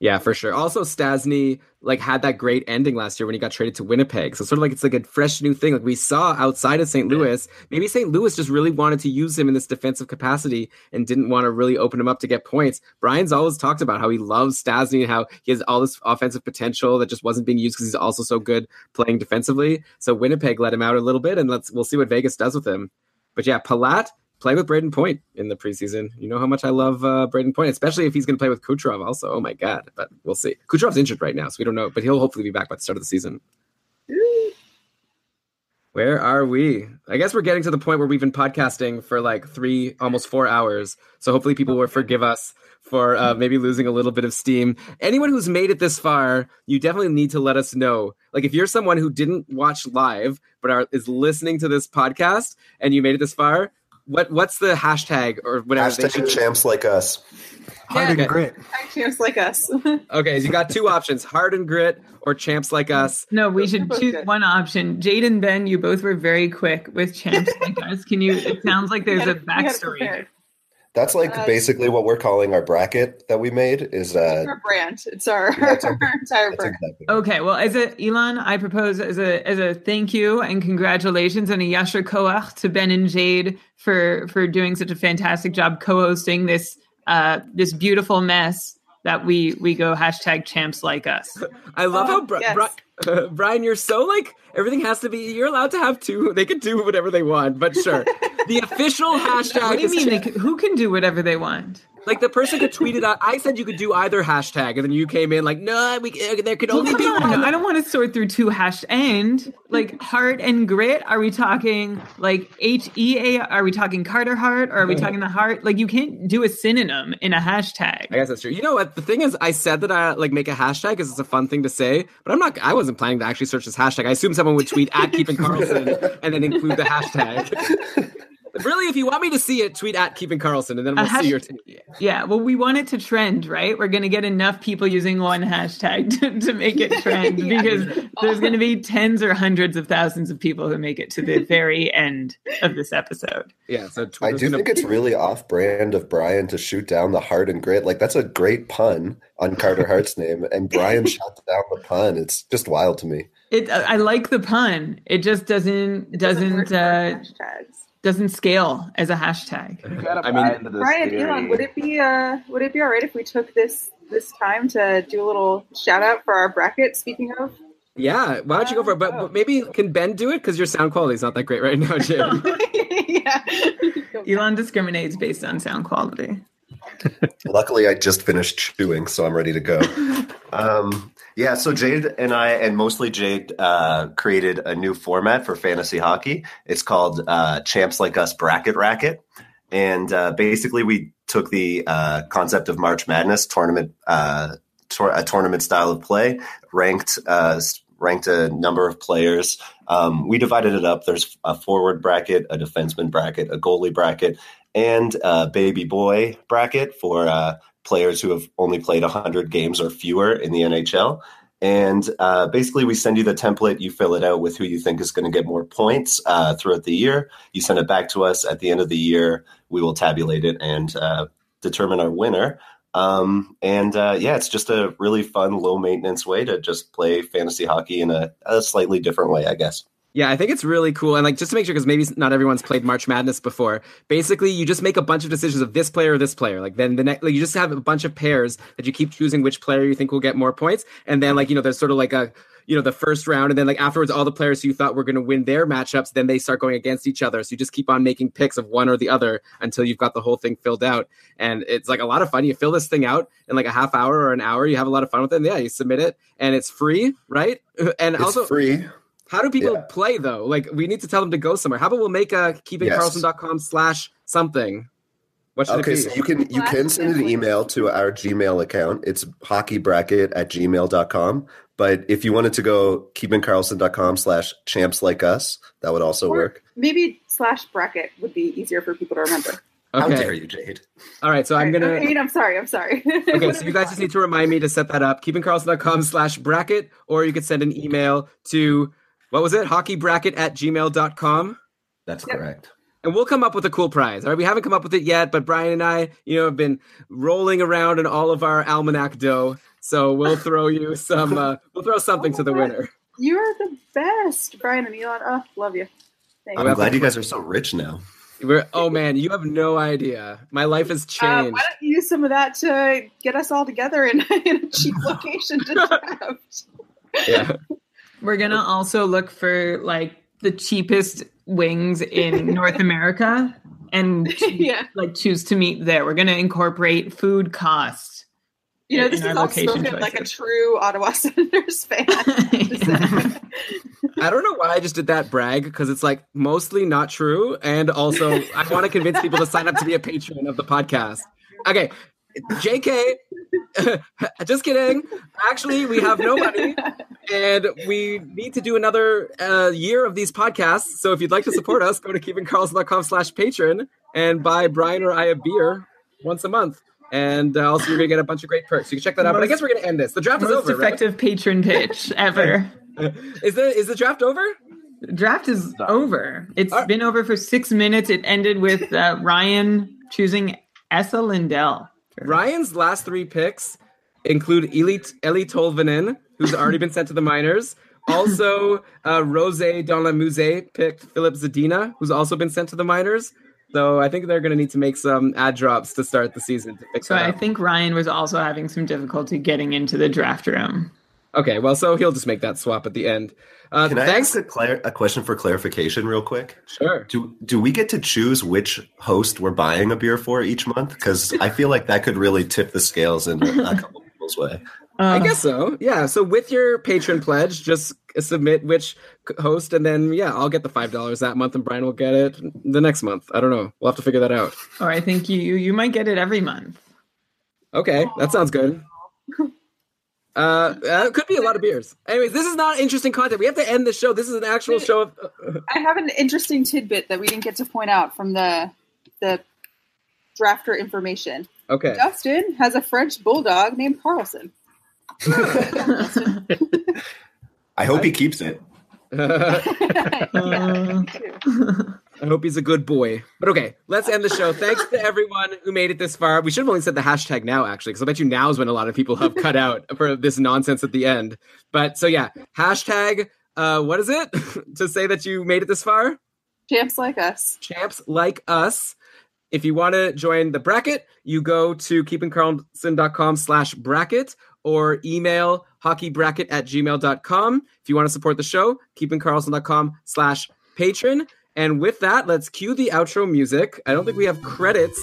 Yeah, for sure. Also, Stastny like had that great ending last year when he got traded to Winnipeg. So sort of like it's like a fresh new thing. Like we saw outside of St. Louis. Maybe St. Louis just really wanted to use him in this defensive capacity and didn't want to really open him up to get points. Brian's always talked about how he loves Stastny and how he has all this offensive potential that just wasn't being used because he's also so good playing defensively. So Winnipeg let him out a little bit, and let's we'll see what Vegas does with him. But yeah, Palat play with Brayden Point in the preseason. You know how much I love uh, Brayden Point, especially if he's going to play with Kucherov also. Oh my god! But we'll see. Kucherov's injured right now, so we don't know. But he'll hopefully be back by the start of the season. Where are we? I guess we're getting to the point where we've been podcasting for like three, almost four hours. So hopefully people will forgive us for uh, maybe losing a little bit of steam. Anyone who's made it this far, you definitely need to let us know. Like if you're someone who didn't watch live but are, is listening to this podcast and you made it this far, what what's the hashtag or whatever? they Hashtag should- champs like us. Hard and Okay. grit. Champs like us. Okay, so you got two options: hard and grit or champs like us. No, we should choose good. one option. Jade and Ben, you both were very quick with champs like us. Can you? It sounds like there's We a had it- we had it backstory. Prepared. That's like Uh, basically what we're calling our bracket that we made. Is uh, It's our brand. It's our, Yeah, it's our- entire brand. exactly. Okay, well, as a Elon, I propose as a as a thank you and congratulations and a yasher koach to Ben and Jade for for doing such a fantastic job co-hosting this uh this beautiful mess that we we go hashtag champs like us. I love Oh, how Bri- yes. Bri- Brian, you're so like everything has to be. You're allowed to have two. They can do whatever they want, but sure. the official hashtag. What do you is mean? They, cha- c- who can do whatever they want? Like the person could tweet it out. I said you could do either hashtag, and then you came in like, no, we uh, there could only come be on, one. I don't want to sort through two hash and like heart and grit. Are we talking like H E A? Are we talking Carter heart? Or are we talking the heart? Like you can't do a synonym in a hashtag. I guess that's true. You know what? The thing is, I said that I like make a hashtag because it's a fun thing to say, but I'm not. I wasn't planning to actually search this hashtag. I assume someone would tweet at Keeping Karlsson and then include the hashtag. Really, if you want me to see it, tweet at Keeping Karlsson, and then we'll hash- see your take. Yeah, well, we want it to trend, right? We're going to get enough people using one hashtag to, to make it trend Yeah. because there's going to be tens or hundreds of thousands of people who make it to the very end of this episode. Yeah, so I do gonna- think it's really off brand of Brian to shoot down the heart and grit. Like that's a great pun on Carter Hart's name, and Brian shot down the pun. It's just wild to me. It, I like the pun. It just doesn't doesn't uh, doesn't scale as a hashtag. I mean, Brian, Elon, would it be uh would it be all right if we took this this time to do a little shout out for our bracket? Speaking of, yeah. Why don't you go for it? But, but maybe can Ben do it because your sound quality is not that great right now, Jim. yeah. Elon discriminates based on sound quality. Luckily, I just finished chewing, so I'm ready to go. Um, yeah, so Jade and I, and mostly Jade, uh, created a new format for fantasy hockey. It's called uh, Champs Like Us Bracket Racket. And uh, basically, we took the uh, concept of March Madness tournament, uh, tor- a tournament style of play, ranked uh, ranked a number of players. Um, we divided it up. There's a forward bracket, a defenseman bracket, a goalie bracket, and a baby boy bracket for uh, players who have only played 100 games or fewer in the NHL. And uh, basically, we send you the template. You fill it out with who you think is going to get more points uh, throughout the year. You send it back to us at the end of the year. We will tabulate it and uh, determine our winner. Um, and uh, yeah, it's just a really fun, low maintenance way to just play fantasy hockey in a, a slightly different way, I guess. Yeah, I think it's really cool. And like just to make sure, because maybe not everyone's played March Madness before. Basically, you just make a bunch of decisions of this player or this player. Like then the next, like, you just have a bunch of pairs that you keep choosing which player you think will get more points. And then like you know, there's sort of like a you know the first round, and then like afterwards, all the players who you thought were going to win their matchups, then they start going against each other. So you just keep on making picks of one or the other until you've got the whole thing filled out. And it's like a lot of fun. You fill this thing out in like a half hour or an hour. You have a lot of fun with it. And yeah, you submit it, and it's free, right? And It's also free. How do people Yeah. play though? Like we need to tell them to go somewhere. How about we'll make a keepingkarlsson.com slash something. What should Okay, it be? so you can you can send an email to our Gmail account. It's hockeybracket at gmail.com. But if you wanted to go keepingkarlsson.com slash champs like us, that would also work. maybe slash bracket would be easier for people to remember. How Okay. dare you, Jade? All right, so I'm gonna I mean, I'm sorry. I'm sorry. Okay, so you guys just need to remind me to set that up. Keepingkarlsson.com slash bracket, or you could send an email to what was it? Hockeybracket at gmail.com. That's correct. And we'll come up with a cool prize. All right, we haven't come up with it yet, but Brian and I, you know, have been rolling around in all of our almanac dough. So we'll throw you some. Uh, we'll throw something to the winner. You're the best, Brian and Elon. Oh, love you. Thanks. I'm glad you guys are so rich now. We're, oh man, you have no idea. My life has Uh, changed. why don't you use some of that to get us all together in, in a cheap location to draft? yeah. We're gonna also look for like the cheapest wings in North America and choo- Yeah. like choose to meet there. We're gonna incorporate food cost. You know, in this our is all location spoken like a true Ottawa Senators fan. I don't know why I just did that brag because it's like mostly not true. And also, I want to convince people to sign up to be a patron of the podcast. Okay. JK, just kidding. Actually, we have no money and we need to do another uh, year of these podcasts. So if you'd like to support us, go to keepingkarlsson.com slash patron and buy Brian or I a beer once a month. And uh, also, you're going to get a bunch of great perks. You can check that out. But I guess we're going to end this. The draft is Most over. right? effective patron pitch ever. Is the is the draft over? Draft is over. It's been over for six minutes. It ended with uh, Ryan choosing Esa Lindell. Ryan's last three picks include Eli, Eeli Tolvanen, who's already been sent to the minors. Also, uh, Rose Donlamuse picked Filip Zadina, who's also been sent to the minors. So I think they're going to need to make some ad drops to start the season So I up. think Ryan was also having some difficulty getting into the draft room. Okay, well, so he'll just make that swap at the end. Uh, Can I thanks. ask a, clar- a question for clarification, real quick? Sure. Do do we get to choose which host we're buying a beer for each month? Because I feel like that could really tip the scales in a couple people's way. I guess so. Yeah. So with your patron pledge, just submit which host, and then yeah, I'll get the five dollars that month, and Brian will get it the next month. I don't know. We'll have to figure that out. Or I think you you might get it every month. Okay, that sounds good. Uh, uh, it could be a lot of beers. Anyways, this is not interesting content. We have to end the show. This is an actual show of. I have an interesting tidbit that we didn't get to point out from the the drafter information. Okay. Dustin has a French bulldog named Carlson. I hope he keeps it. I hope he's a good boy. But okay, let's end the show. Thanks to everyone who made it this far. We should have only said the hashtag now, actually, because I bet you now is when a lot of people have cut out for this nonsense at the end. But so yeah, hashtag. Uh, what is it to say that you made it this far? Champs like us. Champs like us. If you want to join the bracket, you go to keepingkarlsson.com slash bracket or email hockeybracket at gmail.com. If you want to support the show, keepingkarlsson.com slash patron. And with that, let's cue the outro music. I don't think we have credits.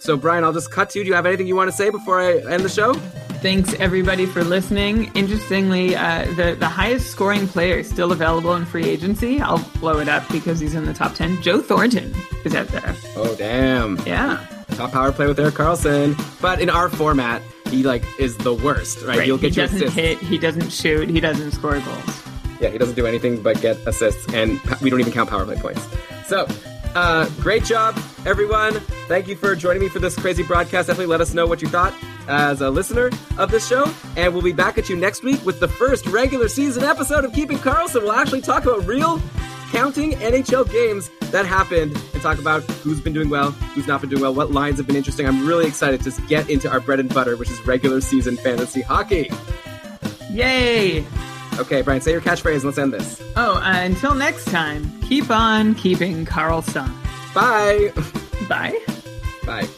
So, Brian, I'll just cut to you. Do you have anything you want to say before I end the show? Thanks everybody for listening. Interestingly, uh, the the highest scoring player is still available in free agency. I'll blow it up because he's in the top ten. Joe Thornton is out there. Oh, damn. Yeah. Top power play with Erik Karlsson. But in our format, he like is the worst, right? Right. He'll get he doesn't assists. hit. He doesn't shoot. He doesn't score goals. Yeah, he doesn't do anything but get assists, and we don't even count power play points. So, uh, great job, everyone. Thank you for joining me for this crazy broadcast. Definitely let us know what you thought as a listener of this show, and we'll be back at you next week with the first regular season episode of Keeping Karlsson. We'll actually talk about real counting NHL games that happened and talk about who's been doing well, who's not been doing well, what lines have been interesting. I'm really excited to get into our bread and butter, which is regular season fantasy hockey. Yay! Okay, Brian, say your catchphrase and let's end this. Oh, uh, until next time, keep on keeping Karlsson. Bye. Bye. Bye.